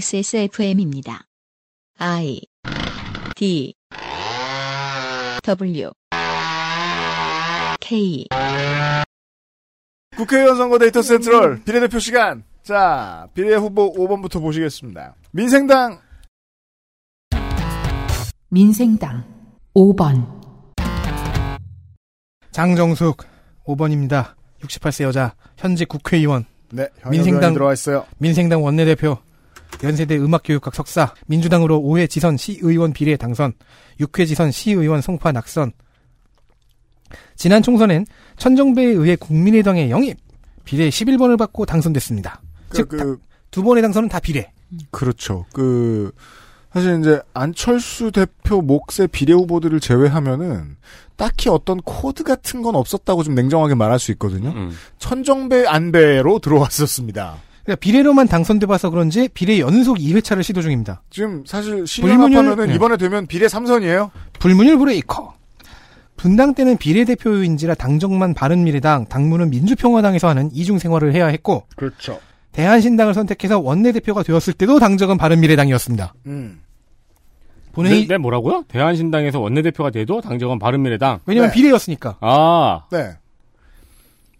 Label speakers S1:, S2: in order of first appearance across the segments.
S1: XSFM입니다. I D W K
S2: 국회의원 선거 데이터 센트럴 비례대표 시간. 자, 비례 후보 5번부터 보시겠습니다. 민생당
S3: 민생당 5번
S4: 장정숙 5번입니다. 68세 여자 현직 국회의원
S2: 네,
S4: 민생당-
S2: 들어와 있어요.
S4: 민생당 원내대표 연세대 음악교육학 석사 민주당으로 5회 지선 시의원 비례 당선 6회 지선 시의원 송파 낙선 지난 총선엔 천정배에 의해 국민의당에 영입 비례 11번을 받고 당선됐습니다.
S2: 그,
S4: 즉,
S2: 그,
S4: 두 번의 당선은 다 비례.
S2: 그렇죠. 그, 사실 이제 안철수 대표 몫의 비례 후보들을 제외하면은 딱히 어떤 코드 같은 건 없었다고 좀 냉정하게 말할 수 있거든요.
S5: 음.
S2: 천정배 안배로 들어왔었습니다.
S4: 그러니까 비례로만 당선돼 봐서 그런지 비례 연속 2회차를 시도 중입니다.
S2: 지금 사실 시연합하면은
S4: 네.
S2: 이번에 되면 비례 3선이에요.
S4: 불문율 브레이커. 분당 때는 비례대표인지라 당정만 바른미래당, 당무는 민주평화당에서 하는 이중 생활을 해야 했고
S2: 그렇죠.
S4: 대한신당을 선택해서 원내대표가 되었을 때도 당정은 바른미래당이었습니다.
S2: 음.
S4: 본회의
S5: 네, 네, 뭐라고요? 대한신당에서 원내대표가 돼도 당정은 바른미래당.
S4: 왜냐면
S2: 네.
S4: 비례였으니까
S5: 아,
S2: 네.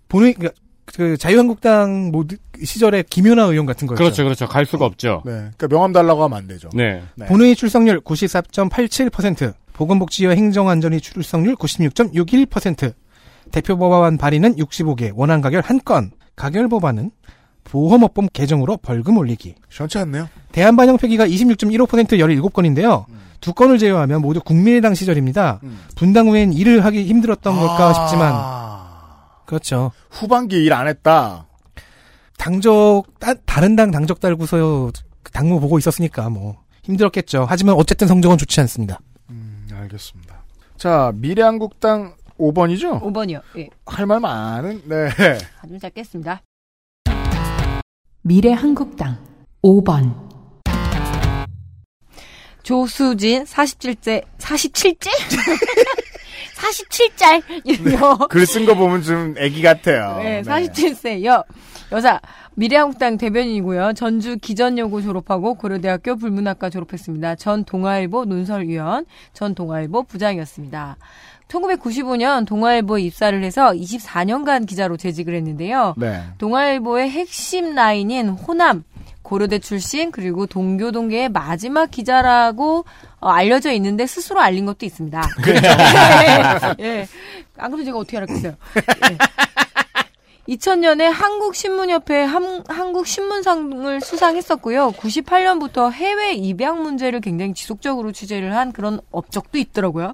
S4: 본회의 그러니까 그 자유한국당 모두 시절에 김연아 의원 같은 거였죠.
S5: 그렇죠, 그렇죠. 갈 수가 없죠.
S2: 네. 그러니까 명함 달라고 하면 안 되죠.
S5: 네.
S2: 네.
S4: 본회의 출석률 94.87%, 보건복지와 행정안전위 출석률 96.61%, 대표 법안 발의는 65개, 원안 가결 1건, 가결 법안은 보험업법 개정으로 벌금 올리기.
S2: 시원치 않네요.
S4: 대한반영 폐기가 26.15% 17건인데요. 두 건을 제외하면 모두 국민의당 시절입니다.
S2: 음.
S4: 분당 후엔 일을 하기 힘들었던 걸까 싶지만
S2: 아,
S4: 그렇죠.
S2: 후반기 일 안 했다.
S4: 당적 따- 다른 당 당적 달고서 당무 보고 있었으니까 뭐 힘들었겠죠. 하지만 어쨌든 성적은 좋지 않습니다.
S2: 음, 알겠습니다. 자, 미래한국당 5번이죠?
S6: 5번이요. 예.
S2: 할 말 많은, 네.
S6: 아주 짧겠습니다.
S3: 미래한국당 5번
S6: 조수진 47세 47째? 47짤
S2: 글쓴 거 보면 좀 애기 같아요.
S6: 네, 47세 여 여자 미래한국당 대변인이고요. 전주 기전여고 졸업하고 고려대학교 불문학과 졸업했습니다. 전 동아일보 논설위원, 전 동아일보 부장이었습니다. 1995년 동아일보에 입사를 해서 24년간 기자로 재직을 했는데요.
S2: 네.
S6: 동아일보의 핵심 라인인 호남 고려대 출신 그리고 동교동계의 마지막 기자라고 어, 알려져 있는데 스스로 알린 것도 있습니다. 예. 예. 안 그래도 제가 어떻게 알았겠어요. 예. 2000년에 한국신문협회 한, 한국신문상을 수상했었고요. 98년부터 해외 입양 문제를 굉장히 지속적으로 취재를 한 그런 업적도 있더라고요.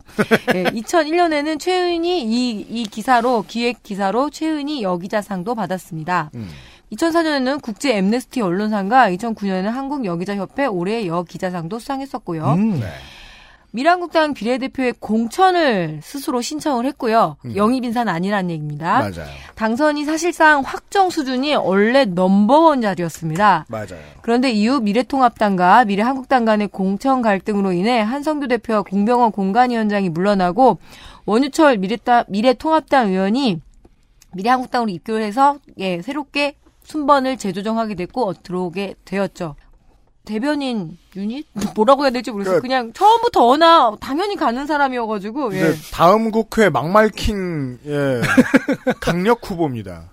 S6: 예, 2001년에는 최은희 이, 이 기사로 기획 기사로 최은희 여기자상도 받았습니다.
S2: 음.
S6: 2004년에는 국제 엠네스티 언론상과 2009년에는 한국 여기자협회 올해 여기자상도 수상했었고요.
S4: 음.
S2: 네.
S6: 미래한국당 비례대표의 공천을 스스로 신청을 했고요.
S2: 음.
S6: 영입 인사는 아니라는 얘기입니다.
S2: 맞아요.
S6: 당선이 사실상 확정 수준이 원래 넘버원 자리였습니다.
S2: 맞아요.
S6: 그런데 이후 미래통합당과 미래한국당 간의 공천 갈등으로 인해 한성규 대표와 공병원 공간위원장이 물러나고 원유철 미래따, 미래통합당 의원이 미래한국당으로 입교를 해서 예, 새롭게 순번을 재조정하게 됐고 어, 들어오게 되었죠. 대변인 유닛 뭐라고 해야 될지 모르겠어요.
S2: 그-
S6: 그냥 처음부터 어나 당연히 가는 사람이어가지고 예.
S2: 이제 다음 국회 막말킹, 예. 강력 후보입니다.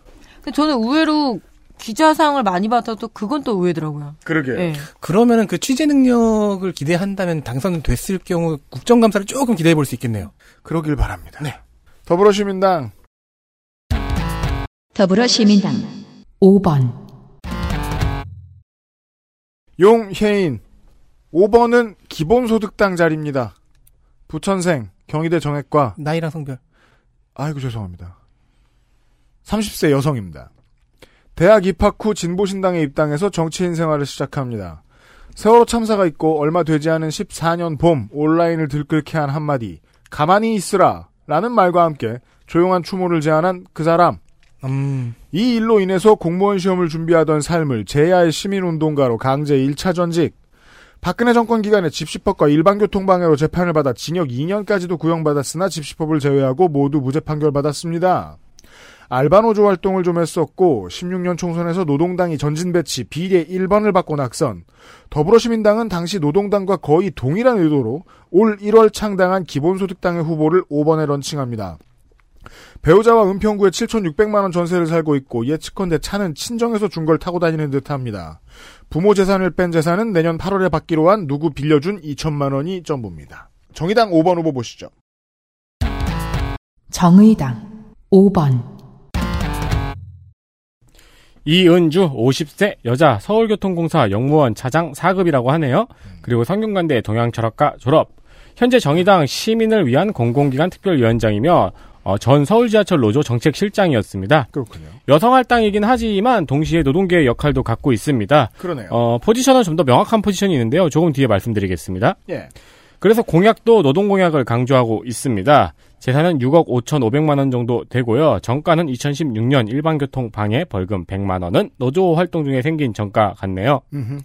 S6: 저는 의외로 기자상을 많이 받아도 그건 또 의외더라고요.
S2: 그러게.
S6: 예.
S4: 그러면은 그 취재 능력을 기대한다면 당선됐을 경우 국정감사를 조금 기대해 볼 수 있겠네요.
S2: 그러길 바랍니다.
S4: 네.
S2: 더불어시민당
S1: 더불어시민당
S3: 5번
S2: 용혜인 5번은 기본소득당 자리입니다. 부천생 경희대 정액과
S4: 나이랑 성별.
S2: 아이고 죄송합니다. 30세 여성입니다. 대학 입학 후 진보신당에 입당해서 정치인 생활을 시작합니다. 세월호 참사가 있고 얼마 되지 않은 14년 봄 온라인을 들끓게 한 한마디 가만히 있으라 라는 말과 함께 조용한 추모를 제안한 그 사람
S4: 음.
S2: 이 일로 인해서 공무원 시험을 준비하던 삶을 제야의 시민운동가로 강제 1차 전직 박근혜 정권 기간에 집시법과 일반교통방해로 재판을 받아 징역 2년까지도 구형받았으나 집시법을 제외하고 모두 무죄 판결받았습니다. 알바노조 활동을 좀 했었고 16년 총선에서 노동당이 전진 배치 비례 1번을 받고 낙선. 더불어시민당은 당시 노동당과 거의 동일한 의도로 올 1월 창당한 기본소득당의 후보를 5번에 런칭합니다. 배우자와 은평구에 7,600만 원 전세를 살고 있고 예측컨대 차는 친정에서 준 걸 타고 다니는 듯합니다. 부모 재산을 뺀 재산은 내년 8월에 받기로 한 누구 빌려준 2천만 원이 전부입니다. 정의당 5번 후보 보시죠.
S3: 정의당 5번
S5: 이은주 50세 여자 서울교통공사 영무원 차장 4급이라고 하네요. 그리고 성균관대 동양철학과 졸업. 현재 정의당 시민을 위한 공공기관 특별위원장이며 어, 전 서울지하철 노조 정책실장이었습니다.
S2: 그렇군요.
S5: 여성 할당이긴 하지만 동시에 노동계의 역할도 갖고 있습니다.
S2: 그러네요.
S5: 어, 포지션은 좀 더 명확한 포지션이 있는데요. 조금 뒤에 말씀드리겠습니다.
S2: 예.
S5: 그래서 공약도 노동 공약을 강조하고 있습니다. 재산은 6억 5천5백만 원 정도 되고요. 정가는 2016년 일반교통 방해 벌금 100만 원은 노조 활동 중에 생긴 정가 같네요.
S2: 음흠.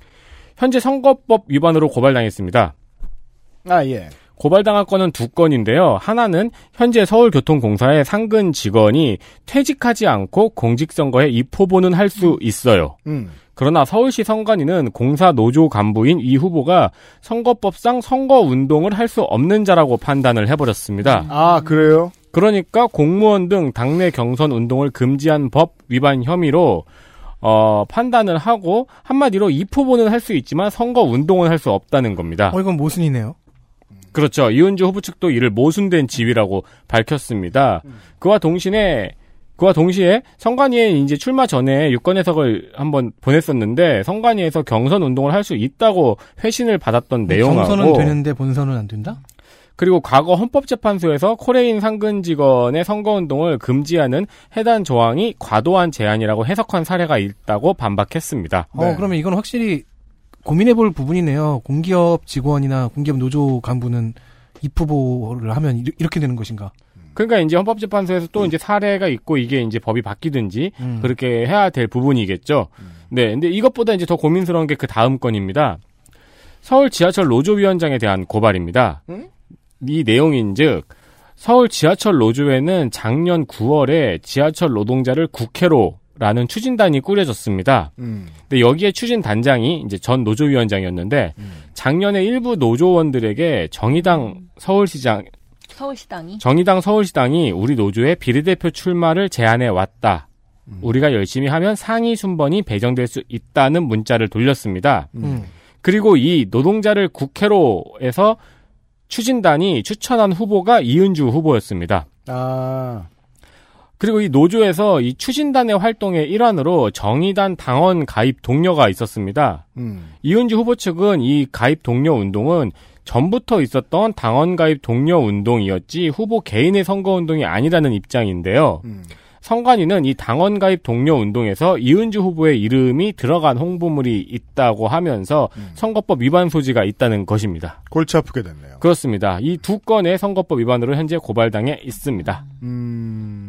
S5: 현재 선거법 위반으로 고발당했습니다.
S2: 아, 예.
S5: 고발당한 건은 두 건인데요. 하나는 현재 서울교통공사의 상근 직원이 퇴직하지 않고 공직선거에 입후보는 할 수 있어요.
S2: 음.
S5: 그러나 서울시 선관위는 공사 노조 간부인 이 후보가 선거법상 선거 운동을 할 수 없는 자라고 판단을 해버렸습니다.
S2: 아, 그래요?
S5: 그러니까 공무원 등 당내 경선 운동을 금지한 법 위반 혐의로 어, 판단을 하고 한마디로 이 후보는 할 수 있지만 선거 운동은 할 수 없다는 겁니다.
S4: 어, 이건 모순이네요.
S5: 그렇죠. 이은주 후보 측도 이를 모순된 지위라고 밝혔습니다. 그와 동시에 그와 동시에 선관위에 이제 출마 전에 유권 해석을 한번 보냈었는데 선관위에서 경선 운동을 할 수 있다고 회신을 받았던 내용하고
S4: 경선은 되는데 본선은 안 된다?
S5: 그리고 과거 헌법재판소에서 코레일 상근 직원의 선거운동을 금지하는 해당 조항이 과도한 제한이라고 해석한 사례가 있다고 반박했습니다.
S2: 네.
S4: 어, 그러면 이건 확실히 고민해 볼 부분이네요. 공기업 직원이나 공기업 노조 간부는 입후보를 하면 이- 이렇게 되는 것인가?
S5: 그러니까 이제 헌법재판소에서 또 이제 사례가 있고 이게 이제 법이 바뀌든지
S4: 음.
S5: 그렇게 해야 될 부분이겠죠. 네. 근데 이것보다 이제 더 고민스러운 게 그 다음 건입니다. 서울 지하철 노조위원장에 대한 고발입니다.
S2: 음?
S5: 이 내용인즉 서울 지하철 노조에는 작년 9월에 지하철 노동자를 국회로 라는 추진단이 꾸려졌습니다.
S2: 음.
S5: 근데 여기에 추진 단장이 이제 전 노조위원장이었는데 작년에 일부 노조원들에게 정의당 서울시장
S6: 서울시당이
S5: 정의당 서울시당이 우리 노조의 비례대표 출마를 제안해 왔다. 우리가 열심히 하면 상위 순번이 배정될 수 있다는 문자를 돌렸습니다.
S4: 음.
S5: 그리고 이 노동자를 국회로에서 추진단이 추천한 후보가 이은주 후보였습니다.
S2: 아,
S5: 그리고 이 노조에서 이 추진단의 활동의 일환으로 정의단 당원 가입 동료가 있었습니다.
S2: 음.
S5: 이은주 후보 측은 이 가입 동료 운동은 전부터 있었던 당원 가입 동료 운동이었지 후보 개인의 선거 운동이 아니라는 입장인데요.
S2: 음.
S5: 선관위는 이 당원 가입 동료 운동에서 이은주 후보의 이름이 들어간 홍보물이 있다고 하면서 선거법 위반 소지가 있다는 것입니다.
S2: 골치 아프게 됐네요.
S5: 그렇습니다. 이 두 건의 선거법 위반으로 현재 고발당해 있습니다.
S2: 음.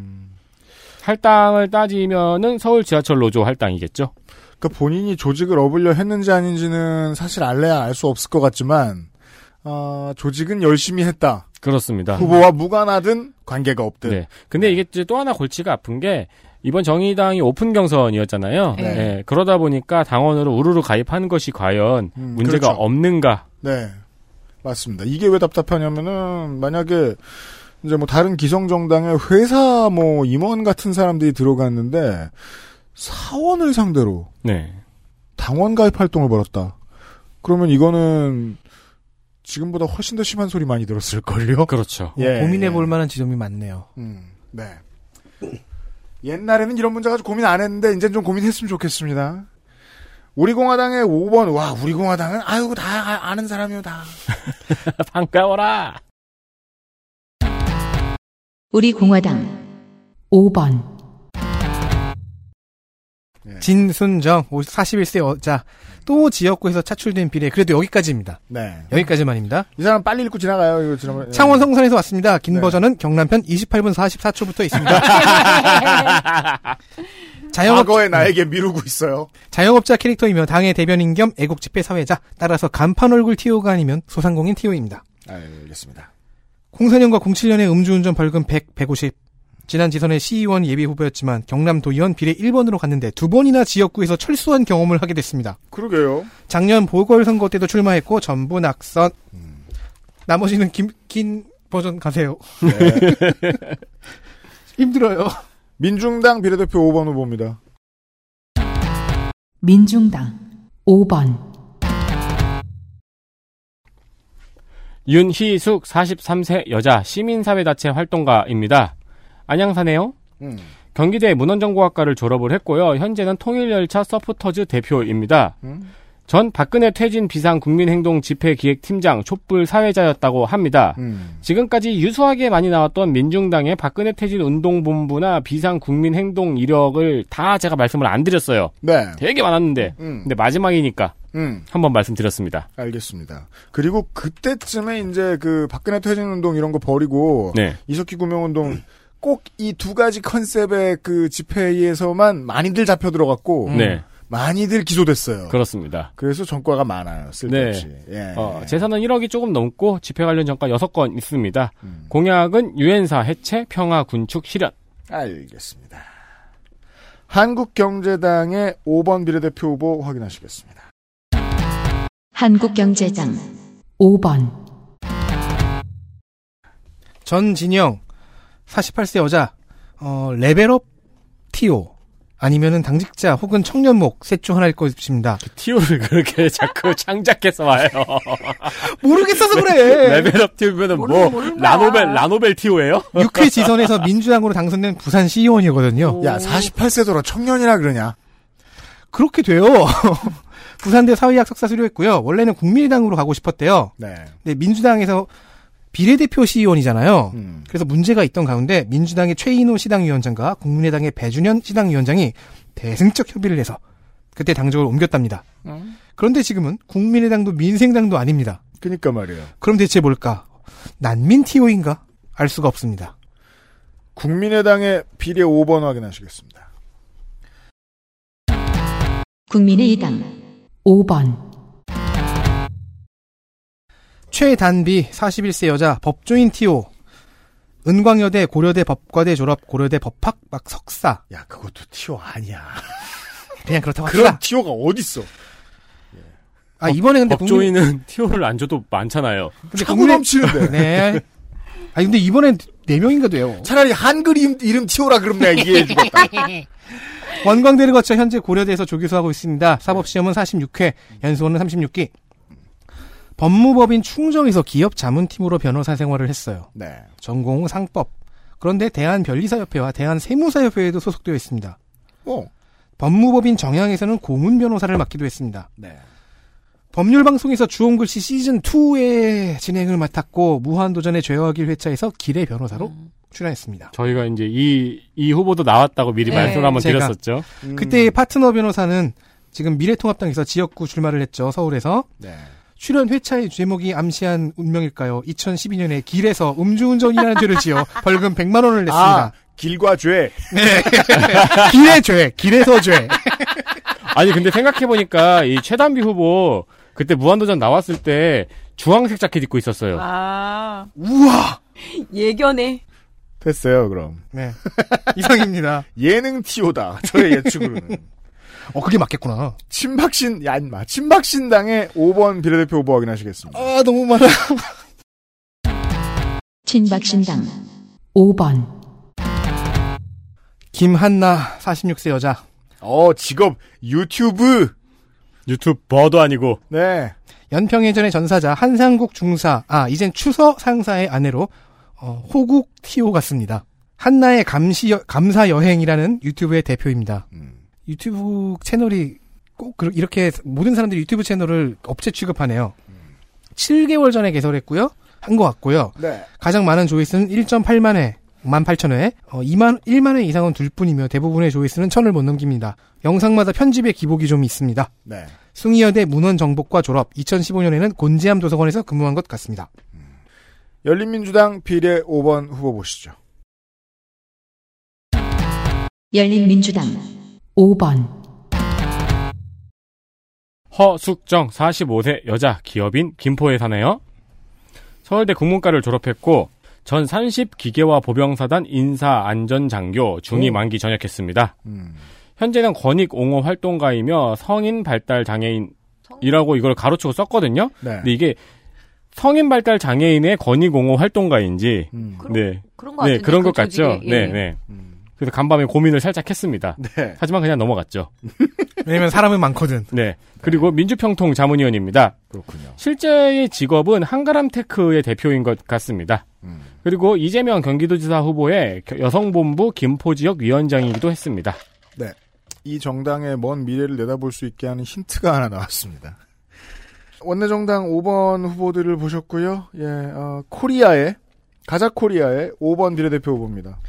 S5: 할당을 따지면은 서울 지하철 노조 할당이겠죠.
S2: 그 본인이 조직을 업으려 했는지 아닌지는 사실 알래야 알 수 없을 것 같지만, 아, 조직은 열심히 했다.
S5: 그렇습니다.
S2: 후보와 무관하든 관계가 없든.
S5: 네. 근데 이게 이제 또 하나 골치가 아픈 게 이번 정의당이 오픈 경선이었잖아요.
S6: 네.
S5: 네, 그러다 보니까 당원으로 우르르 가입하는 것이 과연
S2: 음,
S5: 문제가
S2: 그렇죠.
S5: 없는가?
S2: 네. 맞습니다. 이게 왜 답답하냐면은, 만약에, 이제 뭐 다른 기성 정당의 회사 뭐 임원 같은 사람들이 들어갔는데, 사원을 상대로
S5: 네.
S2: 당원 가입 활동을 벌였다. 그러면 이거는, 지금보다 훨씬 더 심한 소리 많이 들었을 걸요?
S5: 그렇죠.
S2: 예,
S4: 고민해볼
S2: 예.
S4: 만한 지점이 많네요.
S2: 음, 네. 옛날에는 이런 문제 가지고 고민 안 했는데, 이젠 좀 고민했으면 좋겠습니다. 우리 공화당의 5번, 와, 우리 공화당은, 아유, 다 아- 아는 사람이요, 다.
S5: 반가워라.
S1: 우리 공화당
S3: 5번
S4: 진순정 41세 여자 또 지역구에서 차출된 비례 그래도 여기까지입니다.
S2: 네.
S4: 여기까지만입니다.
S2: 이 사람 빨리 읽고 지나가요, 이거 지나가.
S4: 창원 성산에서 왔습니다. 긴
S2: 네.
S4: 버전은 경남편 28분 44초부터 있습니다. 자영업,
S2: 과거에 나에게 미루고 있어요.
S4: 자영업자 캐릭터이며 당의 대변인 겸 애국집회 사회자 따라서 간판 얼굴 TO가 아니면 소상공인 TO입니다.
S2: 알겠습니다.
S4: 04년과 07년에 음주운전 벌금 100, 150 지난 지선에 시의원 예비 후보였지만 경남도의원 비례 1번으로 갔는데 두 번이나 지역구에서 철수한 경험을 하게 됐습니다.
S2: 그러게요.
S4: 작년 보궐선거 때도 출마했고 전부 낙선. 나머지는 긴, 긴 버전 가세요.
S2: 네.
S4: 힘들어요.
S2: 민중당 비례대표 5번 후보입니다.
S3: 민중당 5번
S5: 윤희숙 43세 여자 시민사회단체 활동가입니다. 안양사네요.
S2: 음.
S5: 경기대 문헌정보학과를 졸업을 했고요. 현재는 통일열차 서포터즈 대표입니다.
S2: 음.
S5: 전 박근혜 퇴진 비상 국민행동 집회기획팀장 촛불 사회자였다고 합니다.
S2: 음.
S5: 지금까지 유수하게 많이 나왔던 민중당의 박근혜 퇴진 운동본부나 비상 국민행동 이력을 다 제가 말씀을 안 드렸어요.
S2: 네.
S5: 되게 많았는데.
S2: 음.
S5: 근데 마지막이니까
S2: 음.
S5: 한번 말씀드렸습니다.
S2: 알겠습니다. 그리고 그때쯤에 이제 그 박근혜 퇴진 운동 이런 거 버리고
S5: 네.
S2: 이석기 구명 운동 꼭이 두 가지 컨셉의 그 집회에서만 많이들 잡혀 들어갔고
S5: 네.
S2: 많이들 기소됐어요.
S5: 그렇습니다.
S2: 그래서 전과가 많아요. 쓸데없이. 예.
S5: 어, 재산은 1억이 조금 넘고 집회 관련 전과 6건 있습니다.
S2: 음.
S5: 공약은 유엔사 해체, 평화 군축 실현.
S2: 알겠습니다. 한국경제당의 5번 비례대표 후보 확인하시겠습니다.
S1: 한국경제당
S3: 5번
S4: 전진영 48세 여자 어, level up 티오 아니면은 당직자 혹은 청년몫 셋 중 하나일 것입니다.
S5: 티오를 그렇게 자꾸 창작해서 와요.
S4: 모르겠어서 그래.
S5: level up 티오면은 뭐 라노벨. 라노벨 티오예요?
S4: 6회 지선에서 민주당으로 당선된 부산 시의원이거든요.
S2: 야, 48세더러 청년이라 그러냐?
S4: 그렇게 돼요. 부산대 사회학 석사 수료했고요. 원래는 국민의당으로 가고 싶었대요.
S2: 네.
S4: 근데 민주당에서 비례대표 시의원이잖아요.
S2: 음.
S4: 그래서 문제가 있던 가운데 민주당의 최인호 시당위원장과 국민의당의 배준현 시당위원장이 대승적 협의를 해서 그때 당적을 옮겼답니다. 그런데 지금은 국민의당도 민생당도 아닙니다.
S2: 그니까 말이에요.
S4: 그럼 대체 뭘까? 난민 티오인가? 알 수가 없습니다.
S2: 국민의당의 비례 5번 확인하시겠습니다.
S1: 국민의당
S3: 5번
S4: 최단비 41세 여자 법조인 티오 은광여대 고려대 법과대 졸업 고려대 법학 막 석사
S2: 야, 그것도 티오 아니야.
S4: 그냥 그렇다고
S2: 그런
S4: 합시다.
S2: 티오가 어딨어.
S4: 아 이번에 근데 국민-
S5: 법조인은 티오를 안 줘도 많잖아요.
S4: 근데
S2: 차고
S4: 국민
S2: 넘치는데.
S4: 네. 아 근데 이번엔 네 명인가 돼요.
S2: 차라리 한글 이름, 이름 티오라 그럼 내가 이해해 주겠다.
S4: 원광대를 거쳐 현재 고려대에서 조교수하고 있습니다. 사법시험은 46회, 연수원은 36기. 법무법인 충정에서 기업 자문팀으로 변호사 생활을 했어요.
S2: 네.
S4: 전공 상법. 그런데 대한변리사협회와 대한세무사협회에도 소속되어 있습니다.
S2: 어.
S4: 법무법인 정양에서는 고문 변호사를 맡기도 했습니다.
S2: 네.
S4: 법률방송에서 주홍글씨 시즌2의 진행을 맡았고, 무한도전의 죄와 길 회차에서 기래 변호사로 출연했습니다.
S5: 저희가 이제 이, 이 후보도 나왔다고 미리
S6: 네.
S5: 말씀을 한번. 드렸었죠.
S2: 음.
S4: 그때의 파트너 변호사는 지금 미래통합당에서 지역구 출마를 했죠, 서울에서.
S2: 네.
S4: 출연 회차의 제목이 암시한 운명일까요? 2012년에 길에서 음주운전이라는 죄를 지어 벌금 100만 원을 냈습니다.
S2: 아, 길과 죄.
S4: 길의 죄, 길에서 죄.
S5: 아니 근데 생각해 보니까 이 최단비 후보 그때 무한도전 나왔을 때 주황색 자켓 입고 있었어요.
S6: 아,
S4: 우와!
S6: 예견해.
S2: 됐어요, 그럼.
S4: 네. 이상입니다.
S2: 예능 티오다. 저의 예측으로는.
S4: 어, 그게 맞겠구나.
S2: 친박신, 야, 인마. 친박신당의 5번 비례대표 후보 확인하시겠습니다.
S4: 아, 너무 많아.
S1: 친박신당
S3: 5번
S4: 김한나, 46세 여자.
S2: 어, 직업, 유튜브.
S5: 유튜버도 아니고
S2: 네.
S4: 연평해전의 전사자 한상국 중사, 아, 이젠 추서 상사의 아내로, 어, 호국 티오 같습니다. 한나의 감시, 여- 감사 여행이라는 유튜브의 대표입니다.
S2: 음.
S4: 유튜브 채널이 꼭 이렇게 모든 사람들이 유튜브 채널을 업체 취급하네요. 7개월 전에 개설했고요. 한 것 같고요.
S2: 네.
S4: 가장 많은 조회수는 1.8만 회, 18,000회, 어, 2만, 1만 회 이상은 둘 뿐이며 대부분의 조회수는 1000을 못 넘깁니다. 영상마다 편집의 기복이 좀 있습니다.
S2: 네.
S4: 숭이여대 문헌 정복과 졸업, 2015년에는 곤지암 도서관에서 근무한 것 같습니다.
S2: 열린민주당 비례 5번 후보 보시죠.
S1: 열린민주당
S3: 5번
S5: 허숙정 45세 여자 기업인 김포에 사네요. 서울대 국문과를 졸업했고 전 30기계화 보병사단 인사안전장교 중위
S2: 오.
S5: 만기 전역했습니다.
S2: 음.
S5: 현재는 권익 옹호 활동가이며 성인 발달 장애인 이라고 이걸 가로치고 썼거든요.
S2: 네.
S5: 근데 이게 성인 발달 장애인의 권익 옹호 활동가인지
S2: 음.
S5: 네.
S6: 그런 것
S5: 네,
S6: 같은데.
S5: 그런
S6: 것그
S5: 같죠.
S6: 예.
S5: 네, 네.
S2: 음.
S5: 그래서 간밤에 고민을 살짝 했습니다.
S2: 네.
S5: 하지만 그냥 넘어갔죠.
S4: 왜냐면 사람은 많거든.
S5: 네. 그리고 민주평통 자문위원입니다.
S2: 그렇군요.
S5: 실제의 직업은 한가람테크의 대표인 것 같습니다.
S2: 음.
S5: 그리고 이재명 경기도지사 후보의 겨- 여성본부 김포지역 위원장이기도 했습니다.
S2: 이 정당의 먼 미래를 내다볼 수 있게 하는 힌트가 하나 나왔습니다. 원내정당 5번 후보들을 보셨고요. 예, 어, 코리아의 가자 코리아의 5번 비례대표 후보입니다.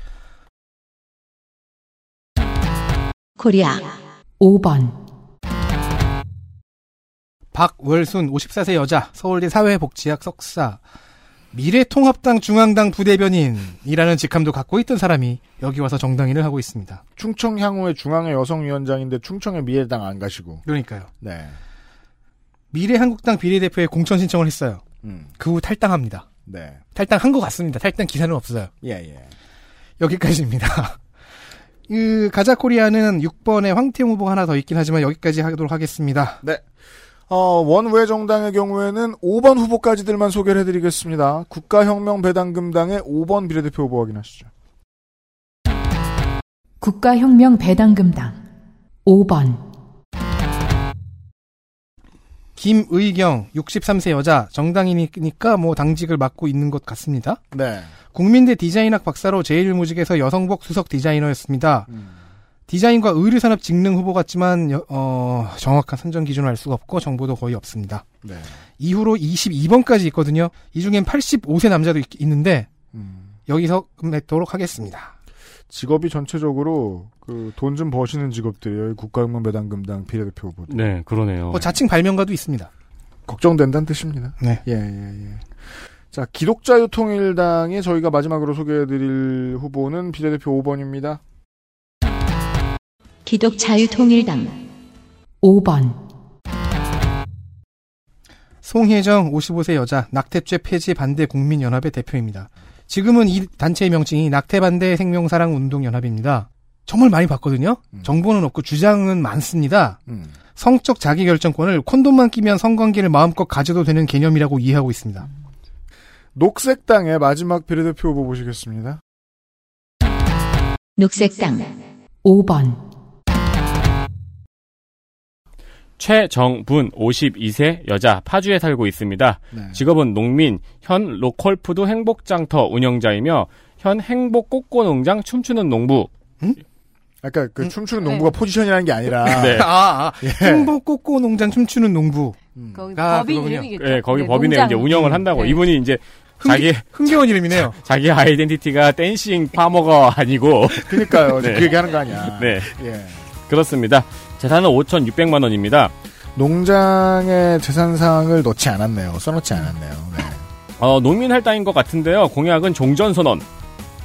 S1: 코리아
S3: 5번,
S4: 박월순 54세 여자 서울대 사회복지학 석사 미래통합당 중앙당 부대변인이라는 직함도 갖고 있던 사람이 여기 와서 정당인을 하고 있습니다.
S2: 충청 향후의 중앙의 여성위원장인데 충청의 미래당 안 가시고.
S4: 그러니까요.
S2: 네.
S4: 미래한국당 비례대표에 공천 신청을 했어요.
S2: 음.
S4: 그 후 탈당합니다.
S2: 네.
S4: 탈당한 것 같습니다. 탈당 기사는 없어요.
S2: 예, 예.
S4: 여기까지입니다. 그 가자 코리아는 6번에 황태용 후보가 하나 더 있긴 하지만 여기까지 하도록 하겠습니다.
S2: 어, 원외 정당의 경우에는 5번 후보까지들만 소개를 해드리겠습니다. 국가혁명배당금당의 5번 비례대표 후보 확인하시죠.
S3: 국가혁명 배당금당 5번,
S4: 김의경 63세 여자 정당인이니까 뭐 당직을 맡고 있는 것 같습니다.
S2: 네.
S4: 국민대 디자인학 박사로 제일무직에서 여성복 수석 디자이너였습니다.
S2: 음.
S4: 디자인과 의류산업 직능 후보 같지만 여- 어, 정확한 선정 기준을 알 수가 없고 정보도 거의 없습니다.
S2: 네.
S4: 이후로 22번까지 있거든요. 이 중엔 85세 남자도 있, 는데
S2: 음.
S4: 여기서 끝내도록 하겠습니다.
S2: 직업이 전체적으로 그 돈 좀 버시는 직업들이에요. 이 국가혁명 배당금당 비례대표 후보들.
S5: 네, 그러네요.
S4: 뭐 자칭 발명가도 있습니다.
S2: 걱정된다는 뜻입니다.
S4: 네.
S2: 예, 예, 예. 자, 기독자유통일당에 저희가 마지막으로 소개해드릴 후보는 비례대표 5번입니다.
S1: 기독자유통일당
S3: 5번,
S4: 송혜정 55세 여자 낙태죄 폐지 반대 국민연합의 대표입니다. 지금은 이 단체의 명칭이 낙태반대 생명사랑 운동연합입니다. 정말 많이 봤거든요.
S2: 음.
S4: 정보는 없고 주장은 많습니다.
S2: 음.
S4: 성적 자기결정권을 콘돔만 끼면 성관계를 마음껏 가져도 되는 개념이라고 이해하고 있습니다.
S2: 녹색당의 마지막 비례대표 후보 보시겠습니다.
S1: 녹색당
S3: 5번,
S5: 최정분 52세 여자 파주에 살고 있습니다.
S2: 네.
S5: 직업은 농민, 현 로컬푸드 행복장터 운영자이며 현 행복 꽃꽃농장 춤추는 농부.
S2: 아까 그
S4: 음.
S2: 춤추는
S6: 네.
S2: 농부가 포지션이라는 게 아니라.
S5: 네.
S4: 아, 아.
S2: 예.
S4: 행복 꽃고 농장 춤추는 농부.
S2: 음.
S6: 거기
S4: 아,
S6: 법인. 이름이겠죠.
S5: 예, 거기
S6: 네,
S5: 법인에
S6: 농장.
S5: 이제 운영을 한다고.
S6: 네.
S5: 이분이 이제
S4: 흥,
S5: 자기
S4: 흥겨운 이름이네요.
S5: 자기 아이덴티티가 댄싱 파머가 아니고
S2: 그니까요.
S5: 네.
S2: 그 얘기 하는 거 아니야.
S5: 네
S2: 예.
S5: 그렇습니다. 재산은 5,600만 원입니다.
S2: 농장의 재산상을 넣지 않았네요. 써놓지 않았네요. 네.
S5: 어, 농민 할당인 것 같은데요. 공약은 종전선언,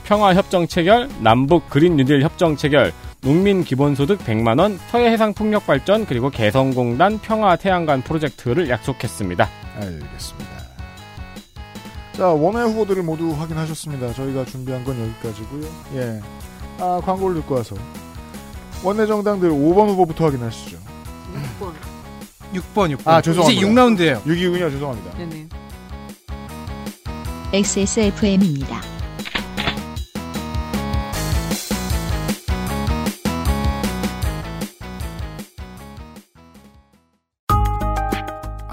S5: 평화협정 체결, 남북 그린 뉴딜 협정 체결, 농민 기본소득 100만 원, 서해 해상 풍력 발전 그리고 개성공단 평화 태양관 프로젝트를 약속했습니다.
S2: 알겠습니다. 자, 원외 후보들을 모두 확인하셨습니다. 저희가 준비한 건 여기까지고요. 예. 아, 광고를 듣고 와서 원내 정당들 5번 후보부터 확인하시죠.
S6: 6번.
S4: 6번, 6번.
S2: 아, 죄송합니다.
S4: 이제 6라운드예요.
S2: 6위군요. 죄송합니다.
S6: 네네.
S1: XSFM입니다.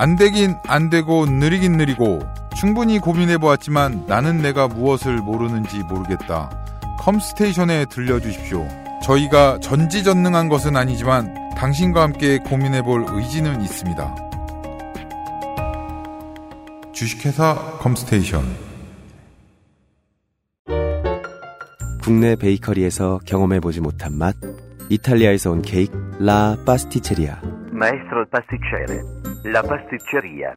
S7: 안 되긴 안 되고 느리긴 느리고 충분히 고민해 보았지만 나는 내가 무엇을 모르는지 모르겠다. 컴스테이션에 들려주십시오. 저희가 전지전능한 것은 아니지만 당신과 함께 고민해 볼 의지는 있습니다. 주식회사 컴스테이션
S8: 국내 베이커리에서 경험해 보지 못한 맛 이탈리아에서 온 케이크 라 파스티체리아
S9: Maestro pasticcere, la pasticceria.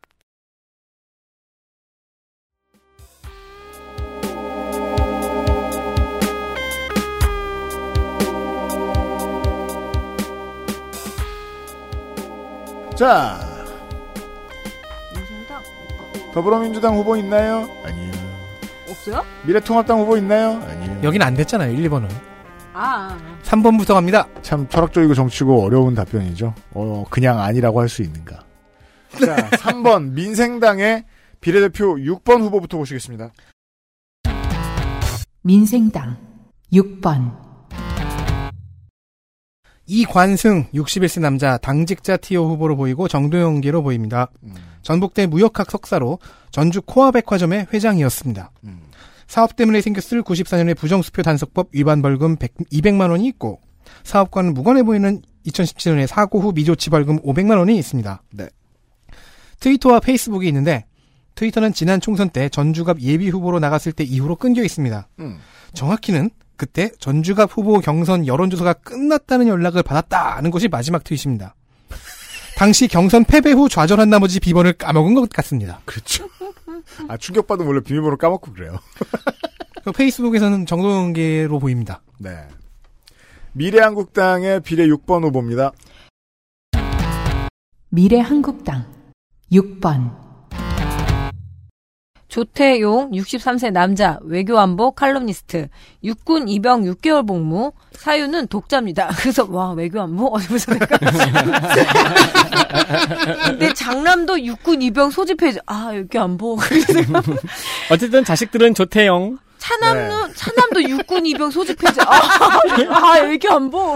S2: 자,
S6: 민주당 어,
S2: 더불어민주당 후보 있나요? 아니요.
S6: 없어요?
S2: 미래통합당 후보 있나요? 아니요.
S4: 여긴 안 됐잖아요, 1, 2번은.
S6: 아,
S4: 3번부터 갑니다.
S2: 참 철학적이고 정치고 어려운 답변이죠. 어, 그냥 아니라고 할 수 있는가. 자, 3번 민생당의 비례대표 6번 후보부터 보시겠습니다.
S3: 민생당 6번
S4: 이관승 61세 남자 당직자 티오 후보로 보이고 정도영계로 보입니다.
S2: 음,
S4: 전북대 무역학 석사로 전주 코아 백화점의 회장이었습니다.
S2: 음.
S4: 사업 때문에 생겼을 94년의 부정수표 단속법 위반 벌금 100, 200만 원이 있고 사업과는 무관해 보이는 2017년의 사고 후 미조치 벌금 500만 원이 있습니다.
S2: 네.
S4: 트위터와 페이스북이 있는데 트위터는 지난 총선 때 전주갑 예비 후보로 나갔을 때 이후로 끊겨 있습니다.
S2: 음.
S4: 정확히는 그때 전주갑 후보 경선 여론조사가 끝났다는 연락을 받았다는 것이 마지막 트윗입니다. 당시 경선 패배 후 좌절한 나머지 비번을 까먹은 것 같습니다.
S2: 그렇죠. 아, 충격받으면 원래 비밀번호 까먹고 그래요.
S4: 페이스북에서는 정동계로 보입니다.
S2: 네. 미래한국당의 비례 6번 후보입니다.
S3: 미래한국당 6번
S6: 조태용 63세 남자 외교안보 칼럼니스트 육군 입영 6개월 복무 사유는 독자입니다. 그래서 와 외교안보 어디서 내가 근데 장남도 육군 입영 소집해줘 아 외교안보
S5: 어쨌든 자식들은 조태영.
S6: 차남도 차남도 육군 입영 소집해줘. 아, 아 외교안보?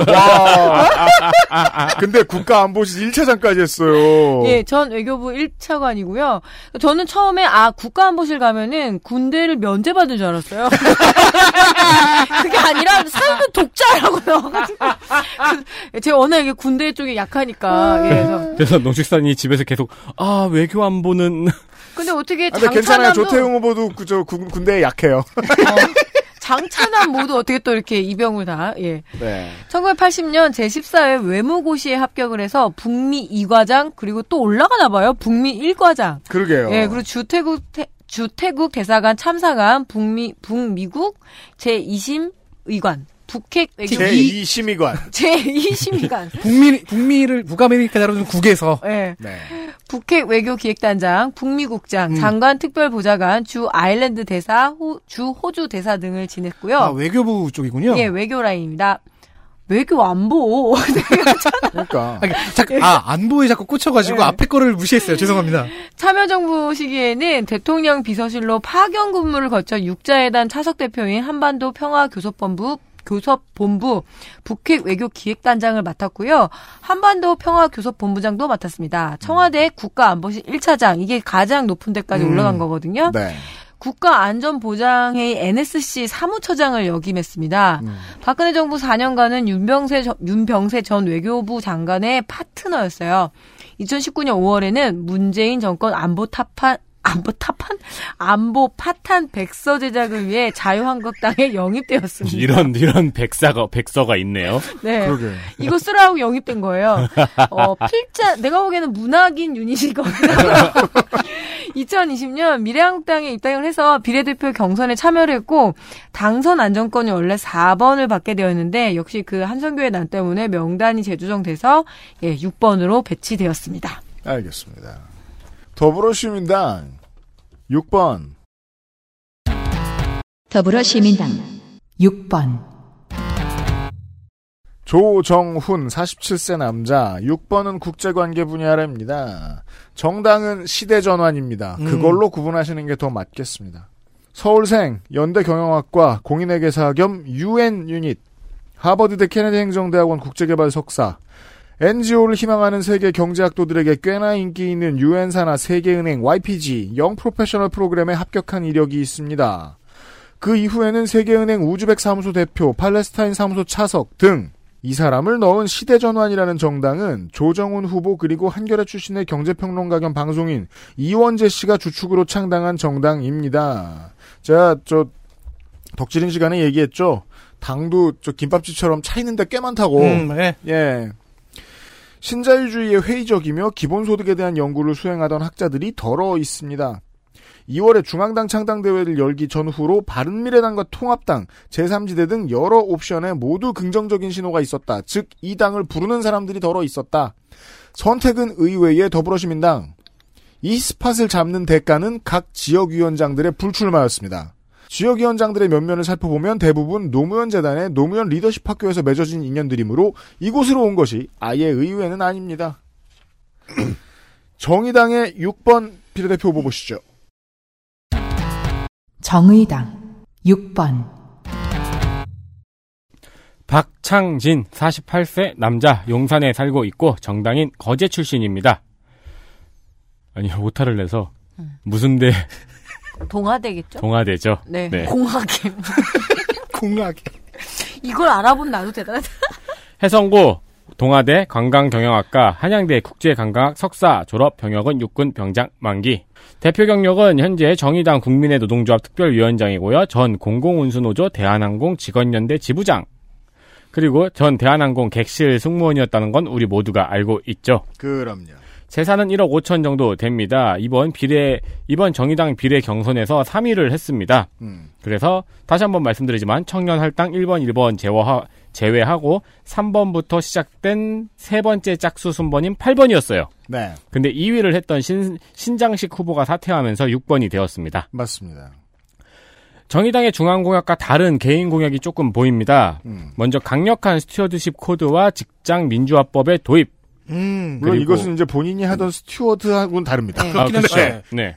S2: 근데 국가 안보실 1차장까지 했어요.
S6: 예, 전 외교부 1차관이고요. 저는 처음에 아 국가 안보실 가면은 군대를 면제받은 줄 알았어요. 그게 아니라 사유는 독자라고 나와가지고. 그, 제가 워낙 이게 군대 쪽에 약하니까. 예, 그래서
S5: 그래서 노식산이 집에서 계속 아 외교 안보는
S6: 근데 어떻게
S2: 아, 근데 괜찮아요. 조태용 후보도 그저 군- 군대에 약해요.
S6: 장차남 모두 어떻게 또 이렇게 입영을 다 예.
S2: 네.
S6: 1980년 제14회 외무고시에 합격을 해서 북미 2과장 그리고 또 올라가나 봐요. 북미 1과장.
S2: 그러게요.
S6: 예, 그리고 주태국 태, 주태국 대사관 참사관 북미 북미국 제2심 의관 북핵 외교
S2: 제2심의관.
S6: 제2심의관
S4: 북미 북미를 북아메리카 다루는 국에서
S6: 예.
S2: 네.
S6: 북핵 외교 기획단장, 북미국장,
S4: 음.
S6: 장관 특별보좌관, 주 아일랜드 대사, 호, 주 호주 대사 등을 지냈고요.
S4: 아, 외교부 쪽이군요.
S6: 예, 외교 라인입니다. 외교 안보.
S2: 그러니까.
S4: 아니, 자, 아, 안보에 자꾸 꽂혀가지고
S6: 예.
S4: 앞에 거를 무시했어요. 죄송합니다.
S6: 참여정부 시기에는 대통령 비서실로 파견 근무를 거쳐 육자회담 차석 대표인 한반도 평화교섭본부 교섭본부 북핵 외교 기획단장을 맡았고요. 한반도 평화교섭본부장도 맡았습니다. 청와대 국가안보실 1차장 이게 가장 높은 데까지
S4: 음.
S6: 올라간 거거든요.
S2: 네.
S6: 국가안전보장회의 NSC 사무처장을 역임했습니다.
S2: 음.
S6: 박근혜 정부 4년간은 윤병세, 전- 윤병세 전 외교부 장관의 파트너였어요. 2019년 5월에는 문재인 정권 안보 타판 안보 타판 안보 파탄 백서 제작을 위해 자유한국당에 영입되었습니다.
S5: 이런 이런 백사가 백서가 있네요.
S6: 네.
S2: 그러게.
S6: 이거 쓰라고 영입된 거예요. 어, 필자, 내가 보기에는 문학인 유닛이거든요. 2020년 미래한국당에 입당을 해서 비례대표 경선에 참여를 했고, 당선 안정권이 원래 4번을 받게 되었는데, 역시 그 한성교의 난 때문에 명단이 재조정돼서, 예, 6번으로 배치되었습니다.
S2: 알겠습니다. 더불어시민당 6번.
S1: 더불어시민당
S3: 6번
S2: 조정훈 47세 남자 6번은 국제관계 분야랍니다. 정당은 시대전환입니다.
S4: 음.
S2: 그걸로 구분하시는 게 더 맞겠습니다. 서울생 연대경영학과 공인회계사 겸 UN 유닛 하버드대 케네디 행정대학원 국제개발 석사 NGO를 희망하는 세계 경제학도들에게 꽤나 인기 있는 유엔사나 세계은행 YPG 영 프로페셔널 프로그램에 합격한 이력이 있습니다. 그 이후에는 세계은행 우즈벡 사무소 대표, 팔레스타인 사무소 차석 등 이 사람을 넣은 시대전환이라는 정당은 조정훈 후보 그리고 한겨레 출신의 경제평론가 겸 방송인 이원재 씨가 주축으로 창당한 정당입니다. 제가 저 덕질인 시간에 얘기했죠. 당도 저 김밥집처럼 차 있는데 꽤 많다고.
S4: 음, 예.
S2: 예. 신자유주의에 회의적이며 기본소득에 대한 연구를 수행하던 학자들이 덜어 있습니다. 2월에 중앙당 창당대회를 열기 전후로 바른미래당과 통합당, 제3지대 등 여러 옵션에 모두 긍정적인 신호가 있었다. 즉, 이 당을 부르는 사람들이 덜어 있었다. 선택은 의회의 더불어시민당. 이 스팟을 잡는 대가는 각 지역위원장들의 불출마였습니다. 지역위원장들의 면면을 살펴보면 대부분 노무현 재단의 노무현 리더십 학교에서 맺어진 인연들이므로 이곳으로 온 것이 아예 의외는 아닙니다. 정의당의 6번 비례대표 후보 보시죠.
S3: 정의당 6번
S5: 박창진 48세 남자 용산에 살고 있고 정당인 거제 출신입니다. 아니 오타를 내서 무슨 대
S6: 동화되겠죠?
S5: 동아대죠.
S6: 네.
S5: 네.
S6: 공학에.
S4: 공학에.
S6: 이걸 알아본 나도 대단하다.
S5: 해성고 동아대 관광경영학과 한양대 국제관광학 석사 졸업 병역은 육군 병장 만기. 대표 경력은 현재 정의당 국민의 노동조합 특별위원장이고요. 전 공공운수노조 대한항공 직원연대 지부장. 그리고 전 대한항공 객실 승무원이었다는 건 우리 모두가 알고 있죠.
S2: 그럼요.
S5: 재산은 1억 5천 정도 됩니다. 이번 비례 이번 정의당 비례 경선에서 3위를 했습니다.
S2: 음.
S5: 그래서 다시 한번 말씀드리지만 청년 할당 1번, 1번 제외하, 제외하고 3번부터 시작된 세 번째 짝수 순번인 8번이었어요.
S2: 네,
S5: 근데 2위를 했던 신, 신장식 후보가 사퇴하면서 6번이 되었습니다.
S2: 맞습니다.
S5: 정의당의 중앙공약과 다른 개인 공약이 조금 보입니다.
S2: 음.
S5: 먼저 강력한 stewardship code와 직장 민주화법의 도입.
S4: 음.
S2: 물론
S5: 그리고-
S2: 이것은 이제 본인이 하던 스튜어드하고는 다릅니다.
S6: 네.
S4: 그렇긴
S5: 그렇죠.
S4: 한데.
S5: 네.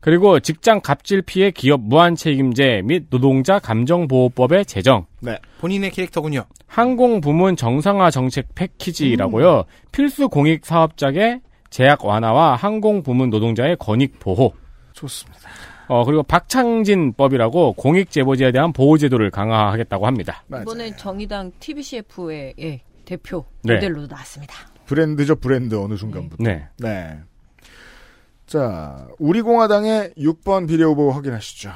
S5: 그리고 직장 갑질 피해 기업 무한 책임제 및 노동자 감정보호법의 제정.
S4: 본인의 캐릭터군요.
S5: 항공 부문 정상화 정책 패키지라고요. 필수 공익 사업장의 제약 완화와 항공 부문 노동자의 권익 보호.
S2: 좋습니다.
S5: 어 그리고 박창진법이라고 공익 제보자에 대한 보호 제도를 강화하겠다고 합니다.
S2: 맞아요.
S6: 이번에 정의당 TBCF의 예, 대표
S5: 네.
S6: 모델로도 나왔습니다.
S2: 브랜드죠, 브랜드 어느 순간부터.
S5: 네.
S2: 네. 자, 우리 공화당의 6번 비례 후보 확인하시죠.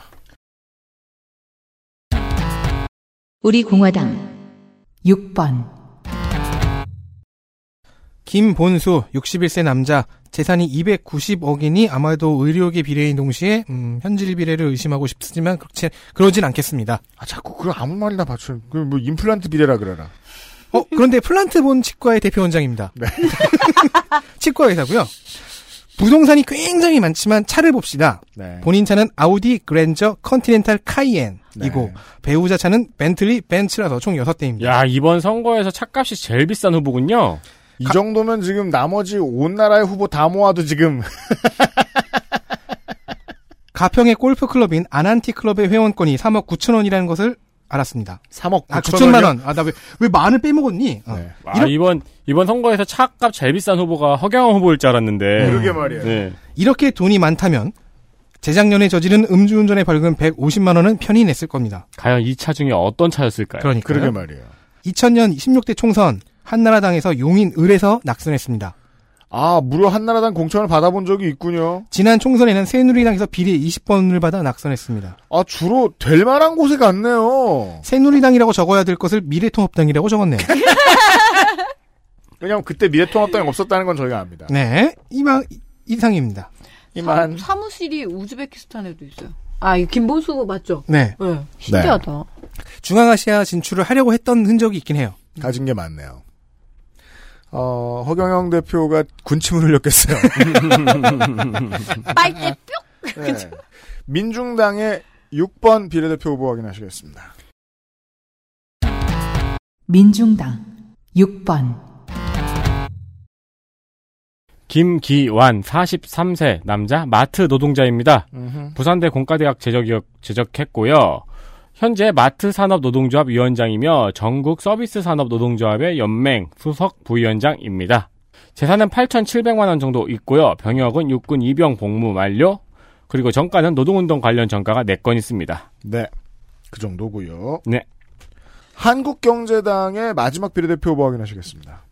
S1: 우리 공화당
S3: 6번
S4: 김본수 61세 남자 재산이 290억이니 아마도 의료계 비례인 동시에 음, 현질 비례를 의심하고 싶지만 그렇지 그러진 않겠습니다.
S2: 아, 자꾸 그 아무 말이나 받쳐. 그뭐 임플란트 비례라 그래라.
S4: 어 그런데 플란트본 치과의 대표 원장입니다.
S2: 네.
S4: 치과 의사고요. 부동산이 굉장히 많지만 차를 봅시다.
S2: 네.
S4: 본인 차는 아우디 그랜저 컨티넨탈 카이엔이고
S2: 네.
S4: 배우자 차는 벤틀리 벤츠라서 총 6대입니다.
S5: 야 이번 선거에서 차값이 제일 비싼 후보군요.
S2: 이 정도면 지금 나머지 온 나라의 후보 다 모아도 지금
S4: 가평의 골프클럽인 아난티 클럽의 회원권이 3억 9천 원이라는 것을 알았습니다.
S2: 3억 9천
S4: 아 9천만 원. 아 나 왜 왜 만을 빼먹었니? 어.
S2: 네.
S5: 아, 이번 이번 선거에서 차값 제일 비싼 후보가 허경영 후보일 줄 알았는데.
S2: 그러게 말이에요.
S5: 네.
S4: 이렇게 돈이 많다면 재작년에 저지른 음주운전의 벌금 150만 원은 편히 냈을 겁니다.
S5: 과연 이 차 중에 어떤 차였을까요?
S4: 그러니까
S2: 그러게 말이에요.
S4: 2000년 16대 총선 한나라당에서 용인 을에서 낙선했습니다.
S2: 아, 무려 한나라당 공천을 받아본 적이 있군요.
S4: 지난 총선에는 새누리당에서 비례 20번을 받아 낙선했습니다.
S2: 아, 주로 될 만한 곳에 갔네요.
S4: 새누리당이라고 적어야 될 것을 미래통합당이라고 적었네요.
S2: 왜냐면 그때 미래통합당이 없었다는 건 저희가 압니다.
S4: 네, 이만 이상입니다.
S2: 이만.
S6: 사, 무실이 우즈베키스탄에도 있어요. 아, 이 후보 맞죠?
S4: 네,
S6: 네. 신기하다.
S4: 중앙아시아 진출을 하려고 했던 흔적이 있긴 해요.
S2: 가진 게 많네요. 어, 허경영 대표가 군침을 흘렸겠어요.
S6: 빨대 뿅!
S2: 네. 민중당의 6번 비례대표 후보 확인하시겠습니다.
S3: 민중당 6번
S5: 김기완 43세 남자 마트 노동자입니다. 부산대 공과대학 재적이었, 재적했고요. 현재 마트 산업 노동조합 위원장이며 전국 서비스 산업 노동조합의 연맹 수석 부위원장입니다. 재산은 8,700만 원 정도 있고요. 병역은 육군 이병 복무 만료. 그리고 정가는 노동운동 관련 정가가 4건 있습니다.
S2: 네. 그 정도고요
S5: 네.
S2: 한국경제당의 마지막 비례대표 후보 확인하시겠습니다.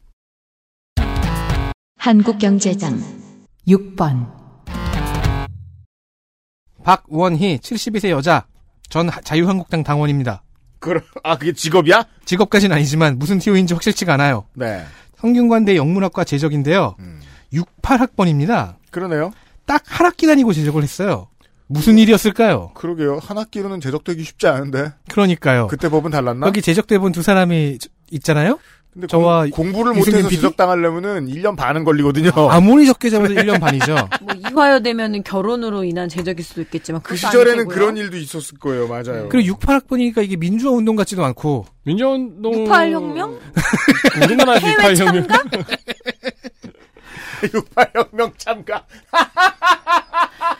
S1: 한국경제당
S3: 6번
S4: 박원희 72세 여자 전 하- 자유한국당 당원입니다.
S2: 그, 아, 그게 직업이야?
S4: 직업까지는 아니지만 무슨 티오인지 확실치가 않아요.
S2: 네.
S4: 성균관대 영문학과 재적인데요.
S2: 음.
S4: 68학번입니다.
S2: 그러네요.
S4: 딱 한 학기 다니고 재적을 했어요. 무슨 일이었을까요?
S2: 그러게요. 한 학기로는 제적되기 쉽지 않은데.
S4: 그러니까요.
S2: 그때 법은 달랐나?
S4: 여기 재적대 본두 사람이 저- 있잖아요.
S2: 근데
S4: 저와
S2: 공,
S4: 이승균
S2: 못해서? 지적당하려면은 1년 반은 걸리거든요.
S4: 아무리 적게 잡아도 1년 반이죠.
S6: 뭐 이화여 되면은 결혼으로 인한 제적일 수도 있겠지만
S2: 그 시절에는. 그런 일도 있었을 거예요. 맞아요.
S4: 그리고 68학번이니까 이게 민주화 운동 같지도 않고
S5: 민주운동
S6: 68 혁명?
S5: 우리나라
S6: 해외
S5: 68 혁명
S6: 참가?
S2: 68혁명 참가.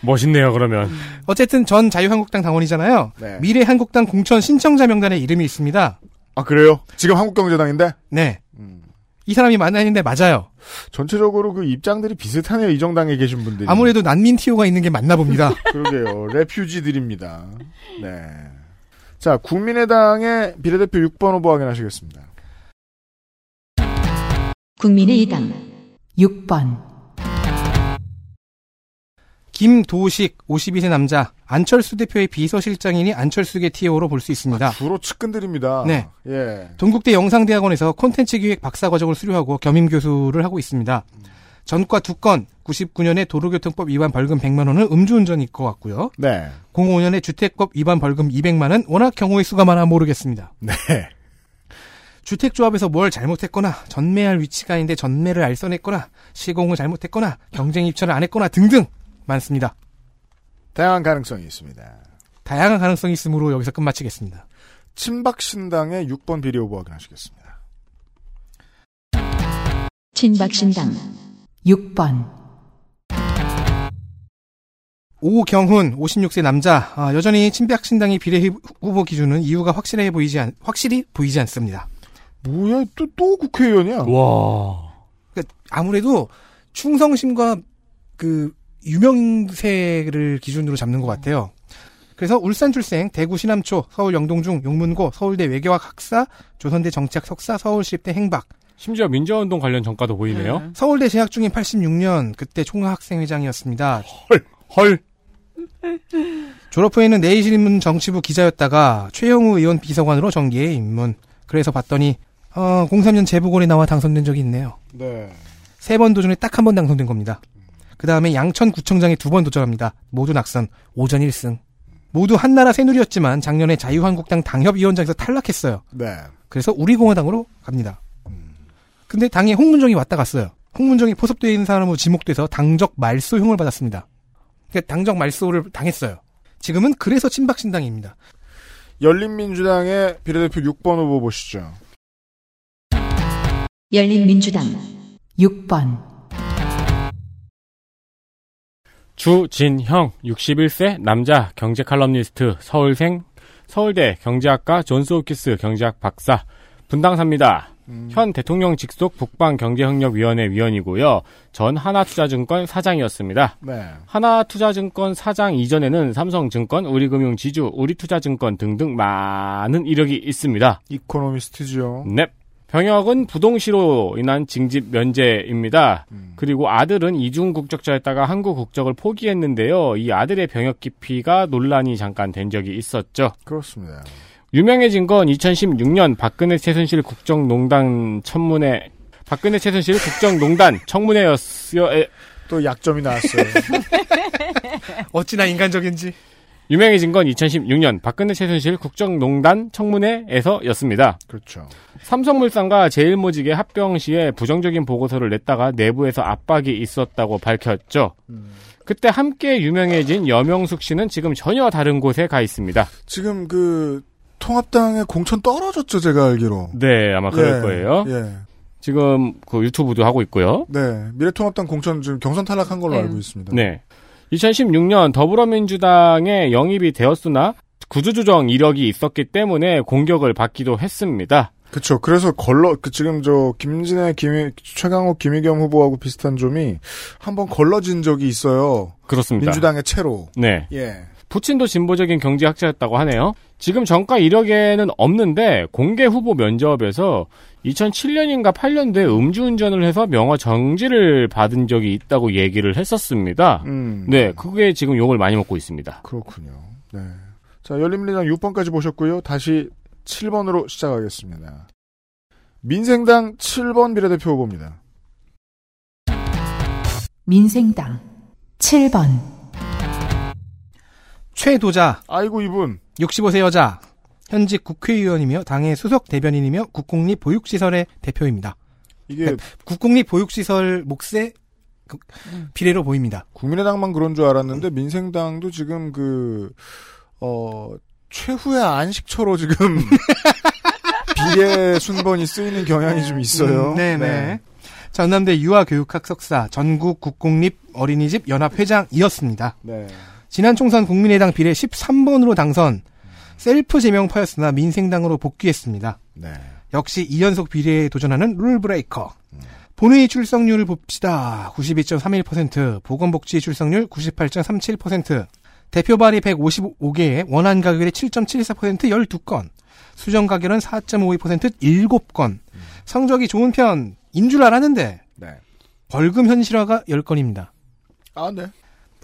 S5: 멋있네요. 그러면
S4: 어쨌든 전 자유한국당 당원이잖아요.
S2: 네.
S4: 미래 한국당 공천 신청자 명단에 이름이 있습니다.
S2: 아 그래요? 지금 한국경제당인데
S4: 네.
S2: 음.
S4: 이 사람이 만나는데 맞아요.
S2: 전체적으로 그 입장들이 비슷하네요. 이 정당에 계신 분들이.
S4: 아무래도 난민 티오가 있는 게 맞나 봅니다.
S2: 그러게요. 레퓨지들입니다. 네. 자, 국민의당의 비례대표 6번 후보 확인하시겠습니다.
S1: 국민의당
S3: 6번,
S4: 김도식 52세 남자 안철수 대표의 비서실장이니 안철수계 티오로 볼 수 있습니다.
S2: 주로 측근들입니다.
S4: 네.
S2: 예.
S4: 동국대 영상대학원에서 콘텐츠 기획 박사 과정을 수료하고 겸임 교수를 하고 있습니다. 전과 두 건, 99년에 도로교통법 위반 벌금 100만 원은 음주운전일 것 같고요.
S2: 네.
S4: 05년에 주택법 위반 벌금 200만 원, 워낙 경우의 수가 많아 모르겠습니다.
S2: 네.
S4: 주택조합에서 뭘 잘못했거나 전매할 위치가 아닌데 전매를 알선했거나 시공을 잘못했거나 경쟁 입찰을 안 했거나 등등 많습니다.
S2: 다양한 가능성이 있습니다.
S4: 다양한 가능성이 있으므로 여기서 끝마치겠습니다.
S2: 친박신당의 6번 비례 후보 확인하시겠습니다.
S1: 친박신당
S3: 6번,
S4: 오경훈 56세 남자 아, 여전히 친박신당이 비례 후보 기준은 이유가 확실해 보이지 않, 확실히 보이지 않습니다.
S2: 뭐야, 또, 또 국회의원이야?
S5: 와
S4: 그러니까 아무래도 충성심과 그 유명세를 기준으로 잡는 것 같아요. 그래서 울산 출생, 대구 신암초, 서울 영동중, 용문고, 서울대 외교학 학사, 조선대 정치학 석사, 서울시립대 행박,
S5: 심지어 민주화운동 관련 전과도 보이네요.
S6: 음.
S4: 서울대 재학 중인 86년 그때 총학생회장이었습니다.
S5: 헐
S4: 졸업 후에는 내일신문 정치부 기자였다가 최영우 의원 비서관으로 정기에 입문. 그래서 봤더니 어, 03년 재보궐에 나와 당선된 적이 있네요.
S2: 네.
S4: 세 번 도전에 딱 한 번 당선된 겁니다. 그 다음에 양천구청장에 두 번 도전합니다. 모두 낙선. 오전 1승. 모두 한나라 새누리였지만 작년에 자유한국당 당협위원장에서 탈락했어요.
S2: 네.
S4: 그래서 우리공화당으로 갑니다. 근데 당에 홍문정이 왔다 갔어요. 홍문정이 포섭되어 있는 사람으로 지목돼서 당적 말소형을 받았습니다. 그러니까 당적 말소를 당했어요. 지금은 그래서 친박신당입니다.
S2: 열린민주당의 비례대표 6번 후보 보시죠.
S1: 열린민주당
S3: 6번,
S5: 주진형 61세 남자 경제 칼럼니스트 서울생 서울대 경제학과 존스 호키스 경제학 박사 분당사입니다. 현 대통령 직속 북방 경제협력위원회 위원이고요. 전 하나투자증권 사장이었습니다.
S2: 네.
S5: 하나투자증권 사장 이전에는 삼성증권, 우리금융지주, 우리투자증권 등등 많은 이력이 있습니다.
S2: 이코노미스트죠.
S5: 넵. 병역은 부동시로 인한 징집 면제입니다. 그리고 아들은 이중 국적자였다가 한국 국적을 포기했는데요. 이 아들의 병역 기피가 논란이 잠깐 된 적이 있었죠.
S2: 그렇습니다.
S5: 유명해진 건 2016년 박근혜 최순실 국정농단 청문회 박근혜 최순실 국정농단 청문회였어요. 에,
S2: 또 약점이 나왔어요.
S4: 어찌나 인간적인지.
S5: 유명해진 건 2016년 박근혜 최순실 국정농단 청문회에서였습니다.
S2: 그렇죠.
S5: 삼성물산과 제일모직의 합병 시에 부정적인 보고서를 냈다가 내부에서 압박이 있었다고 밝혔죠. 그때 함께 유명해진 여명숙 씨는 지금 전혀 다른 곳에 가 있습니다.
S2: 지금 그 통합당의 공천 떨어졌죠, 제가 알기로.
S5: 네, 아마 그럴
S2: 예,
S5: 거예요.
S2: 예.
S5: 지금 그 유튜브도 하고 있고요.
S2: 네. 미래통합당 공천 지금 경선 탈락한 걸로
S6: 네.
S2: 알고 있습니다.
S5: 네. 2016년 더불어민주당에 영입이 되었으나 구조조정 이력이 있었기 때문에 공격을 받기도 했습니다.
S2: 그렇죠. 그래서 걸러 그 지금 저 김진애 김 최강욱 김희겸 후보하고 비슷한 점이 한번 걸러진 적이 있어요.
S5: 그렇습니다.
S2: 민주당의 채로.
S5: 네.
S2: 예.
S5: 부친도 진보적인 경제학자였다고 하네요. 지금 정가 이력에는 없는데 공개 후보 면접에서 2007년인가 8년도에 음주운전을 해서 명화 정지를 받은 적이 있다고 얘기를 했었습니다.
S2: 음.
S5: 네, 그게 지금 욕을 많이 먹고 있습니다.
S2: 그렇군요. 네. 자, 열린민주당 6번까지 보셨고요. 다시 7번으로 시작하겠습니다. 민생당 7번 비례대표 후보입니다.
S3: 민생당 7번,
S4: 최도자
S2: 아이고 이분
S4: 65세 여자 현직 국회의원이며 당의 수석 대변인이며 국공립 보육시설의 대표입니다.
S2: 이게
S4: 국공립 보육시설 몫의 그- 비례로 보입니다.
S2: 국민의당만 그런 줄 알았는데 민생당도 지금 그, 어, 최후의 안식처로 지금 비례 순번이 쓰이는 경향이 좀 있어요.
S4: 음, 네네. 전남대 유아교육학 석사, 전국 국공립 어린이집 연합 회장이었습니다.
S2: 네.
S4: 지난 총선 국민의당 비례 13번으로 당선, 셀프 제명파였으나 민생당으로 복귀했습니다.
S2: 네.
S4: 역시 2연속 비례에 도전하는 룰브레이커. 본회의 출석률을 봅시다. 92.31%, 보건복지 출석률 98.37%, 대표 발의 155개에 원안 가결이 7.74% 12건, 수정 가결은 4.52% 7건. 성적이 좋은 편인 줄 알았는데
S2: 네.
S4: 벌금 현실화가 10건입니다.
S2: 아, 네.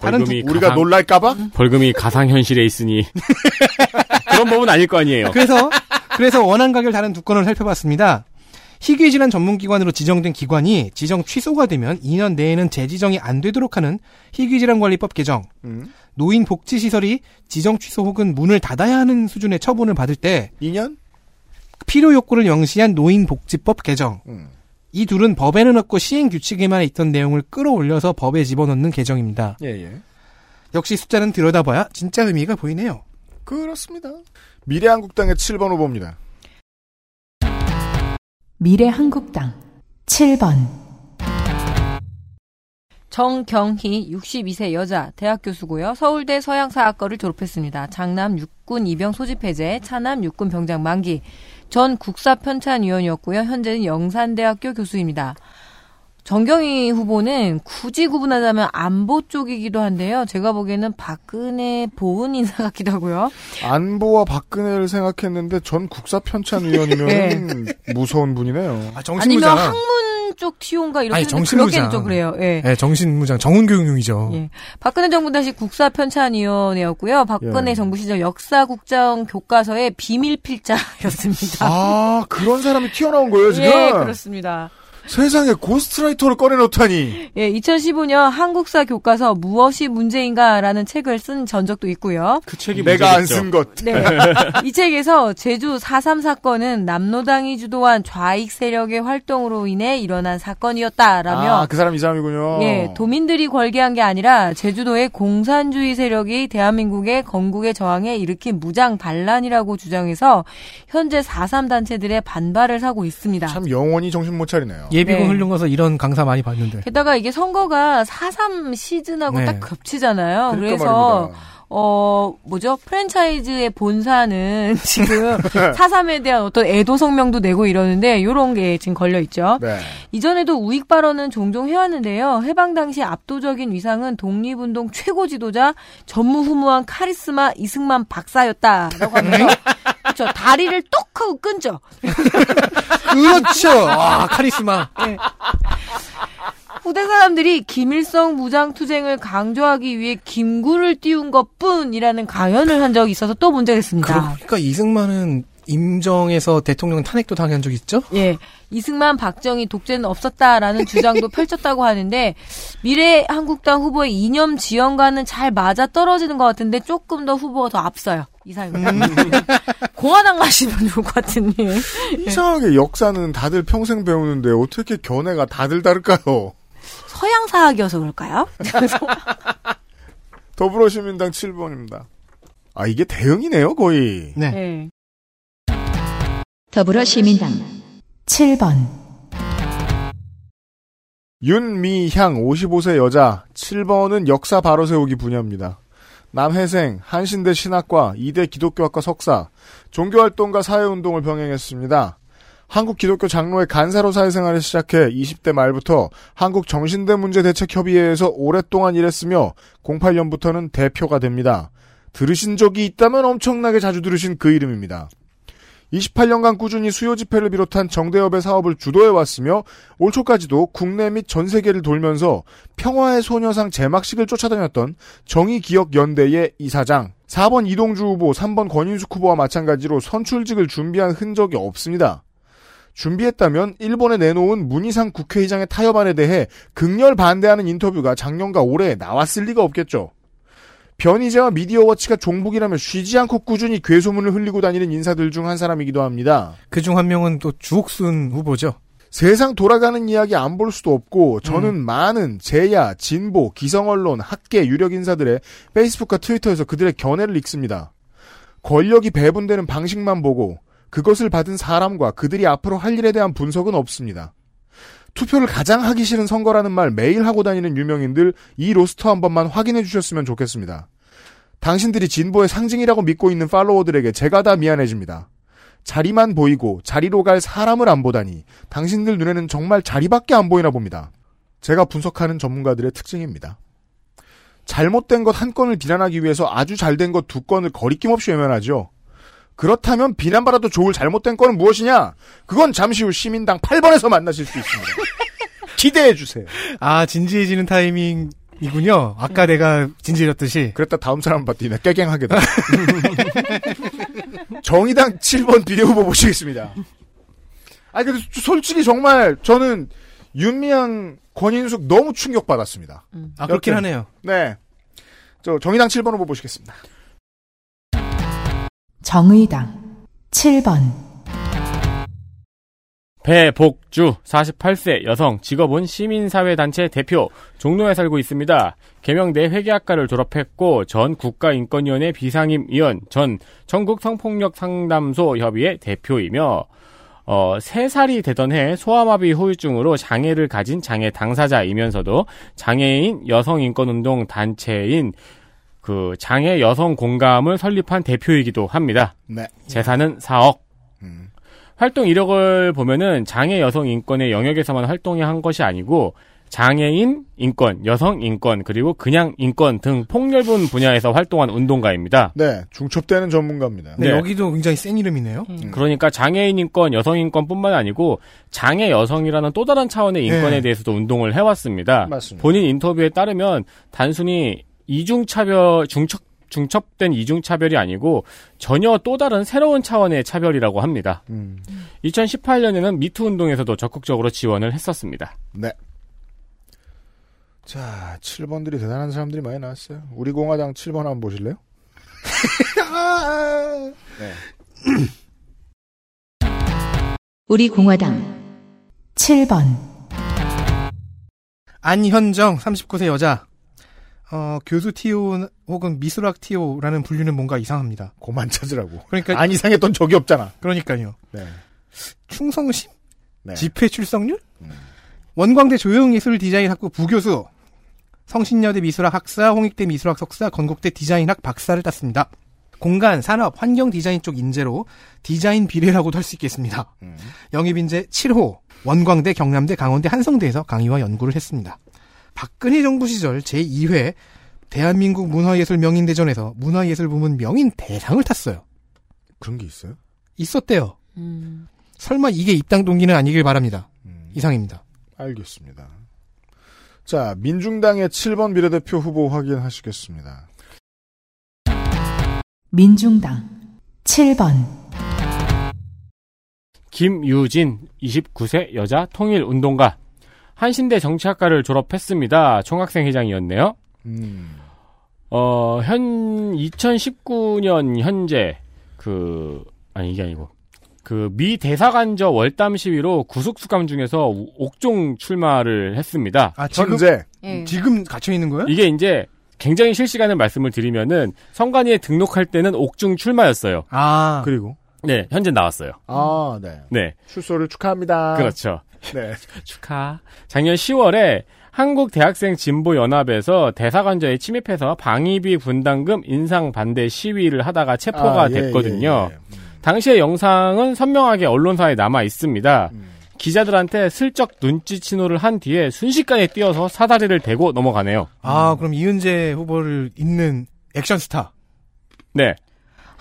S4: 다른
S5: 벌금이
S2: 우리가
S5: 가상,
S2: 놀랄까봐?
S5: 벌금이 가상 현실에 있으니 그런 법은 아닐 거 아니에요.
S4: 그래서 그래서 원안 가결 다른 두 건을 살펴봤습니다. 희귀 질환 전문기관으로 지정된 기관이 지정 취소가 되면 2년 내에는 재지정이 안 되도록 하는 희귀질환관리법 개정,
S2: 음.
S4: 노인 복지시설이 지정 취소 혹은 문을 닫아야 하는 수준의 처분을 받을 때
S2: 2년?
S4: 필요 욕구를 명시한 노인복지법 개정.
S2: 음.
S4: 이 둘은 법에는 없고 시행 규칙에만 있던 내용을 끌어올려서 법에 집어넣는 개정입니다.
S2: 예, 예.
S4: 역시 숫자는 들여다봐야 진짜 의미가 보이네요.
S2: 그렇습니다. 미래한국당의 7번 후보입니다.
S3: 미래한국당 7번
S6: 정경희 62세 여자 대학 교수고요. 서울대 서양사학과를 졸업했습니다. 장남 육군 입영 소집 해제, 차남 육군 병장 만기. 전 국사편찬위원이었고요. 현재는 영산대학교 교수입니다. 정경희 후보는 굳이 구분하자면 안보 쪽이기도 한데요. 제가 보기에는 박근혜 보은 인사 같기도 하고요.
S2: 안보와 박근혜를 생각했는데 전 국사편찬위원이면
S6: 네.
S2: 무서운 분이네요.
S4: 아,
S6: 아니면 학문 쪽 티온가 이렇게
S4: 아니, 정신무장.
S6: 좀 그래요. 예.
S4: 네, 정신무장 정훈교육용이죠.
S6: 예. 박근혜 정부 당시 국사편찬위원회였고요. 박근혜
S2: 예.
S6: 정부 시절 역사국정 교과서의 비밀 필자였습니다.
S2: 아, 그런 사람이 튀어나온 거예요, 지금?
S6: 예, 그렇습니다.
S2: 세상에 고스트라이터를 꺼내놓다니.
S6: 예, 2015년 한국사 교과서 무엇이 문제인가라는 책을 쓴 전적도 있고요.
S5: 그 책이
S2: 내가 안. 쓴 것.
S6: 네. 이 책에서 제주 4.3 사건은 남로당이 주도한 좌익 세력의 활동으로 인해 일어난 사건이었다라며
S2: 아, 그 사람 이 사람이군요.
S6: 예, 도민들이 걸게한 게 아니라 제주도의 공산주의 세력이 대한민국의 건국의 저항에 일으킨 무장 반란이라고 주장해서 현재 4.3 단체들의 반발을 사고 있습니다.
S2: 참 영원히 정신 못 차리네요.
S4: 예비군
S6: 네.
S4: 훈련 가서 이런 강사 많이 봤는데.
S6: 게다가 이게 선거가 4.3 시즌하고
S4: 네.
S6: 딱 겹치잖아요.
S2: 그러니까
S6: 그래서
S2: 말입니다.
S6: 어, 뭐죠? 프랜차이즈의 본사는 지금 4.3에 대한 어떤 애도 성명도 내고 이러는데, 요런 게 지금 걸려있죠.
S2: 네.
S6: 이전에도 우익 발언은 종종 해왔는데요. 해방 당시 압도적인 위상은 독립운동 최고 지도자, 전무후무한 카리스마 이승만 박사였다라고 하면서, 그렇죠. 다리를 똑 하고 끊죠.
S4: 그렇죠. 아, 카리스마.
S6: 후대 사람들이 김일성 무장투쟁을 강조하기 위해 김구를 띄운 것 뿐이라는 강연을 한 적이 있어서 또 문제가 됐습니다.
S4: 그러니까 이승만은 임정에서 대통령 탄핵도 당한 적 있죠?
S6: 예. 이승만, 박정희 독재는 없었다라는 주장도 펼쳤다고 하는데 미래 한국당 후보의 이념 지형과는 잘 맞아 떨어지는 것 같은데 조금 더 후보가 더 앞서요. 이상입니다. 공화당 가시면 좋을 것 같은 예.
S2: 이상하게 역사는 다들 평생 배우는데 어떻게 견해가 다들 다를까요?
S6: 서양 사학이어서 그럴까요?
S2: 더불어시민당 7번입니다. 아, 이게 대응이네요, 거의.
S4: 네.
S6: 예.
S1: 더불어시민당
S3: 7번
S2: 윤미향 55세 여자 7번은 역사 바로 세우기 분야입니다. 남회생, 한신대 신학과, 이대 기독교학과 석사, 종교활동과 사회운동을 병행했습니다. 한국 기독교 장로회 간사로 사회생활을 시작해 20대 말부터 한국 정신대 문제 대책 협의회에서 오랫동안 일했으며 08년부터는 대표가 됩니다. 들으신 적이 있다면 엄청나게 자주 들으신 그 이름입니다. 28년간 꾸준히 수요 집회를 비롯한 정대협의 사업을 주도해 왔으며 올 초까지도 국내 및 전 세계를 돌면서 평화의 소녀상 제막식을 쫓아다녔던 정의기억연대의 이사장, 4번 이동주 후보, 3번 권인숙 후보와 마찬가지로 선출직을 준비한 흔적이 없습니다. 준비했다면 일본에 내놓은 문희상 국회의장의 타협안에 대해 극렬 반대하는 인터뷰가 작년과 올해 나왔을 리가 없겠죠. 변희재와 미디어워치가 종북이라며 쉬지 않고 꾸준히 괴소문을 흘리고 다니는 인사들 중 한 사람이기도 합니다.
S4: 그 중 한 명은 또 주옥순 후보죠.
S2: 세상 돌아가는 이야기 안 볼 수도 없고 저는 많은 제야, 진보, 기성언론, 학계, 유력 인사들의 페이스북과 트위터에서 그들의 견해를 읽습니다. 권력이 배분되는 방식만 보고 그것을 받은 사람과 그들이 앞으로 할 일에 대한 분석은 없습니다. 투표를 가장 하기 싫은 선거라는 말 매일 하고 다니는 유명인들 이 로스터 한 번만 확인해 주셨으면 좋겠습니다. 당신들이 진보의 상징이라고 믿고 있는 팔로워들에게 제가 다 미안해집니다. 자리만 보이고 자리로 갈 사람을 안 보다니 당신들 눈에는 정말 자리밖에 안 보이나 봅니다. 제가 분석하는 전문가들의 특징입니다. 잘못된 것 한 건을 비난하기 위해서 아주 잘된 것 두 건을 거리낌 없이 외면하죠. 그렇다면 비난받아도 좋을 잘못된 건은 무엇이냐? 그건 잠시 후 시민당 8번에서 만나실 수 있습니다. 기대해 주세요.
S4: 아, 진지해지는 타이밍이군요. 아까 내가 진지해졌듯이.
S2: 그랬다 다음 사람 봤더니 깨갱하게 돼. 정의당 7번 비례후보 모시겠습니다. 아니, 근데 솔직히 정말 저는 윤미향, 권인숙 너무 충격받았습니다.
S4: 아, 그렇긴
S2: 여튼,
S4: 하네요.
S2: 네. 저 정의당 7번 후보 모시겠습니다.
S3: 정의당 7번
S5: 배복주 48세 여성 직업은 시민사회단체 대표 종로에 살고 있습니다. 개명대 회계학과를 졸업했고 전 국가인권위원회 비상임위원 전 전국 성폭력 상담소 협의회 대표이며 어, 3살이 되던 해 소아마비 후유증으로 장애를 가진 장애 당사자이면서도 장애인 여성인권운동 단체인 그 장애 여성 공감을 설립한 대표이기도 합니다.
S2: 네.
S5: 재산은 4억.
S2: 음.
S5: 활동 이력을 보면은 장애 여성 인권의 영역에서만 활동을 한 것이 아니고 장애인 인권, 여성 인권, 그리고 그냥 인권 등 폭넓은 분야에서 활동한 운동가입니다.
S2: 네. 중첩되는 전문가입니다.
S4: 네,
S5: 네.
S4: 여기도 굉장히 센 이름이네요.
S5: 그러니까 장애인 인권, 여성 인권뿐만 아니고 장애 여성이라는 또 다른 차원의 인권에
S4: 네.
S5: 대해서도 운동을 해왔습니다.
S2: 맞습니다.
S5: 본인 인터뷰에 따르면 단순히 이중차별, 중첩, 중첩된 이중차별이 아니고 전혀 또 다른 새로운 차원의 차별이라고 합니다.
S2: 음.
S5: 2018년에는 미투 운동에서도 적극적으로 지원을 했었습니다.
S2: 네. 자, 7번들이 대단한 사람들이 많이 나왔어요. 우리 공화당 7번 한번 보실래요? 네.
S1: 우리 공화당
S3: 7번
S4: 안현정 39세 여자. 어, 교수 티오 혹은 미술학 티오라는 분류는 뭔가 이상합니다.
S2: 고만 찾으라고.
S4: 그러니까
S2: 안 이상했던 적이 없잖아.
S4: 그러니까요.
S2: 네.
S4: 충성심?
S2: 네.
S4: 집회 출석률?
S2: 음.
S4: 원광대 조형예술 디자인학부 부교수, 성신여대 미술학 학사, 홍익대 미술학 석사, 건국대 디자인학 박사를 땄습니다. 공간, 산업, 환경 디자인 쪽 인재로 디자인 비례라고도 할 수 있겠습니다.
S2: 음.
S4: 영입 인재 7호, 원광대, 경남대, 강원대, 한성대에서 강의와 연구를 했습니다. 박근혜 정부 시절 제2회 대한민국 문화예술 명인대전에서 문화예술 부문 명인 대상을 탔어요.
S2: 그런 게 있어요?
S4: 있었대요.
S6: 음.
S4: 설마 이게 입당 동기는 아니길 바랍니다.
S2: 음.
S4: 이상입니다.
S2: 알겠습니다. 자, 민중당의 7번 비례대표 후보 확인하시겠습니다.
S3: 민중당 7번
S5: 김유진 29세 여자 통일운동가 한신대 정치학과를 졸업했습니다. 총학생 회장이었네요.
S2: 음.
S5: 어, 현 2019년 현재 그 아니 이게 아니고 그 미 대사관저 월담 시위로 구속 수감 중에서 우- 옥종 출마를 했습니다.
S4: 아, 지금,
S2: 현재
S6: 예.
S4: 지금 갇혀 있는 거예요?
S5: 이게 이제 굉장히 실시간을 말씀을 드리면은 선관위에 등록할 때는 옥중 출마였어요.
S4: 아,
S2: 그리고
S5: 네, 현재 나왔어요.
S2: 아, 네.
S5: 네,
S2: 출소를 축하합니다.
S5: 그렇죠.
S2: 네.
S5: 축하. 작년 10월에 한국 대학생 진보 연합에서 대사관저에 침입해서 방위비 분담금 인상 반대 시위를 하다가 체포가
S2: 아, 예,
S5: 됐거든요.
S2: 예, 예. 음.
S5: 당시의 영상은 선명하게 언론사에 남아 있습니다.
S2: 음.
S5: 기자들한테 슬쩍 눈치 신호를 한 뒤에 순식간에 뛰어서 사다리를 대고 넘어가네요.
S4: 아, 그럼 이은재 후보를 잇는 액션 스타.
S5: 네.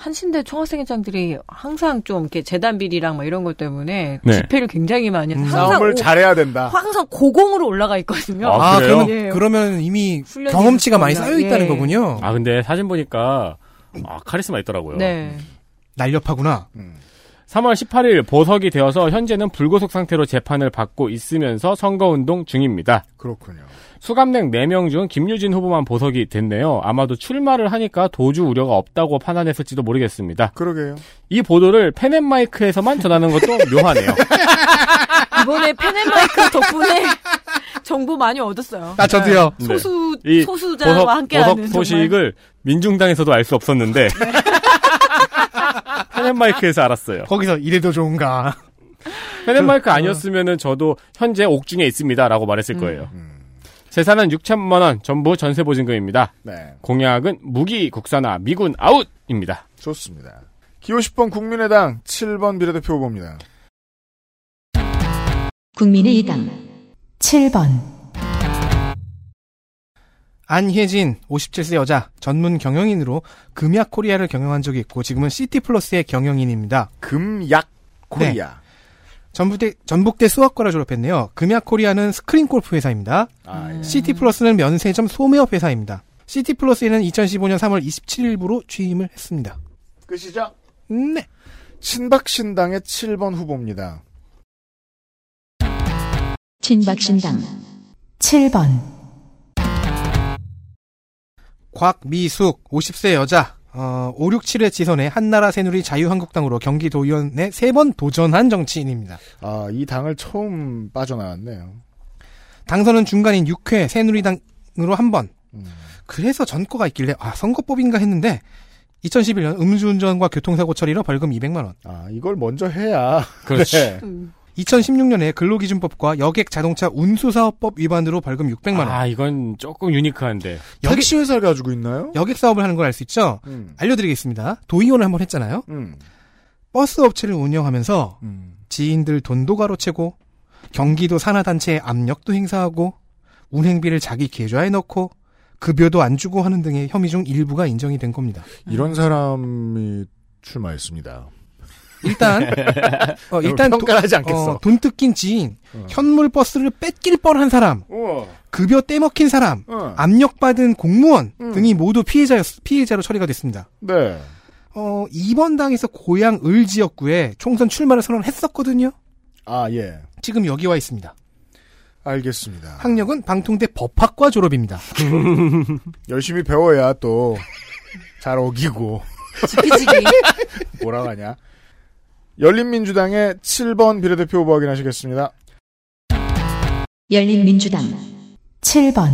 S6: 한신대 총학생회장들이 항상 좀 이렇게 재단 비리랑 뭐 이런 것 때문에
S5: 네.
S6: 집회를 굉장히 많이 해서
S4: 음.
S6: 항상
S2: 싸움을
S6: 오-
S2: 잘해야 된다.
S6: 항상 고공으로 올라가 있거든요.
S5: 아,
S4: 아? 그러면,
S6: 예.
S4: 그러면 이미 경험치가 많이. 쌓여 있다는
S6: 예.
S4: 거군요.
S5: 아, 근데 사진 보니까, 아, 카리스마 있더라고요.
S6: 네.
S4: 날렵하구나.
S2: 음.
S5: 3월 18일 보석이 되어서 현재는 불구속 상태로 재판을 받고 있으면서 선거운동 중입니다.
S2: 그렇군요.
S5: 수감된 4명 중 김유진 후보만 보석이 됐네요. 아마도 출마를 하니까 도주 우려가 없다고 판단했을지도 모르겠습니다.
S2: 그러게요.
S5: 이 보도를 펜앤마이크에서만 전하는 것도 묘하네요.
S6: 이번에 펜앤마이크 덕분에 정보 많이 얻었어요.
S4: 아, 저도요.
S5: 네.
S6: 소수
S5: 이
S6: 소수자와
S5: 보석,
S6: 함께하는
S5: 보석 소식을 민중당에서도 알 수 없었는데 펜앤마이크에서 알았어요.
S4: 거기서 이래도 좋은가.
S5: 펜앤마이크 아니었으면은 저도 현재 옥중에 있습니다라고 말했을 거예요.
S2: 음.
S5: 재산은 6천만 원, 전부 전세 보증금입니다.
S2: 네.
S5: 공약은 무기 국산화, 미군 아웃입니다.
S2: 좋습니다. 기호 10번 국민의당 7번 비례대표 후보입니다.
S1: 국민의당
S3: 7번,
S4: 안혜진, 57세 여자, 전문 경영인으로 금약 코리아를 경영한 적이 있고 지금은 시티플러스의 경영인입니다.
S2: 금약 코리아.
S4: 전북대, 전북대 수학과를 졸업했네요. 금약 코리아는 스크린 골프 회사입니다.
S2: 아, 예.
S4: 시티플러스는 면세점 소매업 회사입니다. 시티플러스에는 2015년 3월 27일부로 취임을 했습니다.
S2: 끝이죠?
S4: 네.
S2: 친박신당의 7번 후보입니다.
S1: 친박신당
S3: 7번,
S4: 곽미숙, 50세 여자, 어, 5, 6, 7회 지선에 한나라 새누리 자유한국당으로 경기도의원에 세 번 도전한 정치인입니다.
S2: 아, 이 당을 처음 빠져나왔네요.
S4: 당선은 중간인 6회 새누리당으로 한 번.
S2: 음.
S4: 그래서 전과가 있길래 아 선거법인가 했는데 2011년 음주운전과 교통사고 처리로 벌금 200만 원.
S2: 아, 이걸 먼저 해야.
S5: 그렇지.
S2: 네.
S6: 음.
S4: 2016년에 근로기준법과 여객 자동차 운수사업법 위반으로 벌금 600만 원.
S5: 아, 이건 조금 유니크한데.
S4: 여객,
S2: 택시 회사를 가지고 있나요?
S4: 여객 사업을 하는 걸 알 수 있죠.
S2: 음.
S4: 알려드리겠습니다. 도의원을 한번 했잖아요.
S2: 음.
S4: 버스 업체를 운영하면서
S2: 음.
S4: 지인들 돈도 가로채고 경기도 산하단체에 압력도 행사하고 운행비를 자기 계좌에 넣고 급여도 안 주고 하는 등의 혐의 중 일부가 인정이 된 겁니다.
S2: 이런 사람이 출마했습니다.
S4: 일단 어, 일단 도-
S2: 평가를 하지 않겠어.
S4: 어, 돈 뜯긴 지인,
S2: 어.
S4: 현물 버스를 뺏길 뻔한 사람,
S2: 우와.
S4: 급여 떼먹힌 사람,
S2: 어.
S4: 압력받은 공무원
S2: 음.
S4: 등이 모두 피해자 피해자로 처리가 됐습니다.
S2: 네.
S4: 어, 이번 당에서 고향 을 지역구에 총선 출마를 선언했었거든요.
S2: 아, 예.
S4: 지금 여기 와 있습니다.
S2: 알겠습니다.
S4: 학력은 방통대 법학과 졸업입니다.
S2: 열심히 배워야 또 잘 어기고
S6: 지피지기.
S2: 뭐라고 하냐. 열린민주당의 7번 비례대표 후보 확인하시겠습니다.
S1: 열린민주당
S3: 7번,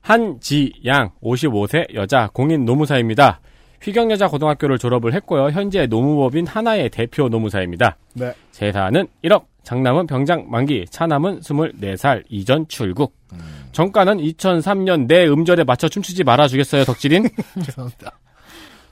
S5: 한지양 55세 여자 공인 노무사입니다. 휘경여자 고등학교를 졸업을 했고요. 현재 노무법인 하나의 대표 노무사입니다.
S2: 네.
S5: 재산은 1억, 장남은 병장 만기, 차남은 24살 이전 출국. 정가는 2003년 내 음절에 맞춰 춤추지 말아주겠어요, 덕질인?
S4: 죄송합니다.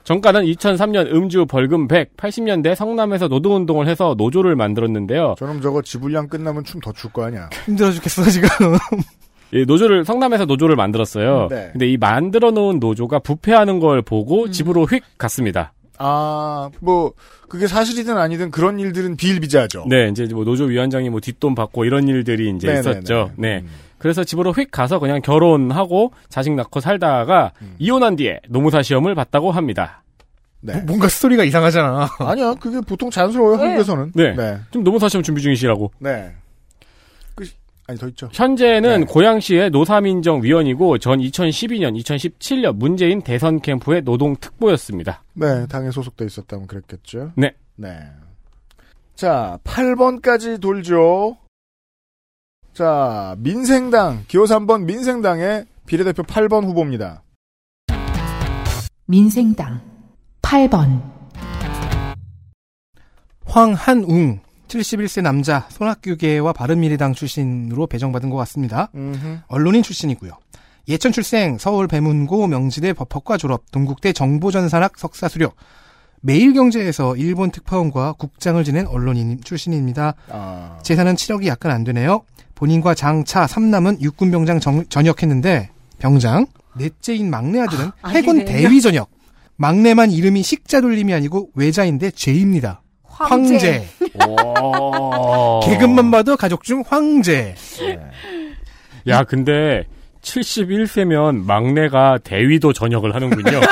S5: 정가는 2003년 음주 벌금 100, 80년대 성남에서 노동운동을 해서 노조를 만들었는데요.
S2: 저놈 저거 지불량 끝나면 춤 더 출 거 아니야.
S4: 힘들어 죽겠어 지금.
S5: 이 노조를 성남에서 노조를 만들었어요.
S2: 네.
S5: 근데 이 만들어 놓은 노조가 부패하는 걸 보고 집으로 휙 갔습니다.
S2: 아, 뭐, 그게 사실이든 아니든 그런 일들은 비일비재하죠.
S5: 네, 이제 뭐 노조 위원장이 뭐 뒷돈 받고 이런 일들이 이제
S2: 네네네.
S5: 있었죠. 네.
S2: 음.
S5: 그래서 집으로 휙 가서 그냥 결혼하고 자식 낳고 살다가
S2: 음.
S5: 이혼한 뒤에 노무사 시험을 봤다고 합니다.
S2: 네.
S4: 뭔가 스토리가 이상하잖아.
S2: 아니야, 그게 보통 자연스러워요,
S6: 네.
S2: 한국에서는.
S5: 네.
S2: 네.
S5: 지금 노무사 시험 준비 중이시라고.
S2: 네. 그, 아니, 더 있죠.
S5: 현재는
S2: 네.
S5: 고양시의 노사민정 위원이고 전 2012년, 2017년 문재인 대선 캠프의 노동 특보였습니다.
S2: 네, 당에 소속돼 있었다면 그랬겠죠.
S5: 네.
S2: 네. 자, 8번까지 돌죠. 자, 민생당, 기호 3번 민생당의 비례대표 8번 후보입니다.
S3: 민생당 8번,
S4: 황한웅 71세 남자 손학규계와 바른미래당 출신으로 배정받은 것 같습니다.
S2: 음흠.
S4: 언론인 출신이고요. 예천 출생, 서울 배문고 명지대 법학과 졸업, 동국대 정보전산학 석사 수료. 매일경제에서 일본 특파원과 국장을 지낸 언론인 출신입니다.
S2: 아,
S4: 재산은 7억이 약간 안 되네요. 본인과 장차 삼남은 육군병장 정- 전역했는데 병장 넷째인 막내 아들은
S6: 아,
S4: 해군
S6: 아니네.
S4: 대위 전역. 막내만 이름이 식자 돌림이 아니고 외자인데 죄입니다. 황제.
S5: 오.
S4: 계급만 봐도 가족 중 황제.
S5: 야, 근데 71세면 막내가 대위도 전역을 하는군요.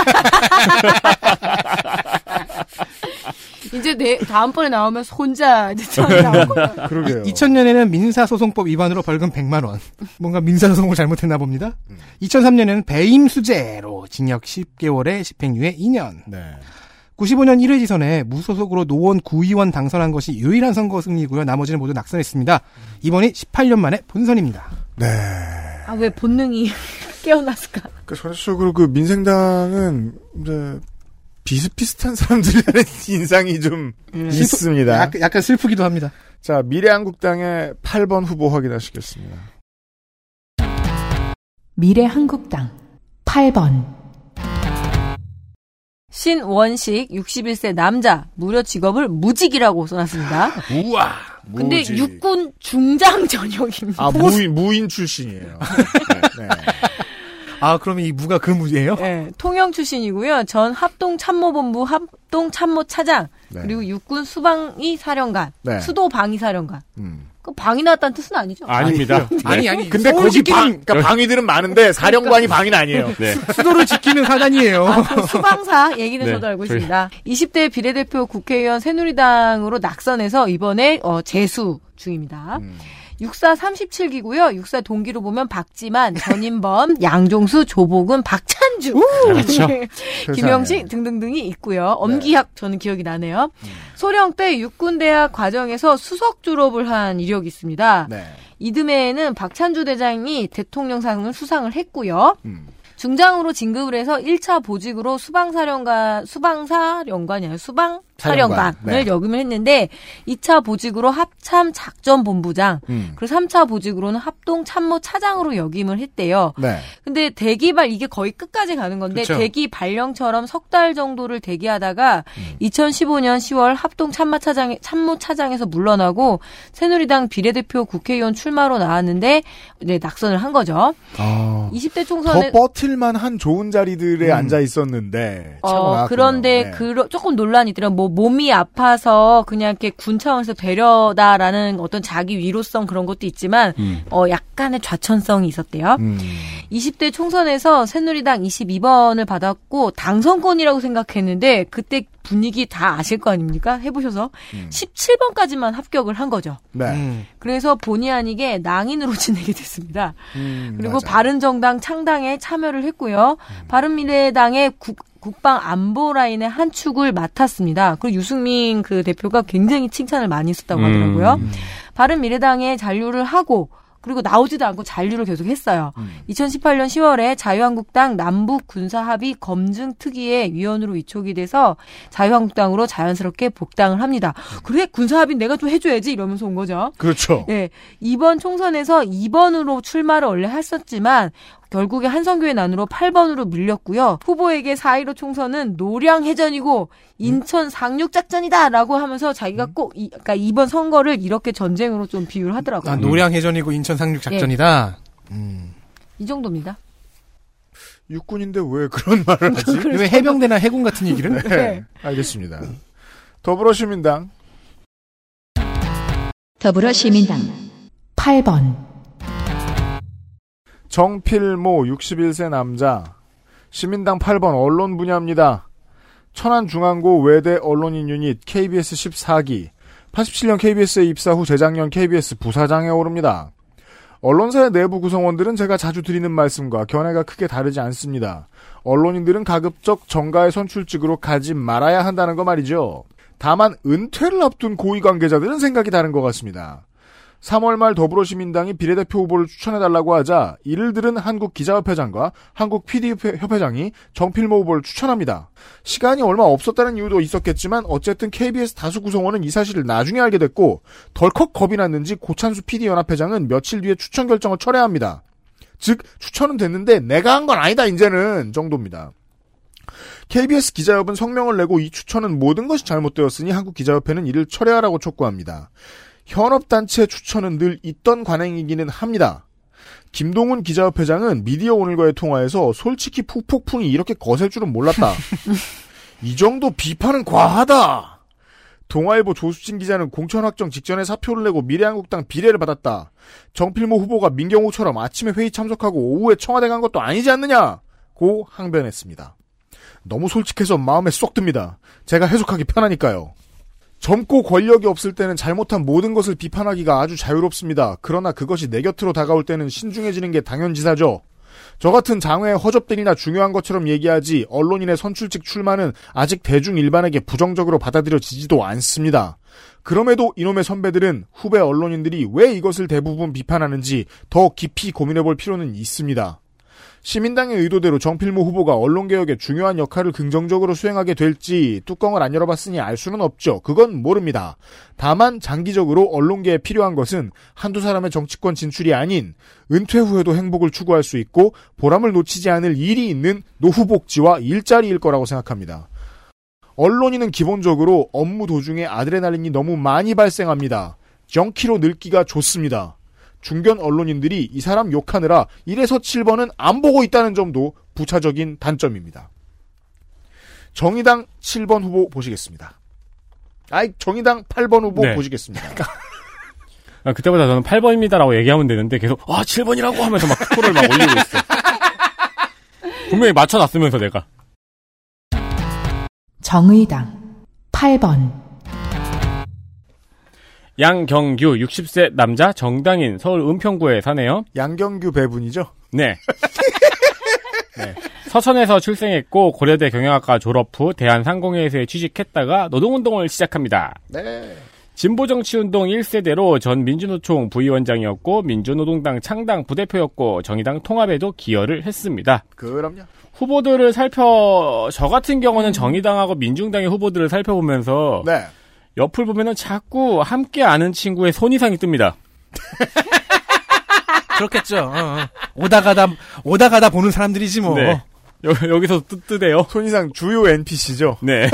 S6: 이제 내 다음번에 나오면 혼자 이제 처음 나오고.
S2: 그러게요.
S4: 2000년에는 민사소송법 위반으로 벌금 100만 원. 뭔가 민사소송을 잘못했나 봅니다.
S2: 음.
S4: 2003년에는 배임수재로 징역 10개월에 집행유예 2년.
S2: 네.
S4: 95년 1회 지선에 무소속으로 노원 구의원 당선한 것이 유일한 선거 승리고요. 나머지는 모두 낙선했습니다. 이번이 18년 만에 본선입니다.
S2: 네.
S6: 아, 왜 본능이 깨어났을까?
S2: 그 전체적으로 그 민생당은 이제 비슷비슷한 사람들이라는 인상이 좀 있습니다.
S4: 약간, 약간 슬프기도 합니다.
S2: 자, 미래한국당의 8번 후보 확인하시겠습니다.
S3: 미래한국당 8번
S6: 신원식 61세 남자 무려 직업을 무직이라고 써놨습니다.
S2: 우와.
S6: 근데
S2: 무직.
S6: 육군 중장 전역입니다.
S2: 아 무인 무인 출신이에요. 네. 네.
S4: 아, 그러면 이 무가 그 무예요?
S6: 네, 통영 출신이고요. 전 합동 참모본부 합동 참모 차장
S2: 네.
S6: 그리고 육군 수방위 사령관,
S2: 네.
S6: 수도 방위 사령관.
S2: 음.
S6: 그 방위 나왔다는 뜻은 아니죠?
S5: 아닙니다.
S4: 아니, 아니.
S2: 근데 거기 방, 그러니까 방위들은 많은데 사령관이 방위는 아니에요.
S5: 네.
S4: 수도를 지키는 사단이에요.
S6: 아, 그 수방사 얘기는
S5: 네,
S6: 저도 알고
S5: 저희-
S6: 있습니다. 20대 비례대표 국회의원 새누리당으로 낙선해서 이번에 어, 재수 중입니다.
S2: 음.
S6: 육사 37기고요. 육사 동기로 보면 박지만, 전인범, 양종수, 조복은, 박찬주,
S5: 그렇죠.
S6: 네. 김영식 등등등이 있고요. 엄기학 저는 기억이 나네요. 소령 때 육군대학 과정에서 수석 졸업을 한 이력이 있습니다.
S2: 네.
S6: 이듬해에는 박찬주 대장이 대통령상을 수상을 했고요.
S2: 음.
S6: 중장으로 진급을 해서 1차 보직으로 수방사령관, 수방사령관이 아니라 수방 사령관을
S2: 사령관, 네.
S6: 역임을 했는데 2차 보직으로 합참 작전 본부장,
S2: 음.
S6: 그리고 3차 보직으로는 합동 참모 차장으로 역임을 했대요.
S2: 네.
S6: 근데 대기발 이게 거의 끝까지 가는 건데
S4: 그쵸.
S6: 대기 발령처럼 석 달 정도를 대기하다가
S2: 음.
S6: 2015년 10월 합동 참모 차장 참모 차장에서 물러나고 새누리당 비례대표 국회의원 출마로 나왔는데 이제 낙선을 한 거죠.
S2: 아.
S6: 20대
S2: 더
S6: 총선에
S2: 버틸만 한 좋은 자리들에
S4: 음.
S2: 앉아 있었는데.
S6: 어. 그런데
S2: 네.
S6: 그 조금 논란이 있더라고요. 뭐 몸이 아파서 그냥 이렇게 군 차원에서 배려다라는 어떤 자기 위로성 그런 것도 있지만
S5: 음.
S6: 어 약간의 좌천성이 있었대요.
S2: 음.
S6: 20대 총선에서 새누리당 22번을 받았고 당선권이라고 생각했는데 그때 분위기 다 아실 거 아닙니까? 해보셔서
S2: 음.
S6: 17번까지만 합격을 한 거죠.
S2: 네.
S4: 음.
S6: 그래서 본의 아니게 낭인으로 지내게 됐습니다.
S2: 음,
S6: 그리고
S2: 맞아요.
S6: 바른정당 창당에 참여를 했고요. 바른미래당의 국, 국방 안보 라인의 한 축을 맡았습니다. 그리고 유승민 그 대표가 굉장히 칭찬을 많이 했었다고
S5: 음.
S6: 하더라고요. 바른미래당에 잔류를 하고 그리고 나오지도 않고 잔류를 계속 했어요.
S2: 음.
S6: 2018년 10월에 자유한국당 남북 군사합의 검증 특위의 위원으로 위촉이 돼서 자유한국당으로 자연스럽게 복당을 합니다. 그래 군사합의 내가 좀 해줘야지 이러면서 온 거죠.
S2: 그렇죠.
S6: 네, 이번 총선에서 2번으로 출마를 원래 했었지만 결국에 한성교회 난으로 8번으로 밀렸고요. 후보에게 4.15 총선은 노량해전이고 인천 상륙작전이다라고 하면서 자기가 꼭 이, 그러니까 이번 선거를 이렇게 전쟁으로 좀 비유를 하더라고요.
S4: 아, 노량해전이고 인천 상륙 작전이다. 음.
S6: 이 정도입니다.
S2: 육군인데 왜 그런 말을 하지?
S4: 왜 해병대나 해군 같은 얘기를?
S2: 네. 알겠습니다. 더불어시민당.
S1: 더불어시민당
S3: 8번
S2: 정필모 61세 남자. 시민당 8번 언론 분야입니다. 천안중앙고 외대 언론인 유닛 KBS 14기. 87년 KBS에 입사 후 재작년 KBS 부사장에 오릅니다. 언론사의 내부 구성원들은 제가 자주 드리는 말씀과 견해가 크게 다르지 않습니다. 언론인들은 가급적 정가의 선출직으로 가지 말아야 한다는 거 말이죠. 다만 은퇴를 앞둔 고위 관계자들은 생각이 다른 것 같습니다. 3월 말 더불어시민당이 비례대표 후보를 추천해달라고 하자 이를 들은 한국 기자협회장과 한국 PD협회장이 정필모 후보를 추천합니다. 시간이 얼마 없었다는 이유도 있었겠지만 어쨌든 KBS 다수 구성원은 이 사실을 나중에 알게 됐고 덜컥 겁이 났는지 고찬수 PD연합회장은 며칠 뒤에 추천 결정을 철회합니다. 즉 추천은 됐는데 내가 한 건 아니다 이제는 정도입니다. KBS 기자협은 성명을 내고 이 추천은 모든 것이 잘못되었으니 한국 기자협회는 이를 철회하라고 촉구합니다. 현업단체 추천은 늘 있던 관행이기는 합니다. 김동훈 기자협회장은 미디어 오늘과의 통화에서 솔직히 푸폭풍이 이렇게 거셀 줄은 몰랐다. 이 정도 비판은 과하다. 동아일보 조수진 기자는 공천 확정 직전에 사표를 내고 미래한국당 비례를 받았다. 정필모 후보가 민경호처럼 아침에 회의 참석하고 오후에 청와대 간 것도 아니지 않느냐? 고 항변했습니다. 너무 솔직해서 마음에 쏙 듭니다. 제가 해석하기 편하니까요. 젊고 권력이 없을 때는 잘못한 모든 것을 비판하기가 아주 자유롭습니다. 그러나 그것이 내 곁으로 다가올 때는 신중해지는 게 당연지사죠. 저 같은 장외의 허접들이나 중요한 것처럼 얘기하지 언론인의 선출직 출마는 아직 대중 일반에게 부정적으로 받아들여지지도 않습니다. 그럼에도 이놈의 선배들은 후배 언론인들이 왜 이것을 대부분 비판하는지 더 깊이 고민해볼 필요는 있습니다. 시민당의 의도대로 정필모 후보가 언론개혁에 중요한 역할을 긍정적으로 수행하게 될지 뚜껑을 안 열어봤으니 알 수는 없죠. 그건 모릅니다. 다만 장기적으로 언론계에 필요한 것은 한두 사람의 정치권 진출이 아닌 은퇴 후에도 행복을 추구할 수 있고 보람을 놓치지 않을 일이 있는 노후복지와 일자리일 거라고 생각합니다. 언론인은 기본적으로 업무 도중에 아드레날린이 너무 많이 발생합니다. 정키로 늙기가 좋습니다. 중견 언론인들이 이 사람 욕하느라 1에서 7번은 안 보고 있다는 점도 부차적인 단점입니다. 정의당 7번 후보 보시겠습니다. 아이, 정의당 8번 후보
S5: 네.
S2: 보시겠습니다.
S5: 아, 그때보다 저는 8번입니다라고 얘기하면 되는데 계속 아 7번이라고 하면서 막 코를 막 올리고 있어. 분명히 맞춰놨으면서 내가
S3: 정의당 8번
S5: 양경규 60세 남자 정당인 서울 은평구에 사네요.
S2: 양경규 배분이죠?
S5: 네. 네. 서천에서 출생했고 고려대 경영학과 졸업 후 대한상공회에서 취직했다가 노동운동을 시작합니다.
S2: 네.
S5: 진보정치운동 1세대로 전 민주노총 부위원장이었고 민주노동당 창당 부대표였고 정의당 통합에도 기여를 했습니다.
S2: 그럼요.
S5: 후보들을 살펴 저 같은 경우는 정의당하고 민중당의 후보들을 살펴보면서
S2: 네.
S5: 옆을 보면은 자꾸 함께 아는 친구의 손이상이 뜹니다.
S4: 그렇겠죠. 어, 어. 오다 가다 오다 가다 보는 사람들이지 뭐.
S5: 네. 여, 여기서 뜨뜨대요.
S2: 손이상 주요 NPC죠.
S5: 네.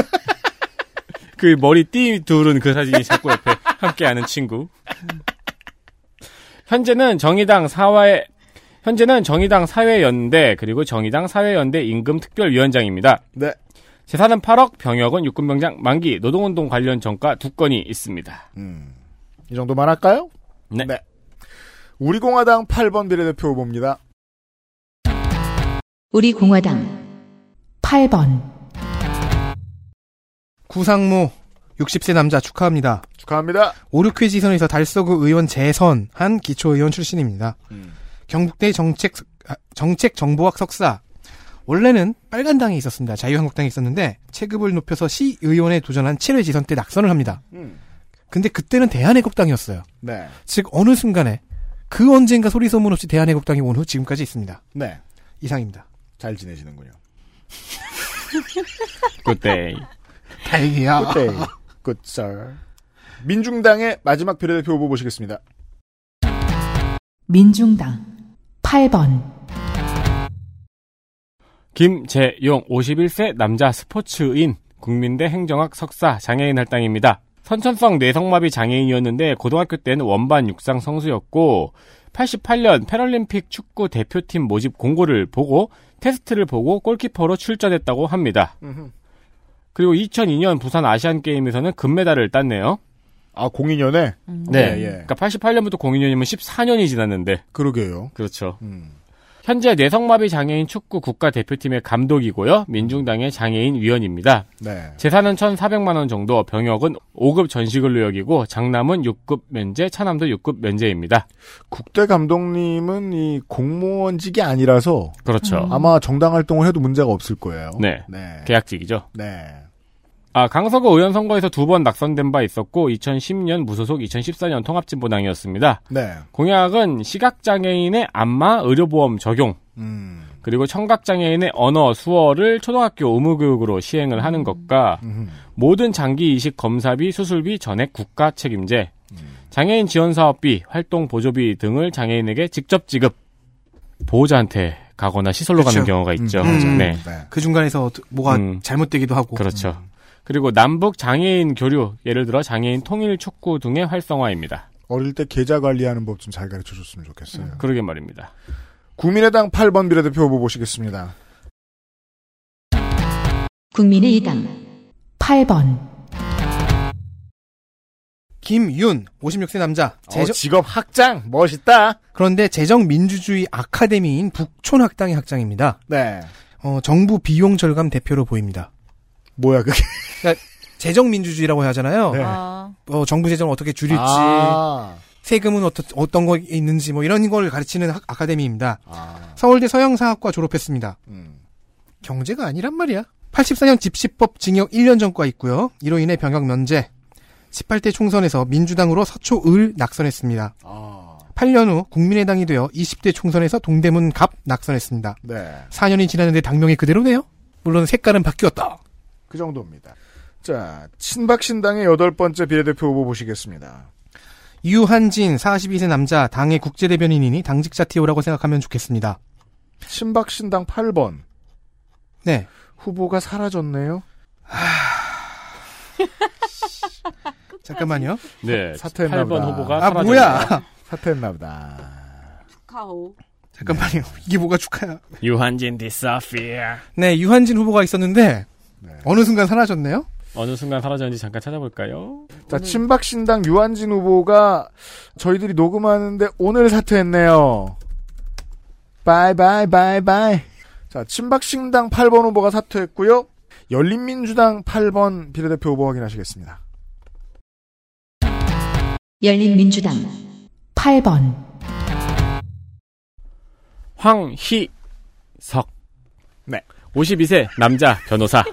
S5: 그 머리 띠 둘은 그 사진이 자꾸 옆에 함께 아는 친구. 현재는 정의당 사회 현재는 정의당 사회연대 그리고 정의당 사회연대 임금특별위원장입니다.
S2: 네.
S5: 재산은 8억, 병역은 육군병장 만기, 노동운동 관련 정가 두 건이 있습니다.
S2: 음. 이 정도만 할까요?
S5: 네.
S2: 우리공화당 8번 비례대표 후보입니다.
S1: 우리 공화당
S3: 8번
S4: 구상모 60세 남자 축하합니다.
S2: 축하합니다.
S4: 5, 6회 지선에서 달서구 의원 재선한 기초의원 출신입니다. 경북대 정책 아, 정책 정보학 석사. 원래는 빨간당에 있었습니다. 자유한국당에 있었는데 체급을 높여서 시의원에 도전한 7회 지선 때 낙선을 합니다.
S2: 음.
S4: 근데 그때는 대한애국당이었어요.
S2: 네.
S4: 즉 어느 순간에 그 언젠가 소리 소문 없이 대한애국당이 온 후 지금까지 있습니다.
S2: 네.
S4: 이상입니다.
S2: 잘 지내시는군요.
S5: 그때
S4: 다행이야.
S2: Good day. Good sir. 민중당의 마지막 비례대표 후보 보시겠습니다.
S3: 민중당 8번
S5: 김재용 51세 남자 스포츠인 국민대 행정학 석사 장애인 할당입니다. 선천성 뇌성마비 장애인이었는데 고등학교 때는 원반 육상 선수였고 88년 패럴림픽 축구 대표팀 모집 공고를 보고 테스트를 보고 골키퍼로 출전했다고 합니다. 그리고 2002년 부산 아시안 게임에서는 금메달을 땄네요.
S2: 아, 02년에?
S5: 네.
S2: 예, 예.
S5: 그러니까 88년부터 02년이면 14년이 지났는데.
S2: 그러게요.
S5: 그렇죠.
S2: 음.
S5: 현재 뇌성마비 장애인 축구 국가대표팀의 감독이고요. 민중당의 장애인 위원입니다.
S2: 네.
S5: 재산은 1,400만 원 정도, 병역은 5급 전시근로 역이고 장남은 6급 면제, 차남도 6급 면제입니다.
S2: 국대 감독님은 이 공무원직이 아니라서
S5: 그렇죠.
S2: 아마 정당 활동을 해도 문제가 없을 거예요.
S5: 네.
S2: 네.
S5: 계약직이죠.
S2: 네.
S5: 아, 강서구 의원 선거에서 두 번 낙선된 바 있었고 2010년 무소속 2014년 통합진보당이었습니다.
S2: 네.
S5: 공약은 시각장애인의 안마 의료보험 적용,
S2: 음.
S5: 그리고 청각장애인의 언어, 수어를 초등학교 의무교육으로 시행을 하는 것과
S2: 음.
S5: 모든 장기 이식 검사비, 수술비 전액 국가 책임제, 장애인 지원 사업비, 활동 보조비 등을 장애인에게 직접 지급, 보호자한테 가거나 시설로
S4: 그렇죠.
S5: 가는 경우가 있죠.
S4: 음.
S5: 네.
S2: 네.
S4: 그 중간에서 뭐가
S5: 음.
S4: 잘못되기도 하고.
S5: 그렇죠. 그리고 남북 장애인 교류, 예를 들어 장애인 통일 촉구 등의 활성화입니다.
S2: 어릴 때 계좌 관리하는 법 좀 잘 가르쳐 줬으면 좋겠어요.
S5: 그러게 말입니다.
S2: 국민의당 8번 비례대표 후보 보시겠습니다.
S1: 국민의당
S3: 8번
S4: 김윤 56세 남자.
S2: 어,
S4: 재정-
S2: 직업 학장 멋있다.
S4: 그런데 재정민주주의 아카데미인 북촌학당의 학장입니다.
S2: 네.
S4: 어, 정부 비용 절감 대표로 보입니다.
S2: 뭐야 그게?
S4: 재정 민주주의라고 하잖아요.
S2: 네.
S6: 아,
S4: 어, 정부 재정을 어떻게 줄일지,
S2: 아.
S4: 세금은 어떤 어떤 거 있는지 뭐 이런 걸 가르치는 학- 아카데미입니다.
S2: 아.
S4: 서울대 서영사학과 졸업했습니다.
S2: 음.
S4: 경제가 아니란 말이야. 84년 집시법 징역 1년 전과 있고요. 이로 인해 병역 면제. 18대 총선에서 민주당으로 서초을 낙선했습니다.
S2: 아.
S4: 8년 후 국민의당이 되어 20대 총선에서 동대문 갑 낙선했습니다.
S2: 네.
S4: 4년이 지났는데 당명이 그대로네요. 물론 색깔은 바뀌었다.
S2: 그 정도입니다. 자, 친박신당의 여덟 번째 비례대표 후보 보시겠습니다.
S4: 유한진 42세 남자 당의 국제대변인이니 당직 자 티오라고 생각하면 좋겠습니다.
S2: 친박신당 8번.
S4: 네.
S2: 후보가 사라졌네요.
S4: 잠깐만요.
S5: 네.
S2: 사퇴했나
S5: 8번
S2: 보다.
S5: 후보가
S4: 아
S5: 사라졌네요.
S4: 뭐야?
S2: 사퇴했나 보다.
S6: 카오.
S4: 잠깐만요. 이게 뭐가 축하야?
S5: 유한진 디사피아.
S4: 네, 유한진 후보가 있었는데
S2: 네.
S4: 어느 순간 사라졌네요.
S5: 어느 순간 사라졌는지 잠깐 찾아볼까요?
S2: 자, 친박신당 유한진 후보가 저희들이 녹음하는데 오늘 사퇴했네요. 바이바이 바이바이. 자, 친박신당 8번 후보가 사퇴했고요. 열린민주당 8번 비례대표 후보 확인하시겠습니다.
S1: 열린민주당
S3: 8번,
S5: 황희석.
S2: 네.
S5: 52세 남자 변호사.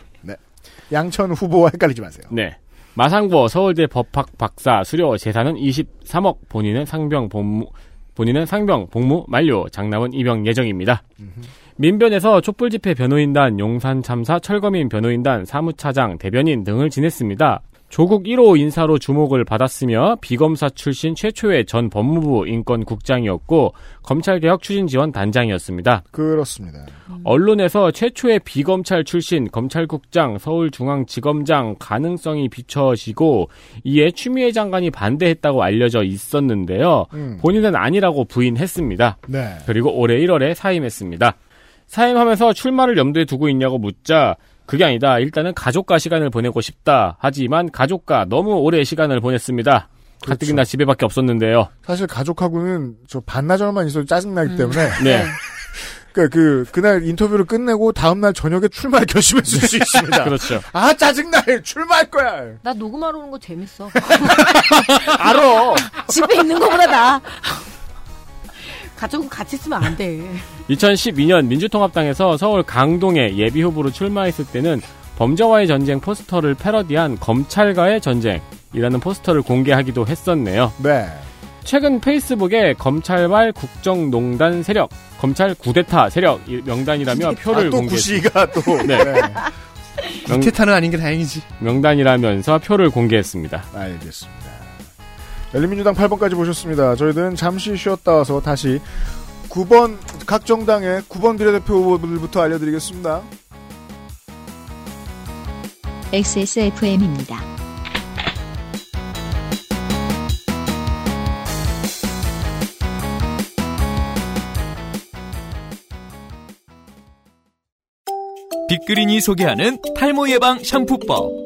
S2: 양천 후보와 헷갈리지 마세요.
S5: 네. 마상고 서울대 법학 박사 수료 재산은 23억. 본인은 상병 복무 본인은 상병 복무 만료. 장남은 입영 예정입니다. 민변에서 촛불 집회 변호인단, 용산 참사 철거민 변호인단, 사무차장, 대변인 등을 지냈습니다. 조국 1호 인사로 주목을 받았으며 비검사 출신 최초의 전 법무부 인권국장이었고 검찰개혁 추진 지원 단장이었습니다.
S2: 그렇습니다.
S5: 언론에서 최초의 비검찰 출신 검찰국장 서울중앙지검장 가능성이 비춰지고 이에 추미애 장관이 반대했다고 알려져 있었는데요.
S2: 음.
S5: 본인은 아니라고 부인했습니다.
S2: 네.
S5: 그리고 올해 1월에 사임했습니다. 사임하면서 출마를 염두에 두고 있냐고 묻자 그게 아니다. 일단은 가족과 시간을 보내고 싶다. 하지만 가족과 너무 오래 시간을 보냈습니다. 가뜩이나 집에밖에 없었는데요.
S2: 사실 가족하고는 저 반나절만 있어도 짜증나기 때문에
S5: 네.
S2: 그, 그, 그날 인터뷰를 끝내고 다음 날 저녁에 출마를 결심했을 수 있습니다.
S5: 그렇죠.
S2: 아, 짜증나! 출마할 거야!
S6: 나 녹음하러 오는 거 재밌어.
S2: 알어!
S6: 집에 있는 거보다 나. 가족은 같이 있으면 안 돼.
S5: 2012년 민주통합당에서 서울 강동에 예비 후보로 출마했을 때는 범죄와의 전쟁 포스터를 패러디한 검찰과의 전쟁이라는 포스터를 공개하기도 했었네요.
S2: 네.
S5: 최근 페이스북에 검찰발 국정농단 세력, 검찰 구데타 세력 이 명단이라며 표를
S2: 아, 또
S5: 공개했습니다.
S2: 구시가 또.
S5: 네. 명,
S4: 테타는 아닌 게 다행이지.
S5: 명단이라면서 표를 공개했습니다.
S2: 알겠습니다. 열린민주당 8번까지 보셨습니다. 저희들은 잠시 쉬었다 와서 다시 9번, 각 정당의 9번 비례대표 후보들부터 알려드리겠습니다.
S1: XSFM입니다.
S10: 빅그린이 소개하는 탈모 예방 샴푸법.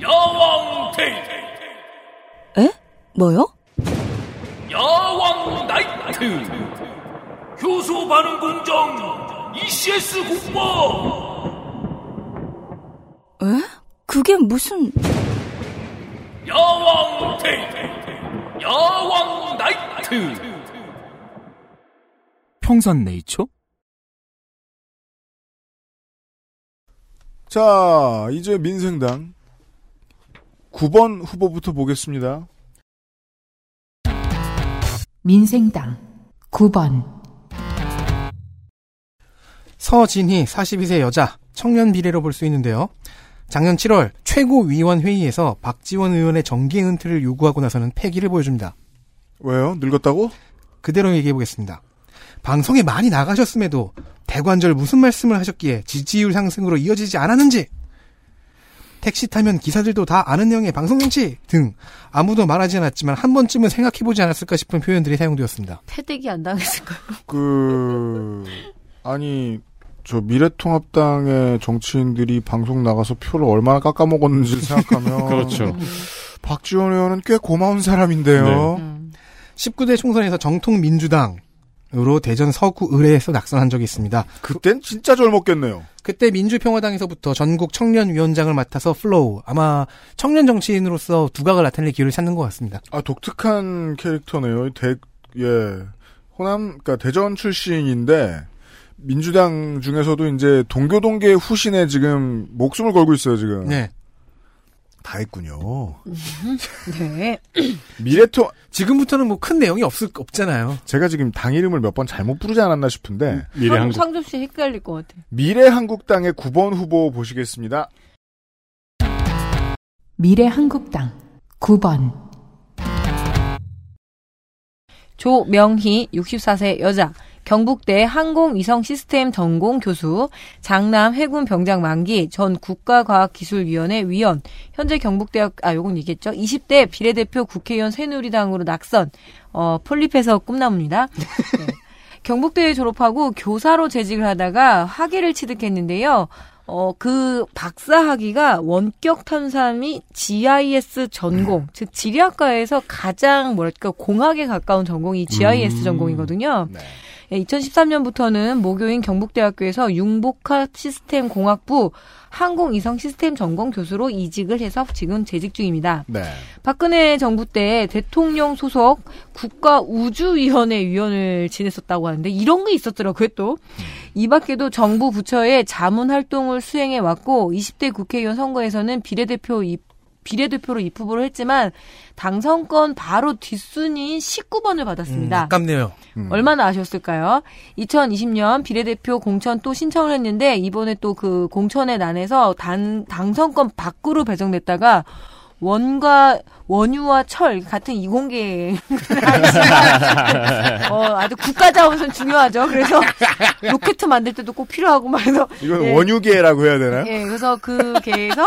S11: 야왕 데이트
S12: 에? 뭐요?
S11: 야왕 나이트 효소 반응 공정 ECS 공모
S12: 에? 그게 무슨...
S11: 야왕 데이트 야왕 나이트
S10: 평산 네이처?
S2: 자, 이제 민생당 9번 후보부터 보겠습니다.
S3: 민생당 9번,
S4: 서진희 42세 여자 청년 비례로 볼 수 있는데요. 작년 7월 최고위원 회의에서 박지원 의원의 정계 은퇴를 요구하고 나서는 패기를 보여줍니다.
S2: 왜요? 늙었다고?
S4: 그대로 얘기해 보겠습니다. 방송에 많이 나가셨음에도 대관절 무슨 말씀을 하셨기에 지지율 상승으로 이어지지 않았는지 택시 타면 기사들도 다 아는 내용의 방송 정치 등 아무도 말하지 않았지만 한 번쯤은 생각해보지 않았을까 싶은 표현들이 사용되었습니다.
S6: 패대기 안 당했을까요?
S2: 그 아니 저 미래통합당의 정치인들이 방송 나가서 표를 얼마나 깎아먹었는지 생각하면
S5: 그렇죠.
S2: 박지원 의원은 꽤 고마운 사람인데요.
S6: 음.
S4: 19대 총선에서 정통 민주당 으로 대전 서구 을에서 낙선한 적이 있습니다.
S2: 그땐 진짜 젊었겠네요.
S4: 그때 민주평화당에서부터 전국 청년위원장을 맡아서 앞으로 아마 청년 정치인으로서 두각을 나타낼 기회를 찾는 것 같습니다.
S2: 아 독특한 캐릭터네요. 대, 예 호남 그러니까 대전 출신인데 민주당 중에서도 이제 동교동계 후신에 지금 목숨을 걸고 있어요 지금.
S4: 네.
S2: 다 했군요.
S6: 네.
S2: 미래통
S4: 지금부터는 뭐 큰 내용이 없을 없잖아요.
S2: 제가 지금 당 이름을 몇 번 잘못 부르지 않았나 싶은데
S6: 상, 상조 씨 헷갈릴 것 같아.
S2: 미래 한국당의 9번 후보 보시겠습니다.
S3: 미래 한국당 9번
S6: 조명희 64세 여자 경북대 항공위성 시스템 전공 교수, 장남 해군 병장 만기, 전 국가과학기술위원회 위원, 현재 경북대학, 아, 요건 얘기했죠. 20대 비례대표 국회의원 새누리당으로 낙선, 어, 폴립해서 꿈나무입니다. 네. 경북대에 졸업하고 교사로 재직을 하다가 학위를 취득했는데요. 어, 그 박사 학위가 원격 탐사 및 GIS 전공, 즉 지리학과에서 가장 뭐랄까 공학에 가까운 전공이 GIS
S2: 음.
S6: 전공이거든요. 예, 2013년부터는 모교인 경북대학교에서 융복합 시스템 공학부 항공이성 시스템 전공 교수로 이직을 해서 지금 재직 중입니다.
S2: 네.
S6: 박근혜 정부 때 대통령 소속 국가우주위원회 위원을 지냈었다고 하는데 이런 게 있었더라고요 또. 이 밖에도 정부 부처의 자문 활동을 수행해 왔고 20대 국회의원 선거에서는 비례대표 입 비례대표로 입후보를 했지만 당선권 바로 뒷순위인 19번을 받았습니다.
S4: 음, 아깝네요.
S6: 얼마나 아쉬웠을까요? 2020년 비례대표 공천 또 신청을 했는데 이번에 또 그 공천에 난해서 단, 당선권 밖으로 배정됐다가 원과 원유와 철 같은 이공계 어, 아주 국가 자원선 중요하죠. 그래서 로켓 만들 때도 꼭 필요하고 말해서
S2: 이건
S6: 예.
S2: 원유계라고 해야 되나요?
S6: 예, 그래서 그 계에서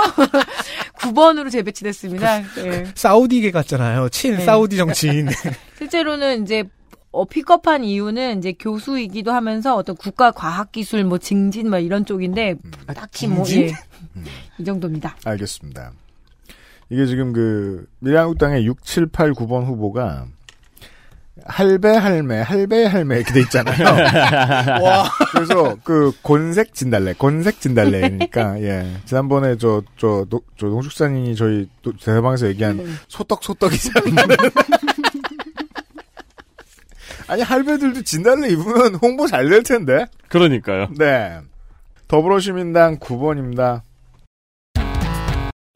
S6: 9번으로 재배치됐습니다. 예.
S4: 사우디계 같잖아요. 친
S6: 네.
S4: 사우디 정치인.
S6: 실제로는 이제 어, 픽업한 이유는 이제 교수이기도 하면서 어떤 국가 과학 기술 뭐 증진 뭐 이런 쪽인데 딱히 뭐
S2: 증진?
S6: 예. 이 정도입니다.
S2: 알겠습니다. 이게 지금 그 미래한국당의 6, 7, 8, 9번 후보가 할배 할매 할배 할매 이렇게 돼 있잖아요. 와. 그래서 그 곤색 진달래 곤색 진달래니까 예 지난번에 저저 저 농축산인이 저희 또 대방에서 얘기한 소떡 소떡이잖아요. 아니 할배들도 진달래 입으면 홍보 잘 될 텐데.
S5: 그러니까요.
S2: 네. 더불어시민당 9번입니다.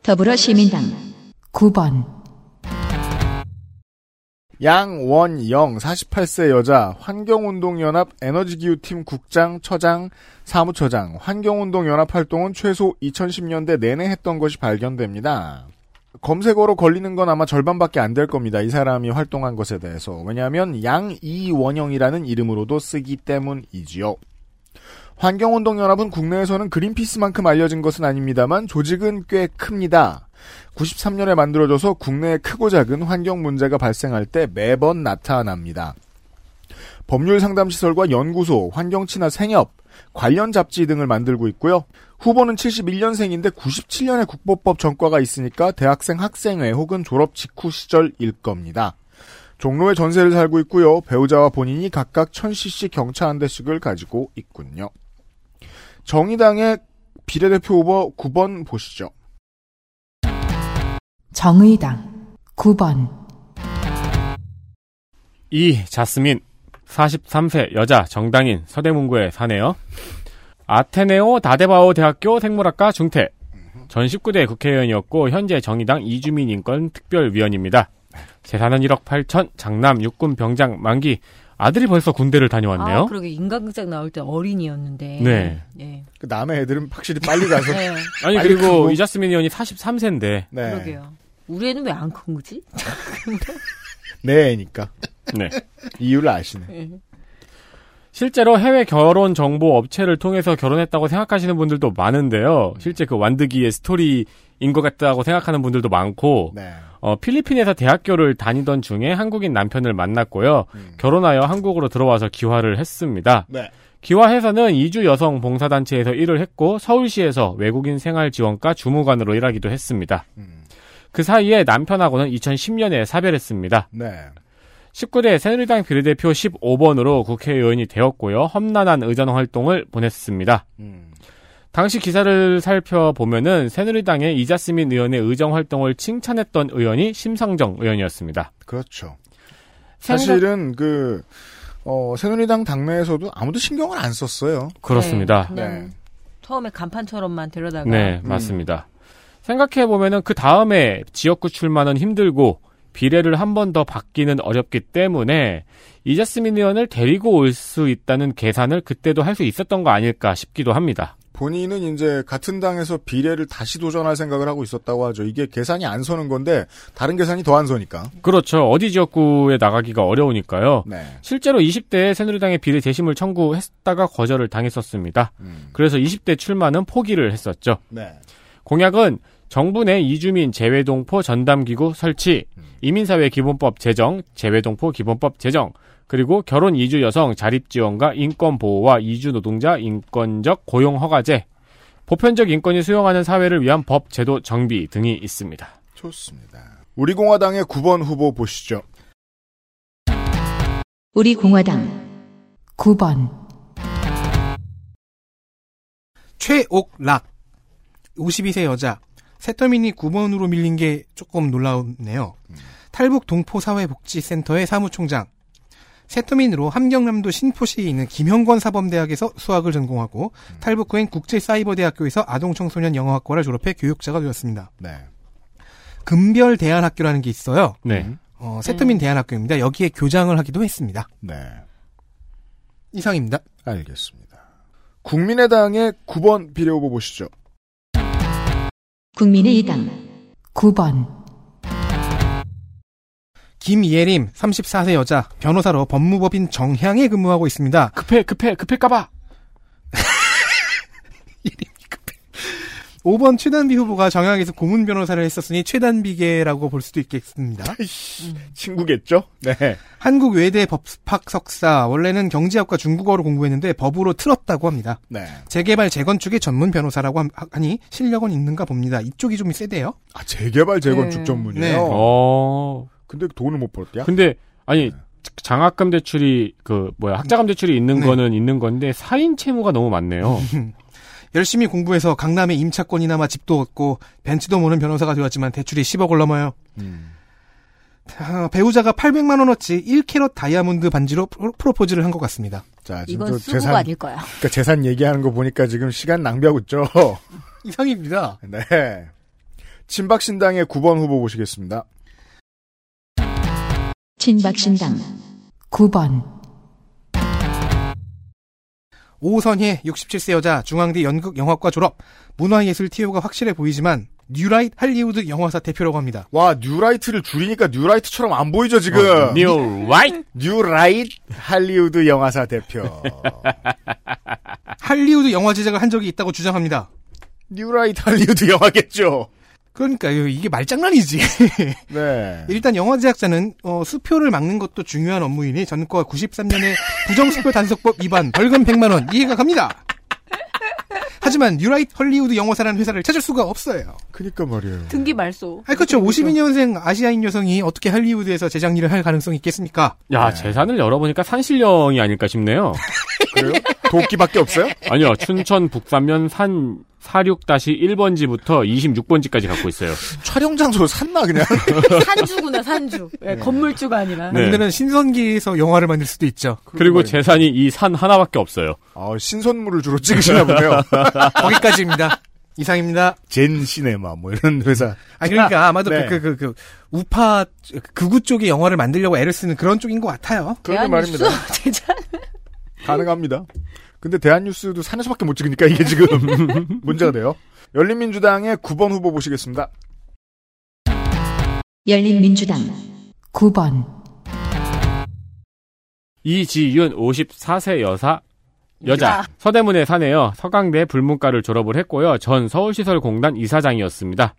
S1: 더불어시민당
S3: 9번
S2: 양원영 48세 여자 환경운동연합 에너지기후팀 국장, 처장, 사무처장 환경운동연합 활동은 최소 2010년대 내내 했던 것이 발견됩니다. 검색어로 걸리는 건 아마 절반밖에 안 될 겁니다. 이 사람이 활동한 것에 대해서. 왜냐하면 양이원영이라는 이름으로도 쓰기 때문이지요. 환경운동연합은 국내에서는 그린피스만큼 알려진 것은 아닙니다만 조직은 꽤 큽니다. 93년에 만들어져서 국내에 크고 작은 환경 문제가 발생할 때 매번 나타납니다. 법률 상담 시설과 연구소, 환경 친화 생협, 관련 잡지 등을 만들고 있고요. 후보는 71년생인데 97년에 국보법 전과가 있으니까 대학생 학생회 혹은 졸업 직후 시절일 겁니다. 종로에 전세를 살고 있고요. 배우자와 본인이 각각 1000cc 경차 한 대씩을 가지고 있군요. 정의당의 비례대표 후보 9번 보시죠.
S3: 정의당 9번
S5: 이 자스민 43세 여자 정당인 서대문구에 사네요. 아테네오 다데바오 대학교 생물학과 중퇴. 전 19대 국회의원이었고 현재 정의당 이주민 인권 특별위원입니다. 재산은 1억 8천, 장남 육군 병장 만기. 아들이 벌써 군대를 다녀왔네요.
S6: 아, 그러게 인간극장 나올 때 어린이였는데.
S5: 네.
S6: 예.
S2: 그 남의 애들은 확실히 빨리 가서.
S6: 네.
S5: 아니
S2: 빨리
S5: 그리고
S2: 크고.
S5: 이자스민 의원이 43세인데.
S2: 네.
S6: 그러게요. 우리 애는 왜 안 큰 거지?
S2: 내 애니까.
S5: 네.
S2: 이유를 아시네.
S6: 예.
S5: 실제로 해외 결혼 정보 업체를 통해서 결혼했다고 생각하시는 분들도 많은데요. 실제 그 완드기의 스토리인 것 같다고 생각하는 분들도 많고,
S2: 네.
S5: 어, 필리핀에서 대학교를 다니던 중에 한국인 남편을 만났고요. 결혼하여 한국으로 들어와서 기화를 했습니다.
S2: 네.
S5: 기화해서는 이주 여성 봉사단체에서 일을 했고 서울시에서 외국인 생활 지원과 주무관으로 일하기도 했습니다. 그 사이에 남편하고는 2010년에 사별했습니다.
S2: 네.
S5: 19대 새누리당 비례대표 15번으로 국회의원이 되었고요. 험난한 의전 활동을 보냈습니다. 당시 기사를 살펴보면은 새누리당의 이자스민 의원의 의정 활동을 칭찬했던 의원이 심상정 의원이었습니다.
S2: 그렇죠. 사실은 그 어, 새누리당 당내에서도 아무도 신경을 안 썼어요.
S5: 그렇습니다.
S6: 네, 그냥 처음에 간판처럼만 데려다가
S5: 네, 맞습니다. 생각해 보면은 그 다음에 지역구 출마는 힘들고 비례를 한 번 더 받기는 어렵기 때문에 이자스민 의원을 데리고 올 수 있다는 계산을 그때도 할 수 있었던 거 아닐까 싶기도 합니다.
S2: 본인은 이제 같은 당에서 비례를 다시 도전할 생각을 하고 있었다고 하죠. 이게 계산이 안 서는 건데 다른 계산이 더 안 서니까.
S5: 그렇죠. 어디 지역구에 나가기가 어려우니까요.
S2: 네.
S5: 실제로 20대에 새누리당의 비례 재심을 청구했다가 거절을 당했었습니다. 그래서 20대 출마는 포기를 했었죠.
S2: 네.
S5: 공약은 정부 내 이주민 재외동포 전담기구 설치, 이민사회 기본법 제정, 재외동포 기본법 제정, 그리고 결혼 이주 여성 자립 지원과 인권 보호와 이주 노동자 인권적 고용 허가제, 보편적 인권이 수용하는 사회를 위한 법 제도 정비 등이 있습니다.
S2: 좋습니다. 우리 공화당의 9번 후보 보시죠.
S1: 우리 공화당
S3: 9번,
S4: 최옥락 52세 여자 세터민이 9번으로 밀린 게 조금 놀라우네요. 탈북 동포 사회복지센터의 사무총장 세터민으로 함경남도 신포시에 있는 김형권 사범대학에서 수학을 전공하고 탈북 후엔 국제사이버대학교에서 아동청소년 영어학과를 졸업해 교육자가 되었습니다.
S2: 네.
S4: 금별 대안학교라는 게 있어요.
S5: 네.
S4: 어, 세터민 대안학교입니다. 여기에 교장을 하기도 했습니다.
S2: 네.
S4: 이상입니다.
S2: 알겠습니다. 국민의당의 9번 비례 후보 보시죠.
S1: 국민의당
S3: 9번,
S4: 김예림 34세 여자 변호사로 법무법인 정향에 근무하고 있습니다.
S5: 급해 급해 급할까봐
S4: 5번 최단비 후보가 정향에서 고문 변호사를 했었으니 최단비계라고 볼 수도 있겠습니다.
S2: 친구겠죠? 네.
S4: 한국 외대 법학 석사 원래는 경제학과 중국어로 공부했는데 법으로 틀었다고 합니다.
S2: 네.
S4: 재개발 재건축의 전문 변호사라고 함- 하니 실력은 있는가 봅니다. 이쪽이 좀 세대요.
S2: 아, 재개발 재건축
S4: 네.
S2: 전문이에요.
S4: 네.
S5: 어.
S2: 근데 돈을 못 벌었대요?
S5: 근데 아니 장학금 대출이 그 뭐야 학자금 대출이 있는
S4: 네.
S5: 거는 있는 건데 사인 채무가 너무 많네요.
S4: 열심히 공부해서 강남에 임차권이나마 집도 얻고 벤츠도 모는 변호사가 되었지만 대출이 10억을 넘어요. 아, 배우자가 800만 원어치 1캐럿 다이아몬드 반지로 프로- 프로포즈를 한 것 같습니다.
S2: 자, 지금
S6: 이건
S2: 저
S6: 수고가
S2: 재산,
S6: 아닐 거야.
S2: 그러니까 재산 얘기하는 거 보니까 지금 시간 낭비하고 있죠.
S4: 이상입니다.
S2: 네. 친박신당의 9번 후보 보시겠습니다.
S1: 친박신당
S3: 9번,
S4: 오선혜 67세 여자 중앙대 연극 영화과 졸업 문화예술 티오가 확실해 보이지만 뉴라이트 할리우드 영화사 대표라고 합니다.
S2: 와, 뉴라이트를 줄이니까 뉴라이트처럼 안 보이죠, 지금?
S5: 어, 뉴라이트?
S2: 뉴라이트 할리우드 영화사 대표.
S4: 할리우드 영화 제작을 한 적이 있다고 주장합니다.
S2: 뉴라이트 할리우드 영화겠죠?
S4: 그러니까요. 이게 말장난이지.
S2: 네.
S4: 일단 영화 제작자는 어, 수표를 막는 것도 중요한 업무이니 전과 93년에 부정수표 단속법 위반 벌금 100만 원 이해가 갑니다. 하지만 뉴라이트 헐리우드 영화사라는 회사를 찾을 수가 없어요.
S2: 그니까 말이에요.
S6: 등기 말소.
S4: 아 그렇죠. 52년생 아시아인 여성이 어떻게 할리우드에서 제작 일을 할 가능성이 있겠습니까?
S5: 야 재산을 열어보니까 산신령이 아닐까 싶네요.
S2: 그래요? 도끼밖에 없어요?
S5: 아니요 춘천 북산면 산 46-1번지부터 26번지까지 갖고 있어요.
S2: 촬영 장소를 샀나, 그냥?
S6: 산주구나 산주. 예, 건물주가 아니라.
S5: 네.
S4: 오늘은 신선기에서 영화를 만들 수도 있죠.
S5: 그리고 재산이 이 산 하나밖에 없어요.
S2: 아, 신선물을 주로 찍으시나 보네요.
S4: 거기까지입니다. 이상입니다.
S2: 젠 시네마, 뭐 이런 회사.
S4: 아 그러니까 아마도
S2: 네.
S4: 그, 그, 그, 그 우파 극우 쪽의 영화를 만들려고 애를 쓰는 그런 쪽인 것 같아요.
S2: 그런 말입니다.
S6: 대잔.
S2: 가능합니다. 근데 대한뉴스도 산에서밖에 못 찍으니까 이게 지금 문제가 돼요. 열린민주당의 9번 후보 보시겠습니다.
S1: 열린민주당
S3: 9번,
S5: 이지윤 54세 여사 여자
S6: 야.
S5: 서대문에 사네요. 서강대 불문과를 졸업을 했고요. 전 서울시설공단 이사장이었습니다.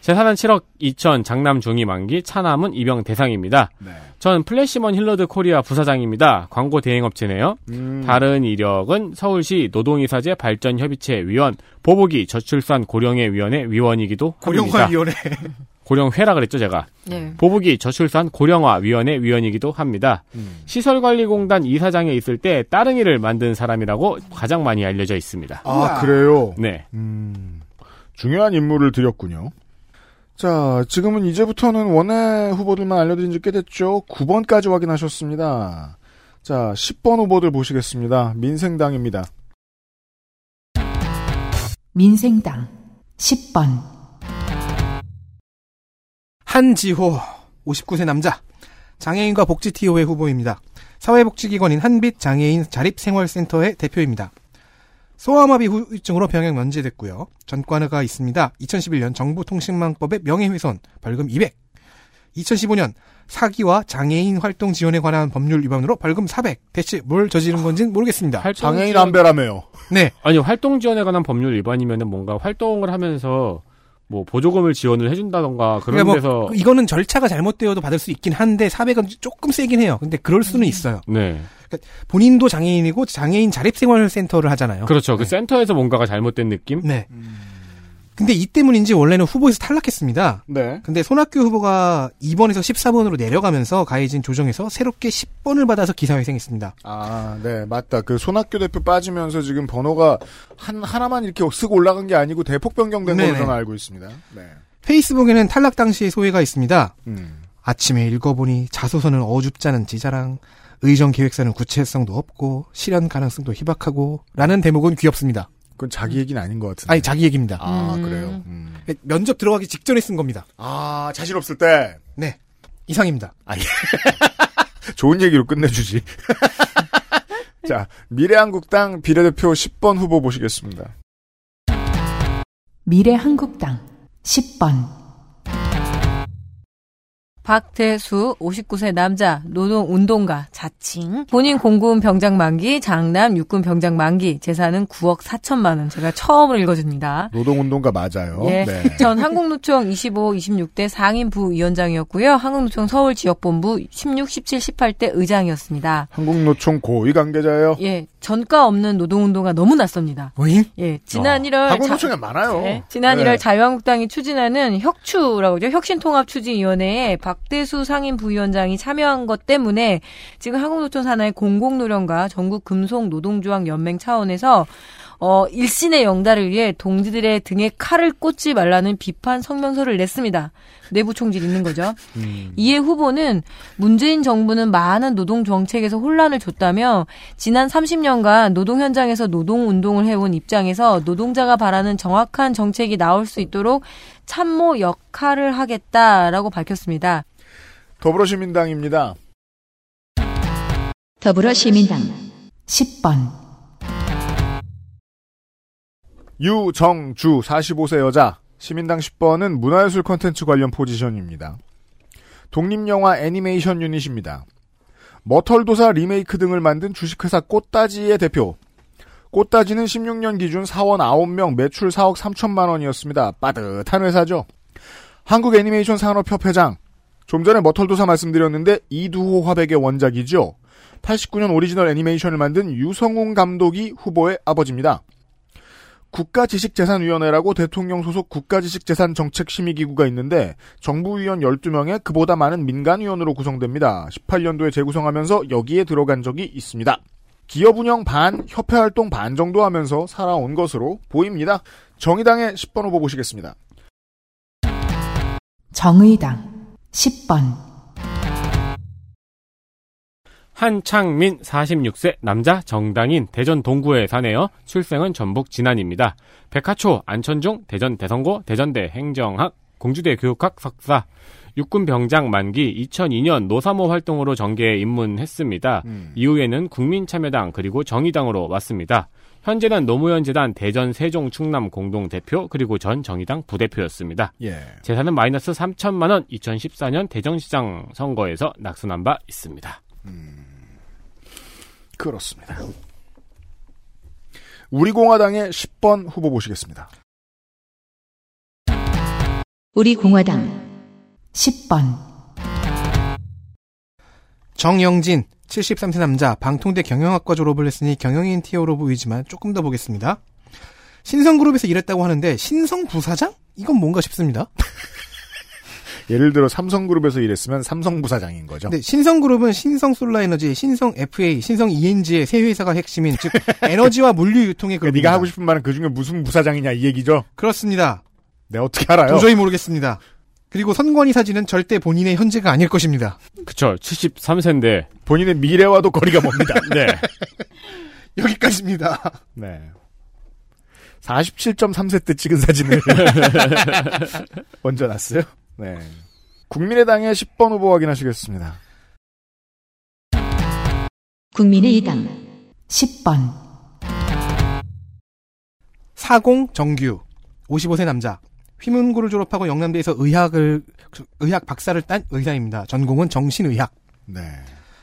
S5: 재산은 7억 2천 장남 중이 만기 차남은 입영 대상입니다. 전 플레시먼 힐러드 코리아 부사장입니다. 광고 대행업체네요.
S2: 음.
S5: 다른 이력은 서울시 노동이사제 발전협의체 위원, 보복위 저출산 고령회 위원회 위원이기도 합니다.
S4: 고령화위원회.
S5: 고령회라 그랬죠, 제가.
S6: 네.
S5: 보복위 저출산 고령화 위원회 위원이기도 합니다. 시설관리공단 이사장에 있을 때 따릉이를 만든 사람이라고 가장 많이 알려져 있습니다.
S2: 아, 그래요?
S5: 네.
S2: 음, 중요한 인물을 드렸군요. 자, 지금은 이제부터는 원외 후보들만 알려드린 지 꽤 됐죠. 9번까지 확인하셨습니다. 자, 10번 후보들 보시겠습니다. 민생당입니다.
S3: 민생당 10번
S4: 한지호 59세 남자 장애인과 복지티오의 후보입니다. 사회복지기관인 한빛 장애인 자립생활센터의 대표입니다. 소아마비 후유증으로 병역 면제됐고요. 전과가 있습니다. 2011년 정부통신망법의 명예훼손 벌금 200. 2015년 사기와 장애인 활동 지원에 관한 법률 위반으로 벌금 400. 대체 뭘 저지른 건지는 모르겠습니다.
S2: 장애인 안배라며요.
S4: 네.
S5: 아니, 활동 지원에 관한 법률 위반이면은 뭔가 활동을 하면서 뭐 보조금을 지원을 해준다던가 그런
S4: 그러니까 뭐
S5: 데서
S4: 이거는 절차가 잘못되어도 받을 수 있긴 한데 400은 조금 세긴 해요. 근데 그럴 수는 있어요.
S5: 네.
S4: 그러니까 본인도 장애인이고 장애인 자립생활센터를 하잖아요.
S5: 그렇죠. 그 센터에서 뭔가가 잘못된 느낌?
S4: 네. 근데 이 때문인지 원래는 후보에서 탈락했습니다.
S2: 네.
S4: 근데 손학규 후보가 2번에서 14번으로 내려가면서 가해진 조정에서 새롭게 10번을 받아서 기사회생했습니다.
S2: 아, 네, 맞다. 그 손학규 대표 빠지면서 지금 번호가 한, 하나만 이렇게 쓱 올라간 게 아니고 대폭 변경된 걸로. 저는 알고 있습니다. 네.
S4: 페이스북에는 탈락 당시의 소회가 있습니다.
S2: 음.
S4: 아침에 읽어보니 자소서는 어줍잖은 지자랑, 의정 계획서는 구체성도 없고 실현 가능성도 희박하고 라는 대목은 귀엽습니다.
S2: 그건 자기 얘기는 아닌 것 같은데.
S4: 아니 자기 얘기입니다.
S2: 아, 그래요? 음.
S4: 면접 들어가기 직전에 쓴 겁니다.
S2: 아, 자신 없을 때.
S4: 네. 이상입니다.
S2: 좋은 얘기로 끝내주지. 자, 미래한국당 비례대표 10번 후보 보시겠습니다.
S3: 미래한국당 10번
S6: 박태수 59세 남자 노동운동가 자칭 본인 공군 병장 만기 장남 육군 병장 만기 재산은 9억 4천만 원 제가 처음으로 읽어줍니다.
S2: 노동운동가 맞아요.
S6: 예.
S2: 네.
S6: 전 한국노총 25, 26대 상임 부위원장이었고요. 한국노총 서울 지역본부 16, 17, 18대 의장이었습니다.
S2: 한국노총 고위 관계자예요.
S6: 예, 전과 없는 노동운동가 너무 낯섭니다.
S4: 뭐임?
S6: 예, 지난
S2: 어.
S6: 1월
S2: 한국노총에 많아요.
S6: 네, 지난
S2: 네.
S6: 1월 자유한국당이 추진하는 혁추라고 하죠. 혁신통합추진위원회에 박 대수 상임 부위원장이 참여한 것 때문에 지금 한국노총 산하의 공공노령과 전국 금속 노동조합 연맹 차원에서 어, 일신의 영달을 위해 동지들의 등에 칼을 꽂지 말라는 비판 성명서를 냈습니다. 내부 총질 있는 거죠. 이에 후보는 문재인 정부는 많은 노동 정책에서 혼란을 줬다며 지난 30년간 노동 현장에서 노동 운동을 해온 입장에서 노동자가 바라는 정확한 정책이 나올 수 있도록 참모 역할을 하겠다라고 밝혔습니다.
S2: 더불어시민당입니다.
S1: 더불어시민당
S3: 10번
S2: 유정주 45세 여자 시민당 10번은 문화예술 콘텐츠 관련 포지션입니다. 독립영화 애니메이션 유닛입니다. 머털도사 리메이크 등을 만든 주식회사 꽃다지의 대표. 꽃다지는 16년 기준 사원 9명 매출 4억 3천만 원이었습니다. 빠듯한 회사죠. 한국 애니메이션 산업협회장. 좀 전에 머털도사 말씀드렸는데 이두호 화백의 원작이죠. 89년 오리지널 애니메이션을 만든 유성웅 감독이 후보의 아버지입니다. 국가지식재산위원회라고 대통령 소속 국가지식재산정책심의기구가 있는데 정부위원 12명에 그보다 많은 민간위원으로 구성됩니다. 18년도에 재구성하면서 여기에 들어간 적이 있습니다. 기업 운영 반, 협회 활동 반 정도 하면서 살아온 것으로 보입니다. 정의당의 10번 후보 보시겠습니다.
S3: 정의당 10번
S5: 한창민 46세 남자 정당인 대전 동구에 사네요. 출생은 전북 진안입니다. 백화초 안천중 대전 대성고 대전대 행정학 공주대 교육학 석사 육군 병장 만기 2002년 노사모 활동으로 정계에 입문했습니다. 이후에는 국민참여당 그리고 정의당으로 왔습니다. 현재는 노무현 재단 대전 세종 충남 공동 대표 그리고 전 정의당 부대표였습니다.
S2: 예.
S5: 재산은 마이너스 3천만 원 2014년 대전시장 선거에서 낙선한 바 있습니다.
S2: 그렇습니다. 우리 공화당의 10번 후보 보시겠습니다.
S1: 우리 공화당
S3: 10번
S4: 정영진 73세 남자 방통대 경영학과 졸업을 했으니 경영인 티어로 보이지만 조금 더 보겠습니다. 신성그룹에서 일했다고 하는데 신성 부사장? 이건 뭔가 싶습니다.
S2: 예를 들어 삼성그룹에서 일했으면 삼성 부사장인 거죠.
S4: 네, 신성그룹은 신성솔라에너지, 신성 FA, 신성 ENG의 세 회사가 핵심인 즉 에너지와 물류 유통의
S2: 그러니까
S4: 그룹입니다.
S2: 네가 하고 싶은 말은 그 중에 무슨 부사장이냐 이 얘기죠.
S4: 그렇습니다.
S2: 네 어떻게 알아요?
S4: 도저히 모르겠습니다. 그리고 선관위 사진은 절대 본인의 현재가 아닐 것입니다.
S5: 그쵸. 73세인데.
S2: 본인의 미래와도 거리가 멉니다.
S5: 네.
S4: 여기까지입니다.
S2: 네. 47.3세 때 찍은 사진을 얹어놨어요. 네. 국민의당의 10번 후보 확인하시겠습니다.
S1: 국민의당
S3: 10번
S4: 사공 정규 55세 남자 휘문고를 졸업하고 영남대에서 의학을 의학 박사를 딴 의사입니다. 전공은 정신의학.
S2: 네.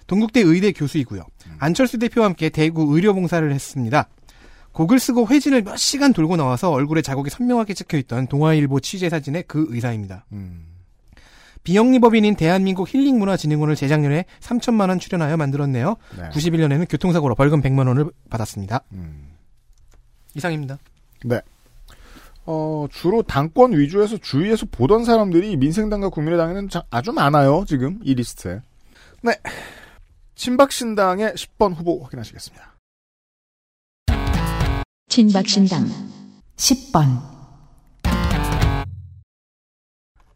S4: 동국대 의대 교수이고요. 안철수 대표와 함께 대구 의료봉사를 했습니다. 곡을 쓰고 회진을 몇 시간 돌고 나와서 얼굴에 자국이 선명하게 찍혀있던 동아일보 취재 사진의 그 의사입니다.
S2: 음.
S4: 비영리법인인 대한민국 힐링문화진흥원을 재작년에 3천만 원 출연하여 만들었네요.
S2: 네.
S4: 91년에는 교통사고로 벌금 100만 원을 받았습니다.
S2: 음.
S4: 이상입니다.
S2: 네. 어, 주로 당권 위주에서 주위에서 보던 사람들이 민생당과 국민의당에는 자- 아주 많아요, 지금, 이 리스트에. 네. 친박신당의 10번 후보 확인하시겠습니다.
S1: 친박신당
S3: 10번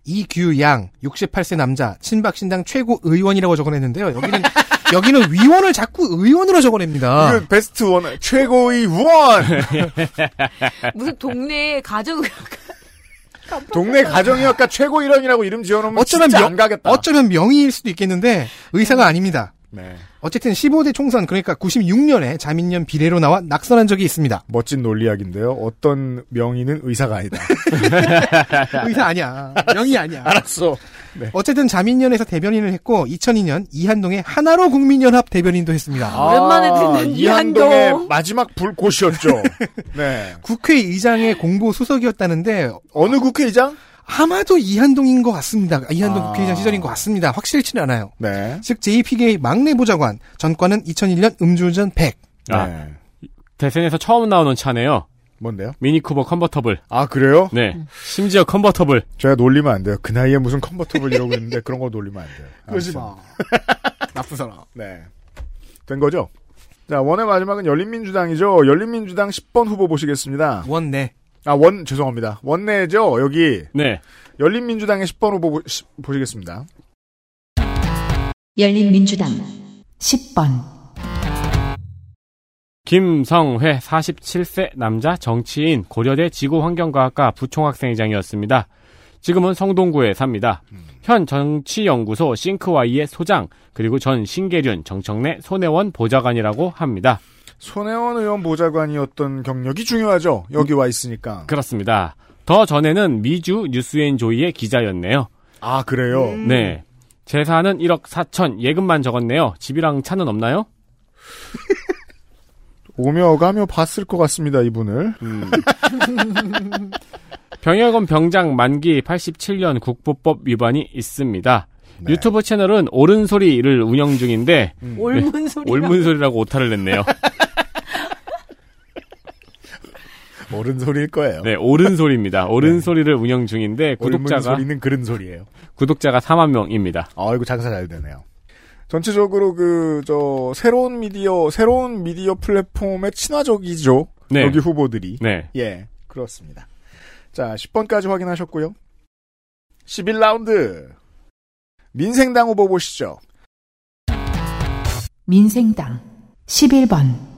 S4: 이규양 68세 남자 친박신당 최고위원이라고 적어냈는데요. 여기는 여기는 위원을 자꾸 의원으로 적어냅니다.
S2: 이거 베스트 원, 최고의 원!
S6: 무슨 동네 가족
S2: 동네 가정의학과 최고 일원이라고 이름 지어놓으면
S4: 어쩌면
S2: 진짜
S4: 명,
S2: 안 가겠다.
S4: 어쩌면 명의일 수도 있겠는데 의사가 아닙니다.
S2: 네.
S4: 어쨌든 15대 총선 그러니까 96년에 자민련 비례로 나와 낙선한 적이 있습니다.
S2: 멋진 논리학인데요. 어떤 명의는 의사가 아니다.
S4: 의사 아니야. 명의 아니야.
S2: 알았어. 네.
S4: 어쨌든 자민련에서 대변인을 했고 2002년 이한동의 하나로 국민연합 대변인도 했습니다.
S6: 오랜만에 듣는
S2: 아, 이한동의
S6: 이한동.
S2: 마지막 불꽃이었죠. 네.
S4: 국회의장의 공보 수석이었다는데
S2: 어느 국회의장?
S4: 아마도 이한동인 것 같습니다. 이한동
S2: 아.
S4: 국회의장 시절인 것 같습니다. 확실치는 않아요.
S2: 네.
S4: 즉 JPK 막내 보좌관 전과는 2001년 음주운전 100.
S5: 아,
S2: 네.
S5: 대선에서 처음 나오는 차네요.
S2: 뭔데요?
S5: 미니쿠버 컨버터블.
S2: 아, 그래요?
S5: 네. 심지어 컨버터블.
S2: 제가 놀리면 안 돼요. 그 나이에 무슨 컨버터블 이러고 있는데 그런 거 놀리면 안 돼요.
S4: 그러지. 마. 나쁜 사람.
S2: 네. 된 거죠? 자, 원의 마지막은 열린민주당이죠. 열린민주당 10번 후보 보시겠습니다.
S4: 원내.
S2: 아, 원, 죄송합니다. 원내죠, 여기.
S5: 네.
S2: 열린민주당의 10번 후보 보, 시- 보시겠습니다.
S1: 열린민주당
S3: 10번
S5: 김성회 47세 남자 정치인 고려대 지구환경과학과 부총학생회장이었습니다. 지금은 성동구에 삽니다. 현 정치연구소 싱크와이의 소장 그리고 전 신계륜 정청래 손혜원 보좌관이라고 합니다.
S2: 손혜원 의원 보좌관이었던 경력이 중요하죠. 여기 와 있으니까.
S5: 그렇습니다. 더 전에는 미주 뉴스앤조이의 기자였네요.
S2: 아, 그래요?
S5: 네. 재산은 1억 4천 예금만 적었네요. 집이랑 차는 없나요?
S2: 오며 가며 봤을 것 같습니다, 이분을.
S5: 병역은 병장 만기 87년 국보법 위반이 있습니다.
S2: 네.
S5: 유튜브 채널은 옳은 소리를 운영 중인데
S6: 옳은 소리.
S5: 옳은 소리라고 오타를 냈네요.
S2: 옳은 소리일 거예요.
S5: 네, 옳은 소리입니다. 옳은
S2: 네.
S5: 소리를 운영 중인데 구독자가
S2: 소리는 그런 소리예요.
S5: 구독자가 4만 명입니다.
S2: 아이고 장사 잘 되네요. 전체적으로 그 저 새로운 미디어 새로운 미디어 플랫폼의 친화적이죠.
S5: 네.
S2: 여기 후보들이.
S5: 네.
S2: 예, 그렇습니다. 자, 10번까지 확인하셨고요. 11라운드. 민생당 후보 보시죠.
S3: 민생당 11번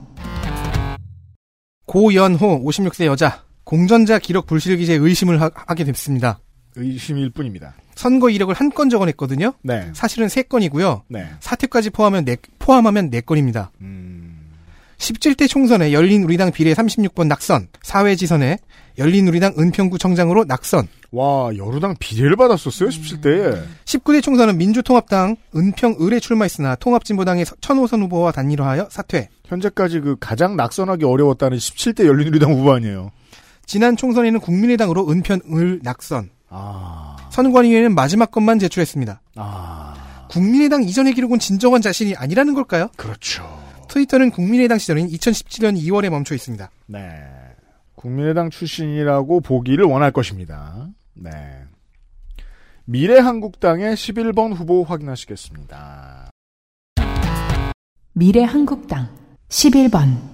S4: 고연호 56세 여자 공전자 기록 불실 기재 의심을 하, 게 됐습니다.
S2: 의심일 뿐입니다.
S4: 선거 이력을 한 건 적어냈거든요.
S2: 네.
S4: 사실은 세 건이고요.
S2: 네.
S4: 사퇴까지 포함하면 네, 포함하면 네 건입니다.
S2: 음.
S4: 17대 총선에 열린우리당 비례 36번 낙선, 사회지선에 열린우리당 은평구 청장으로 낙선,
S2: 와, 여루당 비례를 받았었어요, 17대에.
S4: 19대 총선은 민주통합당 은평 을에 출마했으나 통합진보당의 서- 천호선 후보와 단일화하여 사퇴.
S2: 현재까지 그 가장 낙선하기 어려웠다는 17대 열린우리당 후보 아니에요.
S4: 지난 총선에는 국민의당으로 은평 을 낙선.
S2: 아.
S4: 선관위에는 마지막 것만 제출했습니다.
S2: 아.
S4: 국민의당 이전의 기록은 진정한 자신이 아니라는 걸까요?
S2: 그렇죠.
S4: 트위터는 국민의당 시절인 2017년 2월에 멈춰 있습니다.
S2: 네. 국민의당 출신이라고 보기를 원할 것입니다. 네. 미래한국당의 11번 후보 확인하시겠습니다.
S3: 미래한국당 11번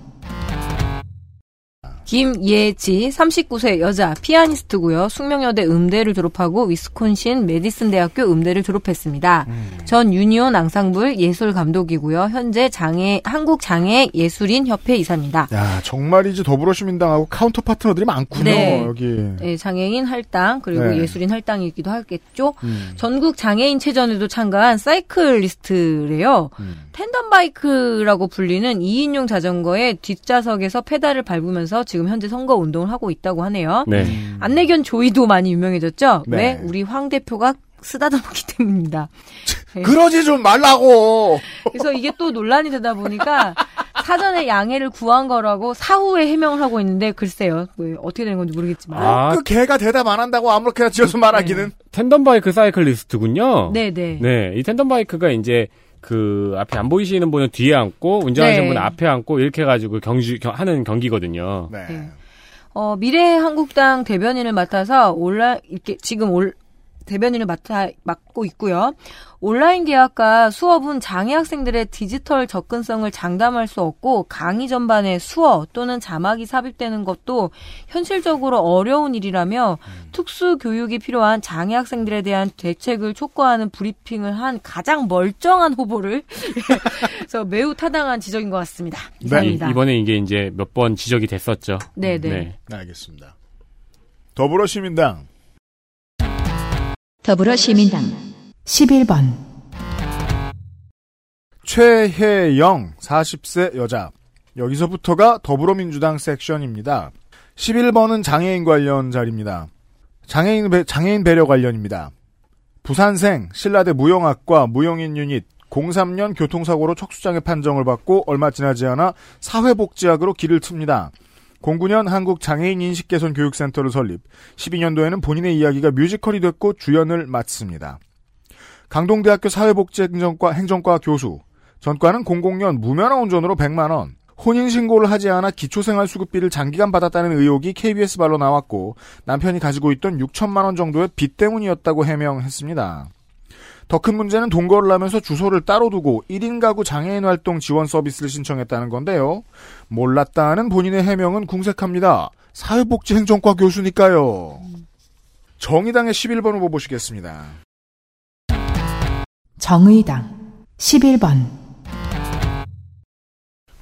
S6: 김예지 39세 여자 피아니스트고요. 숙명여대 음대를 졸업하고 위스콘신 매디슨 대학교 음대를 졸업했습니다. 전 유니온 앙상블 예술 감독이고요. 현재 장애 한국 장애 예술인 협회 이사입니다.
S2: 야, 정말이지 더불어시민당하고 카운터 파트너들이 많군요,
S6: 네.
S2: 여기.
S6: 네, 장애인 할당 그리고
S2: 네.
S6: 예술인 할당이기도 하겠죠.
S2: 음.
S6: 전국 장애인 체전에도 참가한 사이클리스트래요.
S2: 음.
S6: tandem bike라고 불리는 2인용 자전거의 뒷좌석에서 페달을 밟으면서 지금 현재 선거 운동을 하고 있다고 하네요.
S5: 네.
S6: 안내견 조이도 많이 유명해졌죠.
S2: 네.
S6: 왜? 우리 황 대표가 쓰다듬었기 때문입니다. 네.
S2: 그러지 좀 말라고!
S6: 그래서 이게 또 논란이 되다 보니까 사전에 양해를 구한 거라고 사후에 해명을 하고 있는데 글쎄요. 뭐 어떻게 되는 건지 모르겠지만.
S5: 아,
S2: 그 개가 대답 안 한다고 아무렇게나 지어서 말하기는.
S5: 텐덤바이크 사이클리스트군요.
S6: 네, 네.
S5: 네, 이 텐덤바이크가 이제 그 앞에 안 보이시는 분은 뒤에 앉고 운전하시는
S6: 네.
S5: 분은 앞에 앉고 이렇게 해가지고 경주 경- 하는 경기거든요.
S2: 네.
S6: 네. 어, 미래한국당 대변인을 맡아서 온라 이렇게 지금 올 대변인을 맡아 맡고 있고요. 온라인 계약과 수업은 장애 학생들의 디지털 접근성을 장담할 수 없고 강의 전반에 수어 또는 자막이 삽입되는 것도 현실적으로 어려운 일이라며 특수 교육이 필요한 장애 학생들에 대한 대책을 촉구하는 브리핑을 한 가장 멀쩡한 후보를 그래서 매우 타당한 지적인 것 같습니다. 이상입니다.
S5: 이, 번에 이게 이제 몇 번 지적이 됐었죠.
S6: 네, 네.
S5: 네.
S2: 네, 알겠습니다. 더불어시민당.
S1: 더불어시민당
S3: 11번
S2: 최혜영 40세 여자. 여기서부터가 더불어민주당 섹션입니다. 11번은 장애인 관련 자리입니다. 장애인, 배, 장애인 배려 관련입니다. 부산생 신라대 무용학과 무용인 유닛 03년 교통사고로 척수장애 판정을 받고 얼마 지나지 않아 사회복지학으로 길을 틉니다. 09년 한국 장애인 인식 개선 교육센터를 설립, 12년도에는 본인의 이야기가 뮤지컬이 됐고 주연을 맡습니다. 강동대학교 사회복지행정과 행정과 교수, 전과는 00년 무면허 운전으로 100만 원, 혼인신고를 하지 않아 기초생활수급비를 장기간 받았다는 의혹이 KBS 발로 나왔고 남편이 가지고 있던 6천만 원 정도의 빚 때문이었다고 해명했습니다. 더 큰 문제는 동거를 하면서 주소를 따로 두고 1인 가구 장애인 활동 지원 서비스를 신청했다는 건데요. 몰랐다는 본인의 해명은 궁색합니다. 사회복지행정과 교수니까요. 정의당의 11번 후보 보시겠습니다.
S3: 정의당 11번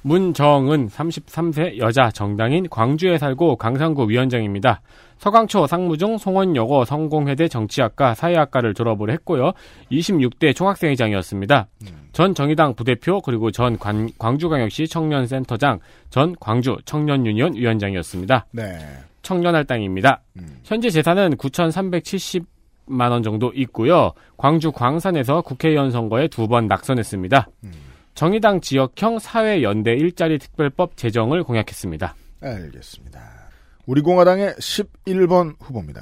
S5: 문정은 33세 여자 정당인 광주에 살고 광산구 위원장입니다. 서강초 상무중 송원여고 성공회대 정치학과 사회학과를 졸업을 했고요. 26대 총학생회장이었습니다. 전 정의당 부대표 그리고 전 관- 광주광역시 청년센터장, 전 광주 청년유니언 위원장이었습니다.
S2: 네.
S5: 청년할당입니다. 현재 재산은 9,370 만 원 정도 있고요. 광주 광산에서 국회의원 선거에 두 번 낙선했습니다. 정의당 지역형 사회연대 일자리 특별법 제정을 공약했습니다.
S2: 알겠습니다. 우리 공화당의 11번 후보입니다.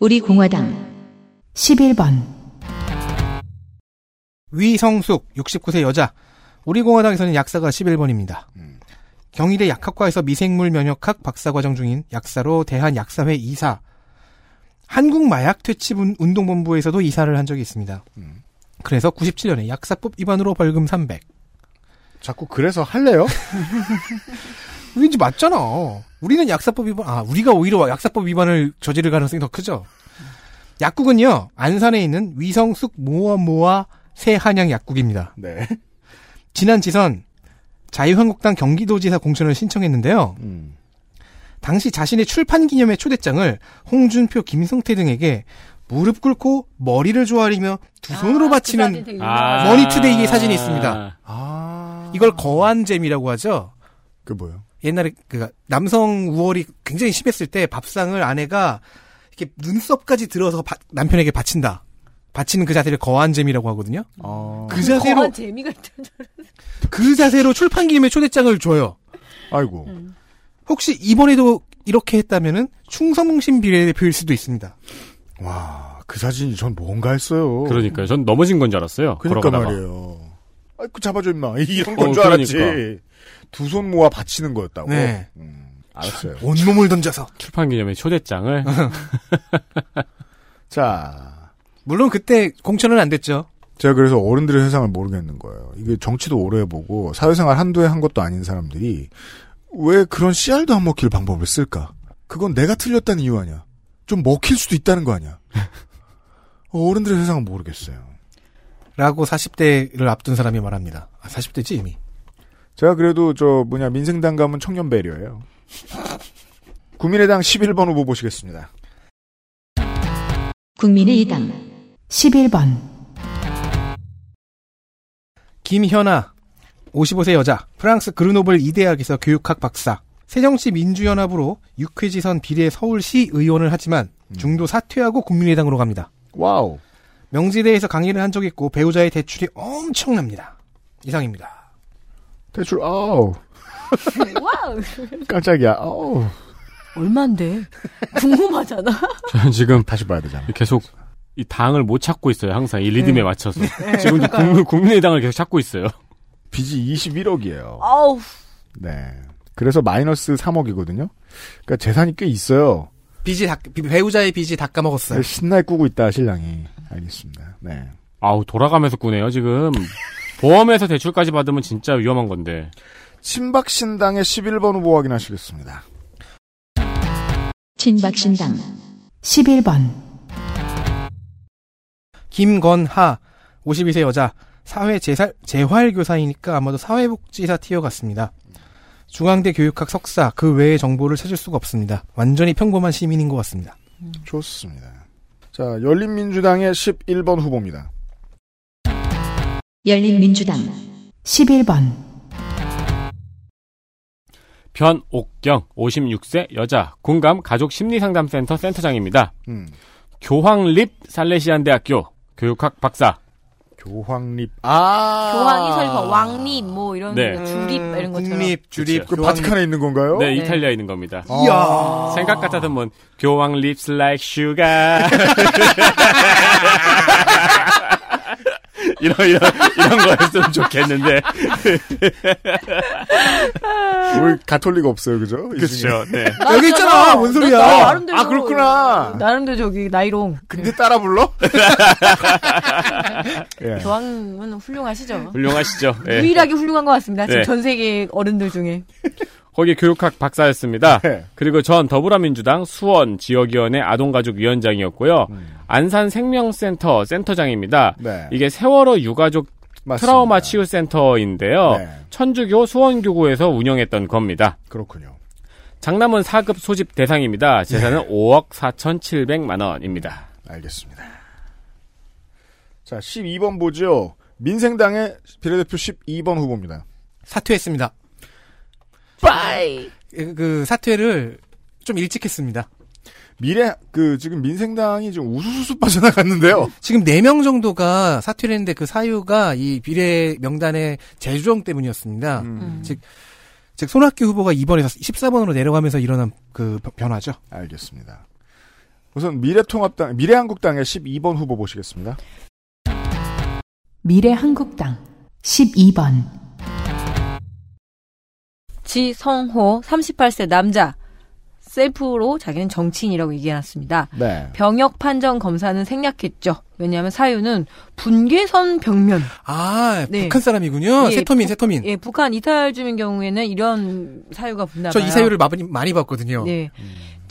S1: 우리 공화당
S3: 11번
S4: 위성숙 69세 여자. 우리 공화당에서는 약사가 11번입니다. 경희대 약학과에서 미생물 면역학 박사과정 중인 약사로 대한약사회 이사. 한국 마약 퇴치 운- 운동본부에서도 이사를 한 적이 있습니다. 그래서 97년에 약사법 위반으로 벌금 300.
S2: 자꾸 그래서 할래요?
S4: 왠지 맞잖아. 우리는 약사법 위반, 아, 우리가 오히려 약사법 위반을 저지를 가능성이 더 크죠. 약국은요, 안산에 있는 위성숙 모아모아 새한양 약국입니다.
S2: 네.
S4: 지난 지선 자유한국당 경기도지사 공천을 신청했는데요.
S2: 음.
S4: 당시 자신의 출판 기념회 초대장을 홍준표, 김성태 등에게 무릎 꿇고 머리를 조아리며 두 손으로 바치는 머니투데이의 사진이 있습니다. 이걸 거한잼이라고 하죠.
S2: 그 뭐요?
S4: 옛날에 그 남성 우월이 굉장히 심했을 때 밥상을 아내가 이렇게 눈썹까지 들어서 바- 남편에게 바친다. 바치는 그 자세를 거한잼이라고 하거든요. 그 자세로
S6: 거한 재미가 있던
S4: 줄그 자세로 출판 기념회 초대장을 줘요.
S2: 아이고.
S4: 혹시 이번에도 이렇게 했다면은 충성심 비례대표일 수도 있습니다.
S2: 와, 그 사진이 전 뭔가 했어요.
S5: 그러니까요. 전 넘어진 건 줄 알았어요.
S2: 그러니까
S5: 걸어가다가.
S2: 말이에요. 아이고 잡아줘 임마 이런 건
S5: 어,
S2: 줄 알았지.
S5: 그러니까.
S2: 두손 모아 받치는 거였다고.
S4: 네.
S2: 음, 알았어요.
S4: 온몸을 던져서.
S5: 출판 기념회 초대장을
S2: 자,
S4: 물론 그때 공천은 안 됐죠.
S2: 제가 그래서 어른들의 세상을 모르겠는 거예요. 이게 정치도 오래 해보고 사회생활 한두 해 한 것도 아닌 사람들이 왜 그런 씨알도 안 먹힐 방법을 쓸까? 그건 내가 틀렸다는 이유 아니야. 좀 먹힐 수도 있다는 거 아니야. 어른들의 세상은 모르겠어요.
S4: 라고 40대를 앞둔 사람이 말합니다. 아, 40대지 이미.
S2: 제가 그래도 저 뭐냐 민생당 가면 청년 배려예요. 국민의당 11번 후보 보시겠습니다.
S1: 국민의당
S3: 11번,
S4: 김현아, 55세 여자, 프랑스 그르노블 2대학에서 교육학 박사, 새정치민주연합으로 6회 지선 비례 서울시 의원을 하지만 중도 사퇴하고 국민의당으로 갑니다.
S2: wow.
S4: 명지대에서 강의를 한 적이 있고 배우자의 대출이 엄청납니다. 이상입니다.
S2: 대출 아우
S6: wow.
S2: 깜짝이야. 아우.
S6: 얼만데? 궁금하잖아.
S5: 저는 지금
S2: 다시 봐야 되잖아.
S5: 계속 이 당을 못 찾고 있어요. 항상 이 리듬에
S6: 네.
S5: 맞춰서.
S6: 네,
S5: 지금도
S6: 그러니까요.
S5: 국민, 국민의당을 계속 찾고 있어요.
S2: 빚이 21억이에요.
S6: 아우.
S2: 네. 그래서 마이너스 3억이거든요. 그러니까 재산이 꽤 있어요.
S4: 빚이 다, 배우자의 빚이 다 까먹었어요.
S2: 신나게 꾸고 있다 신랑이. 알겠습니다. 네.
S5: 아우 돌아가면서 꾸네요 지금. 보험에서 대출까지 받으면 진짜 위험한 건데.
S2: 친박신당의 11번 후보 확인하시겠습니다.
S1: 친박신당
S3: 11번,
S4: 김건하, 52세 여자, 사회 재살, 재활교사이니까 아마도 사회복지사 티어 같습니다. 중앙대 교육학 석사, 그 외의 정보를 찾을 수가 없습니다. 완전히 평범한 시민인 것 같습니다.
S2: 좋습니다. 자, 열린민주당의 11번 후보입니다.
S1: 열린민주당
S3: 11번,
S5: 변옥경 56세 여자 공감 가족 심리상담센터 센터장입니다.
S2: 음.
S5: 교황립 살레시안대학교 교육학 박사.
S2: 교황립. 아.
S6: 교황이 설마 왕립 뭐 이런
S5: 네.
S6: 거, 주립 이런 것처럼.
S4: 국립, 주립,
S2: 그 바티칸에 있는 건가요?
S5: 네,
S6: 네.
S5: 이탈리아에 있는 겁니다.
S2: 이야.
S5: 생각 같아서면 교황 립스 like sugar. 이런 이런 이런 거였으면 좋겠는데.
S2: 우리 가톨릭 없어요, 그죠?
S5: 그렇죠. 네.
S6: 나
S4: 여기 있잖아, 뭔 소리야.
S6: 나 나름대로.
S2: 아, 그렇구나.
S6: 나름대로 저기 나이롱.
S2: 근데 따라 불러? 예.
S6: 교황은 훌륭하시죠.
S5: 훌륭하시죠. 네.
S6: 유일하게 훌륭한 것 같습니다. 지금
S5: 네.
S6: 전 세계 어른들 중에.
S5: 거기 교육학 박사였습니다.
S2: 네.
S5: 그리고 전 더불어민주당 수원 지역위원회 아동가족위원장이었고요. 안산 생명센터 센터장입니다.
S2: 네.
S5: 이게 세월호 유가족
S2: 맞습니다.
S5: 트라우마 치유 센터인데요.
S2: 네.
S5: 천주교 수원교구에서 운영했던 겁니다.
S2: 그렇군요.
S5: 장남은 4급 소집 대상입니다. 재산은 5억 4,700만 원입니다.
S2: 알겠습니다. 자, 12번 보죠. 민생당의 비례대표 12번 후보입니다.
S4: 사퇴했습니다.
S6: 빠이.
S4: 그, 그 사퇴를 좀 일찍 했습니다.
S2: 미래, 그, 지금 민생당이 지금 우수수수 빠져나갔는데요.
S4: 지금 4명 정도가 사퇴를 했는데 그 사유가 이 비례 명단의 재조정 때문이었습니다.
S2: 음,
S4: 즉, 즉 손학규 후보가 2번에서 14번으로 내려가면서 일어난 그 변화죠.
S2: 알겠습니다. 우선 미래통합당, 미래한국당의 12번 후보 보시겠습니다.
S3: 미래한국당 12번,
S6: 지성호 38세 남자. 셀프로 자기는 정치인이라고 얘기해놨습니다.
S2: 네.
S6: 병역 판정 검사는 생략했죠. 왜냐하면 사유는 분계선 벽면.
S4: 아,
S6: 네.
S4: 북한 사람이군요.
S6: 예,
S4: 세토민,
S6: 북-
S4: 세토민.
S6: 예, 북한 이탈 주민 경우에는 이런 사유가 붙나
S4: 저
S6: 봐요.
S4: 이 사유를 많이, 많이 봤거든요.
S6: 네.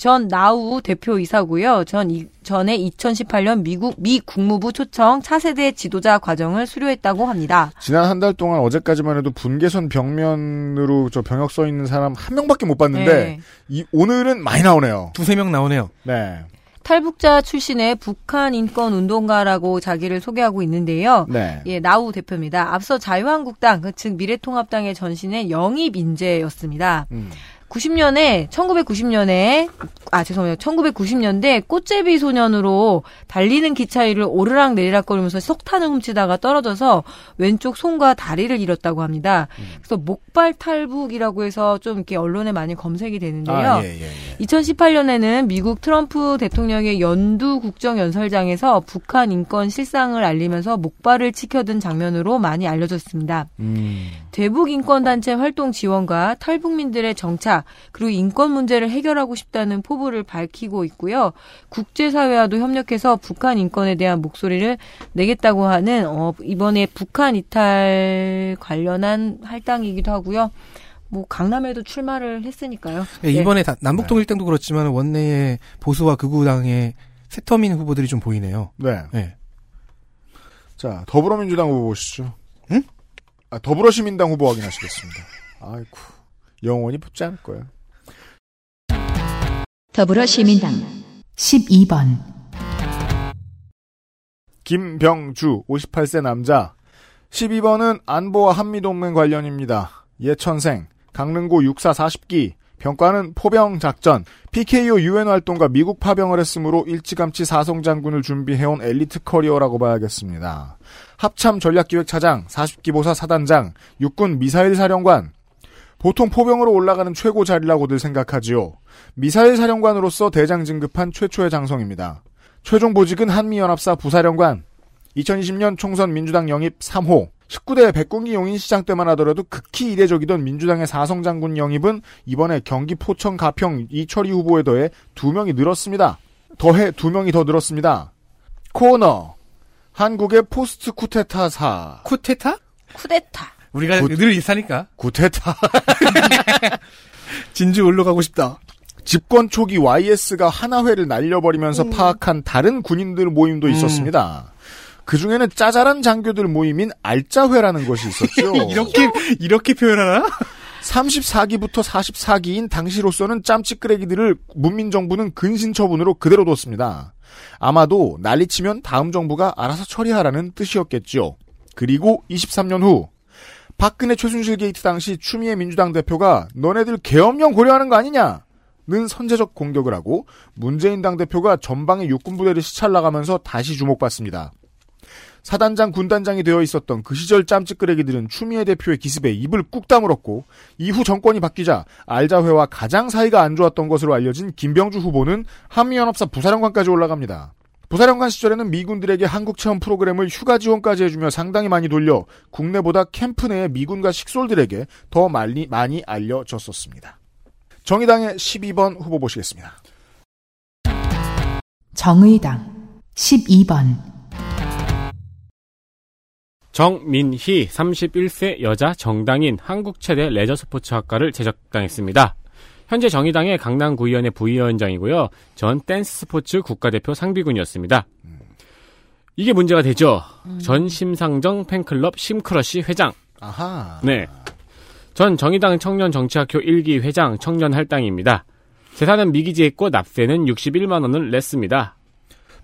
S6: 전 나우 대표이사고요. 전 이, 전에 2018년 미국 미 국무부 초청 차세대 지도자 과정을 수료했다고 합니다.
S2: 지난 한 달 동안 어제까지만 해도 분계선 벽면으로 저 병역 써 있는 사람 한 명밖에 못 봤는데,
S6: 네.
S2: 이, 오늘은 많이 나오네요.
S4: 두세 명 나오네요.
S2: 네.
S6: 탈북자 출신의 북한 인권 운동가라고 자기를 소개하고 있는데요.
S2: 네.
S6: 예, 나우 대표입니다. 앞서 자유한국당, 그즉 미래통합당의 전신의 영입 인재였습니다.
S2: 음.
S6: 90년에 1990년에 아 죄송해요. 1990년대 꽃제비 소년으로 달리는 기차 위를 오르락 내리락 거리면서 석탄을 훔치다가 떨어져서 왼쪽 손과 다리를 잃었다고 합니다. 그래서 목발 탈북이라고 해서 좀 이렇게 언론에 많이 검색이 되는데요.
S2: 아, 예, 예, 예.
S6: 2018년에는 미국 트럼프 대통령의 연두 국정 연설장에서 북한 인권 실상을 알리면서 목발을 치켜든 장면으로 많이 알려졌습니다.
S2: 음.
S6: 대북 인권 단체 활동 지원과 탈북민들의 정착 그리고 인권 문제를 해결하고 싶다는 포부를 밝히고 있고요. 국제사회와도 협력해서 북한 인권에 대한 목소리를 내겠다고 하는 어, 이번에 북한 이탈 관련한 할당이기도 하고요. 뭐 강남에도 출마를 했으니까요.
S4: 네, 이번에 다- 남북 통일당도 그렇지만 원내의 보수와 극우당의 새터민 후보들이 좀 보이네요.
S2: 네.
S4: 네.
S2: 자, 더불어민주당 후보 보시죠. 응? 아, 더불어시민당 후보 확인하시겠습니다. 아이쿠. 영원히 붙지 않을 거예요.
S1: 더불어시민당
S3: 12번,
S2: 김병주, 58세 남자. 12번은 안보와 한미동맹 관련입니다. 예천생, 강릉고 육사 40기, 병과는 포병 작전, PKO 유엔 활동과 미국 파병을 했으므로 일찌감치 사성 장군을 준비해온 엘리트 커리어라고 봐야겠습니다. 합참 전략기획차장, 40기 보사 사단장, 육군 미사일 사령관. 보통 포병으로 올라가는 최고 자리라고들 생각하지요. 미사일 사령관으로서 대장 진급한 최초의 장성입니다. 최종 보직은 한미연합사 부사령관. 2020년 총선 민주당 영입 3호. 19대 백군기 용인시장 때만 하더라도 극히 이례적이던 민주당의 사성 장군 영입은 이번에 경기 포천 가평 이철희 후보에 더해 두 명이 늘었습니다. 더해 두 명이 더 늘었습니다. 코너. 한국의 post 쿠데타사.
S4: 쿠데타?
S6: 쿠데타.
S4: 우리가
S2: 구-
S4: 늘 이사니까.
S2: 쿠데타.
S4: 진주 올라가고 싶다.
S2: 집권 초기 YS가 하나회를 날려버리면서 파악한 다른 군인들 모임도 있었습니다. 그 중에는 짜잘한 장교들 모임인 알자회라는 것이 있었죠.
S4: 이렇게 이렇게 표현하나?
S2: 34기부터 44기인 당시로서는 짬찌끄레기들을 문민정부는 근신처분으로 그대로 뒀습니다. 아마도 난리치면 다음 정부가 알아서 처리하라는 뜻이었겠죠. 그리고 23년 후 박근혜 최순실 게이트 당시 추미애 민주당 대표가 너네들 계엄령 고려하는 거 아니냐? 는 선제적 공격을 하고 문재인 당 대표가 전방의 육군부대를 시찰 나가면서 다시 주목받습니다. 사단장 군단장이 되어 있었던 그 시절 짬찌끄레기들은 추미애 대표의 기습에 입을 꾹 다물었고 이후 정권이 바뀌자 알자회와 가장 사이가 안 좋았던 것으로 알려진 김병주 후보는 한미연합사 부사령관까지 올라갑니다. 부사령관 시절에는 미군들에게 한국 체험 프로그램을 휴가 지원까지 해주며 상당히 많이 돌려 국내보다 캠프 내의 미군과 식솔들에게 더 많이, 많이 알려졌었습니다. 정의당의 12번 후보 보시겠습니다.
S3: 정의당 12번,
S5: 정민희 31세 여자 정당인 한국체대 레저스포츠학과를 제적당했습니다. 현재 정의당의 강남구의원의 부위원장이고요. 전 댄스 스포츠 국가대표 상비군이었습니다. 이게 문제가 되죠. 전 심상정 팬클럽 심크러쉬 회장.
S2: 아하.
S5: 네. 전 정의당 청년 정치학교 1기 회장 청년 할당입니다. 재산은 미기재했고 납세는 61만 원을 냈습니다.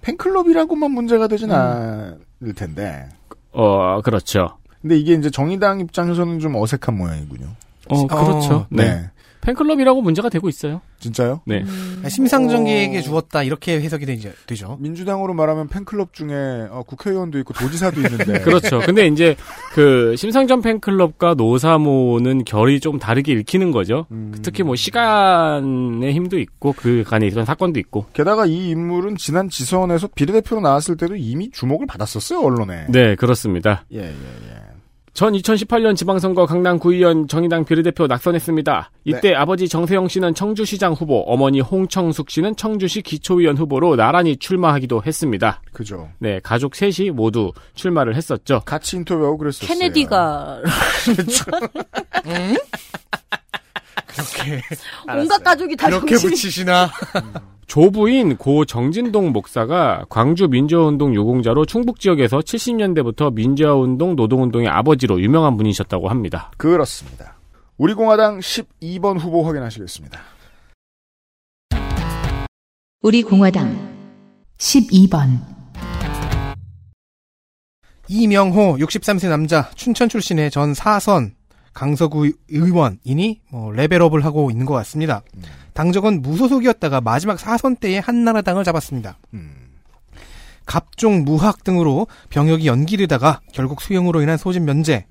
S2: 팬클럽이라고만 문제가 되진 않을 텐데.
S5: 어, 그렇죠.
S2: 근데 이게 이제 정의당 입장에서는 좀 어색한 모양이군요.
S5: 어, 그렇죠.
S4: 어,
S5: 네.
S2: 네.
S5: 팬클럽이라고 문제가 되고 있어요.
S2: 진짜요?
S5: 네.
S4: 심상정계에게 주었다 이렇게 해석이 되죠. 되죠.
S2: 민주당으로 말하면 팬클럽 중에 어, 국회의원도 있고 도지사도 있는데.
S5: 그렇죠. 근데 이제 그 심상정 팬클럽과 노사모는 결이 좀 다르게 읽히는 거죠.
S2: 음.
S5: 특히 뭐 시간의 힘도 있고 그 간에 있던 사건도 있고.
S2: 게다가 이 인물은 지난 지선에서 비례대표로 나왔을 때도 이미 주목을 받았었어요 언론에.
S5: 네, 그렇습니다.
S2: 예, 예, 예.
S5: 전 2018년 지방선거 강남 구의원 정의당 비례대표 낙선했습니다. 이때 아버지 정세영 씨는 청주시장 후보, 어머니 홍청숙 씨는 청주시 기초의원 후보로 나란히 출마하기도 했습니다.
S2: 그죠.
S5: 네, 가족 셋이 모두 출마를 했었죠.
S2: 같이 인터뷰하고 그랬었어요.
S6: 케네디가
S4: 그렇게
S6: 온갖 가족이 다
S4: 그렇게
S6: 정신이
S4: 붙이시나?
S5: 조부인 고 정진동 목사가 광주 민주화운동 유공자로 충북 지역에서 70년대부터 민주화운동 노동운동의 아버지로 유명한 분이셨다고 합니다.
S2: 그렇습니다. 우리 공화당 12번 후보 확인하시겠습니다.
S1: 우리 공화당
S3: 12번,
S4: 이명호 63세 남자 춘천 출신의 전 사선 강서구 의원이니 뭐 레벨업을 하고 있는 것 같습니다. 당적은 무소속이었다가 마지막 사선 때에 한나라당을 잡았습니다. 갑종 무학 등으로 병역이 연기되다가 결국 수용으로 인한 소집 면제.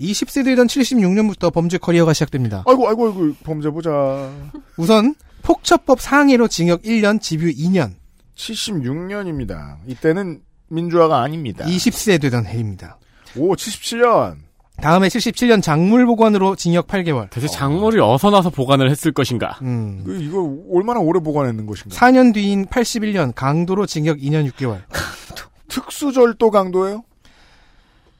S4: 20세 되던 76년부터 범죄 커리어가 시작됩니다.
S2: 아이고 아이고 아이고 범죄 보자.
S4: 우선 폭처법 상해로 징역 1년, 집유 2년.
S2: 76년입니다. 이때는 민주화가 아닙니다.
S4: 20세 되던 해입니다.
S2: 오 77년.
S4: 다음에 77년 작물 보관으로 징역 8개월.
S5: 대체 작물이 어서 나서 보관을 했을 것인가?
S4: 음.
S2: 그 이거 얼마나 오래 보관했는 것인가?
S4: 4년 뒤인 81년 강도로 징역 2년 6개월.
S2: 특수절도 강도예요?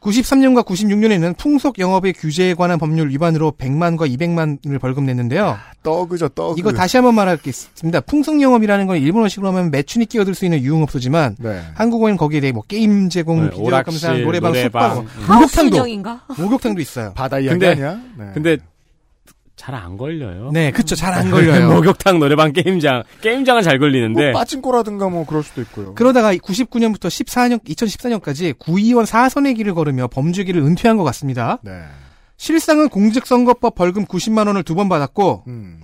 S4: 93년과 96년에는 풍속 영업의 규제에 관한 법률 위반으로 100만과 200만을 벌금 냈는데요.
S2: 떠그죠 떠그.
S4: 이거 다시 한번 말하겠습니다. 풍속 영업이라는 건 일본어식으로 하면 매춘이 끼어들 수 있는 유흥업소지만
S2: 네.
S4: 한국어에는 거기에 대해 뭐 게임 제공,
S5: 네,
S4: 비디오 감상, 노래방,
S5: 노래방.
S4: 숙박,
S5: 음.
S4: 목욕탕도
S6: 하우스인가?
S4: 목욕탕도 있어요.
S2: 바다 이야기
S5: 근데-
S2: 아니야? 네.
S5: 근데 잘 안 걸려요.
S4: 네, 그쵸. 잘 안 걸려요.
S5: 목욕탕, 노래방, 게임장. 게임장은 잘 걸리는데.
S2: 뭐 빠진코라든가 뭐 그럴 수도 있고요.
S4: 그러다가 99년부터 14년, 2014년까지 구의원 사선의 길을 걸으며 범죄기를 은퇴한 것 같습니다.
S2: 네.
S4: 실상은 공직선거법 벌금 90만 원을 두 번 받았고
S2: 음.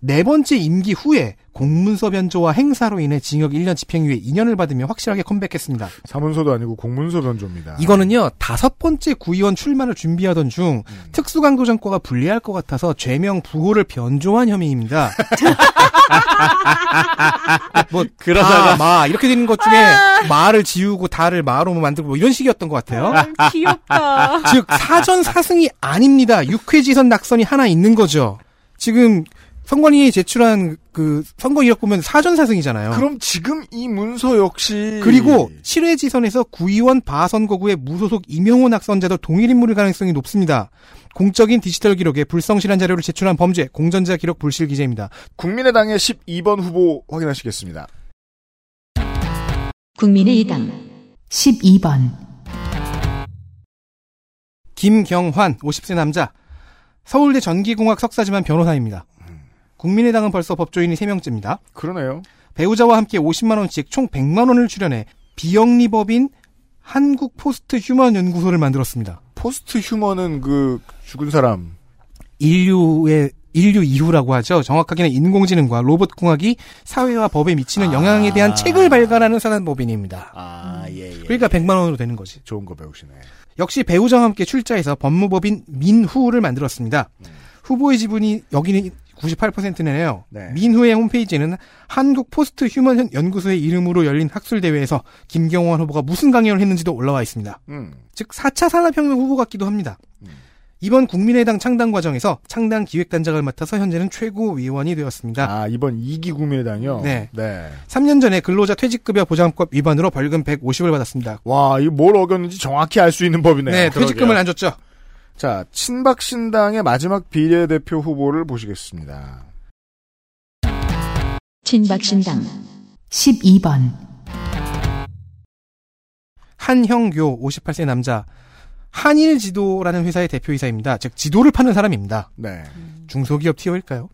S4: 네 번째 임기 후에 공문서 변조와 행사로 인해 징역 1년 집행유예 2년을 받으며 확실하게 컴백했습니다.
S2: 사문서도 아니고 공문서 변조입니다.
S4: 이거는요 다섯 번째 구의원 출마를 준비하던 중 특수강도전과가 불리할 것 같아서 죄명 부호를 변조한 혐의입니다. 뭐
S5: 그러다가-
S4: 다, 마 이렇게 되는 것 중에 마를 지우고 다를 마로 만들고 뭐 이런 식이었던 것 같아요.
S6: 아, 귀엽다.
S4: 즉 사전 사승이 아닙니다. 육회지선 낙선이 하나 있는 거죠. 지금 선관위에 제출한 그 선거 이력 보면 사전 사승이잖아요.
S2: 그럼 지금 이 문서 역시
S4: 그리고 7회 지선에서 구의원 바선거구의 무소속 이명호 낙선자도 동일 인물일 가능성이 높습니다. 공적인 디지털 기록에 불성실한 자료를 제출한 범죄, 공전자 기록 불실 기재입니다.
S2: 국민의당의 12번 후보 확인하시겠습니다.
S1: 국민의당
S3: 12번,
S4: 김경환, 50세 남자. 서울대 전기공학 석사지만 변호사입니다. 국민의당은 벌써 법조인이 3명째입니다.
S2: 그러네요.
S4: 배우자와 함께 50만원씩 총 100만원을 출연해 비영리법인 한국 포스트 휴먼 연구소를 만들었습니다.
S2: post human은 그 죽은 사람.
S4: 인류의 인류 이후라고 하죠. 정확하게는 인공지능과 로봇 공학이 사회와 법에 미치는 영향에 대한 책을 발간하는 사단법인입니다.
S2: 아, 예, 예.
S4: 그러니까 100만 원으로 되는 거지.
S2: 좋은 거 배우시네.
S4: 역시 배우자와 함께 출자해서 법무법인 민후를 만들었습니다. 후보의 지분이 여기는 98%네요.
S2: 네.
S4: 민후의 홈페이지에는 한국 포스트 휴먼 연구소의 이름으로 열린 학술 대회에서 김경환 후보가 무슨 강연을 했는지도 올라와 있습니다.
S2: 음.
S4: 즉 4차 산업혁명 후보 같기도 합니다. 이번 국민의당 창당 과정에서 창당 기획단장을 맡아서 현재는 최고위원이 되었습니다.
S2: 아, 이번 2기 국민의당이요?
S4: 네.
S2: 네.
S4: 3년 전에 근로자 퇴직급여 보장법 위반으로 벌금 150을 받았습니다.
S2: 와, 이거 뭘 어겼는지 정확히 알 수 있는 법이네요.
S4: 네, 퇴직금을 안 줬죠.
S2: 자, 친박신당의 마지막 비례대표 후보를 보시겠습니다.
S1: 친박신당
S3: 12번,
S4: 한형교 58세 남자 한일 지도라는 회사의 대표이사입니다. 즉 지도를 파는 사람입니다.
S2: 네.
S4: 중소기업 티어일까요?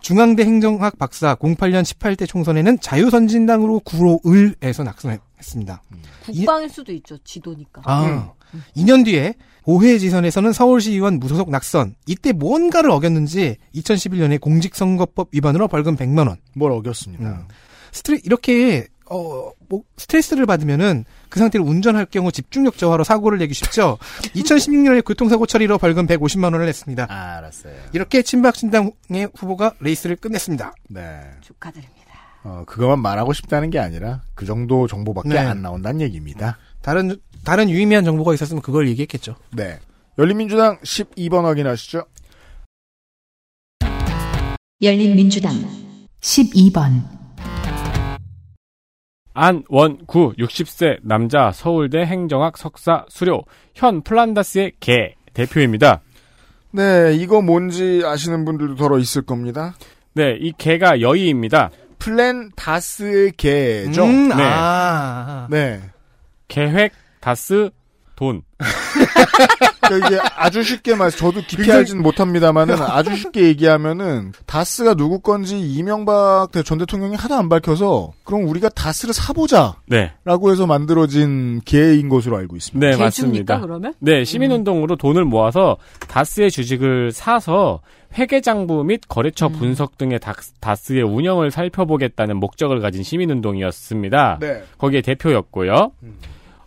S4: 중앙대 행정학 박사 08년 18대 총선에는 자유선진당으로 구로을에서 낙선했습니다.
S6: 국방일 수도 있죠. 지도니까.
S4: 아, 2년 뒤에 5회 지선에서는 서울시 의원 무소속 낙선. 이때 뭔가를 어겼는지 2011년에 공직선거법 위반으로 벌금 100만 원.
S2: 뭘 어겼습니다.
S4: 음. 스트레 이렇게 어, 뭐 스트레스를 받으면은 그 상태로 운전할 경우 집중력 저하로 사고를 내기 쉽죠. 2016년에 교통사고 처리로 벌금 150만 원을 냈습니다.
S2: 아, 알았어요.
S4: 이렇게 친박신당의 후보가 레이스를 끝냈습니다.
S2: 네.
S6: 축하드립니다.
S2: 어, 그것만 말하고 싶다는 게 아니라 그 정도 정보밖에
S4: 네.
S2: 안 나온다는 얘기입니다.
S4: 다른 다른 유의미한 정보가 있었으면 그걸 얘기했겠죠.
S2: 네. 열린민주당 12번 확인하시죠.
S1: 열린민주당
S3: 12번,
S5: 안원구 60세 남자 서울대 행정학 석사 수료 현 플란다스의 개 대표입니다.
S2: 네, 이거 뭔지 아시는 분들도 더러 있을 겁니다.
S5: 네, 이 개가 여의입니다.
S2: 플랜 다스의 개죠.
S4: 음,
S5: 네.
S4: 아.
S2: 네.
S5: 계획 다스 돈.
S2: 그러니까 이게 아주 쉽게 말, 저도 깊이 알진 못합니다만은 아주 쉽게 얘기하면은 다스가 누구 건지 이명박 대- 전 대통령이 하도 안 밝혀서 그럼 우리가 다스를 사보자라고
S5: 네.
S2: 해서 만들어진 기회인 것으로 알고 있습니다.
S5: 네, 맞습니다.
S6: 그러면?
S5: 네, 시민운동으로 돈을 모아서 다스의 주식을 사서 회계장부 및 거래처
S6: 음.
S5: 분석 등의 다- 다스의 운영을 살펴보겠다는 목적을 가진 시민운동이었습니다.
S2: 네.
S5: 거기에 대표였고요.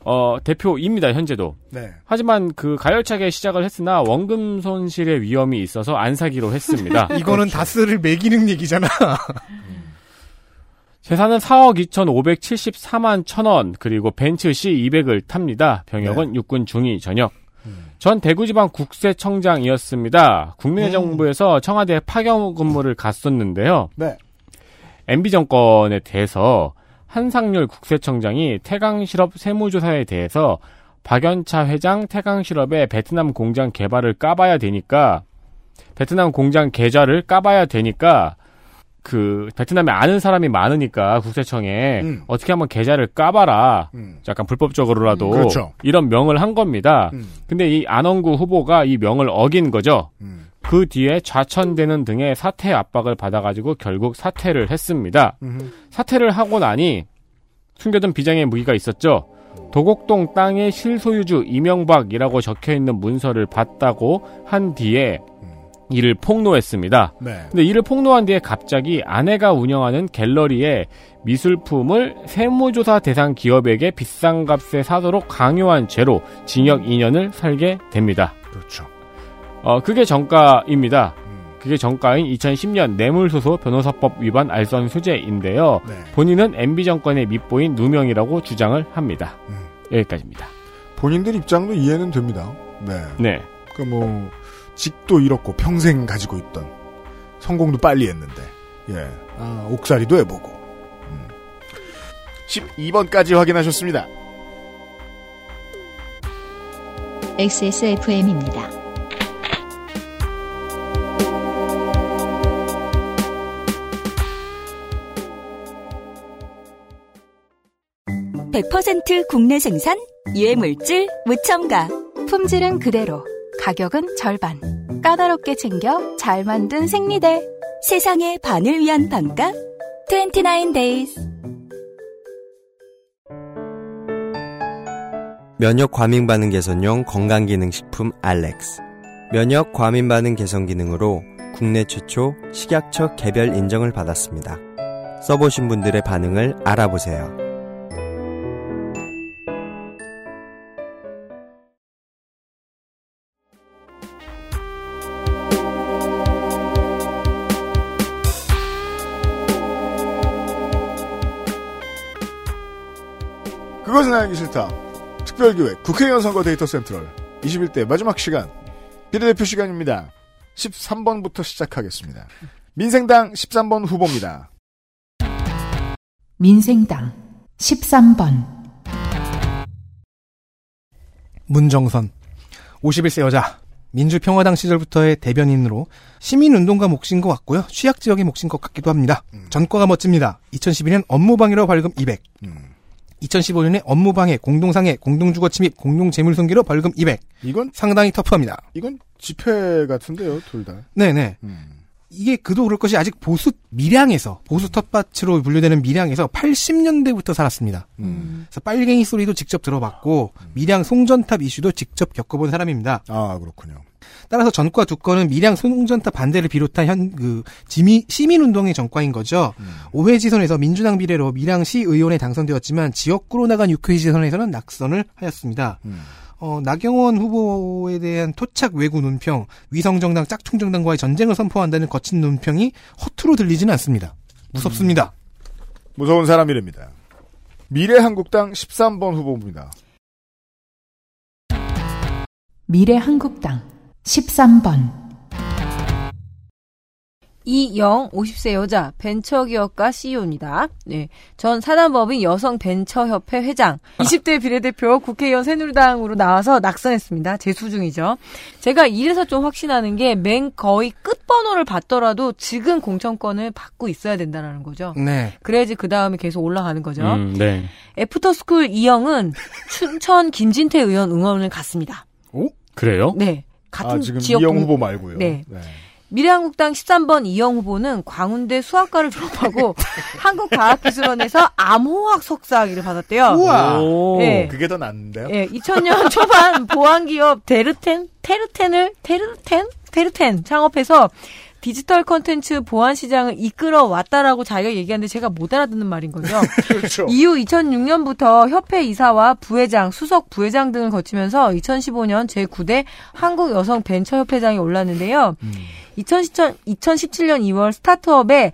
S5: 어, 대표입니다, 현재도.
S2: 네.
S5: 하지만 그 가열차게 시작을 했으나 원금 손실의 위험이 있어서 안 사기로 했습니다.
S4: 이거는 다스를 매기는 얘기잖아.
S5: 재산은 4억 2,574만 천원, 그리고 벤츠 C200을 탑니다. 병역은 육군 중위 전역. 전 대구지방 국세청장이었습니다. 국민의 정부에서 청와대 파견 근무를 갔었는데요.
S2: 네.
S5: MB 정권에 대해서 한상률 국세청장이 태강실업 세무조사에 대해서 박연차 회장 태강실업의 베트남 공장 개발을 까봐야 되니까 베트남 공장 계좌를 까봐야 되니까 그 베트남에 아는 사람이 많으니까 국세청에
S2: 음.
S5: 어떻게 한번 계좌를 까봐라.
S2: 음.
S5: 약간 불법적으로라도
S2: 그렇죠.
S5: 이런 명을 한 겁니다.
S2: 음.
S5: 근데 이 안원구 후보가 이 명을 어긴 거죠.
S2: 음.
S5: 그 뒤에 좌천되는 등의 사퇴 압박을 받아가지고 결국 사퇴를 했습니다.
S2: 음흠.
S5: 사퇴를 하고 나니 숨겨둔 비장의 무기가 있었죠. 도곡동 땅의 실소유주 이명박이라고 적혀 있는 문서를 봤다고 한 뒤에 이를 폭로했습니다.
S2: 네.
S5: 근데 이를 폭로한 뒤에 갑자기 아내가 운영하는 갤러리에 미술품을 세무조사 대상 기업에게 비싼 값에 사도록 강요한 죄로 징역 2년을 살게 됩니다.
S2: 그렇죠.
S5: 어, 그게 정가입니다. 그게 정가인 2010년 뇌물소소 변호사법 위반 알선 수재인데요.
S2: 네.
S5: 본인은 MB 정권의 밑보인 누명이라고 주장을 합니다. 여기까지입니다.
S2: 본인들 입장도 이해는 됩니다. 네.
S5: 네.
S2: 그 뭐 직도 잃었고 평생 가지고 있던 성공도 빨리 했는데 예. 아, 옥살이도 해보고. 음. 12번까지 확인하셨습니다.
S1: XSFM입니다.
S12: (100%) 국내 생산 유해물질 무첨가
S13: 품질은 그대로, 가격은 절반. 까다롭게 챙겨 잘 만든 생리대.
S12: 세상의 반을 위한 반가 29 days
S14: 면역 과민 반응 개선용 건강 기능 식품 알렉스. 면역 과민 반응 개선 기능으로 국내 최초 식약처 개별 인정을 받았습니다. 써보신 분들의 반응을 알아보세요.
S2: 그것은 알기 싫다. 특별기획 국회의원 선거 데이터 센트럴 21대 마지막 시간 비례대표 시간입니다. 13번부터 시작하겠습니다. 민생당 13번 후보입니다.
S3: 민생당 13번
S4: 문정선 51세 여자 민주평화당 시절부터의 대변인으로 시민운동가 몫인 것 같고요. 취약 지역의 몫인 것 같기도 합니다. 전과가 멋집니다. 2012년 업무방해로 벌금 200. 2015년에 업무방해, 공동상해, 공동주거 침입, 공동재물손괴로 벌금 200.
S2: 이건
S4: 상당히 터프합니다.
S2: 이건 집회 같은데요, 둘 다.
S4: 네네. 이게 그도 그럴 것이 아직 보수 밀양에서 보수 텃밭으로 분류되는 밀양에서 80년대부터 살았습니다. 그래서 빨갱이 소리도 직접 들어봤고 밀양 송전탑 이슈도 직접 겪어본 사람입니다.
S2: 아 그렇군요.
S4: 따라서 전과 두 건은 밀양 송전탑 반대를 비롯한 현 그 지미 시민운동의 전과인 거죠. 오 5회 지선에서 민주당 비례로 밀양시 의원에 당선되었지만 지역구로 나간 6회 지선에서는 낙선을 하였습니다. 어, 나경원 후보에 대한 토착 외구 논평, 위성정당 짝퉁정당과의 전쟁을 선포한다는 거친 논평이 허투루 들리지는 않습니다. 무섭습니다.
S2: 무서운 사람이랍니다. 미래한국당 13번 후보입니다.
S3: 미래한국당 13번
S6: 이영 50세 여자 벤처기업가 CEO입니다. 네. 전 사단법인 여성 벤처협회 회장, 20대 비례대표 국회의원 새누리당으로 나와서 낙선했습니다. 재수 중이죠. 제가 이래서 좀 확신하는 게 맨 거의 끝 번호를 받더라도 지금 공천권을 받고 있어야 된다는 거죠.
S4: 네.
S6: 그래야지 그 다음에 계속 올라가는 거죠.
S5: 음, 네.
S6: 애프터스쿨 이영은 춘천 김진태 의원 응원을 갔습니다.
S5: 그래요?
S6: 네. 같은
S2: 아, 지금
S6: 지역
S2: 이영
S6: 동-
S2: 후보 말고요.
S6: 네. 미래한국당 13번 이영 후보는 광운대 수학과를 졸업하고 한국과학기술원에서 암호학 석사학위를 받았대요.
S2: 오,
S6: 네.
S2: 그게 더 낫는데요?
S6: 예, 2000년 초반 보안기업 데르텐, 테르텐을, 테르텐? 테르텐 창업해서 디지털 컨텐츠 보안 시장을 이끌어 왔다라고 자기가 얘기하는데 제가 못 알아듣는 말인 거죠.
S2: 그렇죠.
S6: 이후 2006년부터 협회 이사와 부회장, 수석 부회장 등을 거치면서 2015년 제9대 한국 여성 벤처 협회장에 올랐는데요. 2017, 2017년 2월 스타트업에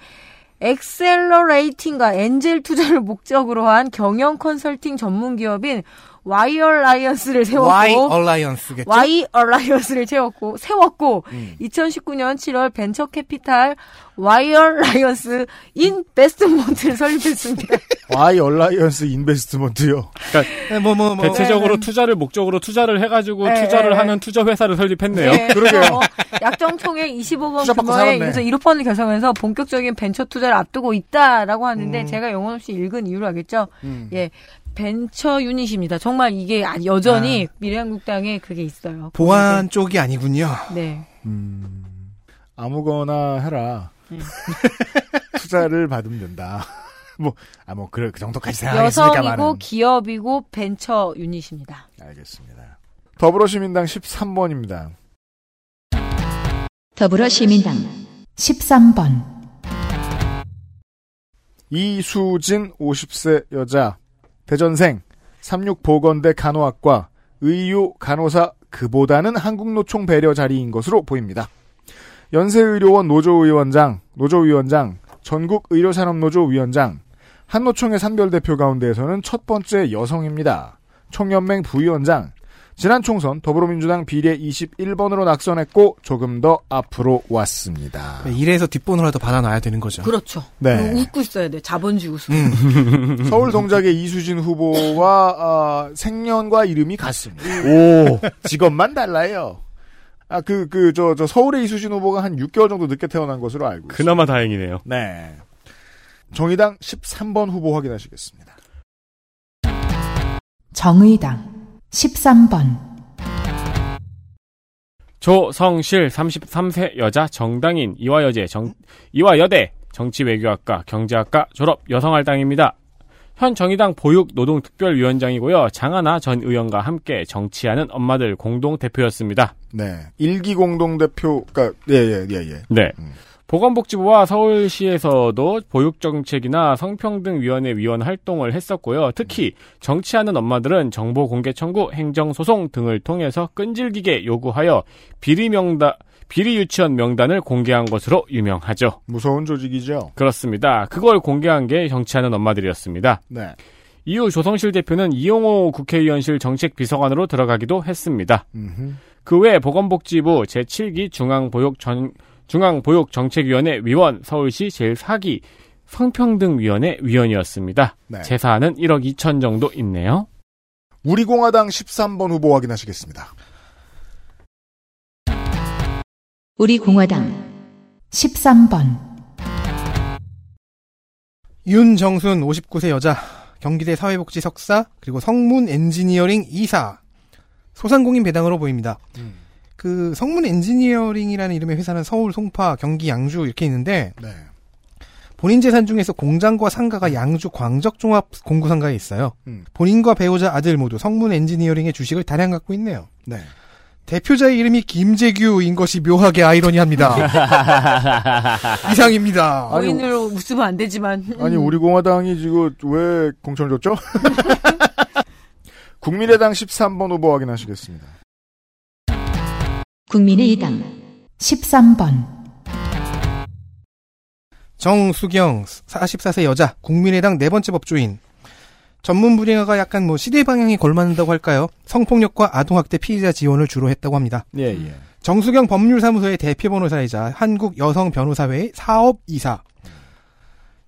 S6: accelerating과 엔젤 투자를 목적으로 한 경영 컨설팅 전문 기업인 Y Alliance를 세웠고
S4: Y Alliance겠죠?
S6: Y Alliance를 세웠고 세웠고
S2: 음.
S6: 2019년 7월 벤처 캐피탈 Y 얼라이언스 인베스트먼트를 설립했습니다.
S2: Y 얼라이언스 인베스트먼트요.
S5: 그러니까
S4: 뭐, 뭐, 뭐.
S5: 대체적으로
S6: 네.
S5: 투자를 목적으로 투자를 해 가지고
S6: 네,
S5: 투자를
S6: 네.
S5: 하는 투자 회사를 설립했네요.
S6: 네, 어, 약정 총액 25억
S2: 투자 받고
S6: 규모의
S2: 살았네.
S6: 그래서 1호펀드 결성해서 본격적인 벤처 투자를 앞두고 있다라고 하는데
S2: 음.
S6: 제가 영혼 없이 읽은 이유를 알겠죠?
S2: 음.
S6: 예. 벤처 유닛입니다. 정말 이게 아- 여전히 미래한국당에 그게 있어요.
S4: 보안 쪽이 아니군요.
S6: 네.
S2: 음, 아무거나 해라.
S6: 음.
S2: 투자를 받으면 된다. 뭐, 아, 뭐, 그래, 그 정도까지 생각했으니까만은.
S6: 여성이고 기업이고 벤처 유닛입니다.
S2: 알겠습니다. 더불어시민당 13번입니다.
S1: 더불어시민당
S3: 13번
S2: 이수진 50세 여자 대전생 36보건대 간호학과 의유 간호사 그보다는 한국노총 배려 자리인 것으로 보입니다. 연세의료원 노조위원장, 노조위원장, 전국의료산업노조 위원장, 한노총의 산별대표 가운데에서는 첫 번째 여성입니다. 총연맹 부위원장, 지난 총선 더불어민주당 비례 21번으로 낙선했고 조금 더 앞으로 왔습니다.
S4: 이래서 뒷번호라도 받아놔야 되는 거죠.
S6: 그렇죠.
S2: 네.
S6: 웃고 있어야 돼. 자본주의 웃음.
S2: 서울 동작의 이수진 후보와 아, 생년과 이름이 같습니다.
S5: 오.
S2: 직업만 달라요. 아, 그, 그, 저, 저, 서울의 이수진 후보가 한 6개월 정도 늦게 태어난 것으로 알고 있습니다.
S5: 그나마 다행이네요.
S2: 네. 정의당 13번 후보 확인하시겠습니다.
S3: 정의당 13번
S5: 조성실 33세 여자 정당인 이화여대 정 이화여대 정치외교학과 경제학과 졸업 여성할당입니다. 현 정의당 보육노동특별위원장이고요. 장하나 전 의원과 함께 정치하는 엄마들 공동 대표였습니다.
S2: 네. 일기 공동대표가, 예, 예, 예, 예.
S5: 네. 보건복지부와 서울시에서도 보육정책이나 성평등위원회 위원 활동을 했었고요. 특히 정치하는 엄마들은 정보 공개 청구, 행정소송 등을 통해서 끈질기게 요구하여 비리 명단, 비리 유치원 명단을 공개한 것으로 유명하죠.
S2: 무서운 조직이죠.
S5: 그렇습니다. 그걸 공개한 게 정치하는 엄마들이었습니다.
S2: 네.
S5: 이후 조성실 대표는 이용호 국회의원실 정책비서관으로 들어가기도 했습니다.
S2: 음흠.
S5: 그외 보건복지부 제7기 중앙보육 전, 중앙보육정책위원회 위원, 서울시 제4기 성평등위원회 위원이었습니다.
S2: 네.
S5: 재산은 1억 2천 정도 있네요.
S2: 우리공화당 13번 후보 확인하시겠습니다.
S1: 우리공화당
S3: 13번
S4: 윤정순 59세 여자 경기대 사회복지 석사 그리고 성문 엔지니어링 이사 소상공인 배당으로 보입니다. 그 성문 엔지니어링이라는 이름의 회사는 서울, 송파, 경기, 양주 이렇게 있는데
S2: 네.
S4: 본인 재산 중에서 공장과 상가가 양주 광적 종합 공구 상가에 있어요.
S2: 음.
S4: 본인과 배우자 아들 모두 성문 엔지니어링의 주식을 다량 갖고 있네요.
S2: 네.
S4: 대표자의 이름이 김재규인 것이 묘하게 아이러니합니다. 이상입니다.
S6: 본인을 웃으면 안 되지만.
S2: 아니, 우리 공화당이 지금 왜 공천을 줬죠? 국민의당 13번 후보 확인하시겠습니다.
S1: 국민의당
S3: 13번
S4: 정수경 44세 여자 국민의당 네 번째 법조인 전문 분야가 약간 뭐 시대 방향이 걸맞는다고 할까요? 성폭력과 아동학대 피해자 지원을 주로 했다고 합니다.
S2: 예, 예.
S4: 정수경 법률사무소의 대표 변호사이자 한국 여성 변호사회의 사업 이사.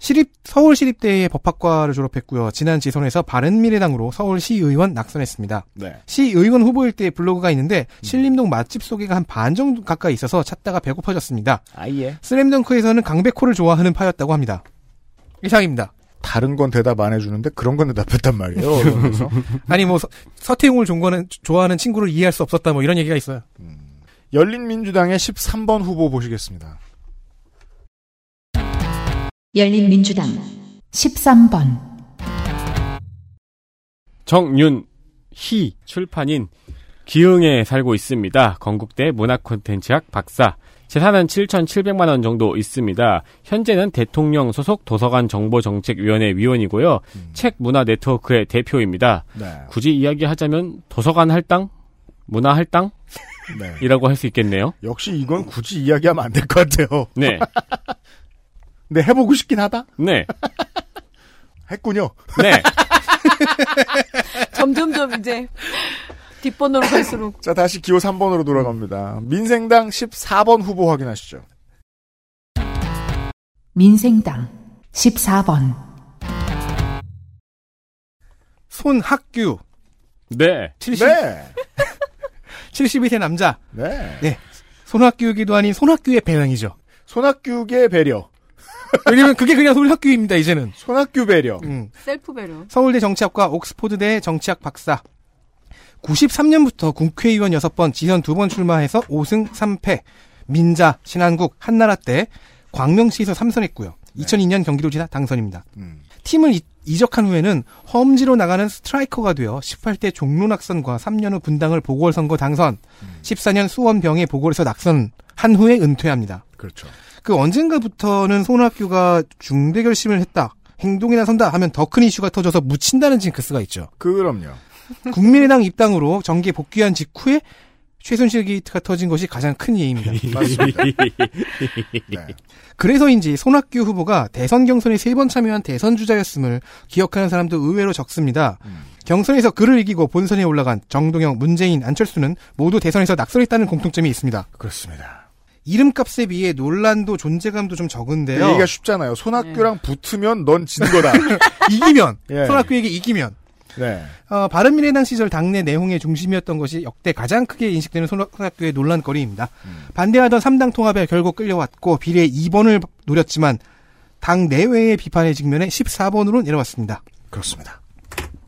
S4: 시립 서울 시립대의 법학과를 졸업했고요. 지난 지선에서 바른미래당으로 서울시의원 낙선했습니다.
S2: 네.
S4: 시의원 후보일 때 블로그가 있는데 신림동 맛집 소개가 한 반 정도 가까이 있어서 찾다가 배고파졌습니다.
S5: 아예.
S4: 슬램덩크에서는 강백호를 좋아하는 파였다고 합니다. 이상입니다.
S2: 다른 건 대답 안 해주는데 그런 건 대답했단 말이에요.
S4: 아니 뭐 서, 태웅을 좋아하는, 좋아하는 친구를 이해할 수 없었다 뭐 이런 얘기가 있어요.
S2: 열린민주당의 13번 후보 보시겠습니다.
S1: 열린민주당
S3: 13번
S5: 정윤희 출판인 기흥에 살고 있습니다. 건국대 문화콘텐츠학 박사. 재산은 7,700만 원 정도 있습니다. 현재는 대통령 소속 도서관 정보정책위원회 위원이고요. 책 문화 네트워크의 대표입니다.
S2: 네.
S5: 굳이 이야기하자면 도서관 할당, 문화 할당
S2: 네.
S5: 이라고 할 수 있겠네요.
S2: 역시 이건 굳이 이야기하면 안 될 것 같아요.
S5: 네.
S2: 근데 해보고 싶긴 하다?
S5: 네.
S2: 했군요.
S5: 네.
S6: 점점점 이제 뒷번호로 갈수록
S2: 자, 다시 기호 3번으로 돌아갑니다. 민생당 14번 후보 확인하시죠.
S3: 민생당 14번
S4: 손학규.
S5: 네.
S4: 70,
S2: 네.
S4: 72세 남자.
S2: 네.
S4: 네. 손학규기도 아닌 손학규의 배명이죠.
S2: 손학규의 배려.
S4: 왜냐면 그게 그냥 손학규입니다, 이제는.
S2: 손학규 배려.
S4: 음.
S6: 셀프 배려.
S4: 서울대 정치학과 옥스포드대 정치학 박사. 93년부터 국회의원 6번, 지선 2번 출마해서 5승 3패. 민자, 신한국, 한나라 때 광명시에서 3선했고요. 2002년 경기도지사 당선입니다. 팀을 이, 이적한 후에는 험지로 나가는 스트라이커가 되어 18대 종로 낙선과 3년 후 분당을 보궐선거 당선, 14년 수원병에 보궐에서 낙선한 후에 은퇴합니다.
S2: 그렇죠.
S4: 그 언젠가부터는 손학규가 중대 결심을 했다. 행동이나 선다 하면 더 큰 이슈가 터져서 묻힌다는 징크스가 있죠.
S2: 그럼요.
S4: 국민의당 입당으로 정계 복귀한 직후에 최순실 게이트가 터진 것이 가장 큰 예입니다.
S2: 맞습니다.
S4: 네. 그래서인지 손학규 후보가 대선 경선에 세 번 참여한 대선 주자였음을 기억하는 사람도 의외로 적습니다. 경선에서 그를 이기고 본선에 올라간 정동영, 문재인, 안철수는 모두 대선에서 낙선했다는 공통점이 있습니다.
S2: 그렇습니다.
S4: 이름값에 비해 논란도 존재감도 좀 적은데요.
S2: 얘기가 쉽잖아요. 손학규랑 붙으면 넌 진 거다.
S4: 이기면
S2: 예.
S4: 손학규에게 이기면
S2: 네.
S4: 어, 바른미래당 시절 당내 내홍의 중심이었던 것이 역대 가장 크게 인식되는 손학규의 논란거리입니다. 반대하던 3당 통합에 결국 끌려왔고 비례 2번을 노렸지만 당 내외의 비판의 직면에 14번으로 내려왔습니다.
S2: 그렇습니다.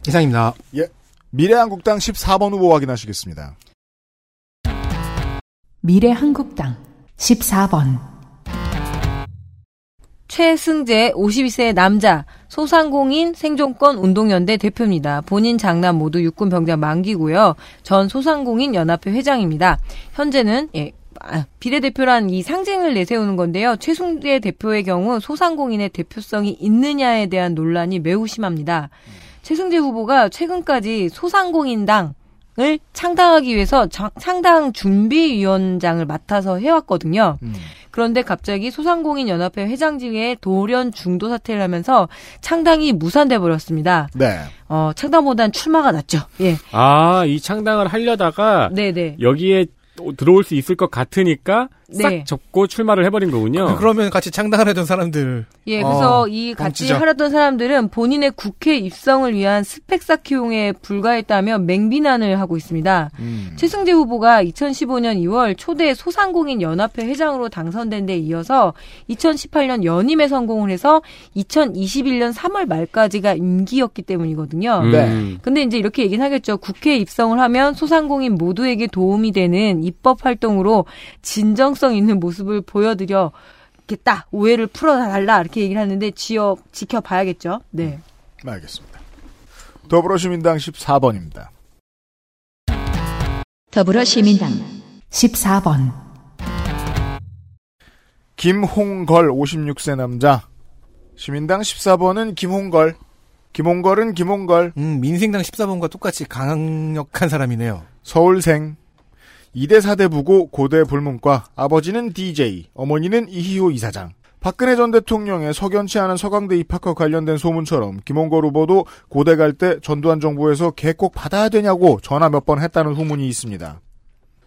S4: 이상입니다.
S2: 예. 미래한국당 14번 후보 확인하시겠습니다.
S3: 미래한국당 14번
S6: 최승재 52세 남자 소상공인 생존권 운동연대 대표입니다. 본인 장남 모두 육군 병장 만기고요. 전 소상공인 연합회 회장입니다. 현재는 예, 아, 비례대표란 이 상징을 내세우는 건데요. 최승재 대표의 경우 소상공인의 대표성이 있느냐에 대한 논란이 매우 심합니다. 최승재 후보가 최근까지 소상공인당 을 창당하기 위해서 장- 창당 준비위원장을 맡아서 해왔거든요. 그런데 갑자기 소상공인 연합회 회장직에 돌연 중도 사퇴를 하면서 창당이 무산돼 버렸습니다.
S2: 네.
S6: 어, 창당보단 출마가 낫죠. 예.
S5: 아, 이 창당을 하려다가
S6: 네네.
S5: 여기에 또 들어올 수 있을 것 같으니까 싹
S6: 네.
S5: 접고 출마를 해버린 거군요.
S4: 그러면 같이 창당을 하던 사람들.
S6: 예, 그래서
S4: 어,
S6: 이 같이
S4: 뻥치죠.
S6: 하려던 사람들은 본인의 국회 입성을 위한 스펙 쌓기용에 불과했다며 맹비난을 하고 있습니다. 최승재 후보가 2015년 2월 초대 소상공인 연합회 회장으로 당선된 데 이어서 2018년 연임에 성공을 해서 2021년 3월 말까지가 임기였기 때문이거든요.
S5: 음.
S2: 네.
S6: 근데 이제 이렇게 얘기는 하겠죠. 국회에 입성을 하면 소상공인 모두에게 도움이 되는 입법 활동으로 진정성 있는 모습을 보여드려 겠다. 오해를 풀어달라. 이렇게 얘기를 하는데 지어, 지켜봐야겠죠. 네.
S2: 알겠습니다. 더불어시민당 14번입니다.
S1: 더불어시민당
S3: 14번
S2: 김홍걸 56세 남자. 시민당 14번은 김홍걸. 김홍걸은 김홍걸.
S4: 음, 민생당 14번과 똑같이 강력한 사람이네요.
S2: 서울생. 2대 4대 부고 고대 불문과 아버지는 DJ, 어머니는 이희호 이사장. 박근혜 전 대통령의 석연치 않은 서강대 입학과 관련된 소문처럼 김홍걸 후보도 고대 갈 때 전두환 정부에서 걔꼭 받아야 되냐고 전화 몇 번 했다는 후문이 있습니다.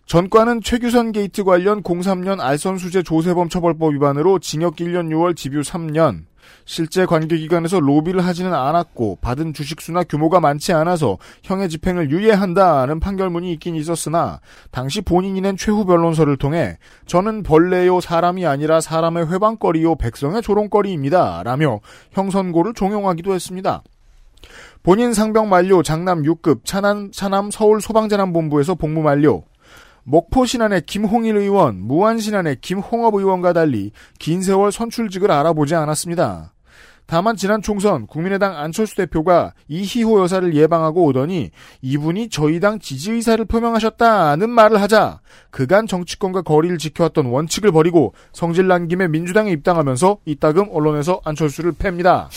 S2: 전과는 최규선 게이트 관련 03년 알선수재 조세범 처벌법 위반으로 징역 1년 6월 집유 3년. 실제 관계기관에서 로비를 하지는 않았고 받은 주식수나 규모가 많지 않아서 형의 집행을 유예한다는 판결문이 있긴 있었으나 당시 본인이 낸 최후 변론서를 통해 저는 벌레요 사람이 아니라 사람의 훼방거리요 백성의 조롱거리입니다 라며 형 선고를 종용하기도 했습니다. 본인 상병 만료 장남 6급 차남, 차남 서울 소방재난본부에서 복무 만료 목포 신안의 김홍일 의원, 무안 신안의 김홍업 의원과 달리 긴 세월 선출직을 알아보지 않았습니다. 다만 지난 총선 국민의당 안철수 대표가 이희호 여사를 예방하고 오더니 이분이 저희 당 지지 의사를 표명하셨다는 말을 하자 그간 정치권과 거리를 지켜왔던 원칙을 버리고 성질 난 김에 민주당에 입당하면서 이따금 언론에서 안철수를 팹니다.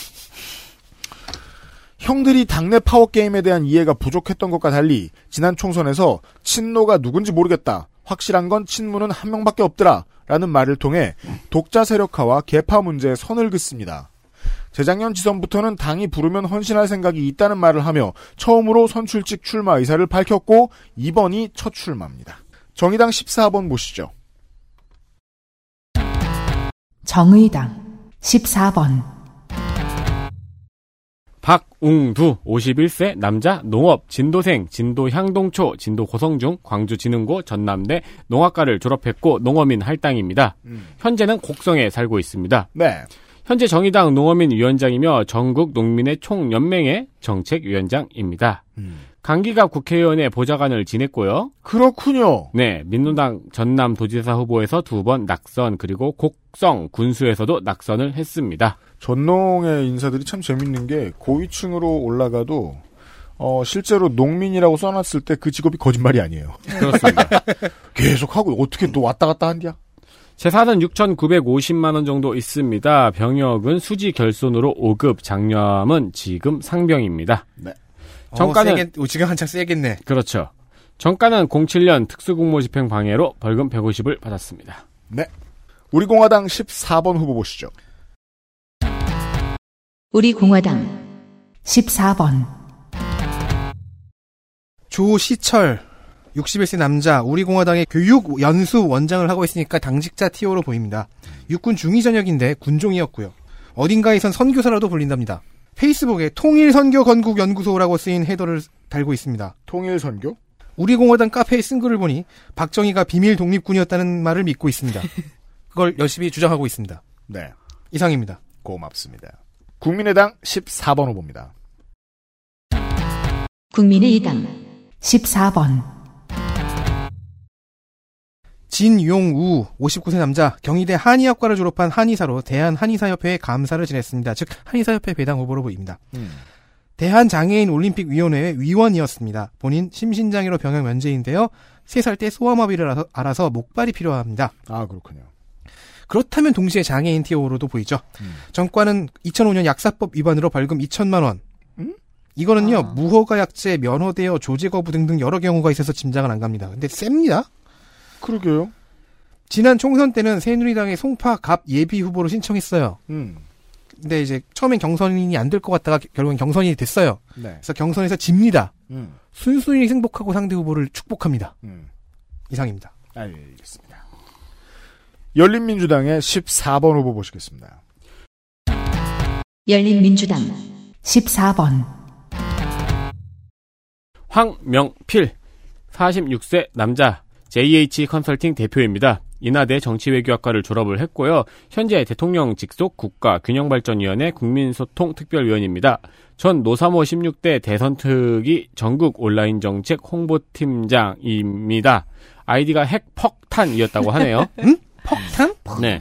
S2: 형들이 당내 파워 게임에 대한 이해가 부족했던 것과 달리 지난 총선에서 친노가 누군지 모르겠다. 확실한 건 친문은 한 명밖에 없더라. 라는 말을 통해 독자 세력화와 개파 문제에 선을 긋습니다. 재작년 지선부터는 당이 부르면 헌신할 생각이 있다는 말을 하며 처음으로 선출직 출마 의사를 밝혔고 이번이 첫 출마입니다. 정의당 14번 보시죠.
S3: 정의당 14번
S5: 박웅두 51세 남자 농업 진도생 진도 향동초 진도 고성중 광주 진흥고 전남대 농학과를 졸업했고 농어민 할당입니다. 현재는 곡성에 살고 있습니다.
S2: 네.
S5: 현재 정의당 농어민 위원장이며 전국 농민의 총연맹의 정책위원장입니다. 강기가 국회의원의 보좌관을 지냈고요.
S2: 그렇군요.
S5: 네, 민노당 전남 도지사 후보에서 두 번 낙선 그리고 곡성 군수에서도 낙선을 했습니다.
S2: 전농의 인사들이 참 재밌는 게 고위층으로 올라가도 어, 실제로 농민이라고 써놨을 때 그 직업이 거짓말이 아니에요.
S5: 그렇습니다.
S2: 계속 하고 어떻게 또 왔다 갔다 한디야?
S5: 재산은 6,950만 원 정도 있습니다. 병역은 수지 결손으로 5급, 장염은 지금 상병입니다.
S2: 네.
S5: 정가는
S4: 어, 세겠, 오, 지금 한창 세겠네.
S5: 그렇죠. 정가는 07년 특수공모 집행 방해로 벌금 150을 받았습니다.
S2: 네. 우리 공화당 14번 후보 보시죠.
S1: 우리 공화당
S3: 14번
S4: 조시철 61세 남자 우리 공화당의 교육 연수 원장을 하고 있으니까 당직자 티오로 보입니다. 육군 중위 전역인데 군종이었고요. 어딘가에선 선교사라도 불린답니다. 페이스북에 통일선교 건국 연구소라고 쓰인 헤더를 달고 있습니다.
S2: 통일선교?
S4: 우리 공화당 카페에 쓴 글을 보니 박정희가 비밀 독립군이었다는 말을 믿고 있습니다. 그걸 열심히 주장하고 있습니다.
S2: 네.
S4: 이상입니다.
S2: 고맙습니다. 국민의당 14번 후보입니다.
S1: 국민의당
S3: 14번
S4: 진용우 59세 남자 경희대 한의학과를 졸업한 한의사로 대한한의사협회의 감사를 지냈습니다. 즉 한의사협회 배당 후보로 보입니다.
S2: 음.
S4: 대한장애인 올림픽 위원회 위원이었습니다. 본인 심신장애로 병역 면제인데요. 3살 때 소아마비를 알아서, 알아서 목발이 필요합니다.
S2: 아 그렇군요.
S4: 그렇다면 동시에 장애인 티오로도 보이죠.
S2: 음.
S4: 정과는 2005년 약사법 위반으로 벌금 2천만 원.
S2: 음?
S4: 이거는요
S2: 아.
S4: 무허가 약제, 면허대여, 조제 거부 등등 여러 경우가 있어서 짐작은 안 갑니다. 근데 셉니다.
S2: 그러게요.
S4: 지난 총선 때는 새누리당의 송파 갑 예비 후보로 신청했어요.
S2: 음.
S4: 근데 이제 처음엔 경선이 안 될 것 같다가 결국엔 경선이 됐어요.
S2: 네.
S4: 그래서 경선에서 집니다.
S2: 음.
S4: 순순히 승복하고 상대 후보를 축복합니다.
S2: 음.
S4: 이상입니다.
S2: 알겠습니다. 열린민주당의 14번 후보 보시겠습니다.
S1: 열린민주당
S3: 14번
S5: 황명필 46세 남자 JH 컨설팅 대표입니다. 인하대 정치외교학과를 졸업을 했고요. 현재 대통령 직속 국가균형발전위원회 국민소통 특별위원입니다. 전 노사모 16대 대선특위 전국 온라인 정책 홍보팀장입니다. 아이디가 핵퍽탄이었다고 하네요.
S4: 응? 폭탄?
S5: 네.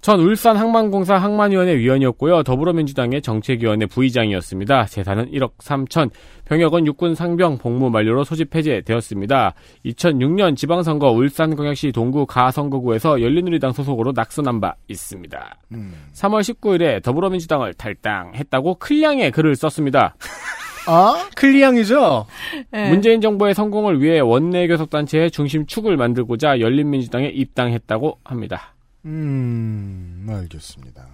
S5: 전 울산 항만공사 항만위원회 위원이었고요. 더불어민주당의 정책위원회 부의장이었습니다. 재산은 1억 3천. 병역은 육군 상병 복무 만료로 소집 해제되었습니다. 2006년 지방선거 울산광역시 동구 가선거구에서 열린우리당 소속으로 낙선한 바 있습니다.
S2: 음.
S5: 3월 19일에 더불어민주당을 탈당했다고 클량의 글을 썼습니다.
S2: 아?
S4: 클리앙이죠?
S6: 네.
S5: 문재인 정부의 성공을 위해 원내 교섭단체의 중심 축을 만들고자 열린민주당에 입당했다고 합니다.
S2: 음, 알겠습니다.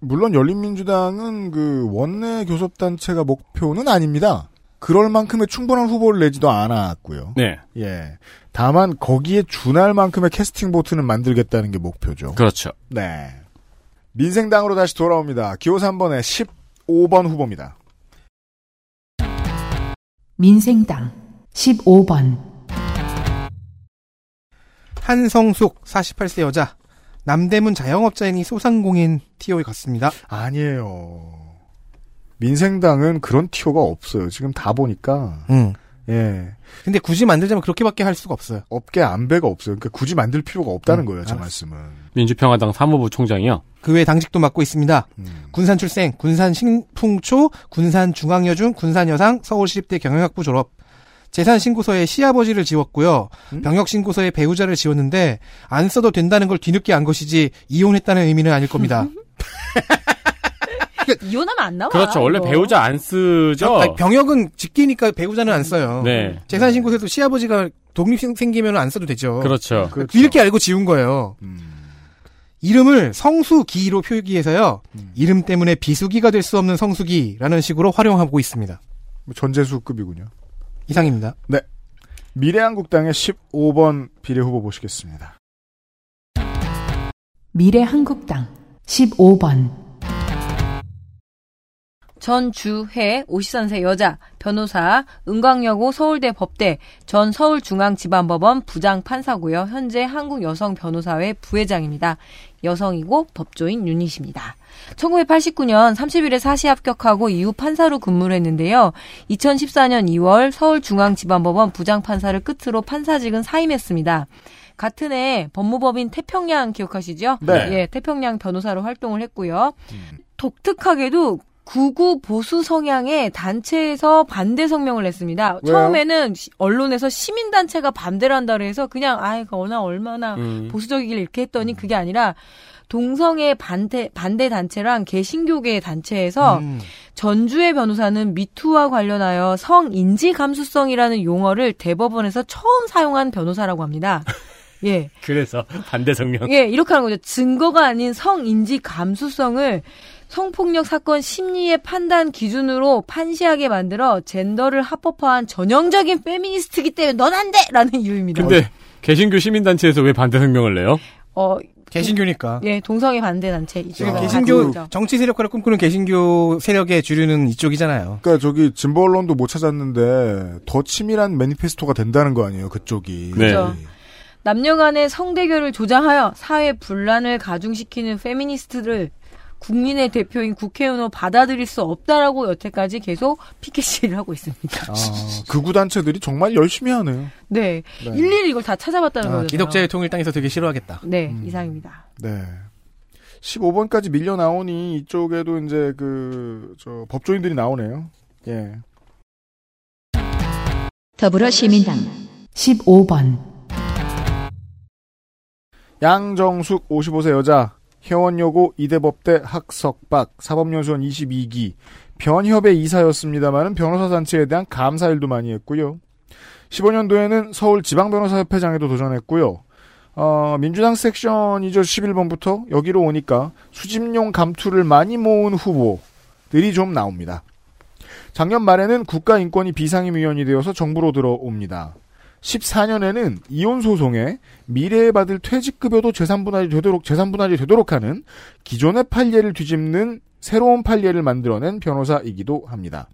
S2: 물론 열린민주당은 그 원내 교섭단체가 목표는 아닙니다. 그럴 만큼의 충분한 후보를 내지도 않았고요.
S5: 네.
S2: 예. 다만 거기에 준할 만큼의 캐스팅 보트는 만들겠다는 게 목표죠.
S5: 그렇죠.
S2: 네. 민생당으로 다시 돌아옵니다. 기호 3번의 15번 후보입니다.
S3: 민생당 15번
S4: 한성숙 48세 여자 남대문 자영업자인이 소상공인 TO에 갔습니다.
S2: 아니에요. 민생당은 그런 티오가 없어요. 지금 다 보니까.
S4: 음.
S2: 예.
S4: 근데 굳이 만들자면 그렇게밖에 할 수가 없어요.
S2: 업계 안배가 없어요. 그러니까 굳이 만들 필요가 없다는
S4: 음,
S2: 거예요. 제
S4: 알았어.
S2: 말씀은.
S5: 민주평화당 사무부 총장이요.
S4: 그 외 당직도 맡고 있습니다.
S2: 음.
S4: 군산 출생, 군산 신풍초, 군산 중앙여중, 군산 여상, 서울시립대 경영학부 졸업. 재산 신고서에 시아버지를 지웠고요.
S2: 음?
S4: 병역 신고서에 배우자를 지웠는데 안 써도 된다는 걸 뒤늦게 안 것이지 이혼했다는 의미는 아닐 겁니다.
S6: 이혼하면 안 나와.
S5: 그렇죠. 원래
S6: 이거.
S5: 배우자 안 쓰죠.
S4: 아니, 병역은 직기니까 배우자는 안 써요.
S5: 네.
S4: 재산 신고서에도 시아버지가 독립 생- 생기면 안 써도 되죠.
S5: 그렇죠.
S2: 그렇죠.
S4: 뒤늦게 알고 지운 거예요.
S2: 음.
S4: 이름을 성수기로 표기해서요.
S2: 음.
S4: 이름 때문에 비수기가 될 수 없는 성수기라는 식으로 활용하고 있습니다.
S2: 뭐 전재수급이군요.
S4: 이상입니다.
S2: 네. 미래한국당의 15번 비례 후보 보시겠습니다.
S3: 미래한국당 15번
S6: 전주혜 53세 여자 변호사 은광여고 서울대 법대 전 서울중앙지방법원 부장 판사고요. 현재 한국여성변호사회 부회장입니다. 여성이고 법조인 유닛입니다. 1989년 30일에 사시 합격하고 이후 판사로 근무를 했는데요. 2014년 2월 서울중앙지방법원 부장판사를 끝으로 판사직은 사임했습니다. 같은 해 법무법인 태평양 기억하시죠?
S2: 네.
S6: 예, 태평양 변호사로 활동을 했고요. 독특하게도 구구 보수 성향의 단체에서 반대 성명을 냈습니다.
S2: 왜요?
S6: 처음에는 시- 언론에서 시민단체가 반대를 한다 그래서 그냥 아이가 워낙 얼마나
S5: 음.
S6: 보수적이길 이렇게 했더니 그게 아니라 동성애 반대 반대 단체랑 개신교계 단체에서
S4: 음.
S6: 전주의 변호사는 미투와 관련하여 성인지 감수성이라는 용어를 대법원에서 처음 사용한 변호사라고 합니다. 예.
S5: 그래서 반대 성명.
S6: 예, 이렇게 하는 거죠. 증거가 아닌 성인지 감수성을 성폭력 사건 심리의 판단 기준으로 판시하게 만들어 젠더를 합법화한 전형적인 페미니스트기 때문에 넌 안 돼! 라는 이유입니다.
S5: 근데 개신교 시민단체에서 왜 반대 성명을 내요?
S6: 어,
S4: 개신교니까.
S6: 예, 동성애 반대 단체
S4: 지금 개신교. 정치 세력화를 꿈꾸는 개신교 세력의 주류는 이쪽이잖아요.
S2: 그러니까 저기 진보 언론도 못 찾았는데 더 치밀한 매니페스토가 된다는 거 아니에요. 그쪽이.
S5: 네.
S6: 그렇죠. 남녀 간의 성대결을 조장하여 사회 분란을 가중시키는 페미니스트를 국민의 대표인 국회의원으로 받아들일 수 없다라고 여태까지 계속 피켓 시위를 하고 있습니다.
S2: 아, 극우 단체들이 정말 열심히 하네요.
S6: 네.
S2: 네.
S6: 일일이 이걸 다 찾아봤다는
S4: 아,
S6: 거죠.
S4: 기독자의 통일 땅에서 되게 싫어하겠다.
S6: 네,
S2: 음.
S6: 이상입니다.
S2: 네. 15번까지 밀려 나오니 이쪽에도 이제 그, 저, 법조인들이 나오네요. 예.
S1: 더불어시민당
S3: 15번
S2: 양정숙 55세 여자, 회원여고 이대법대 학석박, 사법연수원 22기, 변협의 이사였습니다만은 변호사 단체에 대한 감사 일도 많이 했고요. 15년도에는 서울 지방변호사협회장에도 도전했고요. 어, 민주당 섹션이죠. 11번부터 여기로 오니까 수집용 감투를 많이 모은 후보들이 좀 나옵니다. 작년 말에는 국가인권위 비상임위원이 되어서 정부로 들어옵니다. 14년에는 이혼 소송에 미래에 받을 퇴직급여도 재산분할이 되도록 재산분할이 되도록 하는 기존의 판례를 뒤집는 새로운 판례를 만들어낸 변호사이기도 합니다.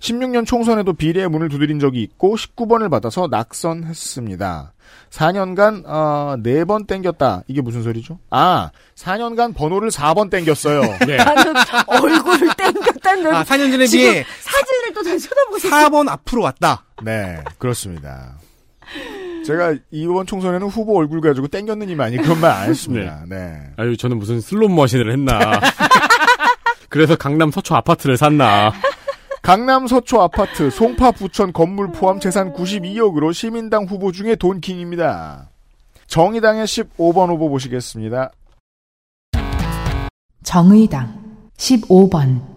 S2: 16년 총선에도 비례의 문을 두드린 적이 있고 19번을 받아서 낙선했습니다. 4년간 어, 4번 땡겼다. 이게 무슨 소리죠? 아, 4년간 번호를 4번 땡겼어요.
S5: 네.
S6: 나는 얼굴을 땡겼다는
S4: 아, 4년 전에
S6: 지금
S4: 비해
S6: 사진을 또 다시 쳐다보고 있어요.
S4: 4번 앞으로 왔다.
S2: 네, 그렇습니다. 제가 이번 총선에는 후보 얼굴 가지고 땡겼느니 많이 그런 말 안 했습니다. 네.
S5: 아유, 저는 무슨 슬롯 머신을 했나. 그래서 강남 서초 아파트를 샀나.
S2: 강남 서초 아파트 송파 부천 건물 포함 재산 92억으로 시민당 후보 중에 돈킹입니다. 정의당의 15번 후보 보시겠습니다.
S3: 정의당 15번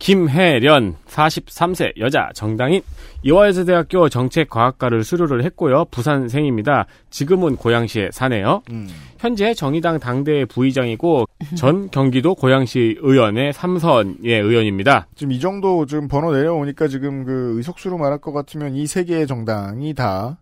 S5: 김혜련 43세 여자 정당인 이화여자대학교 정책과학과를 수료를 했고요. 부산생입니다. 지금은 고양시에 사네요.
S2: 음.
S5: 현재 정의당 당대 부의장이고 전 경기도 고양시 의원의 삼선의 의원입니다.
S2: 지금 이 정도 지금 번호 내려오니까 지금 그 의석수로 말할 것 같으면 이 세 개의 정당이 다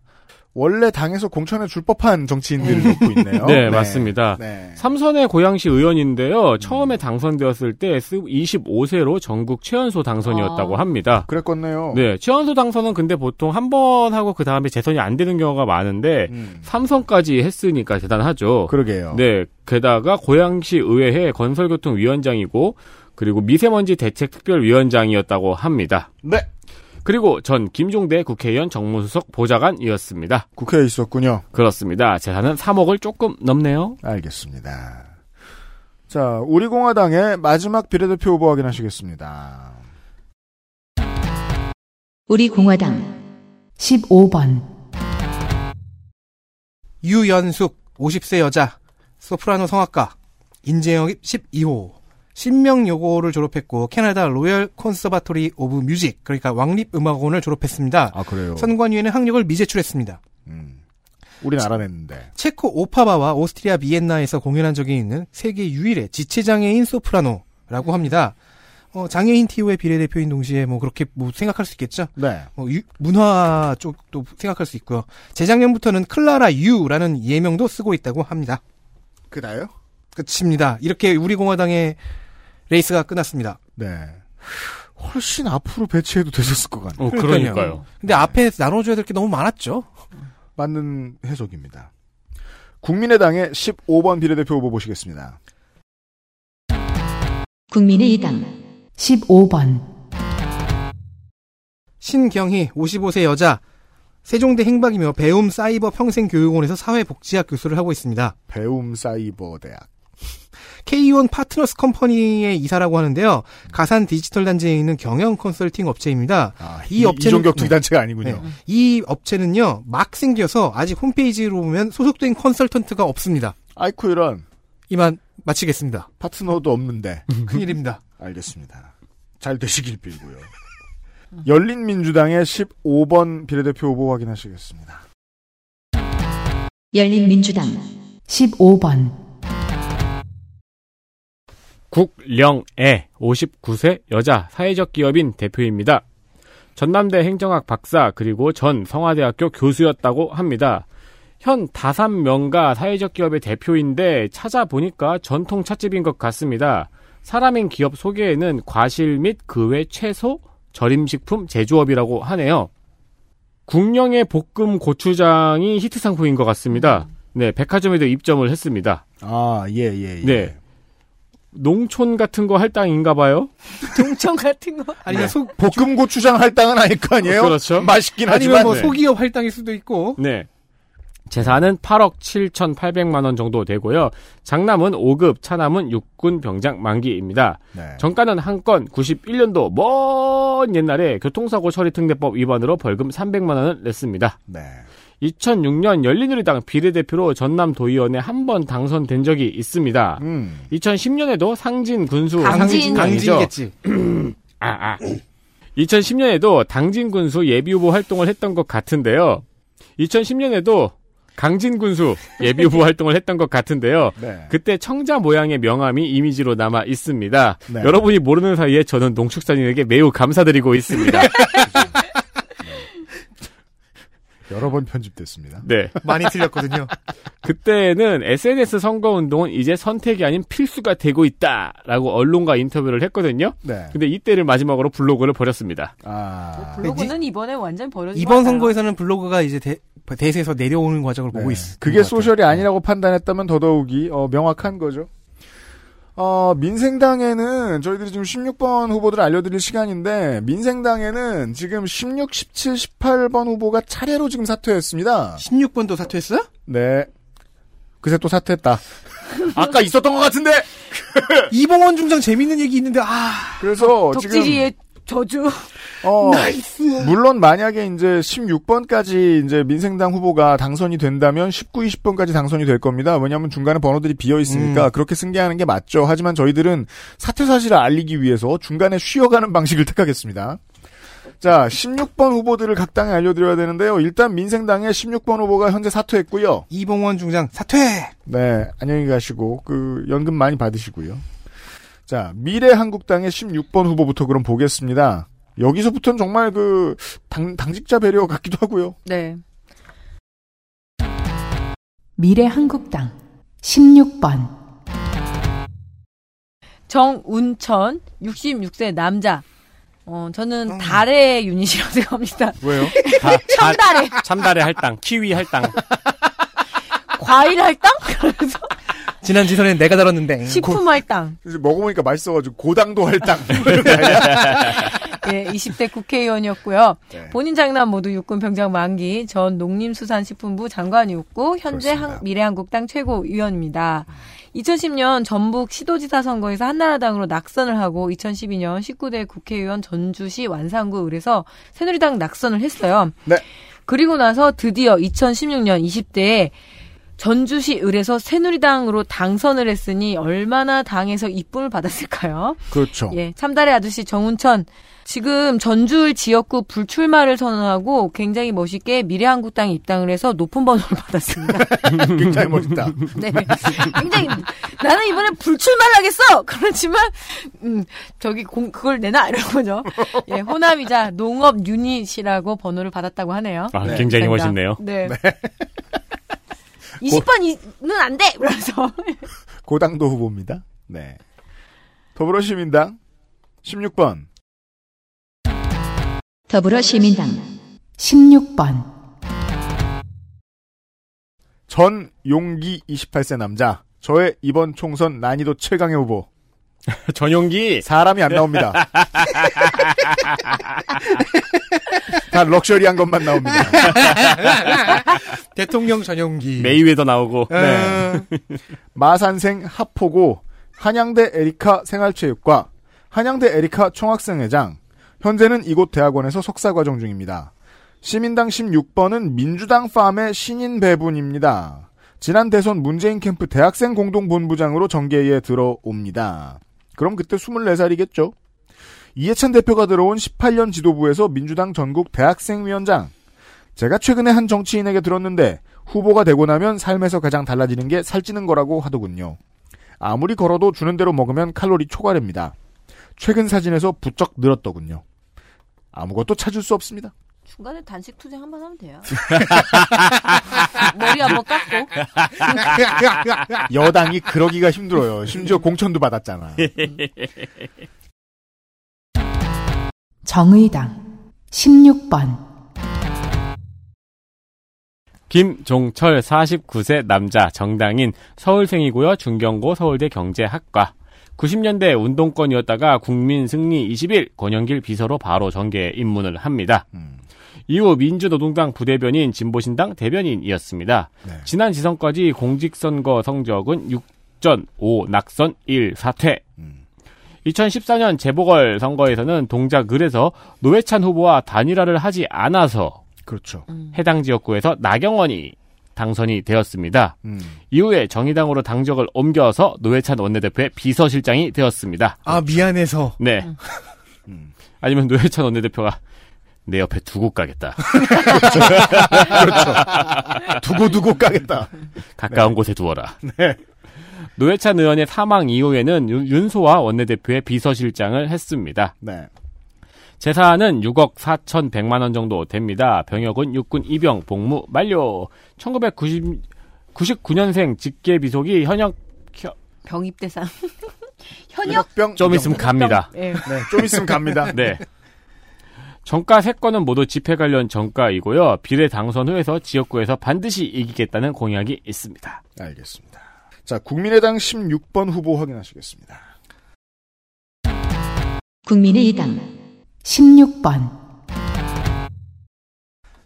S2: 원래 당에서 공천에 줄 법한 정치인들을 놓고 있네요.
S5: 네, 맞습니다.
S2: 네.
S5: 삼선의 고양시 의원인데요. 처음에 당선되었을 때 25세로 전국 최연소 당선이었다고
S2: 아.
S5: 합니다.
S2: 그랬겠네요.
S5: 네, 최연소 당선은 근데 보통 한 번 하고 그 다음에 재선이 안 되는 경우가 많은데 삼선까지 했으니까 대단하죠.
S2: 음. 그러게요.
S5: 네, 게다가 고양시 의회의 건설교통위원장이고 그리고 미세먼지 대책 특별위원장이었다고 합니다.
S2: 네.
S5: 그리고 전 김종대 국회의원 정무수석 보좌관이었습니다.
S2: 국회에 있었군요.
S5: 그렇습니다. 재산은 3억을 조금 넘네요.
S2: 알겠습니다. 자, 우리 공화당의 마지막 비례대표 후보 확인하시겠습니다.
S1: 우리 공화당
S3: 15번
S4: 유연숙 50세 여자 소프라노 성악가 인재영입 12호 신명여고를 졸업했고 캐나다 Royal Conservatory of Music 그러니까 왕립음악원을 졸업했습니다.
S2: 아 그래요?
S4: 선관위에는 학력을 미제출했습니다.
S2: 우린 알아냈는데.
S4: 체코 오파바와 오스트리아 비엔나에서 공연한 적이 있는 세계 유일의 지체장애인 소프라노라고 합니다. 어, 장애인 티오의 비례대표인 동시에 뭐 그렇게 뭐 생각할 수 있겠죠.
S2: 네.
S4: 뭐 유- 문화 쪽도 생각할 수 있고요. 재작년부터는 클라라 유라는 예명도 쓰고 있다고 합니다.
S2: 그래요?
S4: 끝입니다. 이렇게 우리 공화당의 레이스가 끝났습니다.
S2: 네. 훨씬 앞으로 배치해도 되셨을 것 같네요.
S5: 어, 그러니까요.
S4: 근데 앞에 나눠줘야 될 게 너무 많았죠.
S2: 맞는 해석입니다. 국민의당의 15번 비례대표 후보 보시겠습니다.
S1: 국민의당
S3: 15번
S4: 신경희 55세 여자 세종대 행박이며 배움 사이버 평생교육원에서 사회복지학 교수를 하고 있습니다.
S2: 배움 사이버 대학.
S4: K1 파트너스 컴퍼니의 이사라고 하는데요. 가산 디지털 단지에 있는 경영 컨설팅 업체입니다.
S2: 아, 이- 이종격 두 단체가 아니군요.
S4: 이 업체는요, 막 생겨서 아직 홈페이지로 보면 소속된 컨설턴트가 없습니다.
S2: 아이쿠 이런.
S4: 이만 마치겠습니다.
S2: 파트너도 없는데.
S4: 큰일입니다.
S2: 알겠습니다. 잘 되시길 빌고요. 열린민주당의 15번 비례대표 후보 확인하시겠습니다.
S1: 열린민주당
S3: 15번
S5: 국령애 59세 여자 사회적 기업인 대표입니다. 전남대 행정학 박사 그리고 전 성화대학교 교수였다고 합니다. 현 다산명가 사회적 기업의 대표인데 찾아보니까 전통 찻집인 것 같습니다. 사람인 기업 소개에는 과실 및 그 외 채소, 절임식품 제조업이라고 하네요. 국령의 볶음 고추장이 히트 상품인 것 같습니다. 네, 백화점에도 입점을 했습니다.
S2: 아, 예, 예, 예.
S5: 네. 농촌 같은 거 할당인가 봐요?
S6: 동청 같은 거.
S4: 아니면 소,
S2: 볶음 고추장 할당은 아닐 거 아니에요?
S5: 그렇죠.
S2: 맛있긴
S4: 아니면
S2: 하지만.
S4: 뭐
S2: 네.
S4: 소기업 할당일 수도 있고.
S5: 네. 재산은 8억 7,800만 원 정도 되고요. 장남은 5급, 차남은 육군 병장 만기입니다.
S2: 네.
S5: 정가는 한 건 91년도 먼 옛날에 교통사고 처리 특례법 위반으로 벌금 300만 원을 냈습니다.
S2: 네.
S5: 2006년 열린우리당 비례대표로 전남 도의원에 한 번 당선된 적이 있습니다.
S2: 음.
S5: 2010년에도 상진 군수
S6: 강진.
S5: 상진이죠.
S4: 강진이겠지.
S5: 아, 아. 2010년에도 당진 군수 예비 후보 활동을 했던 것 같은데요. 2010년에도 강진 군수 예비 후보 활동을 했던 것 같은데요.
S2: 네.
S5: 그때 청자 모양의 명함이 이미지로 남아 있습니다.
S2: 네.
S5: 여러분이 모르는 사이에 저는 농축산인에게 매우 감사드리고 있습니다.
S2: 여러 번 편집됐습니다.
S5: 네.
S4: 많이 틀렸거든요.
S5: 그때는 SNS 선거운동은 이제 선택이 아닌 필수가 되고 있다라고 언론과 인터뷰를 했거든요.
S2: 네.
S5: 근데 이때를 마지막으로 블로그를 버렸습니다.
S2: 아.
S6: 블로그는 이번에 완전 버려진
S4: 이번
S6: 것 같아요.
S4: 선거에서는 블로그가 이제 대, 대세에서 내려오는 과정을 보고
S2: 네.
S4: 있습니다.
S2: 그게 소셜이 아니라고 판단했다면 더더욱이 어, 명확한 거죠. 어, 민생당에는 저희들이 지금 16번 후보들을 알려드릴 시간인데 민생당에는 지금 16, 17, 18번 후보가 차례로 지금 사퇴했습니다.
S4: 16번도 사퇴했어요?
S2: 네. 그새 또 사퇴했다. 아까 있었던 것 같은데.
S4: 이봉원 중장 재밌는 얘기 있는데 아
S2: 그래서 지금
S6: 덕질이의 저주.
S2: 어,
S4: nice.
S2: 물론 만약에 이제 16번까지 이제 민생당 후보가 당선이 된다면 19, 20번까지 당선이 될 겁니다. 왜냐하면 중간에 번호들이 비어 있으니까
S4: 음.
S2: 그렇게 승계하는 게 맞죠. 하지만 저희들은 사퇴 사실을 알리기 위해서 중간에 쉬어가는 방식을 택하겠습니다. 자, 16번 후보들을 각 당에 알려드려야 되는데요. 일단 민생당의 16번 후보가 현재 사퇴했고요.
S4: 이봉원 중장 사퇴.
S2: 네, 안녕히 가시고 그 연금 많이 받으시고요. 자, 미래한국당의 16번 후보부터 그럼 보겠습니다. 여기서부터는 정말 그 당, 당직자 배려 같기도 하고요.
S6: 네.
S3: 미래 한국당 16번
S6: 정운천 66세 남자. 어, 저는 달의 유닛이라고 생각합니다.
S2: 왜요?
S5: 다-
S6: 참달에.
S5: 다- 참달에 할당, 키위 할당.
S6: 과일 할당? 그러면서
S4: 지난 지선엔 내가 다뤘는데.
S6: 식품 할당.
S2: 이제 먹어보니까 맛있어가지고 고당도 할당.
S6: 예, 20대 국회의원이었고요.
S2: 네.
S6: 본인 장남 모두 육군 병장 만기 전 농림수산식품부 장관이었고 현재 한, 미래한국당 최고위원입니다. 2010년 전북 시도지사 선거에서 한나라당으로 낙선을 하고 2012년 19대 국회의원 전주시 완산구 을에서 새누리당 낙선을 했어요.
S2: 네.
S6: 그리고 나서 드디어 2016년 20대에 전주시 을에서 새누리당으로 당선을 했으니 얼마나 당에서 이쁨을 받았을까요?
S2: 그렇죠.
S6: 예, 참달의 아저씨 정운천 지금 전주을 지역구 불출마를 선언하고 굉장히 멋있게 미래한국당에 입당을 해서 높은 번호를 받았습니다.
S2: 굉장히 멋있다.
S6: 네, 굉장히 나는 이번에 불출마를 하겠어. 그렇지만 음 저기 공, 그걸 내놔 이런 거죠. 예, 호남이자 농업 유닛이라고 번호를 받았다고 하네요.
S5: 아, 굉장히
S6: 감사합니다.
S5: 멋있네요.
S6: 네. 20번은 안 돼! 그러면서.
S2: 고당도 후보입니다. 네. 더불어시민당 16번
S1: 더불어시민당
S3: 16번
S2: 전 용기 28세 남자. 저의 이번 총선 난이도 최강의 후보.
S5: 전용기
S2: 사람이 안 나옵니다. 다 럭셔리한 것만 나옵니다.
S4: 대통령 전용기.
S5: 메이웨더 나오고.
S2: 네. 마산생 합포고 한양대 에리카 생활체육과 한양대 에리카 총학생회장 현재는 이곳 대학원에서 석사 과정 중입니다. 시민당 16번은 민주당 farm의 신인 배분입니다. 지난 대선 문재인 캠프 대학생 공동본부장으로 정계에 들어옵니다. 그럼 그때 24살이겠죠? 이해찬 대표가 들어온 18년 지도부에서 민주당 전국 대학생위원장. 제가 최근에 한 정치인에게 들었는데 후보가 되고 나면 삶에서 가장 달라지는 게 살찌는 거라고 하더군요. 아무리 걸어도 주는 대로 먹으면 칼로리 초과됩니다. 최근 사진에서 부쩍 늘었더군요. 아무것도 찾을 수 없습니다.
S6: 중간에 단식 투쟁 한 번 하면 돼요. 머리 한번 깎고.
S2: 여당이 그러기가 힘들어요. 심지어 공천도 받았잖아.
S3: 정의당 16번
S5: 김종철 49세 남자 정당인 서울생이고요. 중경고 서울대 경제학과. 90년대 운동권이었다가 국민 승리 20일 권영길 비서로 바로 정계 입문을 합니다. 이후 민주노동당 부대변인 진보신당 대변인이었습니다. 지난 지선까지 공직선거 성적은 6전 5 낙선 1 사퇴. 2014년 재보궐 선거에서는 동작 을에서 노회찬 후보와 단일화를 하지 않아서
S2: 그렇죠.
S5: 해당 지역구에서 나경원이 당선이 되었습니다.
S2: 음.
S5: 이후에 정의당으로 당적을 옮겨서 노회찬 원내대표의 비서실장이 되었습니다.
S4: 아 미안해서.
S5: 네. 아니면 노회찬 원내대표가 내 옆에 두고 가겠다.
S2: 그렇죠. 두고 두고 가겠다.
S5: 가까운 곳에 두어라.
S2: 네.
S5: 노회찬 의원의 사망 이후에는 윤- 윤소아 원내대표의 비서실장을 했습니다.
S2: 네.
S5: 재산은 6억 4,100만 원 정도 됩니다. 병역은 육군 입영 복무 만료. 1990 99년생 직계 비속이 현역
S6: 병입대상. 현역?
S2: 병
S5: 좀 있으면 갑니다.
S6: 예.
S2: 네, 좀 있으면 갑니다.
S5: 네. 정가 3건은 모두 집회 관련 정가이고요. 비례 당선 후에서 지역구에서 반드시 이기겠다는 공약이 있습니다.
S2: 알겠습니다. 자, 국민의당 16번 후보 확인하시겠습니다.
S1: 국민의당
S3: 16번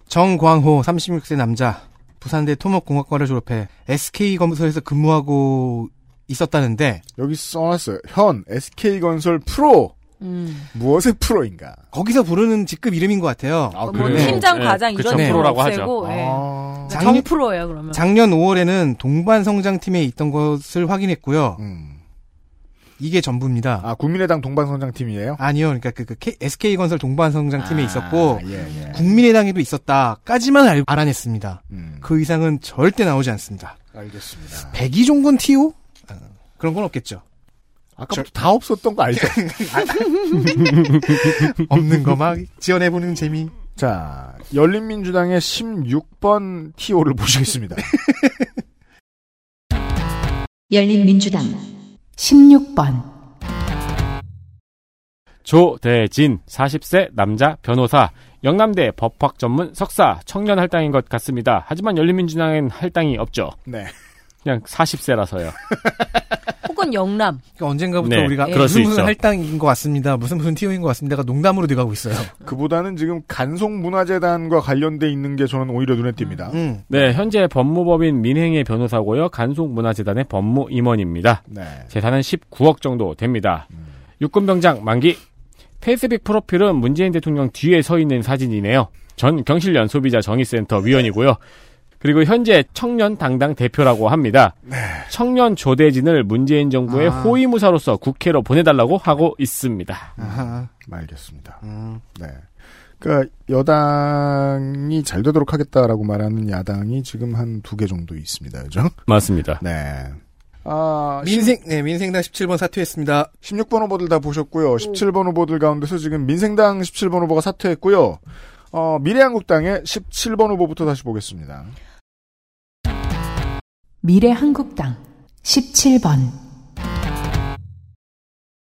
S4: 정광호 36세 남자. 부산대 토목공학과를 졸업해 SK 검사에서 근무하고 있었다는데
S2: 여기 써놨어요. 현 SK건설 프로
S6: 음.
S2: 무엇의 프로인가?
S4: 거기서 부르는 직급 이름인 것 같아요.
S2: 아,
S6: 뭐 팀장, 과장 이런
S4: 네.
S6: 프로라고 하죠. 예.
S2: 아.
S6: 정 프로예요 그러면.
S4: 작년 5월에는 동반 성장팀에 있던 것을 확인했고요. 이게 전부입니다.
S2: 아, 국민의당 동반성장팀이에요?
S4: 아니요. 그러니까 그, 그 K- SK건설 동반성장팀에
S2: 아,
S4: 있었고
S2: 예, 예.
S4: 국민의당에도 있었다까지만 알, 알아냈습니다.
S2: 음.
S4: 그 이상은 절대 나오지 않습니다.
S2: 알겠습니다.
S4: 백이종군 티오? 아, 그런 건 없겠죠.
S2: 아까부터 다 없었던 거 알죠?
S4: 없는 거 막 지원해보는 재미.
S2: 자, 열린민주당의 16번 TO를 보시겠습니다.
S1: 열린민주당
S3: 16번,
S5: 조대진 40세 남자 변호사 영남대 법학 전문 석사 청년 할당인 것 같습니다. 하지만 열린민주당엔 할당이 없죠.
S2: 네.
S5: 그냥 40세라서요.
S6: 혹은 영남.
S4: 그러니까 언젠가부터
S5: 네,
S4: 우리가 무슨 무슨. 할당인 것 같습니다. 무슨 무슨 티오인 것 같습니다가 농담으로 돼가고 있어요.
S2: 그보다는 지금 간송문화재단과 관련돼 있는 게 저는 오히려 눈에 띕니다.
S4: 음.
S5: 네, 현재 법무법인 민행의 변호사고요. 간송문화재단의 법무임원입니다.
S2: 네.
S5: 재산은 19억 정도 됩니다. 육군병장 만기. 페이스북 프로필은 문재인 대통령 뒤에 서 있는 사진이네요. 전 경실련 소비자 정의센터 위원이고요. 그리고 현재 청년 당당 대표라고 합니다. 청년 조대진을 문재인 정부의
S2: 아.
S5: 호위무사로서 국회로 보내달라고 하고 있습니다.
S4: 아하.
S2: 알겠습니다.
S4: 음.
S2: 네. 그러니까 여당이 잘 되도록 하겠다라고 말하는 야당이 지금 한 두 개 정도 있습니다. 그죠?
S5: 맞습니다.
S2: 네. 아,
S4: 민생, 네, 민생당 17번 사퇴했습니다.
S2: 16번 후보들 다 보셨고요. 17번 후보들 가운데서 지금 민생당 17번 후보가 사퇴했고요. 어, 미래한국당의 17번 후보부터 다시 보겠습니다.
S3: 미래한국당 17번,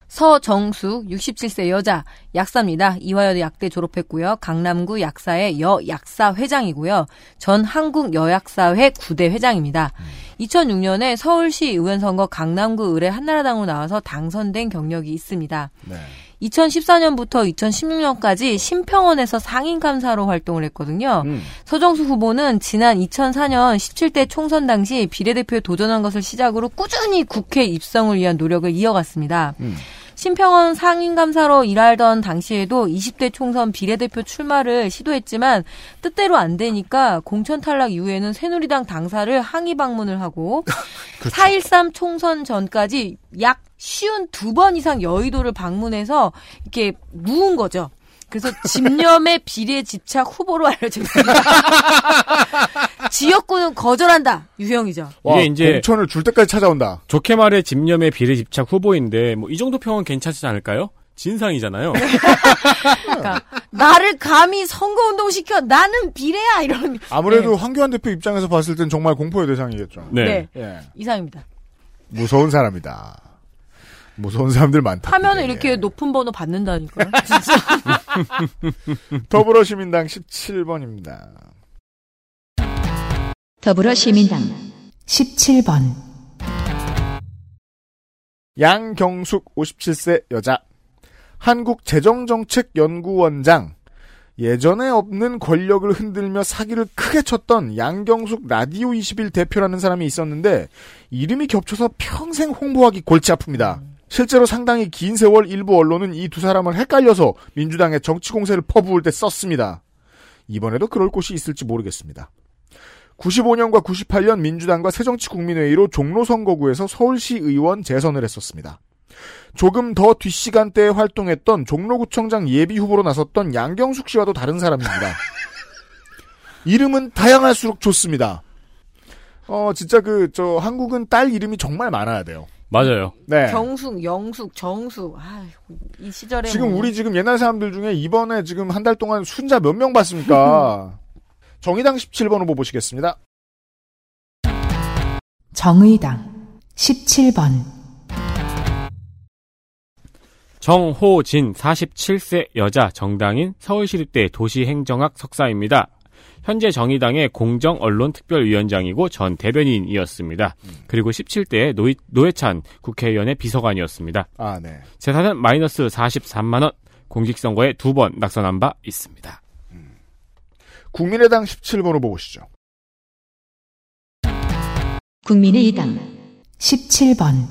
S6: 서정숙 67세 여자 약사입니다. 이화여대 약대 졸업했고요. 강남구 약사의 여약사 회장이고요. 전 한국 여약사회 9대 회장입니다. 2006년에 서울시 의원 선거 강남구 의뢰 한나라당으로 나와서 당선된 경력이 있습니다.
S2: 네.
S6: 2014년부터 2016년까지 심평원에서 상임감사로 활동을 했거든요.
S2: 음.
S6: 서정수 후보는 지난 2004년 17대 총선 당시 비례대표에 도전한 것을 시작으로 꾸준히 국회 입성을 위한 노력을 이어갔습니다.
S2: 음.
S6: 심평원 상임감사로 일하던 당시에도 20대 총선 비례대표 출마를 시도했지만 뜻대로 안 되니까 공천 탈락 이후에는 새누리당 당사를 항의 방문을 하고 4.13 총선 전까지 약 쉬운 두 번 이상 여의도를 방문해서 이렇게 누운 거죠. 그래서 집념의 비례 집착 후보로 알려져 있습니다. 지역구는 거절한다. 유형이죠.
S2: 와,
S5: 이게 이제
S2: 공천을 줄 때까지 찾아온다.
S5: 좋게 말해 집념의 비례 집착 후보인데 뭐 이 정도 평은 괜찮지 않을까요? 진상이잖아요.
S6: 그러니까 나를 감히 선거운동 시켜 나는 비례야 이런
S2: 아무래도
S6: 네.
S2: 황교안 대표 입장에서 봤을 땐 정말 공포의 대상이겠죠.
S5: 네.
S6: 네.
S2: 예.
S6: 이상입니다.
S2: 무서운 사람이다. 무서운 사람들 많다.
S6: 하면은 이렇게 높은 번호 받는다니까요. 진짜.
S2: 더불어시민당 17번입니다.
S1: 더불어시민당
S3: 17번,
S2: 양경숙 57세 여자. 한국재정정책연구원장. 예전에 없는 권력을 흔들며 사기를 크게 쳤던 양경숙 라디오 21 대표라는 사람이 있었는데 이름이 겹쳐서 평생 홍보하기 골치 아픕니다. 실제로 상당히 긴 세월 일부 언론은 이 두 사람을 헷갈려서 민주당의 정치 공세를 퍼부을 때 썼습니다. 이번에도 그럴 곳이 있을지 모르겠습니다. 95년과 98년 민주당과 새정치국민회의로 종로 선거구에서 서울시 의원 재선을 했었습니다. 조금 더 뒷시간대에 활동했던 종로구청장 예비 후보로 나섰던 양경숙 씨와도 다른 사람입니다. 이름은 다양할수록 좋습니다. 어, 진짜 그, 저, 한국은 딸 이름이 정말 많아야 돼요.
S5: 맞아요.
S2: 네.
S6: 경숙, 영숙, 정숙. 아, 이 시절에
S2: 지금
S6: 뭐.
S2: 우리 지금 옛날 사람들 중에 이번에 지금 한 달 동안 순자 몇 명 봤습니까? 정의당 17번 후보 보시겠습니다.
S3: 정의당 17번,
S5: 정호진 47세 여자 정당인 서울시립대 도시행정학 석사입니다. 현재 정의당의 공정 언론 특별위원장이고 전 대변인이었습니다. 그리고 17대 노, 노회찬 국회의원의 비서관이었습니다.
S2: 아, 네.
S5: 재산은 마이너스 43만 원. 공직선거에 두 번 낙선한 바 있습니다.
S2: 국민의당 17번 후보 보시죠.
S1: 국민의당
S3: 17번,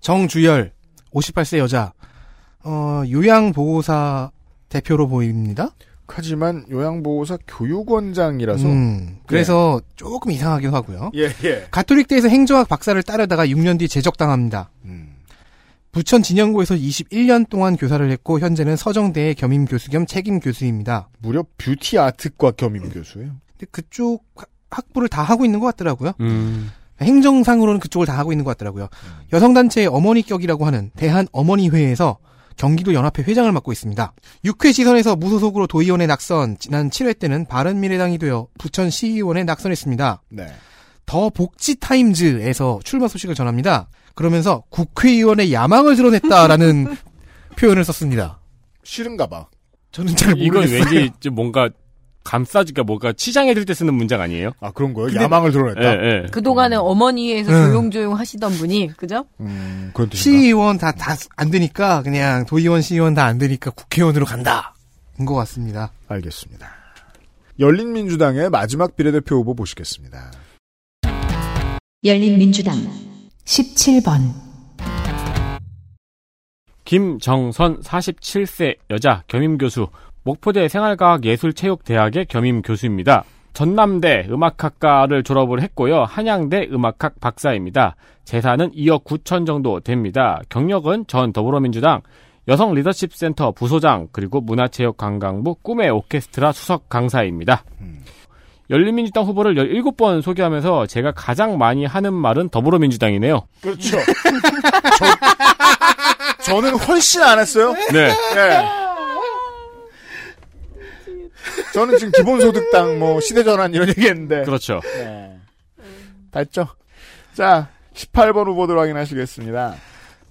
S4: 정주열 58세 여자. 어, 요양보호사 대표로 보입니다.
S2: 하지만 요양보호사 교육원장이라서
S4: 음, 그래서 조금 이상하기도 하고요.
S2: 예, 예.
S4: 가톨릭대에서 행정학 박사를 따르다가 6년 뒤 제적당합니다. 부천 진영고에서 21년 동안 교사를 했고 현재는 서정대의 겸임 교수 겸 책임 교수입니다.
S2: 무려 뷰티 아트과 겸임 교수예요.
S4: 근데 그쪽 학- 학부를 다 하고 있는 것 같더라고요.
S5: 음.
S4: 행정상으로는 그쪽을 다 하고 있는 것 같더라고요. 여성단체 어머니격이라고 하는 대한 어머니회에서 경기도 연합회 회장을 맡고 있습니다. 6회 시선에서 무소속으로 도의원에 낙선, 지난 7회 때는 바른미래당이 되어 부천 시의원에 낙선했습니다.
S2: 네.
S4: 더 복지 타임즈에서 출마 소식을 전합니다. 그러면서 국회의원의 야망을 드러냈다라는 표현을 썼습니다.
S2: 싫은가 봐.
S4: 저는 잘
S5: 이건
S4: 모르겠어요.
S5: 왠지 좀 뭔가 감싸주기가 뭔가 치장해 들때 쓰는 문장 아니에요?
S2: 아 그런 거예요?
S4: 근데-
S2: 야망을 드러냈다.
S5: 예, 예.
S6: 그 동안에 어머니에서
S4: 음.
S6: 조용조용 하시던 분이, 그죠?
S2: 음, 그런 뜻인가?
S4: 시의원 다, 다 안 되니까, 그냥 도의원, 시의원 다 안 되니까 국회의원으로 간다. 인것 같습니다.
S2: 알겠습니다. 열린민주당의 마지막 비례대표 후보 보시겠습니다.
S1: 열린민주당
S3: 17번,
S5: 김정선 47세 여자 겸임 교수 목포대 생활과학예술체육대학의 겸임 교수입니다. 전남대 음악학과를 졸업을 했고요. 한양대 음악학 박사입니다. 재산은 2억 9천 정도 됩니다. 경력은 전 더불어민주당 여성 리더십 센터 부소장 그리고 문화체육관광부 꿈의 오케스트라 수석 강사입니다. 열린민주당 후보를 17번 소개하면서 제가 가장 많이 하는 말은 더불어민주당이네요.
S2: 그렇죠. 저, 저는 훨씬 안 했어요.
S5: 네.
S2: 예. 저는 지금 기본소득당, 뭐, 시대전환 이런 얘기 했는데.
S5: 그렇죠.
S2: 네. 다 했죠. 자, 18번 후보들 확인하시겠습니다.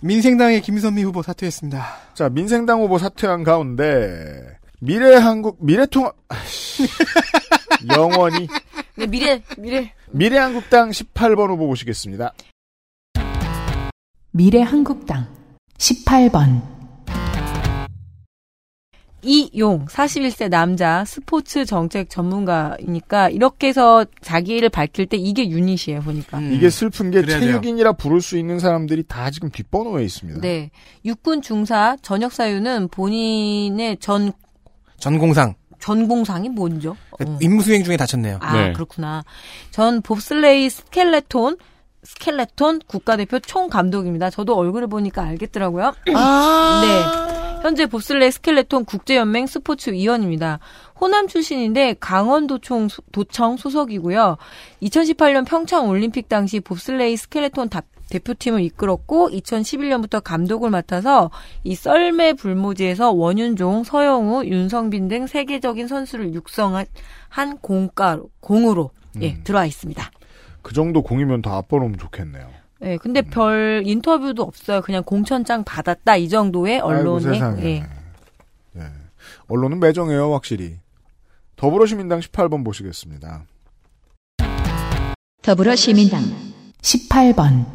S4: 민생당의 김선미 후보 사퇴했습니다.
S2: 자, 민생당 후보 사퇴한 가운데, 미래한국, 미래통합. 영원히.
S6: 네, 미래, 미래.
S2: 미래한국당 18번 후보 보시겠습니다.
S3: 미래한국당 18번,
S6: 이용 41세 남자 스포츠 정책 전문가이니까 이렇게 해서 자기를 밝힐 때 이게 유닛이에요 보니까.
S2: 이게 슬픈 게. 체육인이라 부를 수 있는 사람들이 다 지금 뒷번호에 있습니다.
S6: 네. 육군 중사 전역 사유는 본인의 전
S4: 전공상.
S6: 전공상이 뭔죠? 어.
S4: 임무수행 중에 다쳤네요.
S6: 아,
S5: 네.
S6: 그렇구나. 전 봅슬레이 스켈레톤 스켈레톤 국가대표 총감독입니다. 저도 얼굴을 보니까 알겠더라고요. 네. 현재 봅슬레이 스켈레톤 국제연맹 스포츠 위원입니다. 호남 출신인데 강원도청 소- 도청 소속이고요. 2018년 평창 올림픽 당시 봅슬레이 스켈레톤 다- 대표팀을 이끌었고 2011년부터 감독을 맡아서 이 썰매 불모지에서 원윤종, 서영우, 윤성빈 등 세계적인 선수를 육성한 한 공가로 공으로 예 들어와 있습니다.
S2: 그 정도 공이면 더 앞번호면 좋겠네요.
S6: 예, 근데 별 인터뷰도 없어요. 그냥 공천장 받았다 이 정도의
S2: 세상에.
S6: 예.
S2: 예. 언론은 매정해요, 확실히. 더불어시민당 18번 보시겠습니다.
S1: 더불어시민당
S3: 18번,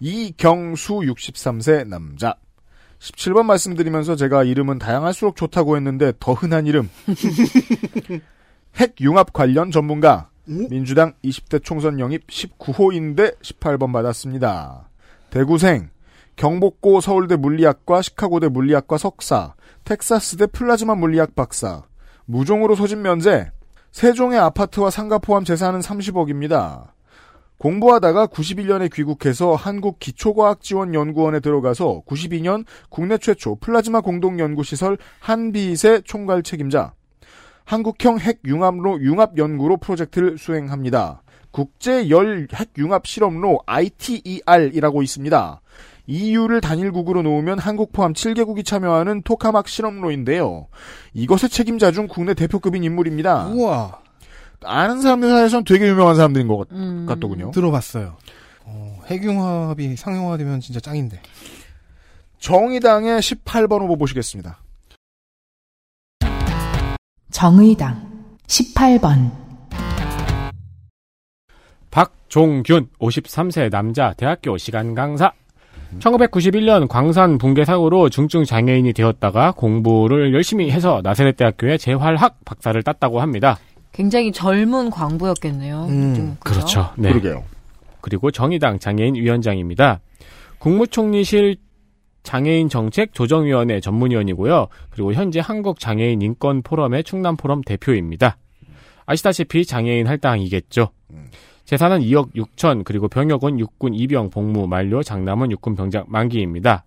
S2: 이경수 63세 남자. 17번 말씀드리면서 제가 이름은 다양할수록 좋다고 했는데 더 흔한 이름. 핵융합 관련 전문가. 민주당 20대 총선 영입 19호인데 18번 받았습니다. 대구생. 경복고 서울대 물리학과 시카고대 물리학과 석사. 텍사스대 플라즈마 물리학 박사. 무종으로 소집 면제. 세종의 아파트와 상가 포함 재산은 30억입니다. 공부하다가 91년에 귀국해서 한국기초과학지원연구원에 들어가서 92년 국내 최초 플라즈마 공동연구시설 한빛의 총괄 책임자, 한국형 핵융합로 융합연구로 프로젝트를 수행합니다. 국제 열 핵융합 실험로 ITER이라고 있습니다. EU를 단일국으로 놓으면 한국 포함 7개국이 참여하는 토카막 실험로인데요. 이것의 책임자 중 국내 대표급인 인물입니다.
S4: 우와.
S2: 아는 사람들 사이에서는 되게 유명한 사람들인 것 같,
S6: 음.
S2: 같더군요.
S4: 들어봤어요. 어, 핵융합이 상용화되면 진짜 짱인데.
S2: 정의당의 18번 후보 보시겠습니다.
S3: 정의당 18번,
S5: 박종균 53세 남자 대학교 시간 강사 1991년 광산 붕괴 사고로 중증 장애인이 되었다가 공부를 열심히 해서 나세렛 대학교에 재활학 박사를 땄다고 합니다.
S6: 굉장히 젊은 광부였겠네요.
S4: 음,
S6: 좀, 그죠?
S5: 네.
S2: 그러게요.
S5: 그리고 정의당 장애인 위원장입니다. 국무총리실 장애인 정책 조정위원회 전문위원이고요. 그리고 현재 한국 장애인 인권 포럼의 충남 포럼 대표입니다. 아시다시피 장애인 할당이겠죠. 재산은 2억 6천 그리고 병역은 육군 이병 복무 만료 장남은 육군 병장 만기입니다.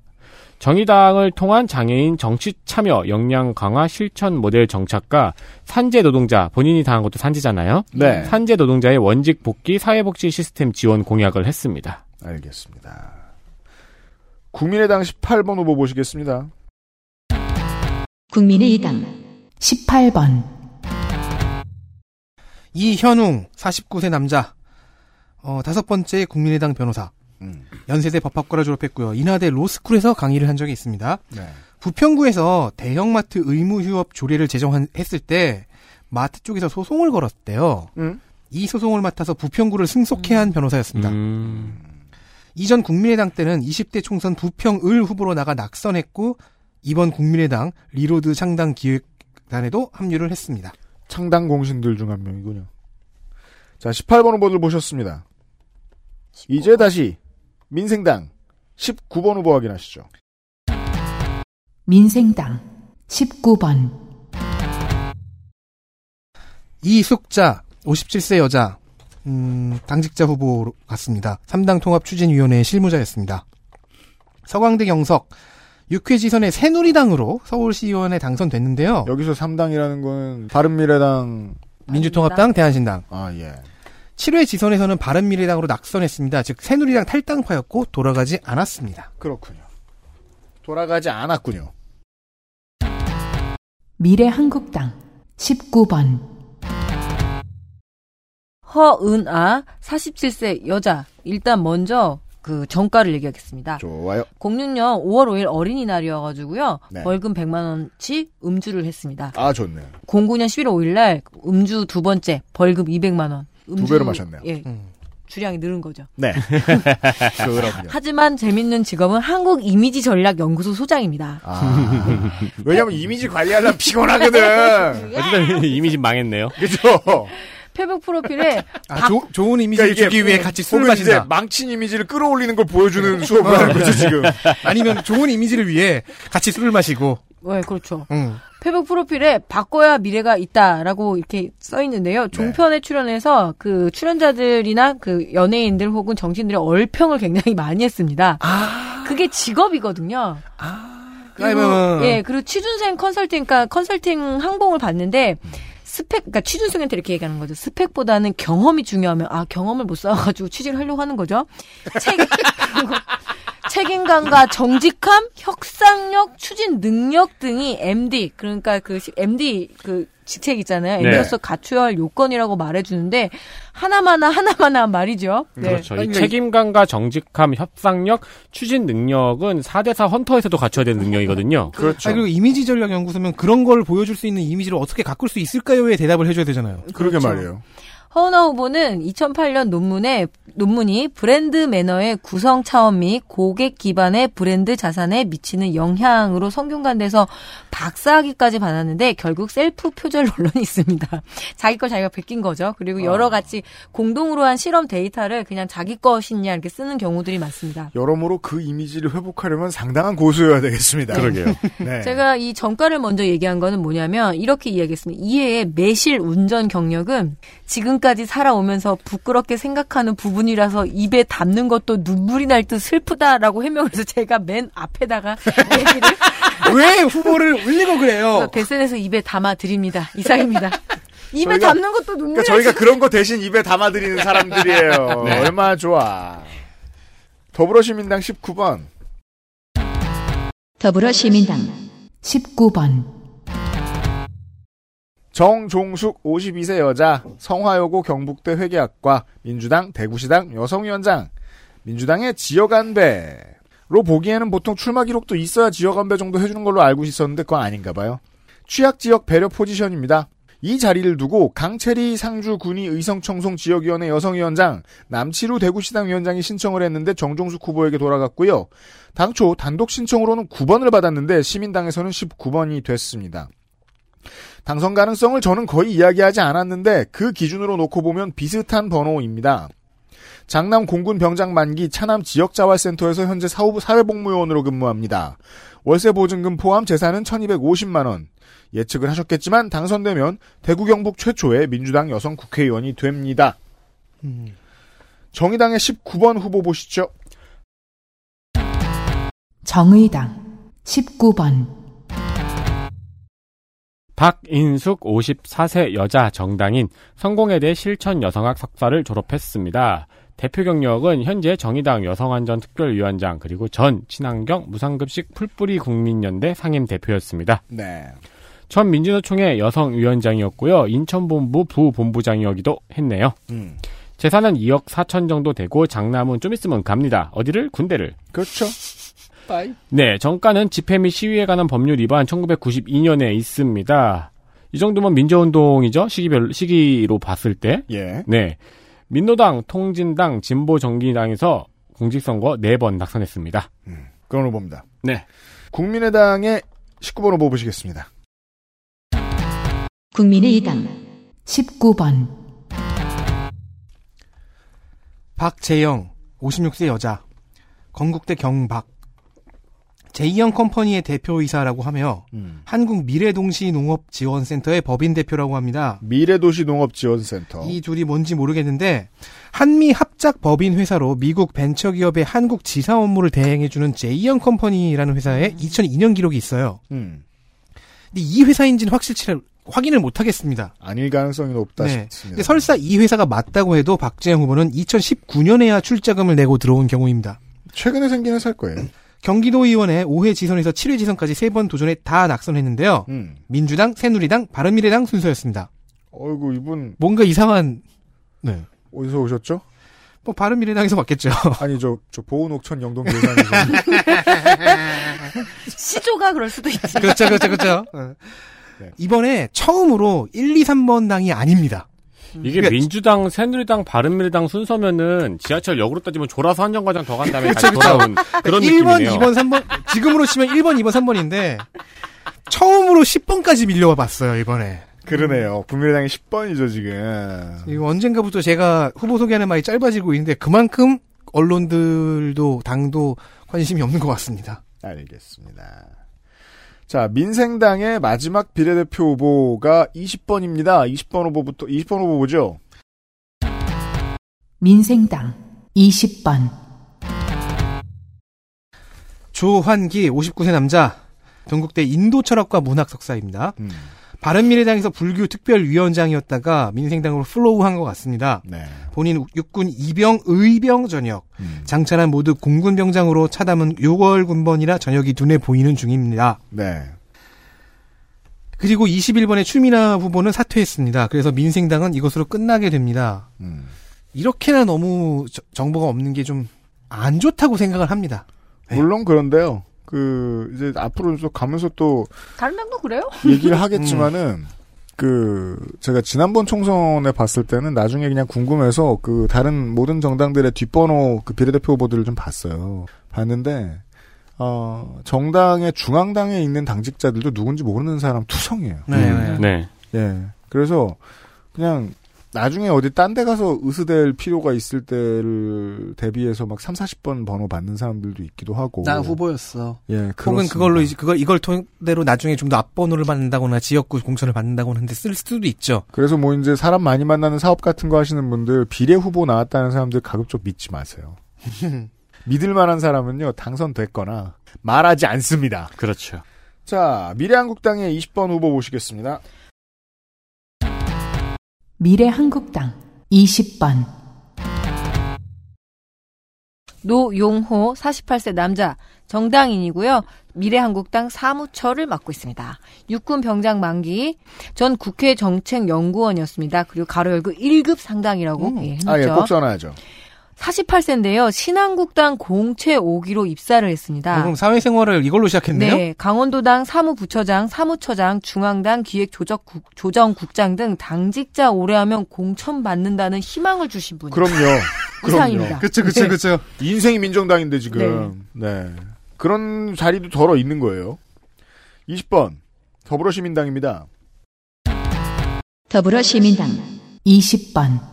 S5: 정의당을 통한 장애인 정치 참여 역량 강화 실천 모델 정착과 산재 노동자 본인이 당한 것도 산재잖아요.
S2: 네.
S5: 산재 노동자의 원직 복귀 사회복지 시스템 지원 공약을 했습니다.
S2: 알겠습니다. 국민의당 18번 후보 보시겠습니다.
S1: 국민의당
S3: 18번
S4: 이현웅 49세 남자 어, 다섯 번째 국민의당 변호사
S2: 음.
S4: 연세대 법학과를 졸업했고요. 인하대 로스쿨에서 강의를 한 적이 있습니다.
S2: 네.
S4: 부평구에서 대형마트 의무휴업 조례를 제정했을 때 마트 쪽에서 소송을 걸었대요.
S2: 음.
S4: 이 소송을 맡아서 부평구를 승소케 한 변호사였습니다.
S5: 음.
S4: 이전 국민의당 때는 20대 총선 부평을 후보로 나가 낙선했고 이번 국민의당 reload 창당 기획단에도 합류를 했습니다.
S2: 창당 공신들 중 한 명이군요. 자, 18번 후보들 보셨습니다. 이제 다시 민생당 19번 후보 확인하시죠.
S3: 민생당 19번
S4: 이숙자 57세 여자 음, 당직자 후보로 갔습니다. 3당 통합 추진위원회 실무자였습니다. 서광대 경석 6회 지선의 새누리당으로 서울시의원에 당선됐는데요.
S2: 여기서 3당이라는 건 바른미래당
S4: 민주통합당 대한신당.
S2: 아, 예.
S4: 7회 지선에서는 바른미래당으로 낙선했습니다. 즉 새누리당 탈당파였고 돌아가지 않았습니다.
S2: 그렇군요. 돌아가지 않았군요.
S3: 미래한국당 19번
S6: 허은아 47세 여자. 일단 먼저 그 정가를 얘기하겠습니다.
S2: 좋아요.
S6: 06년 5월 5일 어린이날이어가지고요.
S2: 네.
S6: 벌금 100만 원치 음주를 했습니다.
S2: 아, 좋네요.
S6: 09년 11월 5일날 음주 두 번째 벌금 200만 원.
S2: 두 배로 마셨네요.
S6: 예. 주량이 늘은 거죠.
S2: 네. 그럼요.
S6: 하지만 재밌는 직업은 한국 이미지 전략 연구소 소장입니다.
S2: 아, 왜냐면 이미지 관리하려면 피곤하거든.
S5: 어쨌든 이미지 망했네요.
S2: 그죠?
S6: 페북 프로필에
S4: 아, 조- 좋은 이미지를
S2: 그러니까
S4: 주기 위해 같이 술을 마신다.
S2: 망친 이미지를 끌어올리는 걸 보여주는 수업을 하는 거죠, 지금.
S4: 아니면 좋은 이미지를 위해 같이 술을 마시고.
S6: 네, 그렇죠.
S4: 음.
S6: 페북 프로필에 바꿔야 미래가 있다라고 이렇게 써 있는데요. 종편에 출연해서 그 출연자들이나 그 연예인들 혹은 정치인들의 얼평을 굉장히 많이 했습니다. 그게 직업이거든요. 그리고,
S4: 그러면-
S6: 예, 그리고 취준생 컨설팅, 그러니까 컨설팅 항봉을 받는데 스펙, 그러니까 취준생한테 이렇게 얘기하는 거죠. 스펙보다는 경험이 중요하면 아 경험을 못 쌓아가지고 취직을 하려고 하는 거죠. 책 책임감과 정직함, 혁상력, 추진 능력 등이 MD 그러니까 그 시- MD 그 직책 있잖아요.
S5: 네.
S6: MD로서 갖춰야 할 요건이라고 말해주는데 하나마나 하나마나 말이죠. 네.
S5: 그렇죠. 이 책임감과 정직함, 협상력, 추진 능력은 4대4 헌터에서도 갖춰야 되는 능력이거든요.
S2: 그렇죠.
S4: 아니, 그리고 이미지 전략 연구소면 그런 걸 보여줄 수 있는 이미지를 어떻게 가꿀 수 있을까요에 대답을 해줘야 되잖아요.
S2: 그러게
S6: 그렇죠.
S2: 말이에요.
S6: 허은하 후보는 2008년 논문에 논문이 브랜드 매너의 구성 차원 및 고객 기반의 브랜드 자산에 미치는 영향으로 성균관대에서 박사학위까지 받았는데 결국 셀프 표절 논란이 있습니다. 자기 걸 자기가 베낀 거죠. 그리고 여러 가지 공동으로 한 실험 데이터를 그냥 자기 것이냐 이렇게 쓰는 경우들이 많습니다.
S2: 여러모로 그 이미지를 회복하려면 상당한 고수여야 되겠습니다.
S5: 그러게요.
S2: 네.
S6: 제가 이 정가를 먼저 얘기한 거는 뭐냐면 이렇게 이야기했습니다. 이해의 매실 운전 경력은 지금까지 살아오면서 부끄럽게 생각하는 부분이라서 입에 담는 것도 눈물이 날 듯 슬프다라고 해명을 해서 제가 맨 앞에다가 얘기를
S4: 왜 후보를 울리고 그래요?
S6: 베센에서 입에 담아 드립니다. 이상입니다. 입에
S2: 저희가-
S6: 담는 것도 눈물이
S2: 그러니까 저희가 그런 거 대신 입에 담아드리는 사람들이에요.
S5: 네.
S2: 얼마나 좋아. 더불어시민당 19번.
S1: 더불어시민당
S3: 19번
S2: 정종숙 52세 여자 성화여고 경북대 회계학과 민주당 대구시당 여성위원장 민주당의 지역안배로 보기에는 보통 출마 기록도 있어야 지역안배 정도 해주는 걸로 알고 있었는데 그건 아닌가 봐요. 취약지역 배려 포지션입니다. 이 자리를 두고 강채리 상주군이 의성청송 지역위원회 여성위원장 남치루 대구시당 위원장이 신청을 했는데 정종숙 후보에게 돌아갔고요. 당초 단독 신청으로는 9번을 받았는데 시민당에서는 19번이 됐습니다. 당선 가능성을 저는 거의 이야기하지 않았는데 그 기준으로 놓고 보면 비슷한 번호입니다. 장남 공군 병장 만기 차남 지역자활센터에서 현재 사후 사회복무요원으로 근무합니다. 월세 보증금 포함 재산은 1250만 원. 예측을 하셨겠지만 당선되면 대구 경북 최초의 민주당 여성 국회의원이 됩니다. 정의당의 19번 후보 보시죠.
S3: 정의당 19번
S5: 박인숙 54세 여자 정당인 성공회대 실천 여성학 석사를 졸업했습니다. 대표 경력은 현재 정의당 여성안전 특별위원장 그리고 전 친환경 무상급식 풀뿌리 국민연대 상임 대표였습니다.
S2: 네.
S5: 전 민주노총의 여성위원장이었고요. 인천본부 부본부장이기도 했네요.
S2: 음.
S5: 재산은 2억 4천 정도 되고 장남은 좀 있으면 갑니다. 어디를? 군대를.
S2: 그렇죠.
S5: 네, 정가는 집회 및 시위에 관한 법률 위반 1992년에 있습니다. 이 정도면 민주운동이죠? 시기별, 시기로 봤을 때.
S2: 예.
S5: 네. 민노당, 통진당, 진보정기당에서 공직선거 4번 낙선했습니다.
S2: 그런 후보입니다.
S5: 네.
S2: 국민의당의 19번 후보 보시겠습니다.
S1: 국민의당
S3: 19번
S4: 박재영 56세 여자 건국대 경박 제2형 컴퍼니의 대표이사라고 하며
S2: 음.
S4: 한국 미래동시농업지원센터의 법인 대표라고 합니다.
S2: 미래도시농업지원센터.
S4: 이 둘이 뭔지 모르겠는데 한미 합작 법인 회사로 미국 벤처기업의 한국 지사 업무를 대행해주는 제2형 컴퍼니라는 회사에 2002년 기록이 있어요.
S2: 음.
S4: 근데 이 회사인지는 확실치를 확인을 못하겠습니다.
S2: 아닐 가능성이 높다
S4: 네.
S2: 싶습니다.
S4: 근데 설사 이 회사가 맞다고 해도 박재영 후보는 2019년에야 출자금을 내고 들어온 경우입니다.
S2: 최근에 생긴 회사일 거예요.
S4: 경기도 의원에 5회 지선에서 7회 지선까지 3번 도전에 다 낙선했는데요.
S2: 음.
S4: 민주당, 새누리당, 바른미래당 순서였습니다.
S2: 어이구 이분
S4: 뭔가 이상한 네.
S2: 어디서 오셨죠?
S4: 뭐 바른미래당에서 맞겠죠.
S2: 아니 저 저 보은옥천 영동 교산에서
S6: 시조가 그럴 수도 있지.
S4: 그렇죠, 그렇죠, 그렇죠.
S2: 네.
S4: 이번에 처음으로 1, 2, 3번 당이 아닙니다.
S5: 이게
S4: 그러니까
S5: 민주당, 새누리당, 바른미래당 순서면은 지하철 역으로 따지면 졸아서 한 정거장 더 간 다음에 다시. 돌아온 그런
S4: 1번,
S5: 느낌이네요.
S4: 2번, 3번 지금으로 치면 1번, 2번, 3번인데 처음으로 10번까지 밀려와 봤어요, 이번에.
S2: 그러네요. 국민의당이 10번이죠 지금.
S4: 이거 언젠가부터 제가 후보 소개하는 말이 짧아지고 있는데 그만큼 언론들도 당도 관심이 없는 것 같습니다.
S2: 알겠습니다. 자, 민생당의 마지막 비례대표 후보가 20번입니다. 20번 후보부터 20번 후보죠.
S3: 민생당 20번
S4: 조환기 59세 남자 전국대 인도철학과 문학 석사입니다.
S2: 음.
S4: 바른미래당에서 불교 특별위원장이었다가 민생당으로 플로우한 것 같습니다.
S2: 네.
S4: 본인 육군 이병 의병 전역
S2: 음.
S4: 장차는 모두 공군 병장으로 차담은 6월 군번이라 전역이 눈에 보이는 중입니다.
S2: 네.
S4: 그리고 21번의 추미나 후보는 사퇴했습니다. 그래서 민생당은 이것으로 끝나게 됩니다.
S2: 음.
S4: 이렇게나 너무 저- 정보가 없는 게 좀 안 좋다고 생각을 합니다.
S2: 물론 그런데요. 그 이제 앞으로 또 가면서 또
S6: 다른 당도 그래요?
S2: 얘기를 하겠지만은 그 제가 지난번 총선에 봤을 때는 나중에 그냥 궁금해서 그 다른 모든 정당들의 뒷번호 그 비례대표 후보들을 좀 봤어요. 봤는데 어 정당의 중앙당에 있는 당직자들도 누군지 모르는 사람 투성이에요.
S4: 네.
S5: 네.
S2: 예. 그래서 그냥 나중에 어디 딴 데 가서 의스될 필요가 있을 때를 대비해서 막 3, 40번 번호 받는 사람들도 있기도 하고.
S4: 나 후보였어.
S2: 예,
S4: 혹은
S2: 그렇습니다.
S4: 그걸로 이제 그걸 이걸 토대로 나중에 좀 더 앞번호를 받는다거나 지역구 공천을 받는다거나 하는데 쓸 수도 있죠.
S2: 그래서 뭐 이제 사람 많이 만나는 사업 같은 거 하시는 분들 비례 후보 나왔다는 사람들 가급적 믿지 마세요. 믿을 만한 사람은요 당선됐거나 말하지 않습니다.
S5: 그렇죠.
S2: 자 미래한국당의 20번 후보 보시겠습니다.
S3: 미래한국당 20번
S6: 노용호 48세 남자 정당인이고요. 미래한국당 사무처를 맡고 있습니다. 육군 병장 만기 전 국회 정책연구원이었습니다. 그리고 가로 열고 1급 상당이라고 예, 해놓죠.
S2: 아 예꼭 전화하죠.
S6: 48세인데요. 신한국당 공채 5기로 입사를 했습니다.
S4: 그럼 사회생활을 이걸로 시작했네요.
S6: 네, 강원도당 사무부처장, 사무처장, 중앙당 기획조정국, 조정국장 등 당직자 오래 하면 공천 받는다는 희망을 주신 분.
S2: 그럼요.
S6: 이상입니다.
S4: 그쵸, 그쵸,
S6: 네.
S4: 그쵸.
S2: 인생이 민정당인데 지금. 네. 그런 자리도 덜어 있는 거예요. 20번 더불어시민당입니다.
S1: 더불어시민당
S3: 20번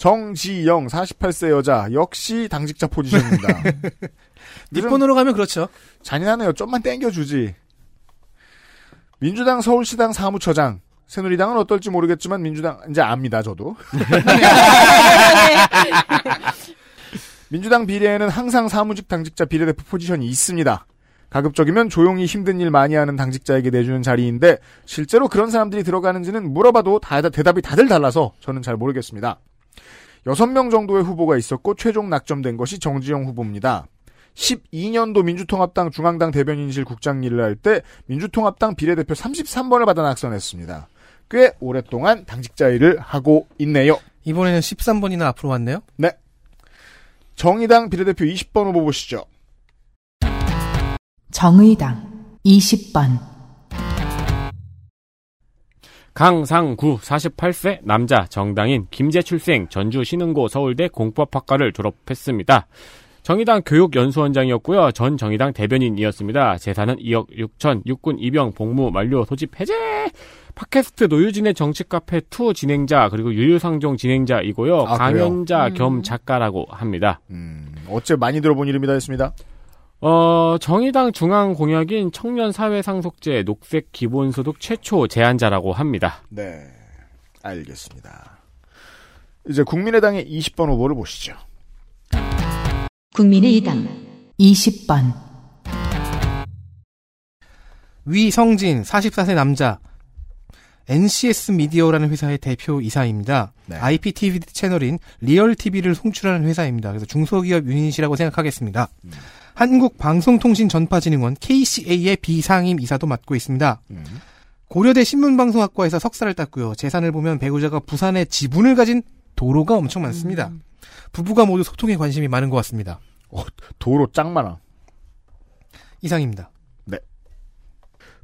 S2: 정지영 48세 여자 역시 당직자 포지션입니다.
S4: 니폰으로 가면 그렇죠.
S2: 잔인하네요. 좀만 땡겨주지. 민주당 서울시당 사무처장. 새누리당은 어떨지 모르겠지만 민주당 이제 압니다. 저도. 민주당 비례에는 항상 사무직 당직자 비례대표 포지션이 있습니다. 가급적이면 조용히 힘든 일 많이 하는 당직자에게 내주는 자리인데 실제로 그런 사람들이 들어가는지는 물어봐도 다, 대답이 다들 달라서 저는 잘 모르겠습니다. 6명 정도의 후보가 있었고 최종 낙점된 것이 정지영 후보입니다. 12년도 민주통합당 중앙당 대변인실 국장 일을 할 때 민주통합당 비례대표 33번을 받아 낙선했습니다. 꽤 오랫동안 당직자 일을 하고 있네요.
S4: 이번에는 13번이나 앞으로 왔네요.
S2: 네. 정의당 비례대표 20번 후보 보시죠.
S3: 정의당 20번
S5: 강상구 48세 남자 정당인 김재 출생 전주 신흥고 서울대 공법학과를 졸업했습니다. 정의당 교육연수원장이었고요. 전 정의당 대변인이었습니다. 재산은 2억 6천, 육군 입영, 복무 만료, 소집 해제. 팟캐스트 노유진의 정치 카페 2 진행자 그리고 유유상종 진행자이고요.
S2: 아,
S5: 강연자
S6: 음.
S5: 겸 작가라고 합니다.
S2: 어째 많이 들어본 이름이다 했습니다.
S5: 어, 정의당 중앙 공약인 청년 사회 상속제 녹색 기본소득 최초 제안자라고 합니다.
S2: 네. 알겠습니다. 이제 국민의당의 20번 후보를 보시죠.
S1: 국민의당
S3: 20번
S4: 위성진 44세 남자 NCS 미디어라는 회사의 대표 이사입니다.
S2: 네.
S4: IPTV 채널인 리얼 TV를 송출하는 회사입니다. 그래서 중소기업 유닛이라고 생각하겠습니다.
S2: 음.
S4: 한국방송통신전파진흥원 KCA의 비상임 이사도 맡고 있습니다.
S2: 음.
S4: 고려대 신문방송학과에서 석사를 땄고요. 재산을 보면 배우자가 부산에 지분을 가진 도로가 엄청 많습니다.
S2: 음.
S4: 부부가 모두 소통에 관심이 많은 것 같습니다.
S2: 도로 짱 많아.
S4: 이상입니다.
S2: 네.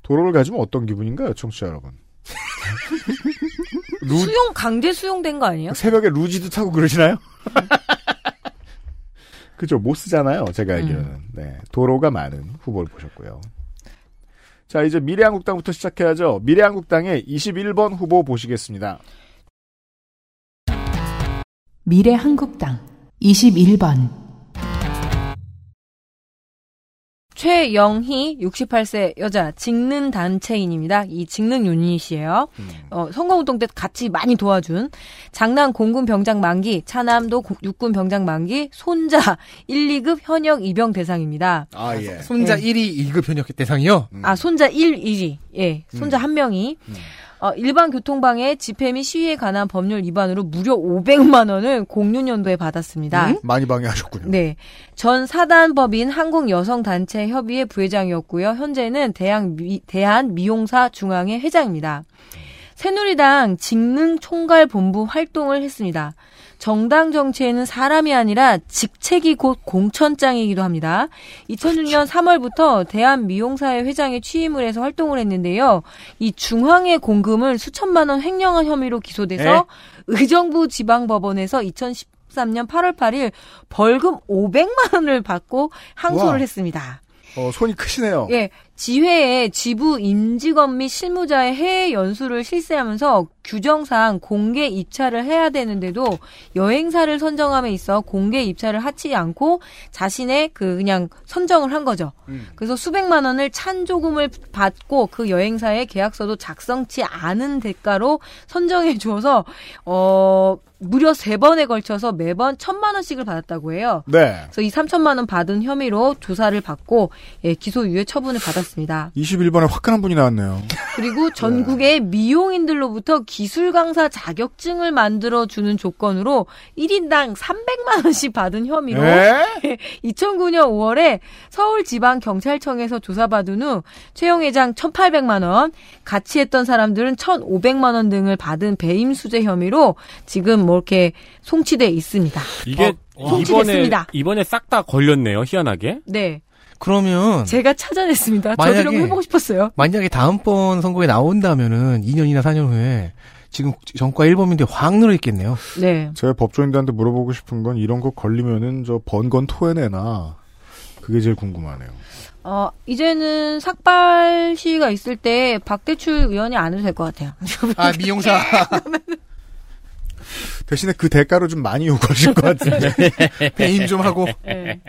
S2: 도로를 가지면 어떤 기분인가요, 청취자 여러분? 루-
S6: 수용 강제 수용된 거 아니에요?
S2: 새벽에 루지도 타고 그러시나요? 그죠, 못 쓰잖아요, 제가 알기로는.
S6: 음.
S2: 네. 도로가 많은 후보를 보셨고요. 자, 이제 미래한국당부터 시작해야죠. 미래한국당의 21번 후보 보시겠습니다.
S3: 미래한국당 21번
S6: 최영희 68세 여자 직능 단체인입니다. 이 직능 유닛이에요. 어, 선거운동 때 같이 많이 도와준 장남 공군 병장 만기, 차남도 고- 육군 병장 만기, 손자 1, 2급 현역 입영 대상입니다.
S2: 아, 예.
S4: 손자
S6: 예.
S4: 1위 1급 현역 대상이요?
S6: 아, 손자 1, 2위. 예, 손자 한 명이. 어, 일반 교통방해 집회 및 시위에 관한 법률 위반으로 무려 500만 원을 공유년도에 받았습니다.
S2: 많이 방해하셨군요.
S6: 네. 전 사단법인 한국여성단체 협의회 부회장이었고요. 현재는 대한, 미, 대한 미용사 중앙회 회장입니다. 새누리당 직능총괄본부 활동을 했습니다. 정당 정치에는 사람이 아니라 직책이 곧 공천장이기도 합니다. 2006년 3월부터 대한미용사회 회장에 취임을 해서 활동을 했는데요. 이 중앙회 공금을 수천만 원 횡령한 혐의로 기소돼서
S2: 네.
S6: 의정부 지방법원에서 2013년 8월 8일 벌금 500만 원을 받고 항소를
S2: 우와.
S6: 했습니다.
S2: 어, 손이 크시네요.
S6: 예, 지회에 지부 임직원 및 실무자의 해외 연수를 실시하면서 규정상 공개 입찰을 해야 되는데도 여행사를 선정함에 있어 공개 입찰을 하지 않고 자신의 그 그냥 선정을 한 거죠. 그래서 수백만 원을 찬조금을 받고 그 여행사의 계약서도 작성치 않은 대가로 선정해 주어서 어 무려 세 번에 걸쳐서 매번 천만 원씩을 받았다고 해요.
S2: 네.
S6: 그래서 이 3천만 원 받은 혐의로 조사를 받고 예, 기소유예 처분을 받았습니다.
S2: 21번에 화끈한 분이 나왔네요.
S6: 그리고 전국의 미용인들로부터 기술 강사 자격증을 만들어 주는 조건으로 1인당 300만 원씩 받은 혐의로
S2: 에?
S6: 2009년 5월에 서울지방경찰청에서 조사받은 후 최영 회장 1,800만 원, 같이 했던 사람들은 1,500만 원 등을 받은 배임 수재 혐의로 지금 뭐 이렇게 송치돼 있습니다.
S5: 이게
S6: 어,
S5: 이번에
S6: 송치됐습니다.
S5: 이번에 싹 다 걸렸네요. 희한하게.
S6: 네.
S4: 그러면
S6: 제가 찾아냈습니다. 저도
S4: 만약에-
S6: 이런 거 해보고 싶었어요.
S4: 만약에 다음번 선거에 나온다면은 2년이나 4년 후에 지금 정과 1범인데 확 늘어 있겠네요.
S6: 네.
S2: 제가 법조인들한테 물어보고 싶은 건 이런 거 걸리면은 저 번건 토해내나. 그게 제일 궁금하네요.
S6: 어, 이제는 삭발 시위가 있을 때 박대출 의원이 안 해도 될 것 같아요.
S4: 아, 미용사.
S2: 대신에 그 대가로 좀 많이 요구하실 것 같은데.
S4: 배임 좀 하고.
S6: 네.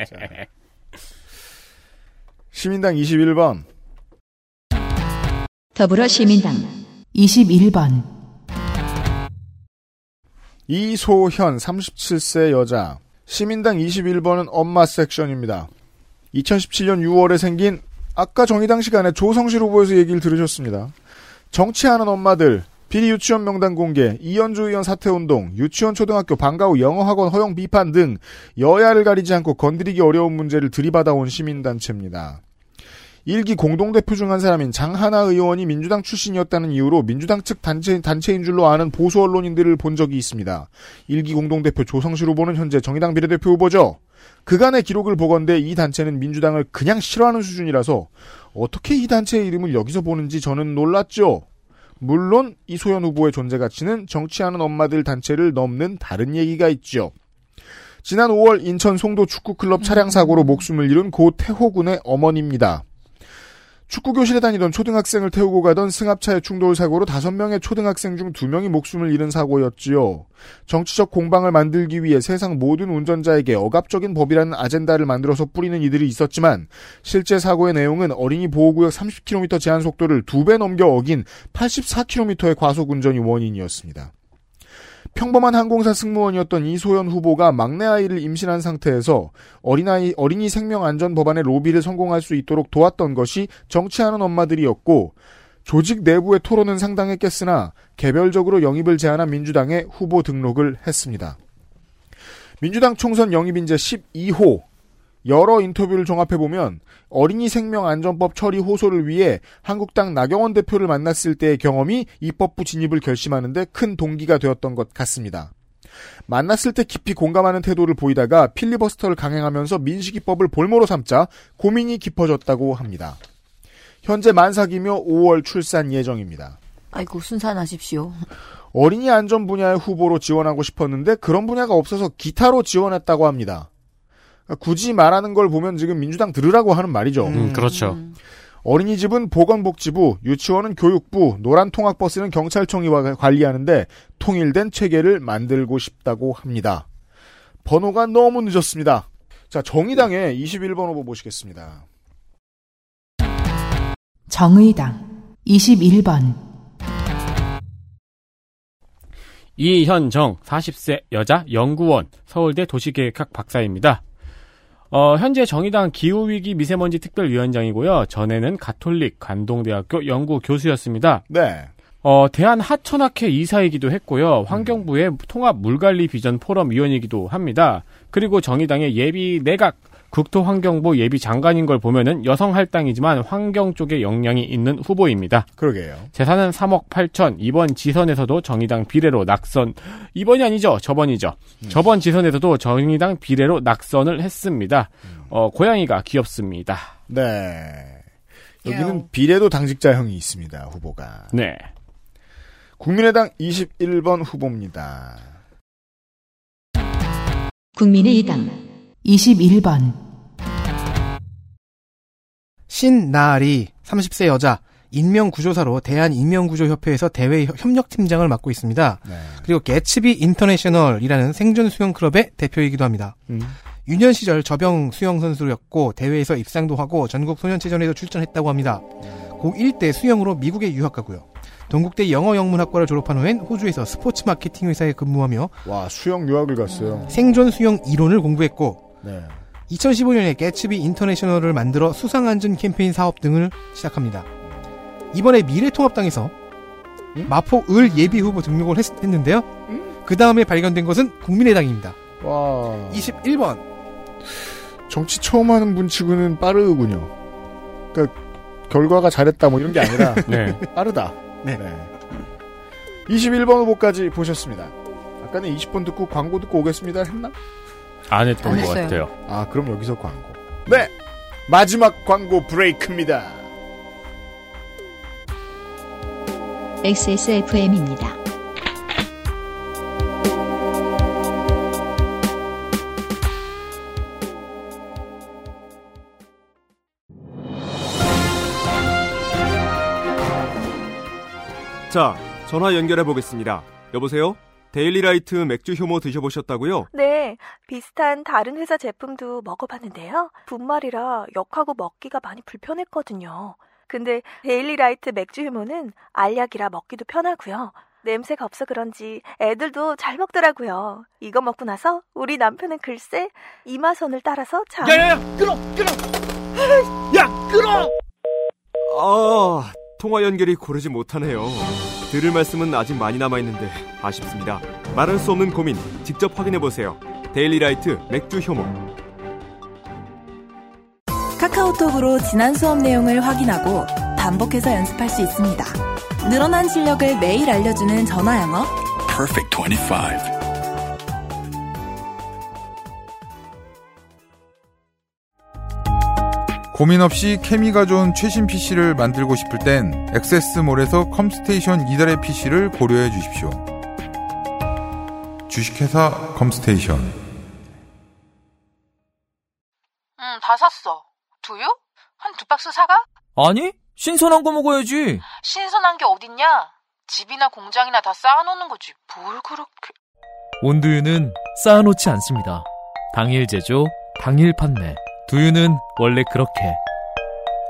S2: 시민당 21번.
S1: 더불어 시민당
S3: 21번,
S2: 이소현 37세 여자. 시민당 21번은 엄마 섹션입니다. 2017년 6월에 생긴 아까 정의당 시간에 조성실 후보에서 얘기를 들으셨습니다. 정치하는 엄마들, 비리 유치원 명단 공개, 이현주 의원 사퇴운동, 유치원 초등학교 방과 후 영어학원 허용 비판 등 여야를 가리지 않고 건드리기 어려운 문제를 들이받아온 시민단체입니다. 일기 공동대표 중 한 사람인 장하나 의원이 민주당 출신이었다는 이유로 민주당 측 단체, 단체인 줄로 아는 보수 언론인들을 본 적이 있습니다. 일기 공동대표 조성실 후보는 현재 정의당 비례대표 후보죠. 그간의 기록을 보건대 이 단체는 민주당을 그냥 싫어하는 수준이라서 어떻게 이 단체의 이름을 여기서 보는지 저는 놀랐죠. 물론 이소연 후보의 존재 가치는 정치하는 엄마들 단체를 넘는 다른 얘기가 있죠. 지난 5월 인천 송도 축구클럽 차량 사고로 목숨을 잃은 고 태호 군의 어머니입니다. 축구 교실에 다니던 초등학생을 태우고 가던 승합차의 충돌 사고로 5명의 초등학생 중 2명이 목숨을 잃은 사고였지요. 정치적 공방을 만들기 위해 세상 모든 운전자에게 억압적인 법이라는 아젠다를 만들어서 뿌리는 이들이 있었지만 실제 사고의 내용은 어린이 보호구역 30km 제한 속도를 2배 넘겨 어긴 84km의 과속 운전이 원인이었습니다. 평범한 항공사 승무원이었던 이소연 후보가 막내 아이를 임신한 상태에서 어린아이, 어린이 생명 안전 법안의 로비를 성공할 수 있도록 도왔던 것이 정치하는 엄마들이었고, 조직 내부의 토론은 상당했겠으나, 개별적으로 영입을 제안한 민주당에 후보 등록을 했습니다. 민주당 총선 영입인제 12호, 여러 인터뷰를 종합해보면 어린이 생명안전법 처리 호소를 위해 한국당 나경원 대표를 만났을 때의 경험이 입법부 진입을 결심하는데 큰 동기가 되었던 것 같습니다. 만났을 때 깊이 공감하는 태도를 보이다가 필리버스터를 강행하면서 민식이법을 볼모로 삼자 고민이 깊어졌다고 합니다. 현재 만삭이며 5월 출산 예정입니다.
S6: 아이고 순산하십시오.
S2: 어린이 안전 분야의 후보로 지원하고 싶었는데 그런 분야가 없어서 기타로 지원했다고 합니다. 굳이 말하는 걸 보면 지금 민주당 들으라고 하는 말이죠.
S5: 음, 그렇죠.
S2: 어린이집은 보건복지부, 유치원은 교육부, 노란 통학버스는 경찰청이 관리하는데 통일된 체계를 만들고 싶다고 합니다. 번호가 너무 늦었습니다. 자, 정의당의 21번 후보 모시겠습니다.
S3: 정의당 21번,
S5: 이현정 40세 여자 연구원 서울대 도시계획학 박사입니다. 어, 현재 정의당 기후위기 미세먼지 특별위원장이고요. 전에는 가톨릭 관동대학교 연구 교수였습니다.
S2: 네.
S5: 어, 대한 하천학회 이사이기도 했고요. 환경부의 통합 물관리 비전 포럼 위원이기도 합니다. 그리고 정의당의 예비 내각 국토환경부 예비 장관인 걸 보면은 여성 할당이지만 환경 쪽에 역량이 있는 후보입니다.
S2: 그러게요.
S5: 재산은 3억 8천, 이번 지선에서도 정의당 비례로 낙선, 이번이 아니죠, 저번이죠. 저번 지선에서도 정의당 비례로 낙선을 했습니다. 어, 고양이가 귀엽습니다.
S2: 네. 여기는 비례도 당직자형이 있습니다, 후보가.
S5: 네.
S2: 국민의당 21번 후보입니다.
S1: 국민의당
S3: 21번,
S4: 신나리 30세 여자 인명구조사로 대한인명구조협회에서 대외 협력팀장을 맡고 있습니다.
S2: 네.
S4: 그리고 개츠비 인터내셔널이라는 생존 수영 클럽의 대표이기도 합니다.
S2: 음.
S4: 유년 시절 저병 수영 선수였고 대회에서 입상도 하고 전국 소년체전에도 출전했다고 합니다. 고1 때 수영으로 미국에 유학 가고요. 동국대 영어 영문학과를 졸업한 후엔 호주에서 스포츠 마케팅 회사에 근무하며
S2: 와, 수영 유학을 갔어요.
S4: 생존 수영 이론을 공부했고
S2: 네.
S4: 2015년에 개츠비 인터내셔널을 만들어 수상안전 캠페인 사업 등을 시작합니다. 이번에 미래통합당에서 마포 을 예비 후보 등록을 했, 는데요그 다음에 발견된 것은 국민의당입니다.
S2: 와.
S4: 21번.
S2: 정치 처음 하는 분 치고는 빠르군요. 그러니까 결과가 잘했다 뭐 이런 게 아니라
S5: 네.
S2: 빠르다.
S4: 네.
S2: 21번 후보까지 보셨습니다. 아까는 20분 듣고 광고 듣고 오겠습니다 했나?
S5: 안 했던
S6: 안
S5: 것
S6: 했어요.
S5: 같아요.
S2: 아, 그럼 여기서 광고. 네. 마지막 광고 브레이크입니다.
S1: XSFM입니다.
S8: 자, 전화 연결해 보겠습니다. 여보세요? 데일리라이트 맥주 효모 드셔보셨다고요?
S15: 네, 비슷한 다른 회사 제품도 먹어봤는데요. 분말이라 역하고 먹기가 많이 불편했거든요. 근데 데일리라이트 맥주 효모는 알약이라 먹기도 편하고요. 냄새가 없어 그런지 애들도 잘 먹더라고요. 이거 먹고 나서 우리 남편은 글쎄 이마선을 따라서 참.
S11: 야야야 끊어 끊어 야 끊어
S8: 아, 통화 연결이 고르지 못하네요. 들을 말씀은 아직 많이 남아 있는데 아쉽습니다. 말할 수 없는 고민 직접 확인해 보세요. 데일리라이트 맥주 효모.
S16: 카카오톡으로 지난 수업 내용을 확인하고 반복해서 연습할 수 있습니다. 늘어난 실력을 매일 알려주는 전화 영어.
S11: Perfect 25
S7: 고민 없이 케미가 좋은 최신 PC를 만들고 싶을 땐 액세스몰에서 컴스테이션 이달의 PC를 고려해 주십시오. 주식회사 컴스테이션
S17: 응, 다 샀어. 두유? 한 두 박스 사가?
S10: 아니, 신선한 거 먹어야지.
S17: 신선한 게 어딨냐? 집이나 공장이나 다 쌓아놓는 거지. 뭘 그렇게...
S10: 온두유는 쌓아놓지 않습니다. 당일 제조, 당일 판매. 두유는 원래 그렇게.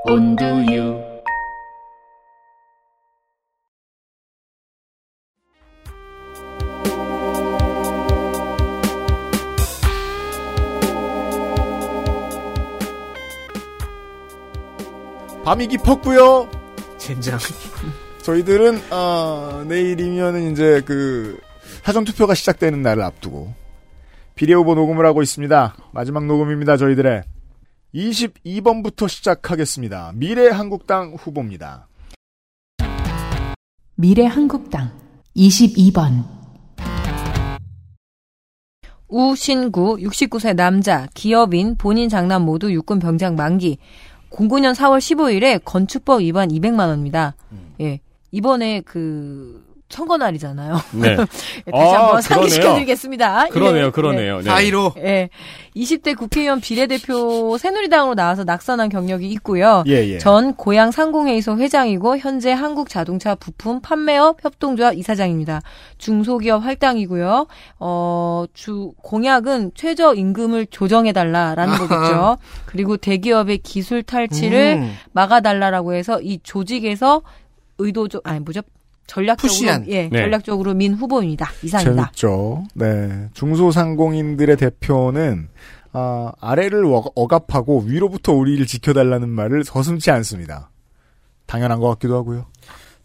S1: 온두유
S2: 밤이 깊었고요.
S4: 젠장.
S2: 저희들은 어, 내일이면은 이제 그 사전 투표가 시작되는 날을 앞두고 비례 후보 녹음을 하고 있습니다. 마지막 녹음입니다. 저희들의 22번부터 시작하겠습니다. 미래 한국당 후보입니다.
S3: 미래한국당 22번
S6: 우신구 69세 남자 기업인 본인 장남 모두 육군 병장 만기 09년 4월 15일에 건축법 위반 200만 원입니다. 예. 이번에 그 선거 날이잖아요.
S5: 네.
S6: 다시
S5: 아,
S6: 한번. 상기시켜드리겠습니다.
S5: 그러네요,
S6: 예,
S5: 그러네요.
S6: 예.
S5: 네. 사이로.
S6: 예. 20대 국회의원 비례대표 새누리당으로 나와서 낙선한 경력이 있고요.
S2: 예, 예.
S6: 전 고양 상공회의소 회장이고 현재 한국자동차 부품 판매업 협동조합 이사장입니다. 중소기업 할당이고요. 어, 주 공약은 최저 임금을 조정해 달라라는
S4: 아하.
S6: 거겠죠. 그리고 대기업의 기술 탈취를
S4: 음.
S6: 막아달라라고 해서 이 조직에서 의도적 아니 뭐죠? 전략적으로
S2: 푸시한.
S6: 예,
S2: 네.
S6: 전략적으로 민 후보입니다. 이상입니다.
S2: 재밌죠. 네. 중소상공인들의 대표는 아, 아래를 어- 억압하고 위로부터 우리를 지켜달라는 말을 서슴지 않습니다. 당연한 것 같기도 하고요.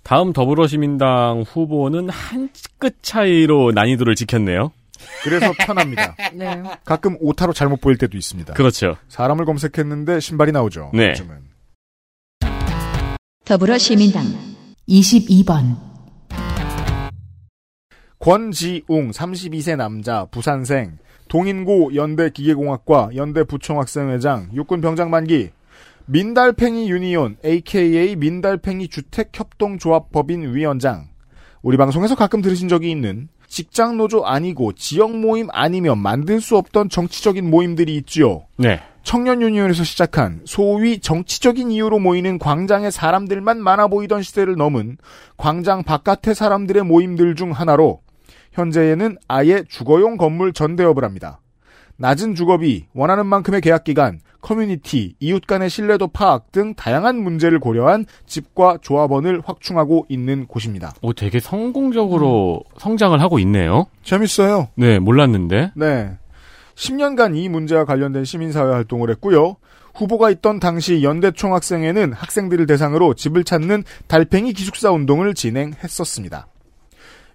S5: 다음 더불어시민당 후보는 한 끗 차이로 난이도를 지켰네요.
S2: 그래서 편합니다.
S6: 네.
S2: 가끔 오타로 잘못 보일 때도 있습니다.
S5: 그렇죠.
S2: 사람을 검색했는데 신발이 나오죠.
S5: 네.
S2: 요즘은.
S1: 더불어시민당
S3: 22번
S2: 권지웅 32세 남자 부산생 동인고 연대 기계공학과 연대 부총학생회장 육군 병장 만기 민달팽이 유니온 aka 민달팽이 주택협동조합법인 위원장 우리 방송에서 가끔 들으신 적이 있는 직장 노조 아니고 지역 모임 아니면 만들 수 없던 정치적인 모임들이 있지요.
S5: 네.
S2: 청년 유니온에서 시작한 소위 정치적인 이유로 모이는 광장의 사람들만 많아 보이던 시대를 넘은 광장 바깥의 사람들의 모임들 중 하나로 현재에는 아예 주거용 건물 전대업을 합니다. 낮은 주거비, 원하는 만큼의 계약 기간, 커뮤니티, 이웃 간의 신뢰도 파악 등 다양한 문제를 고려한 집과 조합원을 확충하고 있는 곳입니다.
S5: 오, 되게 성공적으로 성장을 하고 있네요.
S2: 재밌어요.
S5: 네, 몰랐는데.
S2: 네. 10년간 이 문제와 관련된 시민사회 활동을 했고요. 후보가 있던 당시 연대 총 학생회는 학생들을 대상으로 집을 찾는 달팽이 기숙사 운동을 진행했었습니다.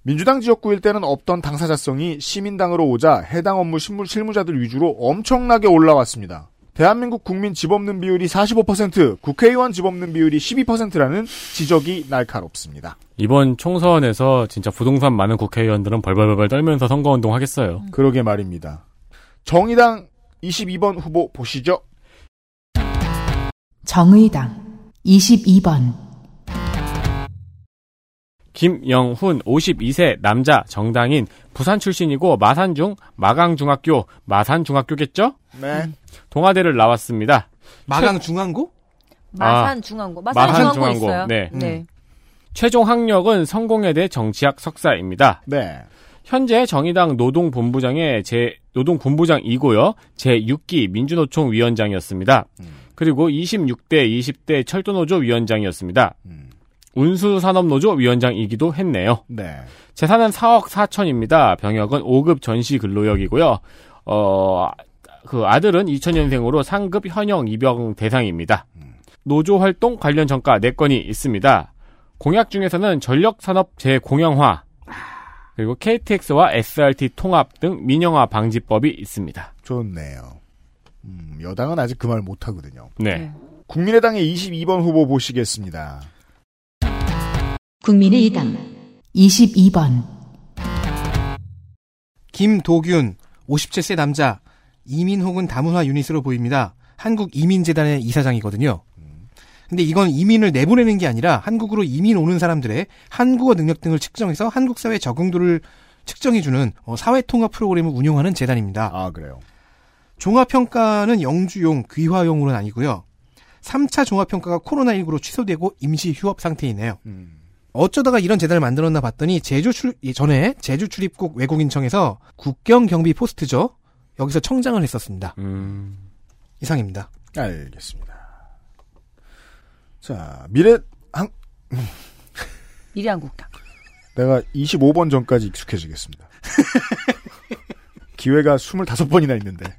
S2: 민주당 지역구일 때는 없던 당사자성이 시민당으로 오자 해당 업무 실무, 실무자들 위주로 엄청나게 올라왔습니다. 대한민국 국민 집 없는 비율이 45%, 국회의원 집 없는 비율이 12%라는 지적이 날카롭습니다.
S5: 이번 총선에서 진짜 부동산 많은 국회의원들은 벌벌벌 떨면서 선거운동 하겠어요.
S2: 그러게 말입니다. 정의당 22번 후보 보시죠.
S3: 정의당 22번
S5: 김영훈 52세 남자 정당인 부산 출신이고 마산중 마강중학교 마산중학교겠죠?
S2: 네.
S5: 동아대를 나왔습니다.
S4: 마강 중앙고?
S6: 마산
S5: 아,
S6: 중앙고. 마산,
S5: 마산
S6: 중앙고,
S5: 중앙고.
S6: 있어요.
S5: 네.
S6: 네.
S5: 최종 학력은 성공회대 정치학 석사입니다.
S2: 네.
S5: 현재 정의당 노동본부장의 제 노동본부장이고요. 제 6기 민주노총 위원장이었습니다. 그리고 26대 20대 철도노조 위원장이었습니다. 운수산업노조 위원장이기도 했네요.
S2: 네.
S5: 재산은 4억 4천입니다. 병역은 5급 전시 근로역이고요. 어, 그 아들은 2000년생으로 상급 현역 입영 대상입니다. 노조 활동 관련 전가 4건이 있습니다. 공약 중에서는 전력산업 재공영화, 그리고 KTX와 SRT 통합 등 민영화 방지법이 있습니다.
S2: 좋네요. 음, 여당은 아직 그 말 못하거든요.
S5: 네.
S2: 국민의당의 22번 후보 보시겠습니다.
S1: 국민의당
S3: 22번
S4: 김도균 57세 남자 이민 혹은 다문화 유닛으로 보입니다. 한국 이민재단의 이사장이거든요. 근데 이건 이민을 내보내는 게 아니라 한국으로 이민 오는 사람들의 한국어 능력 등을 측정해서 한국 사회 적응도를 측정해주는 어, 사회 통합 프로그램을 운영하는 재단입니다.
S2: 아 그래요.
S4: 종합평가는 영주용, 귀화용으로는 아니고요. 3차 종합평가가 코로나19로 취소되고 임시 휴업 상태이네요. 어쩌다가 이런 재단을 만들었나 봤더니 제주 출 전에 제주 출입국 외국인청에서 국경 경비 포스트죠. 여기서 청장을 했었습니다. 이상입니다.
S2: 알겠습니다. 자 미래 한
S6: 미래한국당.
S2: 내가 25번 전까지 익숙해지겠습니다. 기회가 25번이나 있는데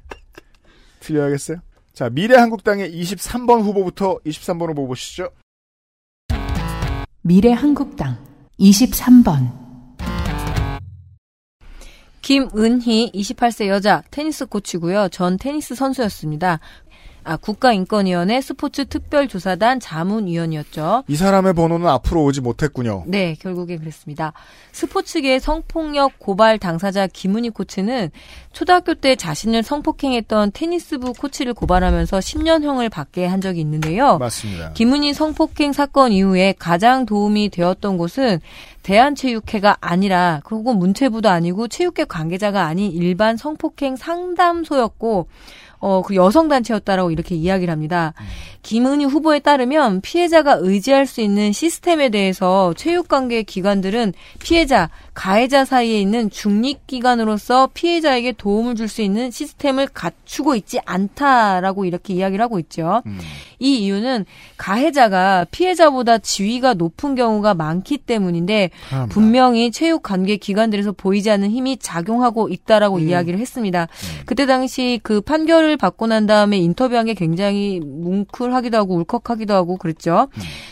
S2: 틀려야겠어요? 자 미래한국당의 23번 후보부터 23번 후보 보시죠.
S3: 미래한국당 23번
S6: 김은희 28세 여자 테니스 코치고요. 전 테니스 선수였습니다. 아, 국가인권위원회 스포츠 특별조사단 자문위원이었죠.
S2: 이 사람의 번호는 앞으로 오지 못했군요.
S6: 네, 결국에 그랬습니다. 스포츠계 성폭력 고발 당사자 김은희 코치는 초등학교 때 자신을 성폭행했던 테니스부 코치를 고발하면서 10년형을 받게 한 적이 있는데요.
S2: 맞습니다.
S6: 김은희 성폭행 사건 이후에 가장 도움이 되었던 곳은 대한체육회가 아니라 그리고 문체부도 아니고 체육회 관계자가 아닌 일반 성폭행 상담소였고 어, 그 여성단체였다라고 이렇게 이야기를 합니다. 김은희 후보에 따르면 피해자가 의지할 수 있는 시스템에 대해서 체육관계 기관들은 피해자, 가해자 사이에 있는 중립기관으로서 피해자에게 도움을 줄 수 있는 시스템을 갖추고 있지 않다라고 이렇게 이야기를 하고 있죠. 이 이유는 가해자가 피해자보다 지위가 높은 경우가 많기 때문인데
S2: 그럼요.
S6: 분명히 체육 관계 기관들에서 보이지 않는 힘이 작용하고 있다라고 이야기를 했습니다. 그때 당시 그 판결을 받고 난 다음에 인터뷰한 게 굉장히 뭉클하기도 하고 울컥하기도 하고 그랬죠.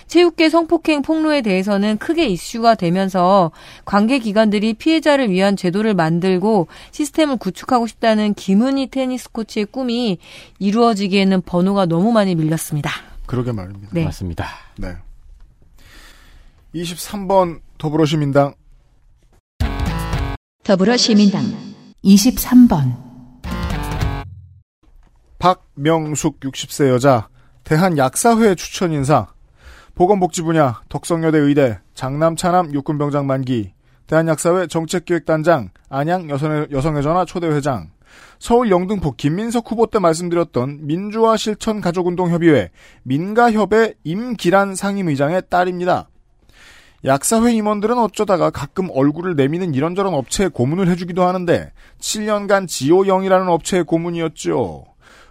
S6: 체육계 성폭행 폭로에 대해서는 크게 이슈가 되면서 관계 기관들이 피해자를 위한 제도를 만들고 시스템을 구축하고 싶다는 김은희 테니스 코치의 꿈이 이루어지기에는 번호가 너무 많이 밀렸습니다.
S2: 그러게 말입니다.
S6: 네.
S5: 맞습니다.
S2: 네. 23번 더불어시민당
S1: 더불어시민당
S3: 23번
S2: 박명숙 60세 여자 대한약사회 추천 인사 보건복지 분야 덕성여대 의대 장남 차남 육군병장 만기 대한약사회 정책기획단장 안양 여성의, 여성의 전화 초대회장 서울 영등포 김민석 후보 때 말씀드렸던 민주화 실천 가족운동협의회 민가협의 임기란 상임의장의 딸입니다. 약사회 임원들은 어쩌다가 가끔 얼굴을 내미는 이런저런 업체에 고문을 해주기도 하는데 7년간 지오영이라는 업체의 고문이었죠.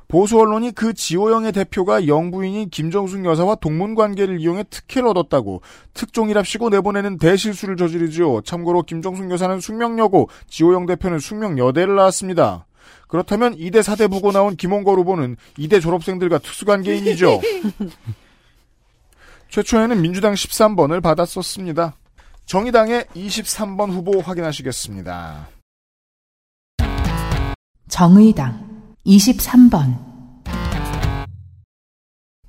S2: 보수 언론이 그 지오영의 대표가 영부인인 김정숙 여사와 동문 관계를 이용해 특혜를 얻었다고 특종이랍시고 내보내는 대실수를 저지르지요. 참고로 김정숙 여사는 숙명여고, 지오영 대표는 숙명여대를 나왔습니다. 그렇다면 이대 사대 부고 나온 김홍걸 후보는 이대 졸업생들과 특수관계인이죠. 최초에는 민주당 13번을 받았었습니다. 정의당의 23번 후보 확인하시겠습니다.
S3: 정의당 23번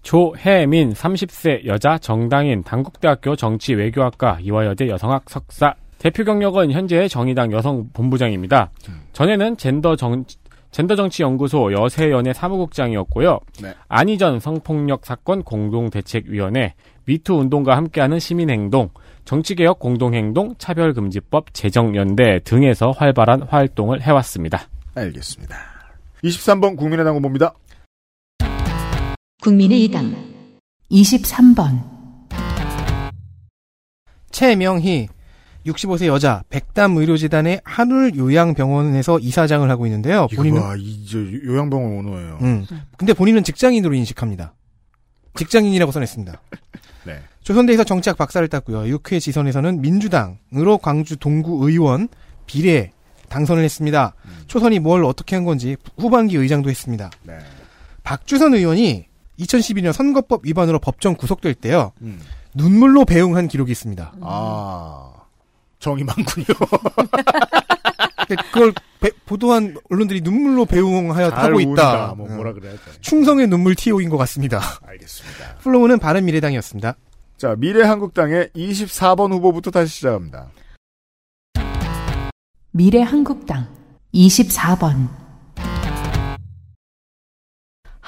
S5: 조혜민 30세 여자 정당인 당국대학교 정치외교학과 이화여대 여성학 석사 대표 경력은 현재 정의당 여성 본부장입니다. 전에는 젠더 정 젠더 정치 연구소 여세연의 사무국장이었고요.
S2: 네.
S5: 안희전 성폭력 사건 공동대책위원회 미투 운동과 함께하는 시민행동 정치개혁 공동행동 차별금지법 제정연대 등에서 활발한 활동을 해왔습니다.
S2: 알겠습니다. 23번 국민의당 후보입니다.
S1: 국민의당
S3: 23번
S4: 최명희 65세 여자 백담 의료재단의 한울 요양병원에서 이사장을 하고 있는데요.
S2: 이거
S4: 본인은
S2: 봐, 이저 요양병원 오너예요.
S4: 음. 근데 본인은 직장인으로 인식합니다. 직장인이라고 써냈습니다.
S2: 네.
S4: 조선대에서 정치학 박사를 땄고요. 6회 지선에서는 민주당으로 광주 동구 의원 비례 당선을 했습니다. 초선이 뭘 어떻게 한 건지 후반기 의장도 했습니다.
S2: 네.
S4: 박주선 의원이 2012년 선거법 위반으로 법정 구속될 때요.
S2: 음.
S4: 눈물로 배웅한 기록이 있습니다.
S2: 아 정이 많군요.
S4: 그걸 배- 보도한 언론들이 눈물로 배웅하여
S2: 잘
S4: 하고 있다.
S2: 뭐 뭐라 그래야 돼.
S4: 충성의 눈물 TO인 것 같습니다.
S2: 알겠습니다.
S4: 플로우는 바른미래당이었습니다.
S2: 자 미래한국당의 24번 후보부터 다시 시작합니다.
S3: 미래한국당 24번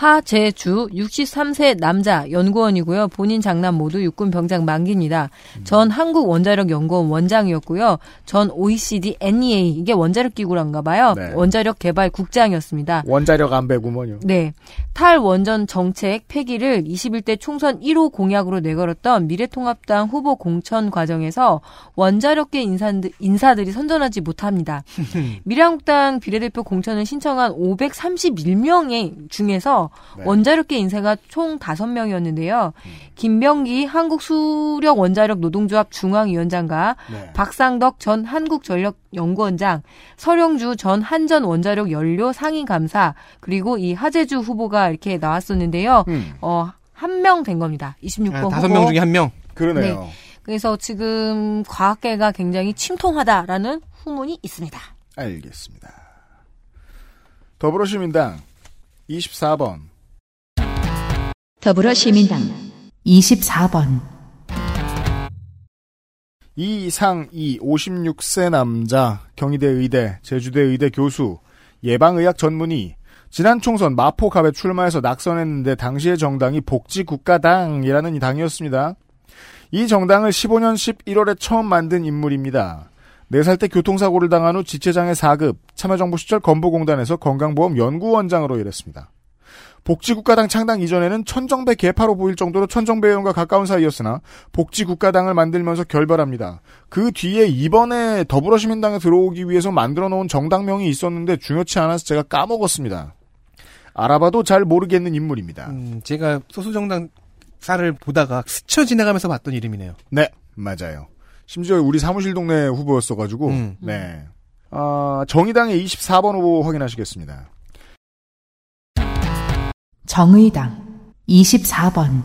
S6: 하재주 63세 남자 연구원이고요. 본인 장남 모두 육군 병장 만기입니다. 전 한국 원자력 연구원 원장이었고요. 전 OECD NEA 이게 원자력 기구란가 봐요.
S2: 네.
S6: 원자력 개발 국장이었습니다.
S2: 원자력 안배구먼요.
S6: 네. 탈원전 정책 폐기를 21대 총선 1호 공약으로 내걸었던 미래통합당 후보 공천 과정에서 원자력계 인사들, 인사들이 선전하지 못합니다. 미래한국당 비례대표 공천을 신청한 531명의 중에서
S2: 네.
S6: 원자력계 인사가 총 5명이었는데요. 김병기 한국수력원자력 노동조합 중앙위원장과
S2: 네.
S6: 박상덕 전 한국전력연구원장, 서령주 전 한전원자력 연료 상임감사, 그리고 이 하재주 후보가 이렇게 나왔었는데요.
S2: 음.
S6: 어, 한 명 된 겁니다. 26번
S4: 아. 다섯 명 중에 한 명.
S2: 그러네요.
S6: 그래서 지금 과학계가 굉장히 침통하다라는 후문이 있습니다.
S2: 알겠습니다. 더불어시민당 24번
S1: 더불어시민당
S3: 24번
S2: 이상이 56세 남자 경희대 의대 제주대 의대 교수 예방의학 전문의 지난 총선 마포갑에 출마해서 낙선했는데 당시의 정당이 복지국가당이라는 이 당이었습니다. 이 정당을 15년 11월에 처음 만든 인물입니다. 4살 때 교통사고를 당한 후 지체장애 4급, 참여정부 시절 건보공단에서 건강보험 연구원장으로 일했습니다. 복지국가당 창당 이전에는 천정배 개파로 보일 정도로 천정배 의원과 가까운 사이였으나 복지국가당을 만들면서 결별합니다. 그 뒤에 이번에 더불어시민당에 들어오기 위해서 만들어 놓은 정당명이 있었는데 중요치 않아서 제가 까먹었습니다. 알아봐도 잘 모르겠는 인물입니다.
S4: 음, 제가 소수정당 사를 보다가 스쳐 지나가면서 봤던 이름이네요.
S2: 네, 맞아요. 심지어 우리 사무실 동네 후보였어가지고,
S4: 음.
S2: 네. 아, 정의당의 24번 후보 확인하시겠습니다.
S3: 정의당 24번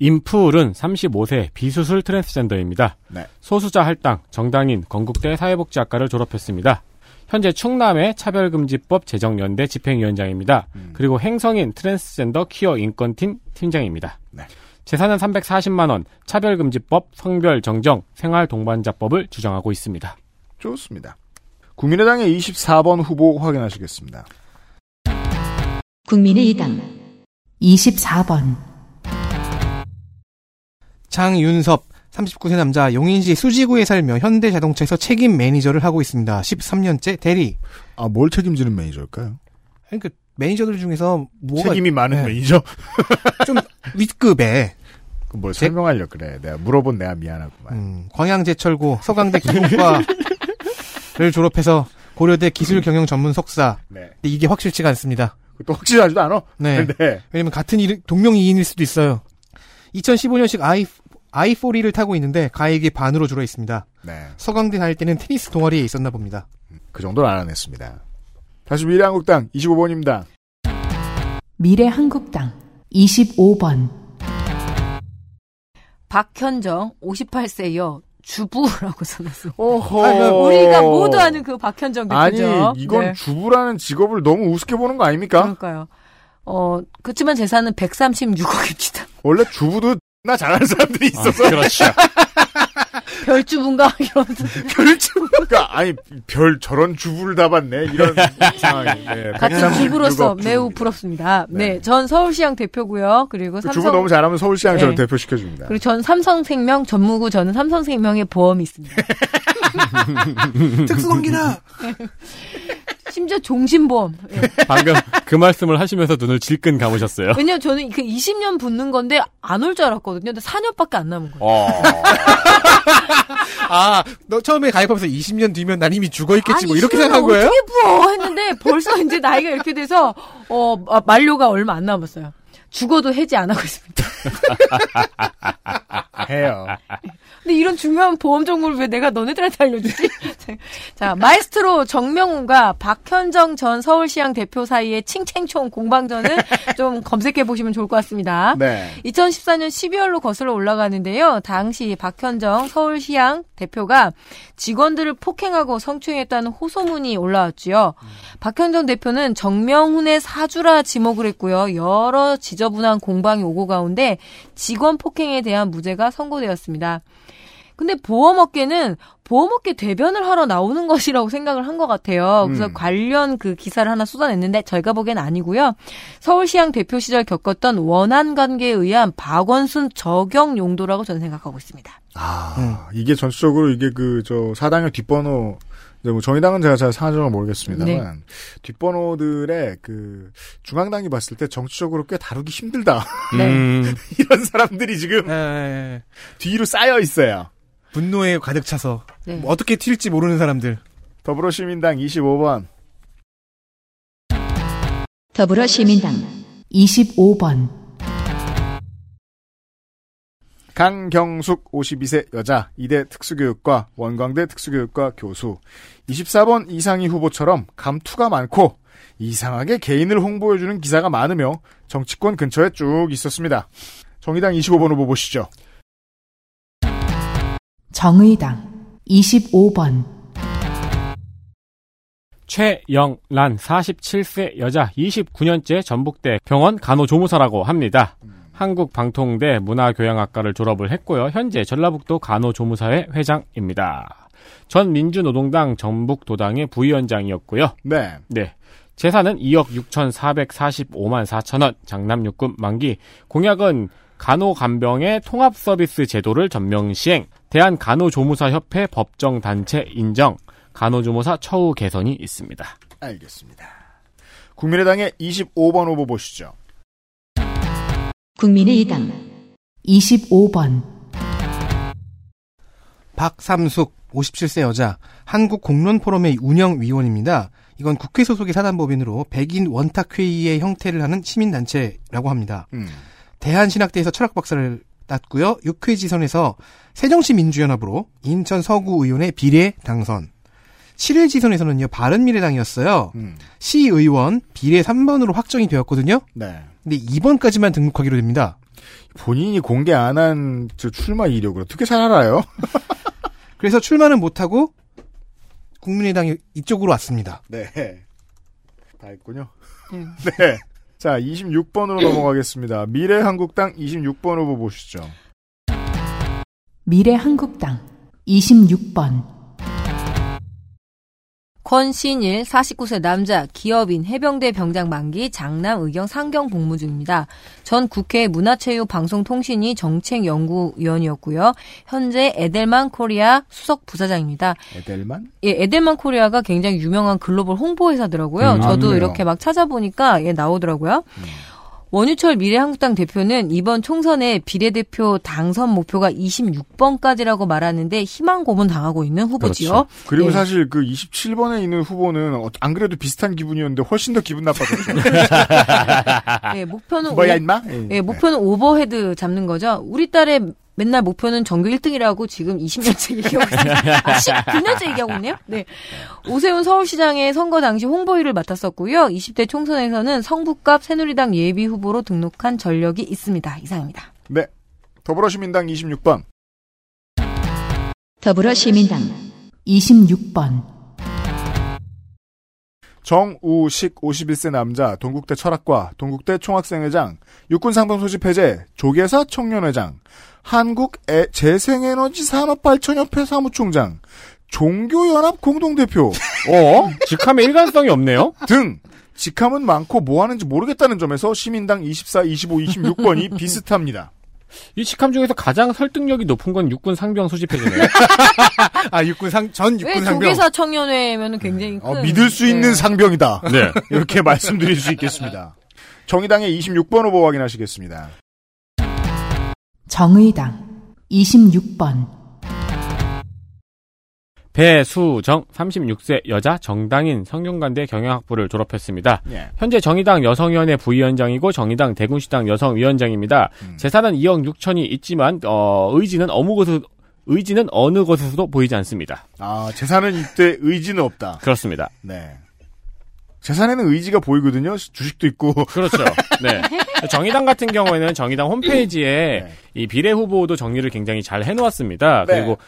S5: 임푸른 35세 비수술 트랜스젠더입니다.
S2: 네.
S5: 소수자 할당, 정당인, 건국대 사회복지학과를 졸업했습니다. 현재 충남의 차별금지법 제정연대 집행위원장입니다. 그리고 행성인 트랜스젠더 퀴어 인권팀 팀장입니다.
S2: 네.
S5: 재산은 340만 원, 차별금지법, 성별정정, 생활동반자법을 주장하고 있습니다.
S2: 좋습니다. 국민의당의 24번 후보 확인하시겠습니다.
S1: 국민의당
S3: 24번
S4: 장윤섭 39세 남자 용인시 수지구에 살며 현대자동차에서 책임 매니저를 하고 있습니다. 13년째 대리.
S2: 아, 뭘 책임지는 매니저일까요?
S4: 그러니까 매니저들 중에서 뭐가
S2: 책임이 많은
S4: 네.
S2: 매니저?
S4: 좀 윗급에
S2: 그뭘 설명하려 그래. 내가 물어본 내가 미안하구만.
S4: 음, 광양제철고 서강대 기술과를 졸업해서 고려대 기술경영 전문 석사.
S2: 네.
S4: 근데 이게 확실치가 않습니다.
S2: 또 확실하지도 않아?
S4: 네.
S2: 네.
S4: 왜냐면 같은 이름, 동명이인일 수도 있어요. 2015년식 i, i4를 타고 있는데 가액이 반으로 줄어 있습니다.
S2: 네.
S4: 서강대 다닐 때는 테니스 동아리에 있었나 봅니다.
S2: 그 정도는 알아냈습니다. 다시 미래한국당 25번입니다.
S3: 미래한국당 25번
S6: 박현정 58세요. 주부라고 써놨어.
S2: 어허.
S6: 우리가 모두 아는 그 박현정
S2: 아니,
S6: 대표죠.
S2: 이건
S6: 네.
S2: 주부라는 직업을 너무 우습게 보는 거 아닙니까?
S6: 그러니까요. 어, 그렇지만 재산은 136억입니다.
S2: 원래 주부도 나 잘하는 사람들이 있어서.
S5: 아, 그렇죠.
S6: 별주분가 이러면서
S2: 별 주부가 아니 별 저런 주부를 다 봤네 이런 상황이. 네,
S6: 같은
S2: 136억
S6: 주부로서
S2: 주부.
S6: 매우 부럽습니다. 네. 전 서울시장 대표고요. 그리고
S2: 그
S6: 삼성
S2: 주부 너무 잘하면 서울시장 저를
S6: 네.
S2: 대표시켜 줍니다.
S6: 그리고 전 삼성생명 전무구 저는 삼성생명의 보험이 있습니다.
S4: 특수관계다.
S6: 심지어 종신보험. 예.
S5: 방금 그 말씀을 하시면서 눈을 질끈 감으셨어요.
S6: 왜냐면 저는 그 20년 붙는 건데 안 올 줄 알았거든요. 근데 4년밖에 안 남은 거예요.
S5: 어.
S4: 아, 너 처음에 가입하면서 20년 뒤면 난 이미 죽어 있겠지 뭐
S6: 아니,
S4: 이렇게 생각한 거예요?
S6: 어떻게 부어 했는데 벌써 이제 나이가 이렇게 돼서 어 아, 만료가 얼마 안 남았어요. 죽어도 해지 안 하고 있습니다.
S2: 해요.
S6: 근데 이런 중요한 보험 정보를 왜 내가 너네들한테 알려주지? 자, 마에스트로 정명훈과 박현정 전 서울시장 대표 사이의 칭챙총 공방전을 좀 검색해 보시면 좋을 것 같습니다.
S2: 네.
S6: 2014년 12월로 거슬러 올라가는데요. 당시 박현정 서울시장 대표가 직원들을 폭행하고 성추행했다는 호소문이 올라왔지요. 박현정 대표는 정명훈의 사주라 지목을 했고요. 여러 지저분한 공방이 오고 가운데 직원 폭행에 대한 무죄가 선고되었습니다. 근데 보험업계는 보험업계 대변을 하러 나오는 것이라고 생각을 한 것 같아요. 그래서
S18: 음.
S6: 관련 그 기사를 하나 쏟아냈는데 저희가 보기엔 아니고요. 서울시장 대표 시절 겪었던 원한 관계에 의한 박원순 적용 용도라고 저는 생각하고 있습니다.
S2: 아, 이게 전체적으로 이게 그, 저, 사당의 뒷번호, 이제 뭐 정의당은 제가 잘 사정을 모르겠습니다만,
S6: 네.
S2: 뒷번호들의 그, 중앙당이 봤을 때 정치적으로 꽤 다루기 힘들다.
S4: 네.
S5: 음.
S2: 이런 사람들이 지금,
S4: 네.
S2: 뒤로 쌓여 있어요.
S4: 분노에 가득 차서
S6: 네.
S4: 뭐 어떻게 튈지 모르는 사람들.
S2: 더불어시민당 25번.
S1: 더불어시민당
S3: 25번,
S2: 강경숙 52세 여자 2대 특수교육과 원광대 특수교육과 교수 24번 이상희 후보처럼 감투가 많고 이상하게 개인을 홍보해주는 기사가 많으며 정치권 근처에 쭉 있었습니다. 정의당 25번 후보 보시죠.
S3: 정의당 25번,
S5: 최영란 47세 여자 29년째 전북대 병원 간호조무사라고 합니다. 한국방통대 문화교양학과를 졸업을 했고요. 현재 전라북도 간호조무사회 회장입니다. 전 민주노동당 전북도당의 부위원장이었고요.
S2: 네.
S5: 네. 재산은 2억 6,445만 4천 원, 장남육군 만기, 공약은 간호간병의 통합서비스 제도를 전면 시행, 대한 간호조무사 협회 법정 단체 인정, 간호조무사 처우 개선이 있습니다.
S2: 알겠습니다. 국민의당의 25번 후보 보시죠.
S1: 국민의당
S3: 25번,
S4: 박삼숙 57세 여자 한국 공론 포럼의 운영위원입니다. 이건 국회 소속의 사단법인으로 백인 원탁회의의 형태를 하는 시민단체라고 합니다.
S2: 음.
S4: 대한신학대에서 철학 박사를 땄고요. 6회 지선에서 새정치민주연합으로 인천 서구의원의 비례 당선. 7회 지선에서는요, 바른미래당이었어요.
S2: 음.
S4: 시의원 비례 3번으로 확정이 되었거든요.
S2: 네.
S4: 근데 2번까지만 등록하기로 됩니다.
S2: 본인이 공개 안 한 출마 이력을 어떻게 잘 알아요?
S4: 그래서 출마는 못하고 국민의당이 이쪽으로 왔습니다.
S2: 네. 다 했군요. 네. 자, 26번으로 넘어가겠습니다. 미래한국당 26번 후보 보시죠.
S3: 미래한국당 26번,
S6: 권신일 49세 남자 기업인 해병대 병장 만기 장남 의경 상경 복무 중입니다. 전 국회 문화체육 방송통신위 정책연구위원이었고요. 현재 에델만 코리아 수석 부사장입니다.
S2: 에델만?
S6: 예, 에델만 코리아가 굉장히 유명한 글로벌 홍보 회사더라고요.
S2: 음,
S6: 저도
S2: 아, 그래요?
S6: 이렇게 막 찾아보니까 예, 나오더라고요. 원유철 미래한국당 대표는 이번 총선에 비례대표 당선 목표가 26번까지라고 말하는데 희망 고문 당하고 있는 후보지요.
S2: 그렇죠. 그리고
S6: 예.
S2: 사실 그 27번에 있는 후보는 어- 안 그래도 비슷한 기분이었는데 훨씬 더 기분 나빠졌죠.
S6: 예, 목표는
S2: 뭐야,
S6: 오-
S2: 임마? 예.
S6: 예, 목표는 오버헤드 잡는 거죠. 우리 딸의 맨날 목표는 전교 1등이라고 지금 20년째 얘기하고 있습니다. 아, 19년째 얘기하고 있네요. 네. 오세훈 서울시장의 선거 당시 홍보일을 맡았었고요. 20대 총선에서는 성북갑 새누리당 예비 후보로 등록한 전력이 있습니다. 이상입니다.
S2: 네. 더불어시민당 26번.
S1: 더불어시민당
S3: 26번,
S2: 정우식 51세 남자 동국대 철학과 동국대 총학생회장 육군상병 소집 해제 조계사 청년회장 한국 에- 재생에너지 산업발전협회 사무총장 종교연합 공동대표
S5: 어? 직함에 일관성이 없네요?
S2: 등 직함은 많고 뭐 하는지 모르겠다는 점에서 시민당 24, 25, 26번이 비슷합니다.
S5: 이 직함 중에서 가장 설득력이 높은 건 육군 상병 수집해주네요.
S4: 아 육군
S6: 상전왜
S4: 육군 상병.
S6: 조계사 청년회면 굉장히 큰
S2: 어, 믿을 수 있는
S6: 네.
S2: 상병이다.
S5: 네.
S2: 이렇게 말씀드릴 수 있겠습니다. 정의당의 26번 후보 확인하시겠습니다.
S3: 정의당 26번
S5: 배수정 36세 여자 정당인 성균관대 경영학부를 졸업했습니다.
S2: 예.
S5: 현재 정의당 여성위원회 부위원장이고 정의당 대군시당 여성위원장입니다.
S2: 음.
S5: 재산은 2억 6천이 있지만 어, 의지는 어느 곳에 의지는 어느 곳에서도 보이지 않습니다.
S2: 아, 재산은 이때 의지는 없다.
S5: 그렇습니다.
S2: 네. 재산에는 의지가 보이거든요. 주식도 있고.
S5: 그렇죠. 네. 정의당 같은 경우에는 정의당 홈페이지에
S2: 네.
S5: 이 비례 후보도 정리를 굉장히 잘 해놓았습니다.
S2: 네.
S5: 그리고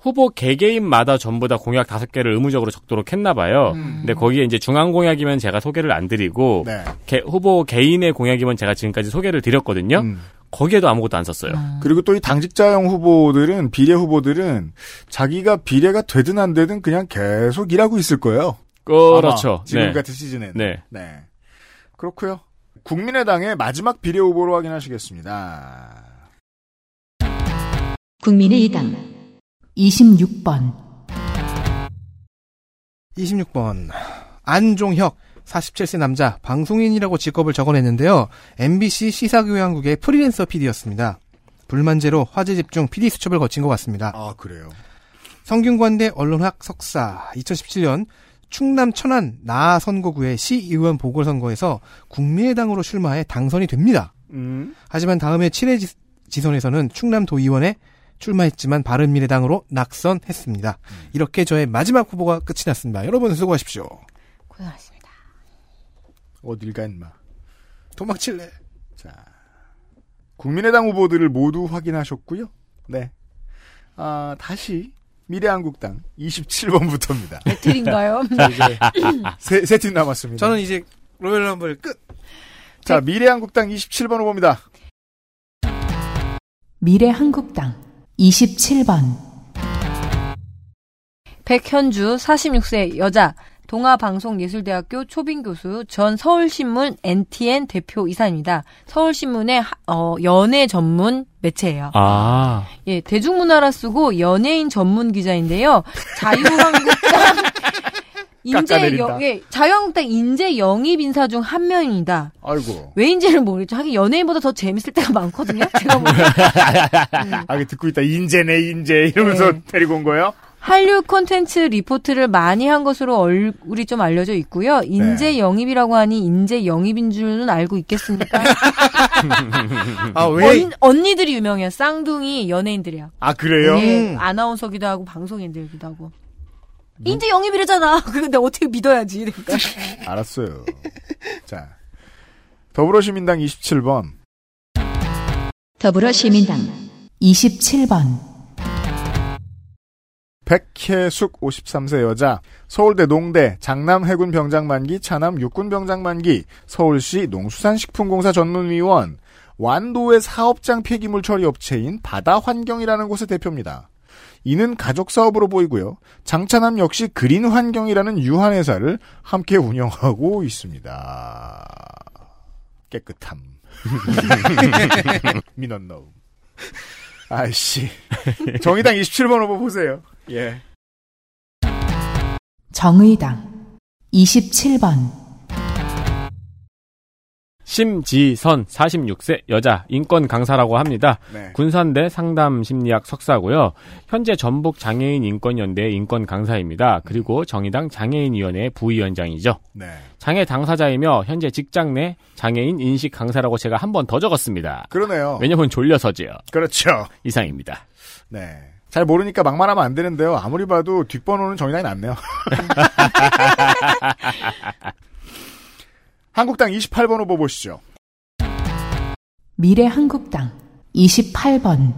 S5: 후보 개개인마다 전부 다 공약 다섯 개를 의무적으로 적도록 했나 봐요. 근데 거기에 이제 중앙 공약이면 제가 소개를 안 드리고
S2: 네.
S5: 개- 후보 개인의 공약이면 제가 지금까지 소개를 드렸거든요.
S2: 음.
S5: 거기에도 아무것도 안 썼어요.
S2: 그리고 또 이 당직자형 후보들은 비례 후보들은 자기가 비례가 되든 안 되든 그냥 계속 일하고 있을 거예요.
S5: 그렇죠.
S2: 지금
S5: 네.
S2: 같은 시즌에는.
S5: 네.
S2: 네. 그렇고요. 국민의당의 마지막 비례 후보로 확인하시겠습니다.
S1: 국민의당
S3: 26번
S4: 26번 안종혁 47세 남자 방송인이라고 직업을 적어냈는데요. MBC 시사교양국의 프리랜서 PD였습니다. 불만제로 화제 집중 PD 수첩을 거친 것 같습니다.
S2: 아, 그래요.
S4: 성균관대 언론학 석사 2017년 충남 천안 나 선거구의 시의원 보궐선거에서 국민의당으로 출마해 당선이 됩니다.
S2: 음.
S4: 하지만 다음해 7회 지- 지선에서는 충남도의원에 출마했지만 바른미래당으로 낙선했습니다. 이렇게 저의 마지막 후보가 끝이 났습니다. 여러분 수고하십시오.
S6: 고생하셨습니다.
S2: 어딜 가, 인마.
S4: 도망칠래.
S2: 자. 국민의당 후보들을 모두 확인하셨고요. 네. 아, 다시 미래한국당 27번부터입니다.
S6: 배틀인가요?
S2: 자, 이제 세, 세팀 남았습니다.
S4: 저는 이제 로열 럼블 끝.
S2: 자, 미래한국당 27번 후보입니다.
S3: 미래한국당 27번
S6: 백현주 46세 여자 동아방송예술대학교 초빙 교수 전 서울신문 NTN 대표 이사입니다. 서울신문의 하- 어, 연예 전문 매체예요.
S5: 아.
S6: 예, 대중문화라 쓰고 연예인 전문 기자인데요. 자유한국당 인재. 영, 예, 자유한국당 인재 영입 인사 중 한 명입니다.
S2: 아이고.
S6: 왜인지를 모르겠죠. 하긴 연예인보다 더 재밌을 때가 많거든요. 제가 보기엔.
S2: 아, 이게 듣고 있다. 인재네, 인재. 이러면서
S6: 네.
S2: 데리고 온 거예요?
S6: 한류 콘텐츠 리포트를 많이 한 것으로 얼굴이 좀 알려져 있고요. 인재 영입이라고 하니 인재 영입인 줄은 알고 있겠습니까?
S4: 아, 왜?
S6: 언, 언니들이 유명해요. 쌍둥이 연예인들이야.
S2: 아, 그래요?
S6: 예, 아나운서기도 하고 방송인들기도 하고. 인재 영입이래잖아. 근데 어떻게 믿어야지. 그러니까.
S2: 알았어요. 자. 더불어시민당 27번.
S1: 더불어시민당
S3: 27번
S2: 백혜숙 53세 여자, 서울대 농대, 장남 해군 병장 만기, 차남 육군 병장 만기, 서울시 농수산식품공사 전문위원, 완도의 사업장 폐기물 처리 업체인 바다환경이라는 곳의 대표입니다. 이는 가족 사업으로 보이고요. 장차남 역시 그린 환경이라는 유한 회사를 함께 운영하고 있습니다. 깨끗함. 민원 넣음. 아이씨. 정의당 27번 후보 보세요. 예.
S3: 정의당 27번
S5: 심지선 46세 여자 인권 강사라고 합니다.
S2: 네.
S5: 군산대 상담 심리학 석사고요. 현재 전북 장애인 인권연대 인권 강사입니다. 그리고 정의당 장애인위원회 부위원장이죠.
S2: 네.
S5: 장애 당사자이며 현재 직장 내 장애인 인식 강사라고 제가 한 번 더 적었습니다.
S2: 그러네요.
S5: 왜냐면 졸려서지요.
S2: 그렇죠.
S5: 이상입니다.
S2: 네. 잘 모르니까 막말하면 안 되는데요. 아무리 봐도 뒷번호는 정의당이 낫네요. 한국당 28번 후보 보시죠.
S3: 미래 한국당 28번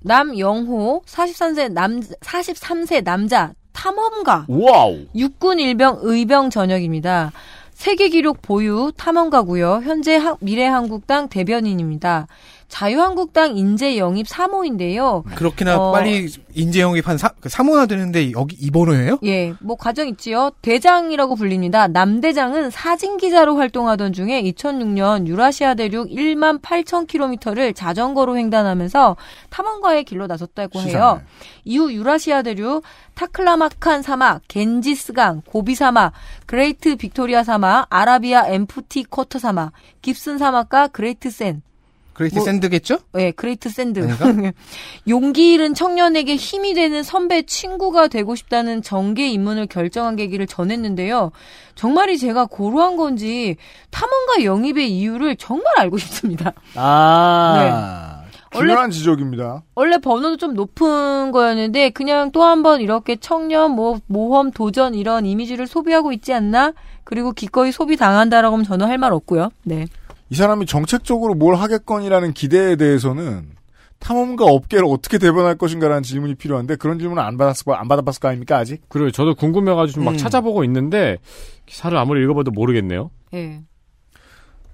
S6: 남영호 43세 남 43세 남자 탐험가
S5: 와우.
S6: 육군 일병 의병 전역입니다. 세계 기록 보유 탐험가고요. 현재 하- 미래한국당 대변인입니다. 자유한국당 인재 영입 3호인데요.
S4: 그렇게나
S6: 어,
S4: 빨리 인재 영입한 사, 그 사모나 되는데 여기 이 번호예요?
S6: 예, 뭐 과정 있지요. 대장이라고 불립니다. 남대장은 사진 기자로 활동하던 중에 2006년 유라시아 대륙 1만 8천 킬로미터를 자전거로 횡단하면서 탐험가의 길로 나섰다고 해요. 이후 유라시아 대륙 타클라마칸 사막, 겐지스강, 고비 사막, 그레이트 빅토리아 사막, 아라비아 엠프티 쿼터 사막, 깁슨 사막과 그레이트 샌
S4: 그레이트
S6: 뭐-
S4: 샌드겠죠?
S6: 네, 그레이트 샌드.
S4: 아닌가?
S6: 용기 잃은 청년에게 힘이 되는 선배 친구가 되고 싶다는 정계 입문을 결정한 계기를 전했는데요. 정말이 제가 고루한 건지 탐험가 영입의 이유를 정말 알고 싶습니다.
S2: 아,
S6: 원래-
S2: 중요한 지적입니다.
S6: 원래 번호도 좀 높은 거였는데 그냥 또 한 번 이렇게 청년 뭐 모험 도전 이런 이미지를 소비하고 있지 않나? 그리고 기꺼이 소비 당한다라고 하면 저는 할 말 없고요. 네.
S2: 이 사람이 정책적으로 뭘 하겠거니라는 기대에 대해서는 탐험가 업계를 어떻게 대변할 것인가라는 질문이 필요한데 그런 질문을 안 받았을 거, 안 받아봤을 거 아닙니까 아직?
S5: 그래요. 저도 궁금해가지고 좀막
S2: 음.
S5: 찾아보고 있는데 기사를 아무리 읽어봐도 모르겠네요.
S6: 예.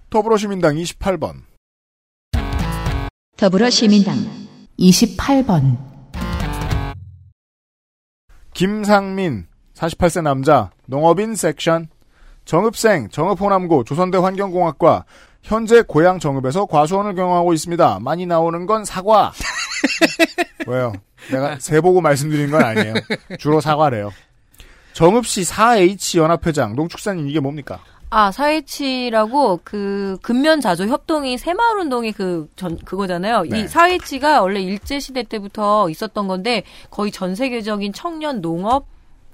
S2: 더불어시민당 28번.
S1: 더불어시민당
S3: 28번,
S2: 김상민 48세 남자 농업인 섹션 정읍생 정읍호남고 조선대 환경공학과 현재 고향 정읍에서 과수원을 경영하고 있습니다. 많이 나오는 건 사과. 왜요? 내가 세 보고 말씀드린 건 아니에요. 주로 사과래요. 정읍시 4H 연합회장 농축산인 이게 뭡니까?
S6: 아, 4H라고 그 근면 자조 협동이 새마을 운동이 그 전 그거잖아요.
S2: 네.
S6: 이 사회치가 원래 일제 시대 때부터 있었던 건데 거의 전 세계적인 청년 농업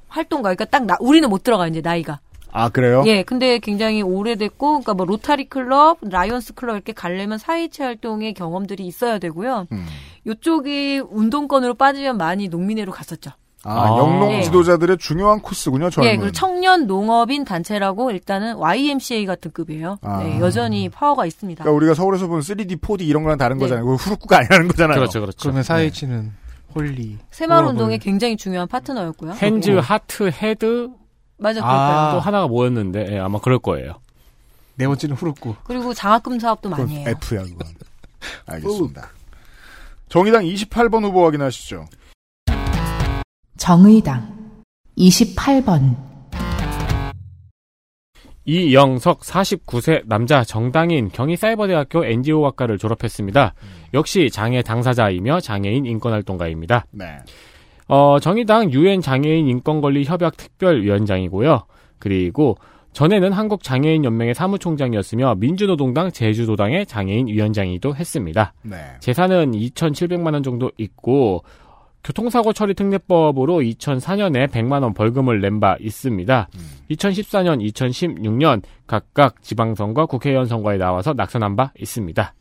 S6: 활동가. 그러니까 딱 나, 우리는 못 들어가 이제 나이가.
S2: 아 그래요?
S6: 예, 근데 굉장히 오래됐고, 그러니까 뭐 로타리 클럽, 라이언스 클럽 이렇게 가려면 4H 활동의 경험들이 있어야 되고요.
S2: 음.
S6: 요쪽이 운동권으로 빠지면 많이 농민회로 갔었죠.
S2: 아,
S5: 아.
S2: 영농
S6: 네.
S2: 지도자들의 중요한 코스군요. 젊은.
S6: 예, 그리고 청년 농업인 단체라고 일단은 YMCA 같은 급이에요.
S2: 아.
S6: 네, 여전히 파워가 있습니다.
S2: 그러니까 우리가 서울에서 본 3D, 4D 이런 거랑 다른
S6: 네.
S2: 거잖아요. 그거 후루꾸가 아니라는 거잖아요.
S5: 그렇죠, 그렇죠.
S4: 그러면 사회치는 홀리.
S6: 새마을 운동의 굉장히 중요한 파트너였고요.
S5: hands,
S6: 네.
S5: heart, head
S6: 맞아,
S5: 또
S6: 그럴까요?
S5: 하나가 뭐였는데 예, 아마 그럴 거예요.
S4: 네 번째는 후루꾸.
S6: 그리고 장학금 사업도 많이 해요.
S2: F야 그건. 알겠습니다. 정의당 28번 후보 확인하시죠.
S3: 정의당 28번,
S5: 이영석 49세 남자 정당인 경희사이버대학교 NGO학과를 졸업했습니다. 역시 장애 당사자이며 장애인 인권활동가입니다.
S2: 네.
S5: 어, 정의당 유엔 장애인 인권권리 협약 특별위원장이고요. 그리고 전에는 한국 장애인 연맹의 사무총장이었으며 민주노동당 제주도당의 장애인 위원장이기도 했습니다.
S2: 네.
S5: 재산은 2,700만 원 정도 있고 교통사고 처리 특례법으로 2004년에 100만 원 벌금을 낸 바 있습니다. 2014년, 2016년 각각 지방선거, 국회의원 선거에 나와서 낙선한 바 있습니다.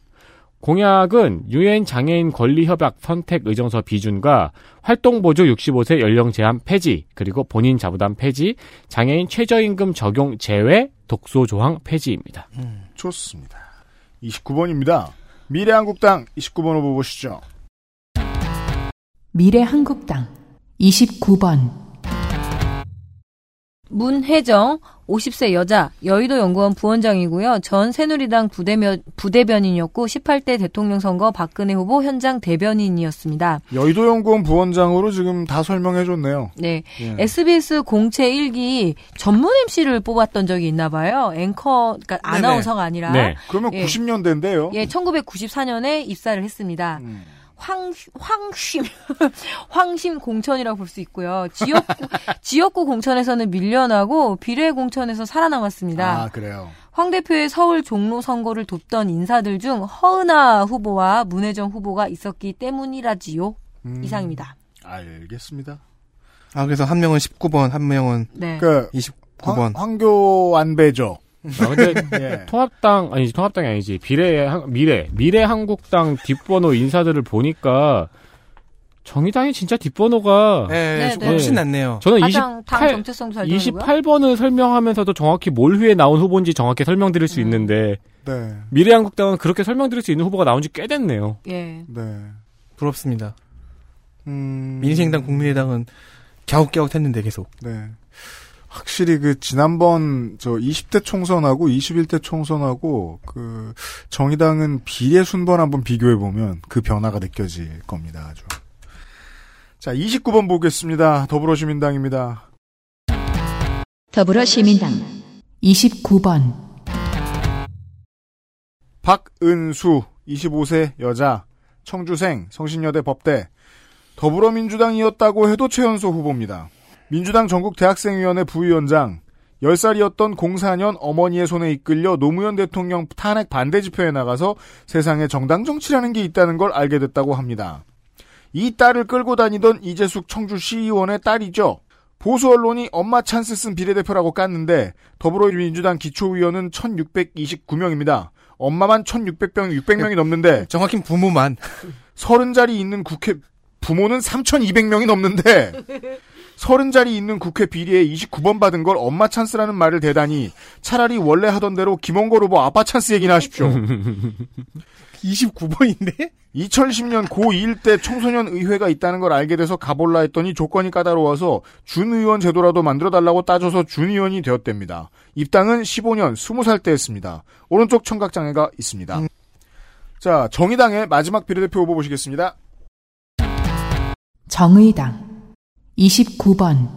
S5: 공약은 유엔 장애인 권리 협약 선택 의정서 비준과 활동 보조 65세 연령 제한 폐지, 그리고 본인 자부담 폐지, 장애인 최저임금 적용 제외, 독소 조항 폐지입니다.
S2: 좋습니다. 29번입니다. 미래한국당 29번 후보 보시죠.
S3: 미래한국당 29번,
S6: 문혜정 50세 여자 여의도 연구원 부원장이고요. 전 새누리당 부대면, 부대변인이었고 18대 대통령 선거 박근혜 후보 현장 대변인이었습니다.
S2: 여의도 연구원 부원장으로 지금 다 설명해 줬네요.
S6: 네.
S2: 예.
S6: SBS 공채 1기 전문 MC를 뽑았던 적이 있나 봐요. 앵커, 그러니까 아나운서가 아니라.
S2: 네. 그러면
S6: 예.
S2: 90년대인데요.
S6: 예, 1994년에 입사를 했습니다.
S2: 음.
S6: 황, 황심, 황심 공천이라고 볼 수 있고요. 지역구, 지역구 공천에서는 밀려나고 비례 공천에서 살아남았습니다.
S2: 아, 그래요.
S6: 황 대표의 서울 종로 선거를 돕던 인사들 중 허은하 후보와 문혜정 후보가 있었기 때문이라지요.
S2: 음.
S6: 이상입니다.
S2: 알겠습니다.
S4: 아, 그래서 한 명은 19번, 한 명은
S6: 네.
S2: 그
S4: 29번.
S2: 황, 교 안배죠.
S5: 아, 근데
S2: 예.
S5: 통합당 아니지 통합당이 아니지 비례 한- 미래 미래 한국당 뒷번호 인사들을 보니까 정의당이 진짜 뒷번호가
S4: 네, 네, 훨씬 낫네요.
S5: 저는
S6: 가장
S5: 당28
S6: 정체성도 잘 드러나고요.
S5: 28번을 설명하면서도 정확히 뭘 위해 나온 후보인지 정확히 설명드릴
S6: 음.
S5: 수 있는데
S2: 네.
S5: 미래 한국당은 그렇게 설명드릴 수 있는 후보가 나온 지 꽤 됐네요.
S6: 예.
S2: 네.
S4: 부럽습니다.
S2: 음.
S4: 민생당, 국민의당은 갸웃갸웃 했는데 계속.
S2: 네. 확실히 그 지난번 저 20대 총선하고 21대 총선하고 그 정의당은 비례 순번 한번 비교해 보면 그 변화가 느껴질 겁니다. 아주. 자, 29번 보겠습니다. 더불어시민당입니다.
S1: 더불어시민당
S3: 29번
S2: 박은수 25세 여자 청주생 성신여대 법대 더불어민주당이었다고 해도 최연소 후보입니다. 민주당 전국 대학생위원회 부위원장 10살이었던 04년 어머니의 손에 이끌려 노무현 대통령 탄핵 반대 집회에 나가서 세상에 정당 정치라는 게 있다는 걸 알게 됐다고 합니다. 이 딸을 끌고 다니던 이재숙 청주시의원의 딸이죠. 보수 언론이 엄마 찬스 쓴 비례대표라고 깠는데 더불어민주당 기초의원은 1629명입니다. 엄마만 1600명, 600명이 넘는데
S4: 정확히 부모만
S2: 30자리 있는 국회 부모는 3200명이 넘는데 30자리 있는 국회 비리에 29번 받은 걸 엄마 찬스라는 말을 대다니 차라리 원래 하던 대로 김원걸 후보 아빠 찬스 얘기나 하십시오.
S4: 29번인데?
S2: 2010년 고2일 때 청소년 의회가 있다는 걸 알게 돼서 가볼라 했더니 조건이 까다로워서 준 의원 제도라도 만들어달라고 따져서 준 의원이 되었답니다. 입당은 15년 20살 때 했습니다. 오른쪽 청각장애가 있습니다. 자, 정의당의 마지막 비례대표 후보 보시겠습니다.
S3: 정의당 29번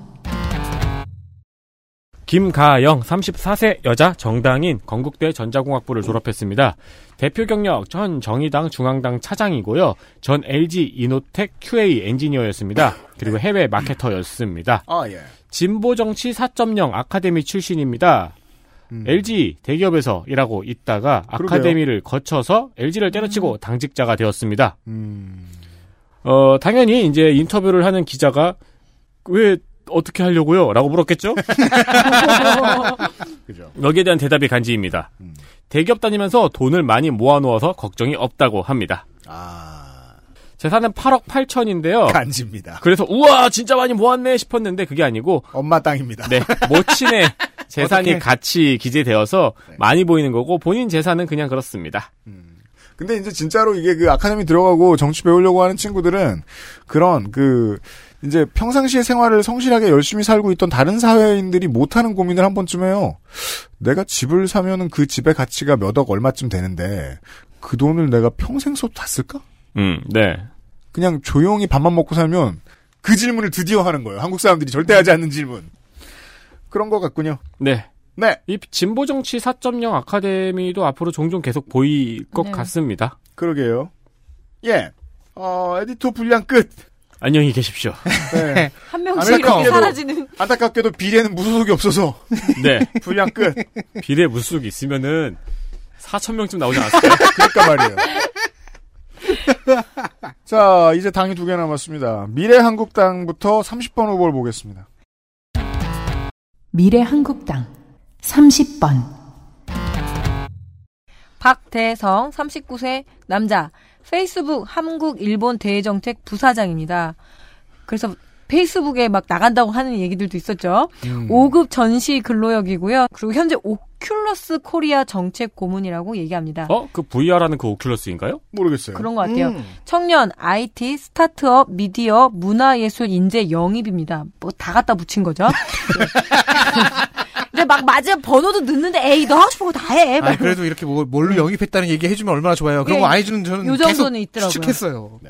S5: 김가영 34세 여자 정당인 건국대 전자공학부를 졸업했습니다. 대표 경력 전 정의당 중앙당 차장이고요. 전 LG 이노텍 QA 엔지니어였습니다. 그리고 해외 마케터였습니다.
S2: 아, 예.
S5: 진보 정치 4.0 아카데미 출신입니다. LG 대기업에서 일하고 있다가
S2: 음. 그러게요.
S5: 아카데미를 거쳐서 LG를 때려치고 당직자가 되었습니다.
S2: 음.
S5: 어, 당연히 이제 인터뷰를 하는 기자가 왜 어떻게 하려고요? 라고 물었겠죠?
S2: 그죠.
S5: 여기에 대한 대답이 간지입니다. 대기업 다니면서 돈을 많이 모아놓아서 걱정이 없다고 합니다. 재산은 8억 8천인데요.
S2: 간지입니다.
S5: 그래서 우와 진짜 많이 모았네 싶었는데 그게 아니고
S2: 엄마 땅입니다.
S5: 네, 모친의 재산이
S2: 어떡해.
S5: 같이 기재되어서 많이 보이는 거고 본인 재산은 그냥 그렇습니다.
S2: 근데 이제 진짜로 이게 그 아카데미 들어가고 정치 배우려고 하는 친구들은 그런 그 이제 평상시의 생활을 성실하게 열심히 살고 있던 다른 사회인들이 못하는 고민을 한 번쯤 해요. 내가 집을 사면은 그 집의 가치가 몇 억 얼마쯤 되는데 그 돈을 내가 평생 써도 다 쓸까?
S5: 음, 네.
S2: 그냥 조용히 밥만 먹고 살면 그 질문을 드디어 하는 거예요. 한국 사람들이 절대 하지 않는 질문. 그런 것 같군요.
S5: 네.
S2: 네.
S5: 이 진보 정치 4.0 아카데미도 앞으로 종종 계속 보일 것
S2: 네.
S5: 같습니다.
S2: 그러게요. 예. 어, 에디터 분량 끝.
S5: 안녕히 계십시오.
S2: 네.
S6: 한 명씩 이렇게 사라지는.
S2: 안타깝게도 비례는 무소속이 없어서.
S5: 네.
S2: 분량 끝.
S5: 비례 무수속 있으면은 4천 명쯤 나오지 않았을까요?
S2: 그러니까 말이에요. 자, 이제 당이 두 개 남았습니다. 미래한국당부터 30번 후보를 보겠습니다.
S3: 미래한국당 30번
S6: 박대성 39세 남자 페이스북 한국 일본 대정책 부사장입니다. 그래서 페이스북에 막 나간다고 하는 얘기들도 있었죠.
S5: 음.
S6: 5급 전시 근로역이고요. 그리고 현재 오큘러스 코리아 정책 고문이라고 얘기합니다.
S5: 어? 그 VR하는 그 오큘러스인가요?
S2: 모르겠어요.
S6: 그런 것 같아요.
S5: 음.
S6: 청년, IT, 스타트업, 미디어, 문화예술, 인재 영입입니다. 뭐 다 갖다 붙인 거죠. 네. 근데 막 맞아 번호도 넣는데 에이 너 하고 싶은 거 다 해.
S4: 아니 그래도 이렇게 뭐 뭘로 영입했다는 얘기 해주면 얼마나 좋아요. 그런
S6: 예,
S4: 거안 해주는 저는
S6: 요
S4: 계속
S6: 정도는 있더라고요.
S4: 추측했어요.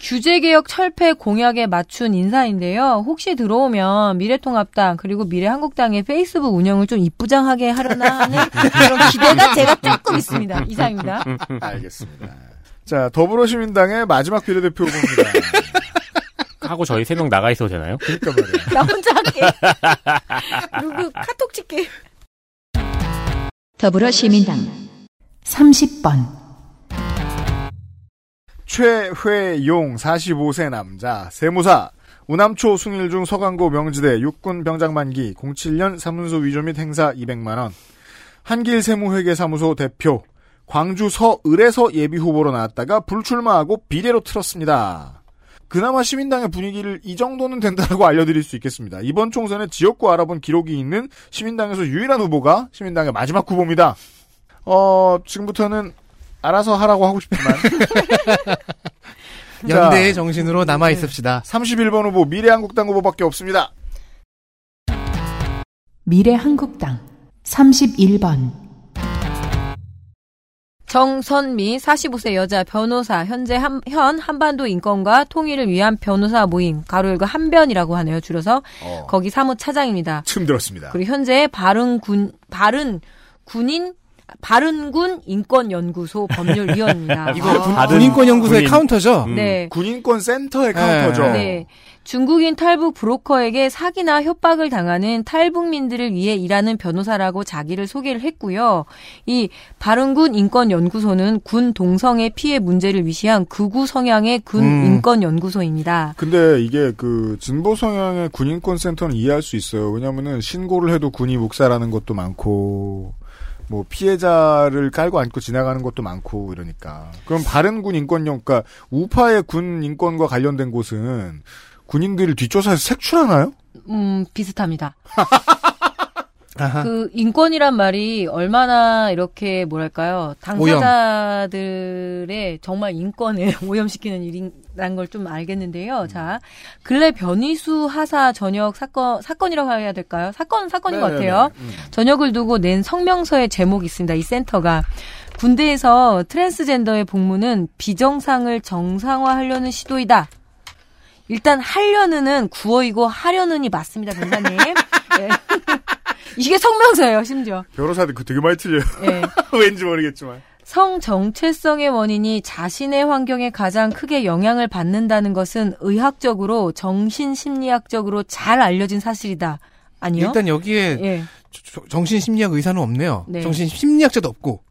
S6: 규제개혁 철폐 공약에 맞춘 인사인데요. 혹시 들어오면 미래통합당 그리고 미래한국당의 페이스북 운영을 좀 이쁘장하게 하려나 하는 그런 기대가 제가 조금 있습니다. 이상입니다.
S2: 알겠습니다. 자, 더불어시민당의 마지막 비례대표 후보입니다.
S5: 하고 저희 세 명 나가 있어도 되나요?
S2: 그러니까 말이에요.
S6: 나 혼자 할게. 누구 카톡 찍게.
S1: 더불어 시민당
S3: 30번
S2: 최회용 45세 남자 세무사 우남초 승일 중 서강고 명지대 육군 병장 만기 07년 사문서 위조 및 행사 200만 원 한길 세무회계 사무소 대표 광주 서을에서 예비 후보로 나왔다가 불출마하고 비례로 틀었습니다. 그나마 시민당의 분위기를 이 정도는 된다고 알려드릴 수 있겠습니다. 이번 총선에 지역구 알아본 기록이 있는 시민당에서 유일한 후보가 시민당의 마지막 후보입니다. 어, 지금부터는 알아서 하라고 하고 싶지만.
S4: 연대의 정신으로 남아 있읍시다.
S2: 31번 후보 미래한국당 후보밖에 없습니다.
S3: 미래한국당 31번
S6: 정선미 45세 여자 변호사 현재 한, 현 한반도 인권과 통일을 위한 변호사 모임 가로 열고 한변이라고 하네요 줄여서
S2: 어.
S6: 거기 사무 차장입니다.
S2: 춤 들었습니다.
S6: 그리고 현재 바른 군 바른 군인 바른군 인권연구소 법률위원입니다.
S4: 이거 군- 군인권연구소의 군인. 카운터죠? 음.
S6: 네.
S2: 군인권 센터의 카운터죠.
S6: 네. 중국인 탈북 브로커에게 사기나 협박을 당하는 탈북민들을 위해 일하는 변호사라고 자기를 소개를 했고요. 이 바른군 인권연구소는 군 동성애 피해 문제를 위시한 극우 성향의 군
S2: 음.
S6: 인권연구소입니다.
S2: 근데 이게 그 진보 성향의 군인권 센터는 이해할 수 있어요. 왜냐면은 신고를 해도 군이 묵살하는 것도 많고 뭐 피해자를 깔고 안고 지나가는 것도 많고 이러니까. 그럼 바른 군 인권령 그러니까 우파의 군 인권과 관련된 곳은 군인들을 뒷조사해서 색출하나요?
S6: 음, 비슷합니다. 그 인권이란 말이 얼마나 이렇게 뭐랄까요 당사자들의 정말 인권을 오염시키는 일이 라는 걸 좀 알겠는데요. 자 근래 변희수 하사 전역 사건 사건이라고 해야 될까요? 사건 사건인 것
S2: 네네네.
S6: 같아요.
S2: 음.
S6: 전역을 두고 낸 성명서의 제목이 있습니다. 이 센터가 군대에서 트랜스젠더의 복무는 비정상을 정상화하려는 시도이다. 일단 하려는은 구어이고 하려는이 맞습니다, 변사님. 예. 이게 성명서예요, 심지어.
S2: 변호사들 그 되게 많이 틀려요.
S6: 예.
S2: 왠지 모르겠지만.
S6: 성 정체성의 원인이 자신의 환경에 가장 크게 영향을 받는다는 것은 의학적으로 정신심리학적으로 잘 알려진 사실이다. 아니요?
S4: 일단 여기에
S6: 예.
S4: 저- 정신심리학 의사는 없네요.
S6: 네.
S4: 정신심리학자도 없고.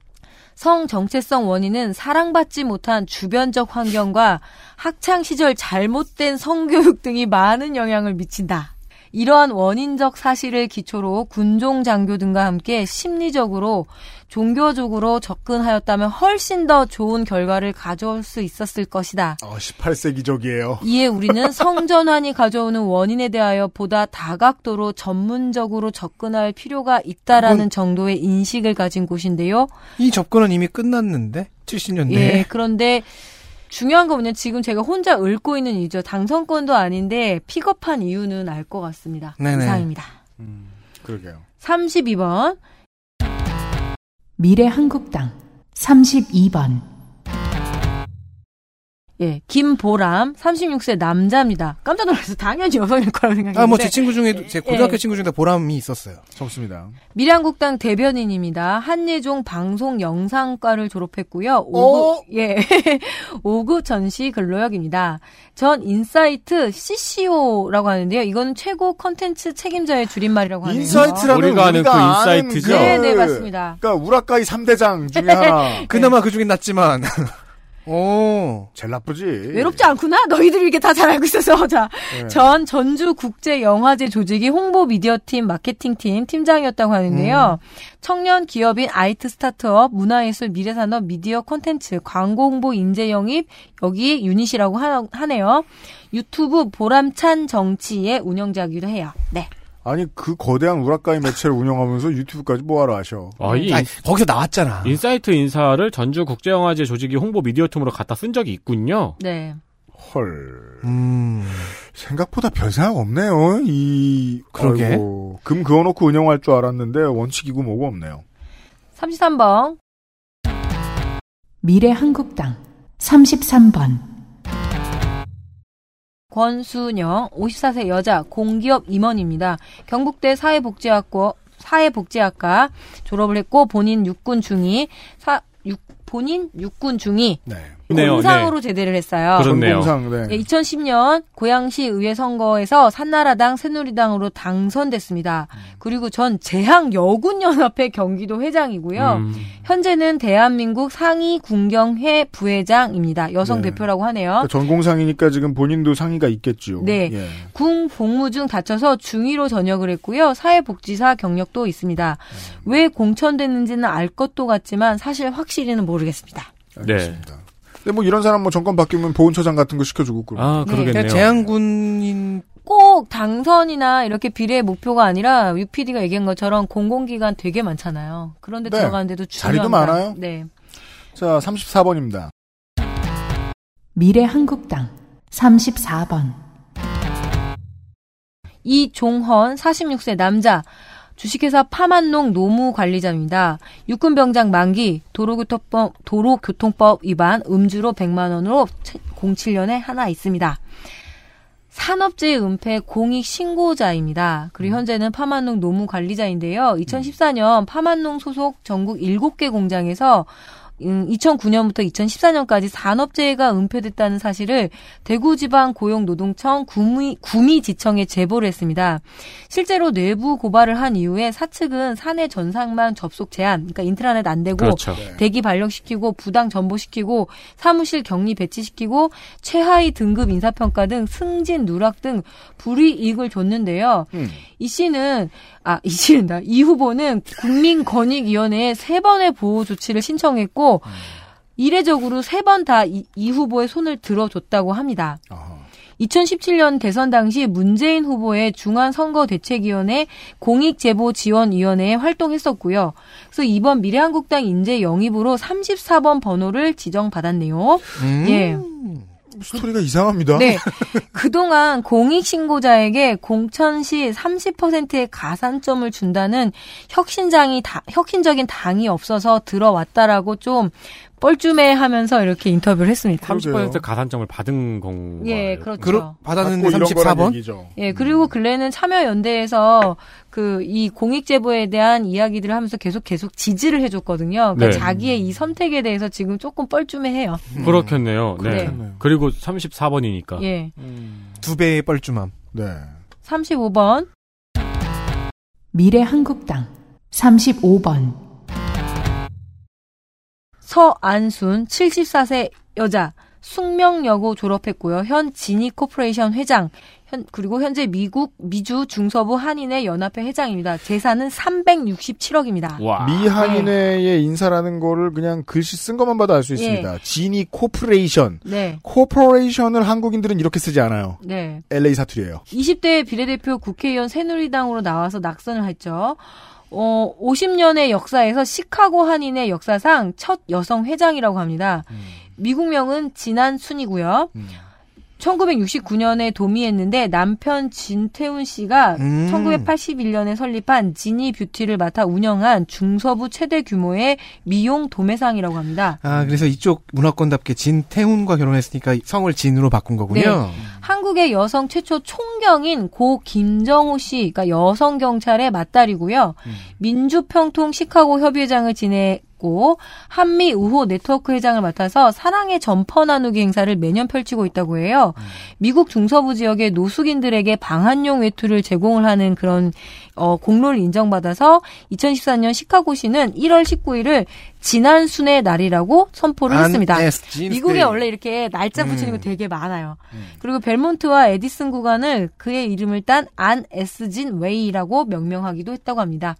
S6: 성 정체성 원인은 사랑받지 못한 주변적 환경과 학창 시절 잘못된 성교육 등이 많은 영향을 미친다. 이러한 원인적 사실을 기초로 군종 장교 등과 함께 심리적으로 종교적으로 접근하였다면 훨씬 더 좋은 결과를 가져올 수 있었을 것이다.
S2: 어, 18세기적이에요.
S6: 이에 우리는 성전환이 가져오는 원인에 대하여 보다 다각도로 전문적으로 접근할 필요가 있다라는 정도의 인식을 가진 곳인데요.
S4: 이 접근은 이미 끝났는데 70년대.
S6: 예, 그런데 중요한 거 뭐냐면 지금 제가 혼자 읊고 있는 이유죠. 당선권도 아닌데 픽업한 이유는 알 것 같습니다.
S3: 네네.
S6: 이상입니다.
S2: 그러게요.
S6: 32번.
S3: 미래한국당 32번
S6: 예, 김보람 36세 남자입니다. 깜짝 놀라서 당연히 여성일 거라고 생각했는데.
S4: 아, 뭐 제 친구 중에도 제 고등학교
S6: 예.
S4: 친구 중에 보람이 있었어요.
S2: 좋습니다.
S6: 미래한국당 대변인입니다. 한예종 방송 영상과를 졸업했고요.
S2: 어?
S6: 5급, 예. 5급 전시 근로역입니다. 전 인사이트 CCO라고 하는데요. 이거는 최고 컨텐츠 책임자의 줄임말이라고 하네요.
S2: 인사이트라는
S5: 우리가 아는 그
S2: 아는
S5: 인사이트죠?
S6: 네, 네, 맞습니다.
S2: 그러니까 우라카이 3대장 중에 하나.
S4: 그나마 그 중엔 낫지만. 오.
S2: 제일 나쁘지.
S6: 외롭지 않구나? 너희들이 이렇게 다 잘 알고 있어서. 자,
S2: 네.
S6: 전 전주 국제 영화제 조직이 홍보 미디어 팀, 마케팅 팀 팀장이었다고 하는데요. 청년 기업인 IT 스타트업, 문화예술, 미래산업, 미디어 콘텐츠, 광고 홍보 인재 영입, 여기 유닛이라고 하, 하네요. 유튜브 보람찬 정치의 운영자이기도 해요. 네.
S2: 아니 그 거대한 우라카이 매체를 운영하면서 유튜브까지 뭐하러 하셔.
S5: 아, 이
S4: 아니, 거기서 나왔잖아.
S5: 인사이트 인사를 전주 국제영화제 조직이 홍보 미디어 팀으로 갖다 쓴 적이 있군요.
S6: 네.
S2: 헐.
S4: 음.
S2: 생각보다 별 생각 없네요. 이
S4: 그러게.
S2: 아이고, 금 그어놓고 운영할 줄 알았는데 원칙이고 뭐고 없네요.
S6: 33번.
S3: 미래 한국당 33번
S6: 권순영, 54세 여자, 공기업 임원입니다. 경북대 사회복지학과, 사회복지학과 졸업을 했고, 본인 육군 중위, 사, 육, 본인 육군 중위,
S2: 네.
S6: 공상으로
S5: 네.
S6: 제대를 했어요.
S5: 그렇네요.
S2: 공상, 네.
S6: 예, 2010년 고양시 의회 선거에서 산나라당 새누리당으로 당선됐습니다. 그리고 전 재향 여군 연합회 경기도 회장이고요.
S5: 음.
S6: 현재는 대한민국 상위 군경회 부회장입니다. 여성
S2: 네.
S6: 대표라고 하네요.
S2: 그러니까 전공상이니까 지금 본인도 상의가 있겠죠.
S6: 네.
S2: 예.
S6: 군 복무 중 다쳐서 중위로 전역을 했고요. 사회복지사 경력도 있습니다. 왜 공천됐는지는 알 것도 같지만 사실 확실히는 모르겠습니다.
S2: 알겠습니다. 근데 뭐 이런 사람 뭐 정권 바뀌면 보훈처장 같은 거 시켜주고 그러고.
S5: 아,
S4: 그냥 재향군인
S6: 꼭 당선이나 이렇게 비례의 목표가 아니라 UPD가 얘기한 것처럼 공공기관 되게 많잖아요. 그런데
S2: 네.
S6: 들어가는데도.
S2: 자리도 많아요.
S6: 네.
S2: 자, 34번입니다.
S3: 미래 한국당 34번
S6: 이종헌 46세 남자 주식회사 파만농 노무 관리자입니다. 육군 병장 만기, 도로교통법, 도로교통법 위반, 음주로 100만 원으로 07년에 하나 있습니다. 산업재해 은폐 공익 신고자입니다. 그리고 현재는 파만농 노무 관리자인데요. 2014년 파만농 소속 전국 7개 공장에서 2009년부터 2014년까지 산업재해가 은폐됐다는 사실을 대구지방 고용노동청 구미, 구미지청에 제보를 했습니다. 실제로 내부 고발을 한 이후에 사측은 사내 전산망 접속 제한, 그러니까 인트라넷 안 되고
S5: 그렇죠.
S6: 대기 발령시키고 부당 전보시키고 사무실 격리 배치시키고 최하위 등급 인사평가 등 승진 누락 등 불이익을 줬는데요.
S2: 음.
S6: 이 씨는 아, 이 씨는다. 이 후보는 국민권익위원회에 세 번의 보호 조치를 신청했고 이례적으로 세 번다이 후보의 손을 들어줬다고 합니다. 2017년 대선 당시 문재인 후보의 중앙선거대책위원회 공익제보지원위원회에 활동했었고요. 그래서 이번 미래한국당 인재 영입으로 34번 번호를 지정받았네요.
S2: 음.
S6: 예.
S2: 스토리가 이상합니다.
S6: 네. 그동안 공익신고자에게 공천 시 30%의 가산점을 준다는 혁신장이 다, 혁신적인 당이 없어서 들어왔다라고 좀 뻘쭘해 하면서 이렇게 인터뷰를 했습니다.
S5: 30% 가산점을 받은 건
S6: 예, 그렇죠.
S4: 받았는데 34번?
S6: 예, 그리고 근래는 참여연대에서 그 이 공익 제보에 대한 이야기들을 하면서 계속 계속 지지를 해줬거든요. 그러니까
S5: 네.
S6: 자기의 이 선택에 대해서 지금 조금 뻘쭘해해요.
S5: 그렇겠네요. 네.
S6: 그렇겠네요.
S5: 그리고 34번이니까.
S6: 예.
S4: 두 배의 뻘쭘함.
S2: 네.
S6: 35번.
S3: 미래 한국당 35번
S6: 서안순 74세 여자 숙명여고 졸업했고요. 현 지니 코퍼레이션 회장 현, 그리고 현재 미국 미주 중서부 한인회 연합회 회장입니다. 재산은 367억입니다.
S2: 미한인회의 인사라는 거를 그냥 글씨 쓴 것만 봐도 알 수 있습니다.
S6: 예.
S2: 지니 코퍼레이션.
S6: 네.
S2: corporation을 한국인들은 이렇게 쓰지 않아요.
S6: 네.
S2: LA 사투리예요.
S6: 20대 비례대표 국회의원 새누리당으로 나와서 낙선을 했죠. 어, 50년의 역사에서 시카고 한인의 역사상 첫 여성 회장이라고 합니다. 미국명은 진안순이고요. 1969년에 도미했는데 남편 진태훈 씨가
S4: 음.
S6: 1981년에 설립한 지니 뷰티를 맡아 운영한 중서부 최대 규모의 미용 도매상이라고 합니다.
S4: 아, 그래서 이쪽 문화권답게 진태훈과 결혼했으니까 성을 진으로 바꾼 거군요.
S6: 네. 한국의 여성 최초 총경인 고 김정호 씨, 그러니까 여성 경찰의 맏딸이고요. 민주평통 시카고 협의회장을 지냈고 한미 우호 네트워크 회장을 맡아서 사랑의 점퍼 나누기 행사를 매년 펼치고 있다고 해요. 미국 중서부 지역의 노숙인들에게 방한용 외투를 제공을 하는 그런 어, 공로를 인정받아서 2014년 시카고시는 1월 19일을 지난 순의 날이라고 선포를
S4: 안
S6: 했습니다. 미국에. 원래 이렇게 날짜 붙이는 거
S4: 음.
S6: 되게 많아요. 그리고 벨몬트와 에디슨 구간을 그의 이름을 딴 안 에스진 웨이라고 명명하기도 했다고 합니다.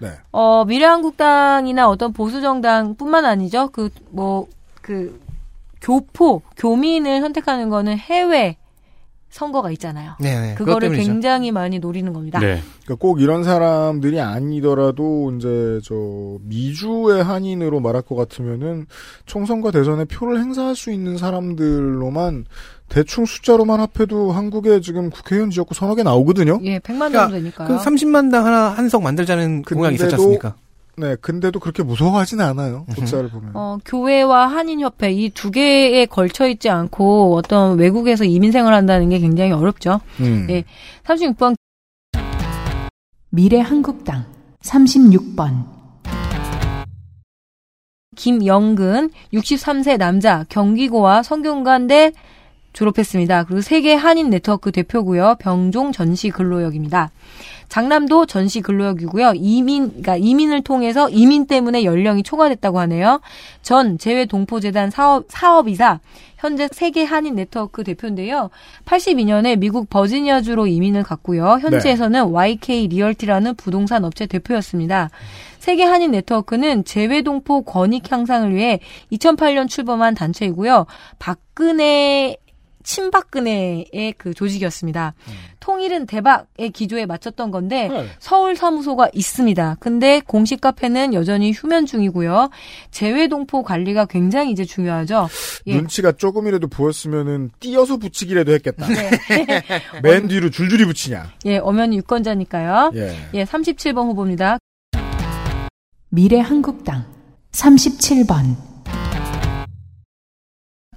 S2: 네.
S6: 어, 미래한국당이나 어떤 보수정당뿐만 아니죠. 그, 뭐, 그, 교포, 교민을 선택하는 거는 해외 선거가 있잖아요.
S2: 네네. 그것
S6: 그거를. 굉장히 많이 노리는 겁니다.
S2: 그러니까 꼭 이런 사람들이 아니더라도 이제 저 미주의 한인으로 말할 것 같으면은 총선과 대선에 표를 행사할 수 있는 사람들로만 대충 숫자로만 합해도 한국에 지금 국회의원 지역구 서너 개 나오거든요.
S6: 예, 100만
S4: 그러니까
S6: 정도 되니까요.
S4: 그 30만당 하나 한석 만들자는 공약이 있었지 않습니까?
S2: 네, 근데도 그렇게 무서워하진 않아요. 숫자를 보면.
S6: 어, 교회와 한인협회 이 두 개에 걸쳐 있지 않고 어떤 외국에서 이민 생활한다는 게 굉장히 어렵죠.
S3: 음.
S6: 예. 36번
S3: 미래 한국당 36번
S6: 김영근 63세 남자 경기고와 성균관대 졸업했습니다. 그리고 세계 한인 네트워크 대표고요. 병종 전시 근로역입니다. 장남도 전시 근로역이고요. 이민, 그러니까 이민을 통해서 이민 때문에 연령이 초과됐다고 하네요. 전 재외동포재단 사업, 사업이사, 현재 세계 한인 네트워크 대표인데요. 82년에 미국 버지니아주로 이민을 갔고요. 현지에서는 YK 리얼티라는 부동산 업체 대표였습니다. 세계 한인 네트워크는 재외동포 권익 향상을 위해 2008년 출범한 단체이고요. 박근혜 친박근혜의 그 조직이었습니다.
S2: 음.
S6: 통일은 대박의 기조에 맞췄던 건데
S2: 네.
S6: 서울 사무소가 있습니다. 근데 공식 카페는 여전히 휴면 중이고요. 재외 동포 관리가 굉장히 이제 중요하죠. 예.
S2: 눈치가 조금이라도 보였으면은 띄어서 붙이기라도 했겠다.
S6: 네.
S2: 맨 뒤로 줄줄이 붙이냐.
S6: 예, 엄연히 유권자니까요.
S2: 예.
S6: 예, 37번 후보입니다.
S3: 미래 한국당 37번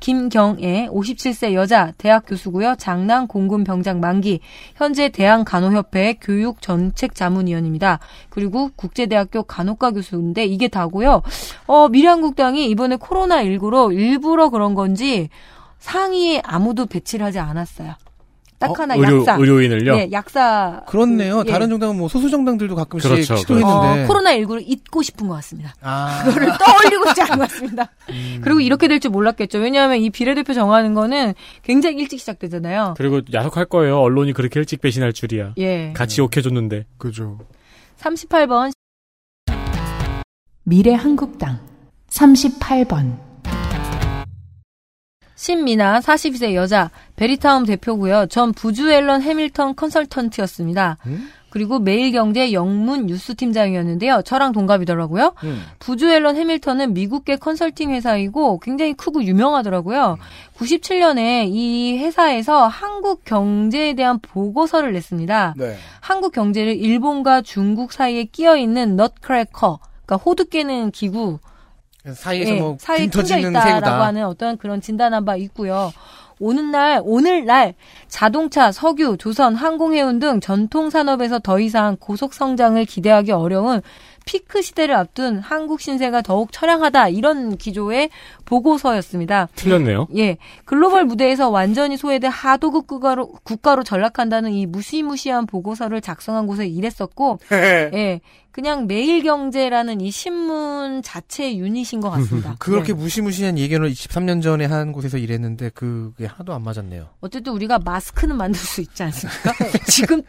S6: 김경애 57세 여자 대학 교수고요. 장남 공군 병장 만기. 현재 대한 간호협회 교육정책자문위원입니다. 그리고 국제대학교 간호과 교수인데 이게 다고요. 어, 미래한국당이 이번에 코로나 19로 일부러 그런 건지 상위에 아무도 배치를 하지 않았어요. 딱 하나
S5: 의료-
S6: 약사.
S5: 의료인을요?
S6: 예, 약사.
S4: 그렇네요.
S6: 그, 예.
S4: 다른 정당은 뭐 소수 정당들도 가끔씩
S5: 그렇죠,
S4: 시도했는데.
S6: 어, 코로나 19를 잊고 싶은 것 같습니다.
S4: 아.
S6: 그거를 떠올리고 싶지 않은 것 같습니다.
S5: 음.
S6: 그리고 이렇게 될 줄 몰랐겠죠. 왜냐하면 이 비례대표 정하는 거는 굉장히 일찍 시작되잖아요.
S5: 그리고 야속할 거예요. 언론이 그렇게 일찍 배신할 줄이야.
S6: 예.
S5: 같이 욕해줬는데.
S2: 그죠.
S6: 38번
S3: 미래 한국당 38번
S6: 신미나 42세 여자 베리타움 대표고요. 전 부주 앨런 해밀턴 컨설턴트였습니다. 그리고 매일경제 영문 뉴스 팀장이었는데요. 저랑 동갑이더라고요. 부주 앨런 해밀턴은 미국계 컨설팅 회사이고 굉장히 크고 유명하더라고요. 97년에 이 회사에서 한국 경제에 대한 보고서를 냈습니다.
S2: 네.
S6: 한국 경제를 일본과 중국 사이에 끼어 있는 넛크래커, 그러니까 호두 깨는 기구
S4: 사이에서
S6: 예,
S4: 뭐
S6: 사이에 튕겨
S4: 터지는
S6: 있다라고
S4: 새우다.
S6: 하는 어떤 그런 진단한 바 있고요. 오늘날 오늘날 자동차, 석유, 조선, 항공해운 등 전통 산업에서 더 이상 고속 성장을 기대하기 어려운 피크 시대를 앞둔 한국 신세가 더욱 처량하다 이런 기조의 보고서였습니다.
S5: 틀렸네요.
S6: 예, 글로벌 무대에서 완전히 소외돼 하도급 국가로, 국가로 전락한다는 이 무시무시한 보고서를 작성한 곳에 일했었고, 예, 그냥 매일경제라는 이 신문 자체의 유닛인 것 같습니다.
S4: 그렇게
S6: 네.
S4: 무시무시한 예견을 23년 전에 한 곳에서 일했는데 그게 하도 안 맞았네요.
S6: 어쨌든 우리가 마스크는 만들 수 있지 않습니까? 지금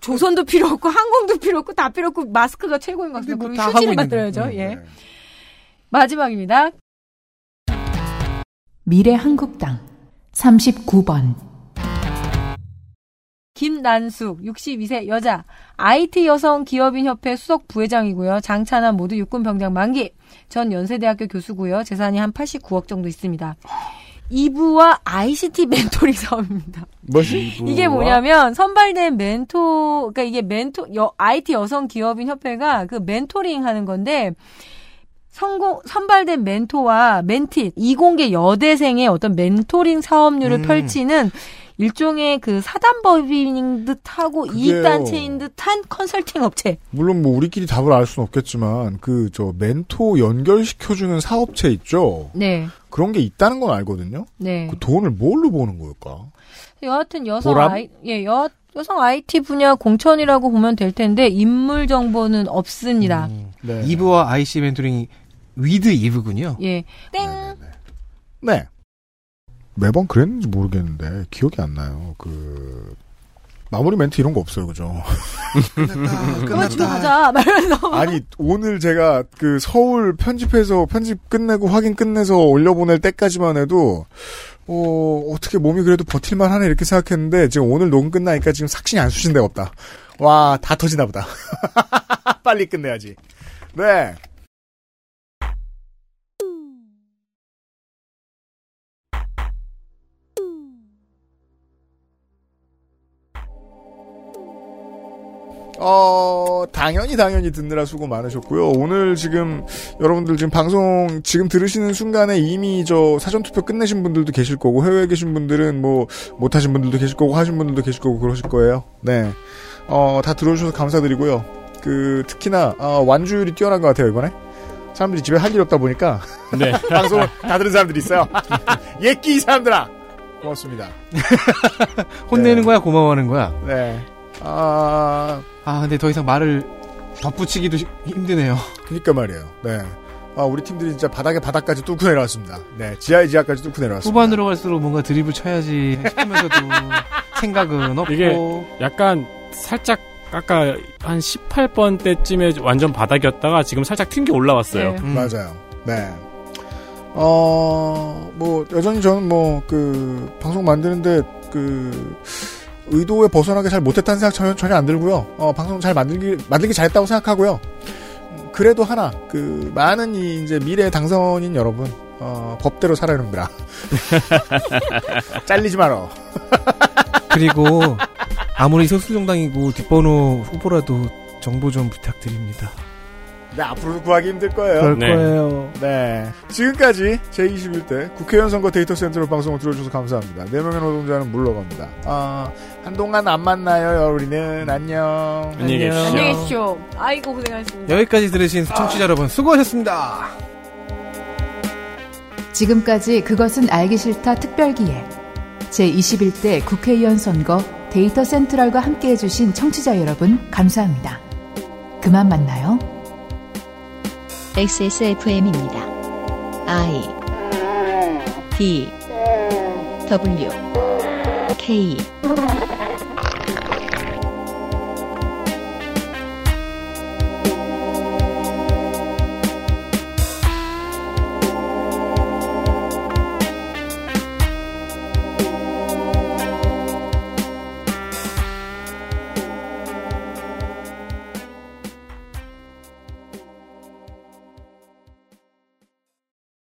S6: 조선도 필요 없고 항공도 필요 없고 다 필요 없고 마스크가 최고인 것 같습니다.
S4: 뭐
S6: 그리고
S4: 다
S6: 휴지를 만들어야죠.
S4: 있는데.
S6: 예. 마지막입니다.
S3: 미래한국당 39번
S6: 김난숙 62세 여자 IT 여성 기업인 협회 수석 부회장이고요. 장차남 모두 육군 병장 만기. 전 연세대학교 교수고요. 재산이 한 89억 정도 있습니다. 이부와 ICT 멘토링 사업입니다.
S2: 뭐지?
S6: 이게 뭐냐면 선발된 멘토 그러니까 이게 멘토 여, IT 여성 기업인 협회가 그 멘토링 하는 건데 성공 선발된 멘토와 멘티 이공계 여대생의 어떤 멘토링 사업률을
S2: 음.
S6: 펼치는 일종의 그 사단법인 듯하고 이익단체인 듯한 컨설팅 업체.
S2: 물론 뭐 우리끼리 답을 알 수는 없겠지만 그 저 멘토 연결시켜주는 사업체 있죠.
S6: 네.
S2: 그런 게 있다는 건 알거든요.
S6: 네.
S2: 그 돈을 뭘로 버는 걸까?
S6: 여하튼 여성
S2: 보람?
S6: 아이 예, 여 여성 IT 분야 공천이라고 보면 될 텐데 인물 정보는 없습니다.
S2: 네.
S4: 이브와 IC 멘토링이 with 이브군요.
S6: 예. 땡.
S2: 네. 매번 그랬는지 모르겠는데 기억이 안 나요. 그 마무리 멘트 이런 거 없어요, 그죠?
S6: 그만 집에 가자. 말면서.
S2: 아니 오늘 제가 그 서울 편집해서 편집 끝내고 확인 끝내서 올려보낼 때까지만 해도 어 어떻게 몸이 그래도 버틸만 하네 이렇게 생각했는데 지금 오늘 녹음 끝나니까 지금 삭신이 안 쑤신 데가 없다. 와 다 터지나 보다. 빨리 끝내야지. 네. 어, 당연히 당연히 듣느라 수고 많으셨고요. 오늘 지금 여러분들 지금 방송 지금 들으시는 순간에 이미 저 사전 투표 끝내신 분들도 계실 거고 해외에 계신 분들은 뭐 못하신 분들도 계실 거고 하신 분들도 계실 거고 그러실 거예요. 네. 어, 다 들어주셔서 감사드리고요. 그 특히나 어, 완주율이 뛰어난 것 같아요 이번에. 사람들이 집에 할 일 없다 보니까
S5: 네.
S2: 방송을 다 들은 사람들이 있어요. 예끼 이 사람들아. 고맙습니다.
S4: 혼내는 거야, 고마워하는 거야.
S2: 네. 아,
S4: 아, 근데 더 이상 말을 덧붙이기도 시- 힘드네요.
S2: 그니까 말이에요. 네. 아, 우리 팀들이 진짜 바닥에 바닥까지 뚫고 내려왔습니다. 네. 지하에 지하까지 뚫고 내려왔습니다.
S4: 후반으로 갈수록 뭔가 드립을 쳐야지 싶으면서도 생각은 없고.
S5: 이게 약간 살짝 아까 한 18번 때쯤에 완전 바닥이었다가 지금 살짝 튕겨 올라왔어요.
S6: 네.
S4: 음.
S2: 맞아요. 네. 어, 뭐, 여전히 저는 뭐, 그, 방송 만드는데, 그, 의도에 벗어나게 잘 못했다는 생각 전혀, 전혀 안 들고요. 어, 방송 잘 만들기, 만들기 잘했다고 생각하고요. 음, 그래도 하나, 그, 많은 이, 이제 미래 당선인 여러분, 어, 법대로 살아야 합니다. 잘리지 마라.
S4: 그리고 아무리 소수 정당이고 뒷번호 후보라도 정보 좀 부탁드립니다.
S2: 네, 앞으로도 구하기 힘들 거예요.
S4: 그럴 거예요.
S2: 네. 지금까지 제21대 국회의원 선거 데이터 센터로 방송을 들어주셔서 감사합니다. 4명의 노동자는 물러갑니다. 아, 한동안 안 만나요, 우리는. 안녕.
S4: 안녕히 계십시오.
S6: 안녕히 계십시오. 아이고 고생하셨습니다.
S4: 여기까지 들으신 청취자 여러분 수고하셨습니다.
S3: 지금까지 그것은 알기 싫다 특별기획 제21대 국회의원 선거 데이터 센트럴과 함께 해주신 청취자 여러분 감사합니다. 그만 만나요.
S1: XSFM입니다. I D W K